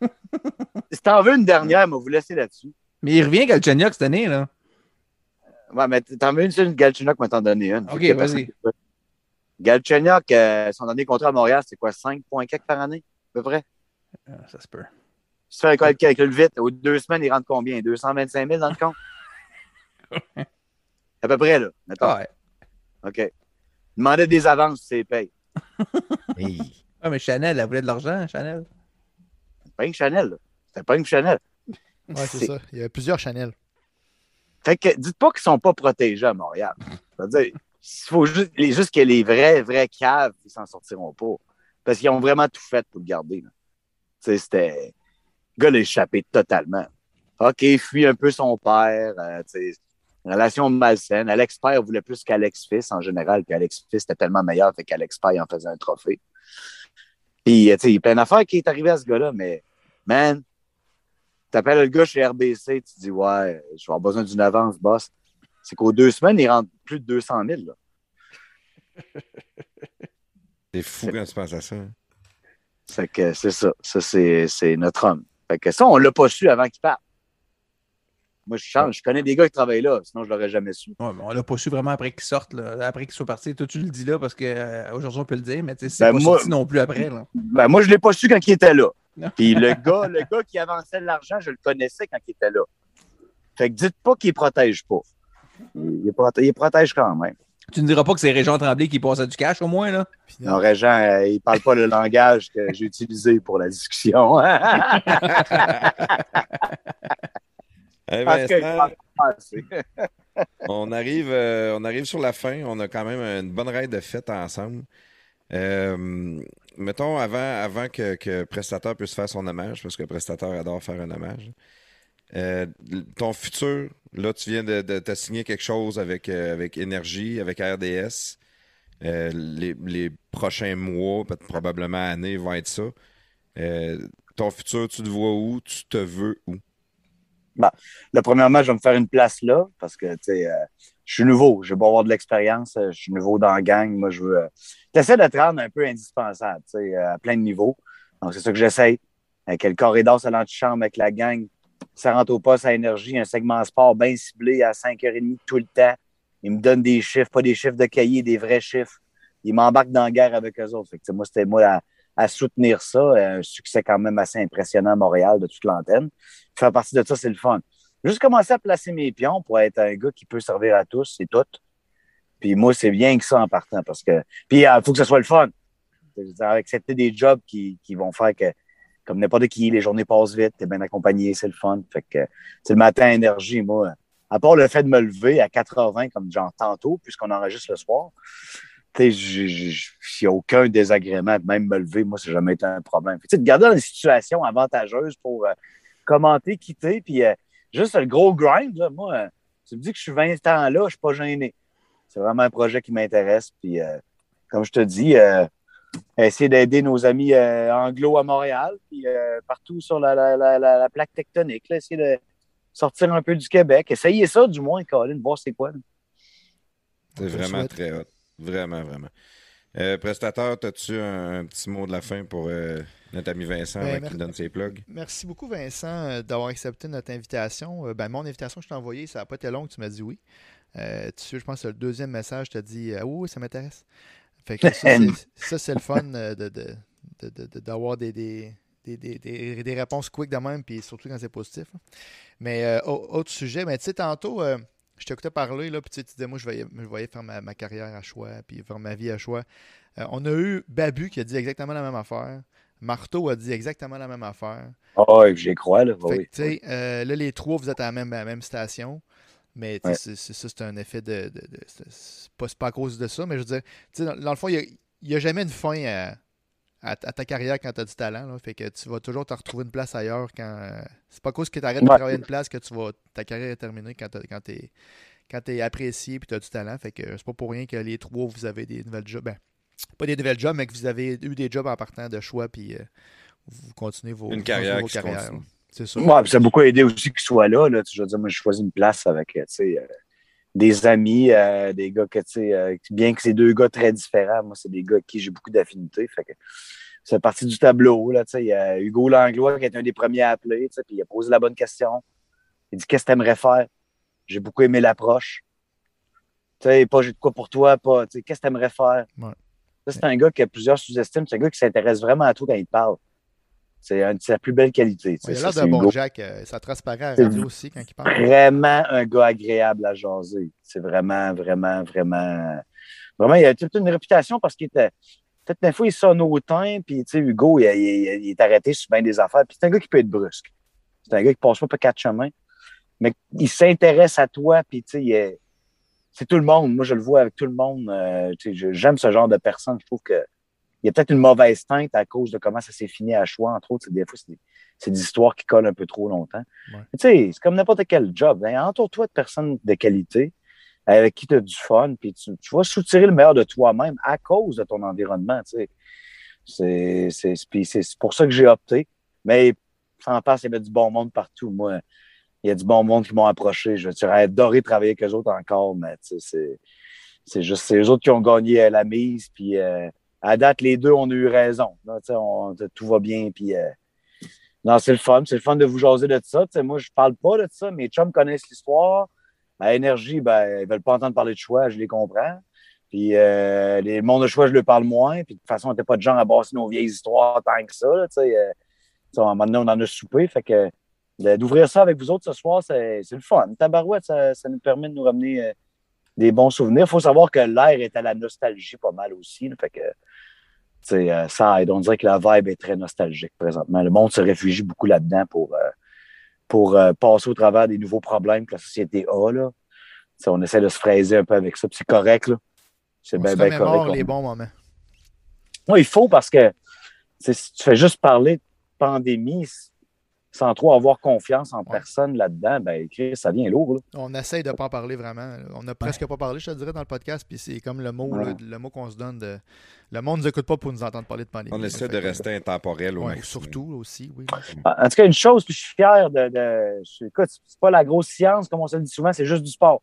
si t'en veux une dernière, moi, vous laisser là-dessus. Mais il revient Galchenyuk cette année, là. Ouais, mais t'en veux une seule, Galchenyuk m'a t'en donné une. Ok, vas-y. Galchenyuk, euh, son dernier contrat à Montréal, c'est quoi, 5 points quelques par année, à peu près? Ah, Ça se peut. Si tu fais le calcul vite, aux deux semaines, il rentre combien? 225 000 dans le compte? à peu près, là. Mettons. Ouais. OK. Demandait des avances, c'est paye. Ah, mais Chanel, elle voulait de l'argent, Chanel. Pas une Chanel. C'était pas une Chanel. Ouais, c'est ça. Il y a plusieurs Chanel. Fait que dites pas qu'ils sont pas protégés à Montréal. C'est-à-dire, il faut juste, que les vrais, vrais caves, ils s'en sortiront pas. Parce qu'ils ont vraiment tout fait pour le garder. là. Tu sais, c'était. Le gars l'a échappé totalement. OK, fuit un peu son père. euh, tu sais, relation malsaine. Alex Père voulait plus qu'Alex Fils en général, puis Alex Fils était tellement meilleur, fait qu'Alex Père en faisait un trophée. Puis, euh, tu sais, il y a plein d'affaires qui est arrivé à ce gars-là, mais, man, t'appelles le gars chez RBC, tu dis, ouais, je vais avoir besoin d'une avance, boss. C'est qu'aux deux semaines, il rentre plus de 200 000. Là. C'est fou quand tu penses à ça. hein. Fait que c'est ça. Ça, c'est c'est notre homme. Fait que ça, on l'a pas su avant qu'il parte. Moi, je change. Je connais des gars qui travaillent là, sinon je l'aurais jamais su. Ouais, mais on l'a pas su vraiment après qu'il sorte, là, après qu'il soit parti. Toi, tu le dis là parce qu'aujourd'hui, on peut le dire, mais tu sais, c'est Ben, pas moi- sorti non plus après. Là. Ben, moi, je l'ai pas su quand il était là. Puis le gars, le gars qui avançait de l'argent, je le connaissais quand il était là. Fait que dites pas qu'il protège pas. Il, il prote- il protège quand même. Tu ne diras pas que c'est Régent Tremblay qui passait du cash au moins, là? Non, Régent, euh, il parle pas le langage que j'ai utilisé pour la discussion. Vincent, on, arrive, euh, on arrive sur la fin. On a quand même une bonne raide de fête ensemble. Euh, mettons, avant, avant que, que Prestateur puisse faire son hommage, parce que Prestateur adore faire un hommage, euh, ton futur, là, tu viens de, de, te signer quelque chose avec, avec Énergie, avec RDS. Les, les prochains mois, peut-être probablement années, vont être ça. Ton futur, tu te vois où? Tu te veux où? Le premièrement, je vais me faire une place là parce que, tu sais, euh, je suis nouveau. Je vais pas avoir de l'expérience. euh, Je suis nouveau dans la gang. Moi, je veux. tu essaies de te rendre un peu indispensable, tu sais, euh, à plein de niveaux. Donc, c'est ça que j'essaye. Avec le corridor sur l'antichambre avec la gang. Ça rentre au poste à énergie, un segment sport bien ciblé à 5h30 tout le temps. Ils me donnent des chiffres, pas des chiffres de cahier, des vrais chiffres. Ils m'embarquent dans la guerre avec eux autres. Fait que, moi, c'était moi à, à soutenir ça. Un succès quand même assez impressionnant à Montréal de toute l'antenne. Faire partie de ça, c'est le fun. Juste commencer à placer mes pions pour être un gars qui peut servir à tous, c'est tout. Puis moi, c'est bien que ça en partant parce que. Puis il faut que ce soit le fun. Accepter des jobs qui, qui vont faire que, comme n'importe qui, les journées passent vite, t'es bien accompagné, c'est le fun. Fait que c'est le matin énergie, moi. À part le fait de me lever à 80 comme genre tantôt, puisqu'on enregistre le soir, tu sais, aucun désagrément de même me lever, moi, ça n'a jamais été un problème. Tu sais, de garder dans des situations avantageuses pour euh, commenter, quitter, puis euh, juste le gros grind, là, moi, euh, tu me dis que je suis 20 ans là, je suis pas gêné. C'est vraiment un projet qui m'intéresse, puis euh, comme je te dis, euh, essayer d'aider nos amis euh, anglo à Montréal, puis euh, partout sur la, la, la, la, la plaque tectonique, là, essayer de sortir un peu du Québec. Essayez ça, du moins, Colin, voir c'est quoi. C'est vraiment très hot. Vraiment, vraiment. Euh, prestateur, as-tu un, un petit mot de la fin pour euh, notre ami Vincent Ben, qu'il donne ses plugs? Merci beaucoup, Vincent, euh, d'avoir accepté notre invitation. Euh, ben, mon invitation que je t'ai envoyée, ça n'a pas été long, tu m'as dit oui. Euh, tu sais, je pense que le deuxième message, tu as dit Ah oui, oui, ça m'intéresse. Fait que ça, c'est- ça, c'est le fun euh, de, de- de- de- de- d'avoir des, des, des, des- des- des réponses quick de même, puis surtout quand c'est positif. là. Mais euh, au- autre sujet, mais tu sais, tantôt, euh, je t'écoutais parler, là, puis tu sais, tu disais, moi, je voyais, je voyais faire ma, ma carrière à choix, puis faire ma vie à choix. Euh, on a eu Babu qui a dit exactement la même affaire. Marteau a dit exactement la même affaire. Ah oui, j'y crois, là. Fait Oui, euh, là, les trois, vous êtes à la même, à la même station. Mais Ouais. c'est- c'est- ça, c'est un effet de. de- de- c'est- pas, c'est pas à cause de ça, mais je veux dire, tu sais, dans, dans le fond, il n'y a, jamais une fin à, à- à ta carrière quand tu as du talent. là. fait que tu vas toujours te retrouver une place ailleurs quand. euh, c'est pas cause que tu arrêtes de travailler une place que tu vas, ta carrière est terminée quand tu es, quand es apprécié et tu as du talent. Fait que c'est pas pour rien que les trois, vous avez des nouvelles jobs. Ben, pas des nouvelles jobs, mais que vous avez eu des jobs en partant de choix puis euh, vous continuez vos, Une carrière vos carrières. C'est ça. Ouais, puis ça a beaucoup aidé aussi qu'il soit là, là. Je veux dire, moi, j'ai choisi une place avec, tu sais, euh, des amis, euh, des gars que, tu sais, euh, bien que c'est deux gars très différents, moi, c'est des gars avec qui j'ai beaucoup d'affinités. Fait que c'est parti du tableau, là, tu sais. Il y a Hugo Langlois qui est un des premiers à appeler, tu sais, puis il a posé la bonne question. Il dit, qu'est-ce que tu aimerais faire? J'ai beaucoup aimé l'approche. Tu sais, pas j'ai de quoi pour toi, pas, tu sais, qu'est-ce que tu aimerais faire? Ouais. Ça, c'est un gars qui a plusieurs sous-estimes. C'est un gars qui s'intéresse vraiment à tout quand il parle. C'est sa plus belle qualité. il a l'air d'un bon Jack. euh, ça transparaît à la radio aussi quand il parle. vraiment un gars agréable à jaser. C'est vraiment, vraiment, vraiment. Vraiment, il a toute une réputation parce qu'il était. Peut-être des fois, il sonne hautain, puis tu sais, Hugo, il, il- il est arrêté sur bien des affaires. Puis c'est un gars qui peut être brusque. C'est un gars qui passe pas par quatre chemins. Mais il s'intéresse à toi, puis c'est tout le monde. Moi, je le vois avec tout le monde. Euh, J'aime ce genre de personne. Je trouve que il y a peut-être une mauvaise teinte à cause de comment ça s'est fini à choix, entre autres. Des fois, c'est des, histoires qui collent un peu trop longtemps. Ouais. Tu sais, c'est comme n'importe quel job. Hein. Entoure-toi de personnes de qualité avec qui tu as du fun, puis tu, tu vas soutirer le meilleur de toi-même à cause de ton environnement. tu sais. C'est pour ça que j'ai opté. Mais sans passe, il y avait du bon monde partout. Moi, il y a du bon monde qui m'ont approché. Je j'aurais adoré travailler avec eux autres encore, mais c'est juste c'est eux autres qui ont gagné euh, la mise. Puis euh, à date, les deux, on a eu raison. On- tout va bien. Puis euh, non, c'est le fun. C'est le fun de vous jaser de ça. Moi, je parle pas de ça. Mes chums connaissent l'histoire. À Énergie, ben, ils veulent pas entendre parler de choix, je les comprends. Puis euh, les mondes de choix, je leur parle moins. Puis de toute façon, on n'était pas de gens à bosser nos vieilles histoires tant que ça. Là, tu sais, euh, on en a soupé. Fait que d'ouvrir ça avec vous autres ce soir, c'est le fun. Tabarouette, ça, ça nous permet de nous ramener euh, des bons souvenirs. Il faut savoir que l'air est à la nostalgie pas mal aussi. fait que euh, ça aide. On dirait que la vibe est très nostalgique présentement. Le monde se réfugie beaucoup là-dedans pour, euh, pour euh, passer au travers des nouveaux problèmes que la société a. Là. On essaie de se fraiser un peu avec ça. C'est correct. là. C'est bien, bien correct. les On- bons moments. oui, il faut parce que si tu fais juste parler de pandémie sans trop avoir confiance en personne là-dedans, ben Chris, ça vient lourd. là. On essaye de pas en parler vraiment. On n'a presque pas parlé, je te dirais, dans le podcast. Puis c'est comme le mot, Ouais. le mot qu'on se donne. De... Le monde ne nous écoute pas pour nous entendre parler de pandémie. On essaie de que- rester intemporel au surtout aussi, oui. En tout cas, une chose, puis je suis fier de. de je- écoute, c'est pas la grosse science, comme on se le dit souvent, c'est juste du sport.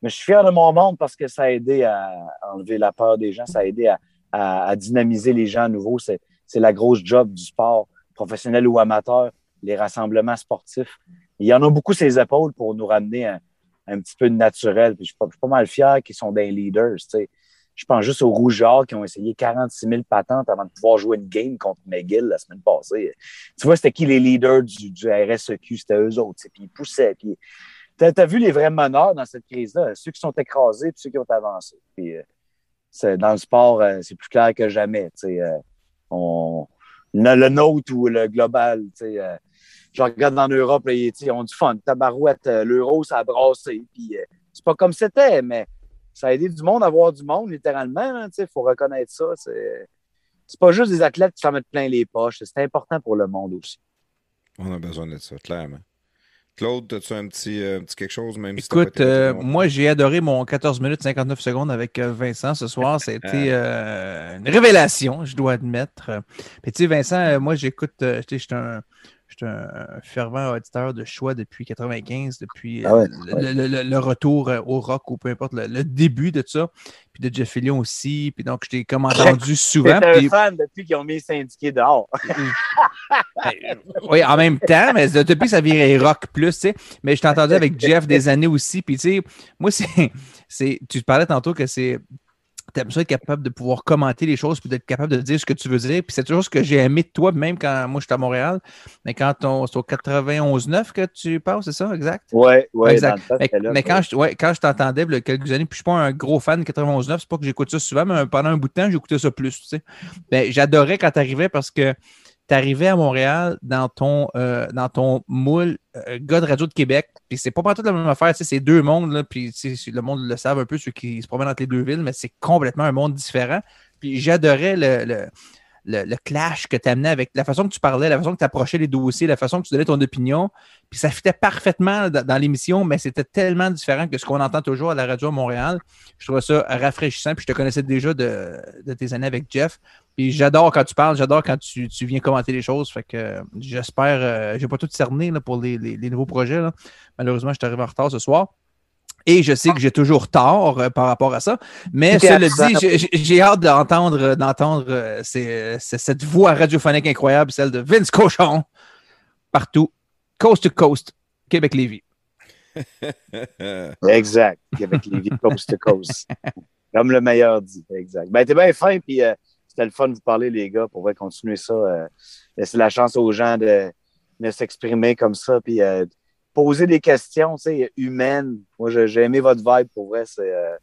Mais je suis fier de mon monde parce que ça a aidé à enlever la peur des gens, ça a aidé à, à- à dynamiser les gens à nouveau. C'est la grosse job du sport, professionnel ou amateur, les rassemblements sportifs. Il y en a beaucoup sur les épaules pour nous ramener un, un petit peu de naturel. Puis je suis pas, mal fier qu'ils sont des leaders. tu. Je pense juste aux Rougeards qui ont essayé 46 000 patentes avant de pouvoir jouer une game contre McGill la semaine passée. Tu vois, c'était qui les leaders du, RSEQ? C'était eux autres. tu. Puis ils poussaient. Puis t'as as vu les vrais meneurs dans cette crise-là, ceux qui sont écrasés puis ceux qui ont avancé. Puis, euh, dans le sport, euh, c'est plus clair que jamais. tu euh, on, le, le nôtre ou le global. Je regarde en Europe, là, ils, ont du fun. Tabarouette, euh, l'euro, ça a brassé. Puis, euh, c'est pas comme c'était, mais ça a aidé du monde à voir du monde, littéralement. Il faut reconnaître ça. C'est c'est pas juste des athlètes qui s'en mettent plein les poches. C'est important pour le monde aussi. On a besoin de ça, clairement. Claude, as-tu un petit, euh, un petit quelque chose, même Écoute, euh, moi, j'ai adoré mon 14 minutes 59 secondes avec Vincent ce soir. Ça a été euh, une révélation, je dois admettre. Puis, tu sais, Vincent, moi, j'écoute, je suis un, suis un fervent auditeur de choix depuis 95, depuis euh, Ah ouais, le, le- le- le retour euh, au rock ou peu importe, le, le début de ça. Puis de Jeff Fillion aussi. Puis donc, je t'ai comme entendu souvent. T'es un puis- fan depuis qu'ils ont mis les syndiqués dehors. oui, en même temps, mais depuis que ça virait rock plus, tu sais. Mais je t'ai entendu avec Jeff des années aussi. Puis, tu sais, moi, c'est, c'est. Tu parlais tantôt que c'est. T'aimes ça être capable de pouvoir commenter les choses puis d'être capable de dire ce que tu veux dire. Puis c'est toujours ce que j'ai aimé de toi, même quand moi, j'étais à Montréal. Mais quand on, c'est au 91-9 que tu passes, c'est ça, exact? Ouais, ouais, Exact. temps, Mais, là, quand, je, ouais, quand je t'entendais il y a quelques années, puis je suis pas un gros fan de 91.9, c'est pas que j'écoute ça souvent, mais pendant un bout de temps, j'écoutais ça plus. Tu sais. Ben, J'adorais quand tu arrivais parce que tu arrivais à Montréal dans ton, euh, dans ton moule euh, gars de Radio de Québec, puis c'est pas partout la même affaire, c'est deux mondes, puis le monde le savent un peu, ceux qui se promènent entre les deux villes, mais c'est complètement un monde différent. Puis j'adorais le, le, le, clash que tu amenais avec la façon que tu parlais, la façon que tu approchais les dossiers, la façon que tu donnais ton opinion. Puis ça fitait parfaitement dans, l'émission, mais c'était tellement différent que ce qu'on entend toujours à la radio à Montréal. Je trouvais ça rafraîchissant. Puis je te connaissais déjà de, de tes années avec Jeff. Puis j'adore quand tu parles, j'adore quand tu, tu viens commenter les choses. Fait que euh, j'espère, euh, j'ai pas tout cerné là, pour les, les- nouveaux projets. Malheureusement, je suis arrivé en retard ce soir. Et je sais que j'ai toujours tort euh, par rapport à ça. Mais cela dit, j'ai- hâte d'entendre, d'entendre euh, ces- ces- cette voix radiophonique incroyable, celle de Vince Cochon, partout, coast to coast, Québec-Lévis. Exact. Vies coast to coast. Comme le meilleur dit. Exact. Ben, t'es bien fin, puis euh, c'était le fun de vous parler, les gars, pour continuer ça. Euh, laisser la chance aux gens de, de s'exprimer comme ça, puis euh, poser des questions, tu sais, humaines. Moi, j'ai aimé votre vibe, pour vrai. C'est. Euh...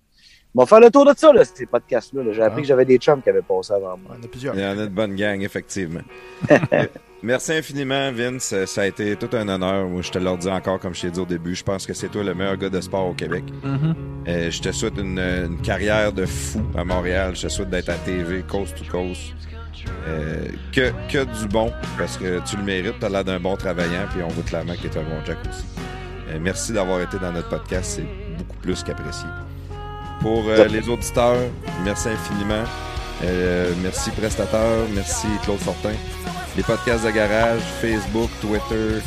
On va faire le tour de ça, là, ces podcasts-là. là. J'ai appris Ah. que j'avais des chums qui avaient passé avant moi. On en a plusieurs. Il y en a de bonnes gangs, effectivement. Merci infiniment, Vince. Ça a été tout un honneur. Moi, je te le dis encore, comme je t'ai dit au début, je pense que c'est toi le meilleur gars de sport au Québec. Euh, je te souhaite une, une carrière de fou à Montréal. Je te souhaite d'être à TV, coast to coast. Euh, que, que du bon, parce que tu le mérites. Tu as l'air d'un bon travaillant, puis on voit clairement que tu es un bon Jack aussi. Euh, merci d'avoir été dans notre podcast. C'est beaucoup plus qu'apprécié. Pour euh, les auditeurs, merci infiniment. Merci prestateur, merci Claude Fortin. Les podcasts de garage, Facebook, Twitter,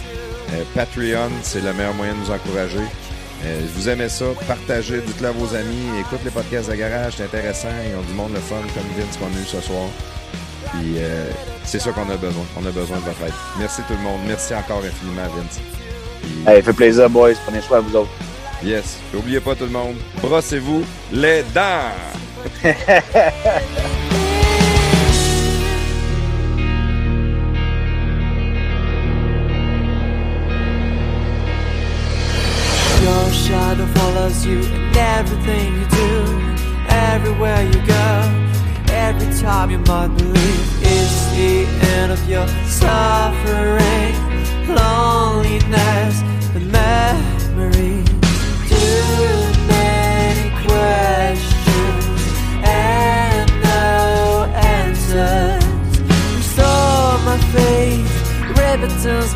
Patreon, c'est le meilleur moyen de nous encourager. Euh, vous aimez ça, partagez, dites-le à vos amis, écoute les podcasts de garage, c'est intéressant, ils ont du monde le fun comme Vince qu'on a eu ce soir. Puis euh, c'est ça qu'on a besoin, on a besoin de votre aide. Merci tout le monde, merci encore infiniment Vince. Puis, Hey, fait plaisir, boys. Prenez soin de vous autres. yes, n'oubliez pas tout le monde, brossez-vous les dents! Your shadow follows you in everything you do, everywhere you go. Every time you might believe it's the end of your suffering, loneliness, the memory. Too many questions and no answers. Restore my faith, repentance,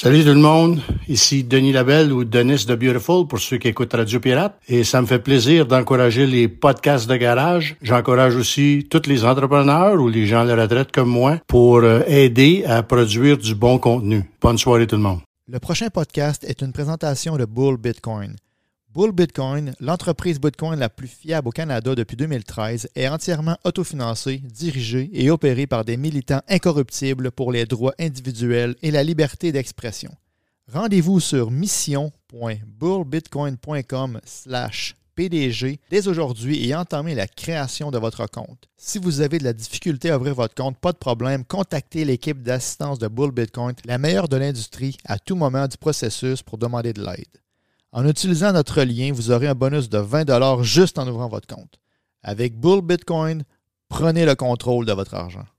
Salut tout le monde, ici Denis Labelle ou Denis de Beautiful pour ceux qui écoutent Radio Pirate et ça me fait plaisir d'encourager les podcasts de garage. J'encourage aussi tous les entrepreneurs ou les gens à la retraite comme moi pour euh, aider à produire du bon contenu. Bonne soirée tout le monde. Le prochain podcast est une présentation de Bull Bitcoin. Bull Bitcoin, l'entreprise Bitcoin la plus fiable au Canada depuis 2013, est entièrement autofinancée, dirigée et opérée par des militants incorruptibles pour les droits individuels et la liberté d'expression. Rendez-vous sur mission.bullbitcoin.com slash PDG dès aujourd'hui et entamez la création de votre compte. Si vous avez de la difficulté à ouvrir votre compte, pas de problème, contactez l'équipe d'assistance de Bull Bitcoin, la meilleure de l'industrie, à tout moment du processus pour demander de l'aide. En utilisant notre lien, vous aurez un bonus de 20 juste en ouvrant votre compte. Avec Bull Bitcoin, prenez le contrôle de votre argent.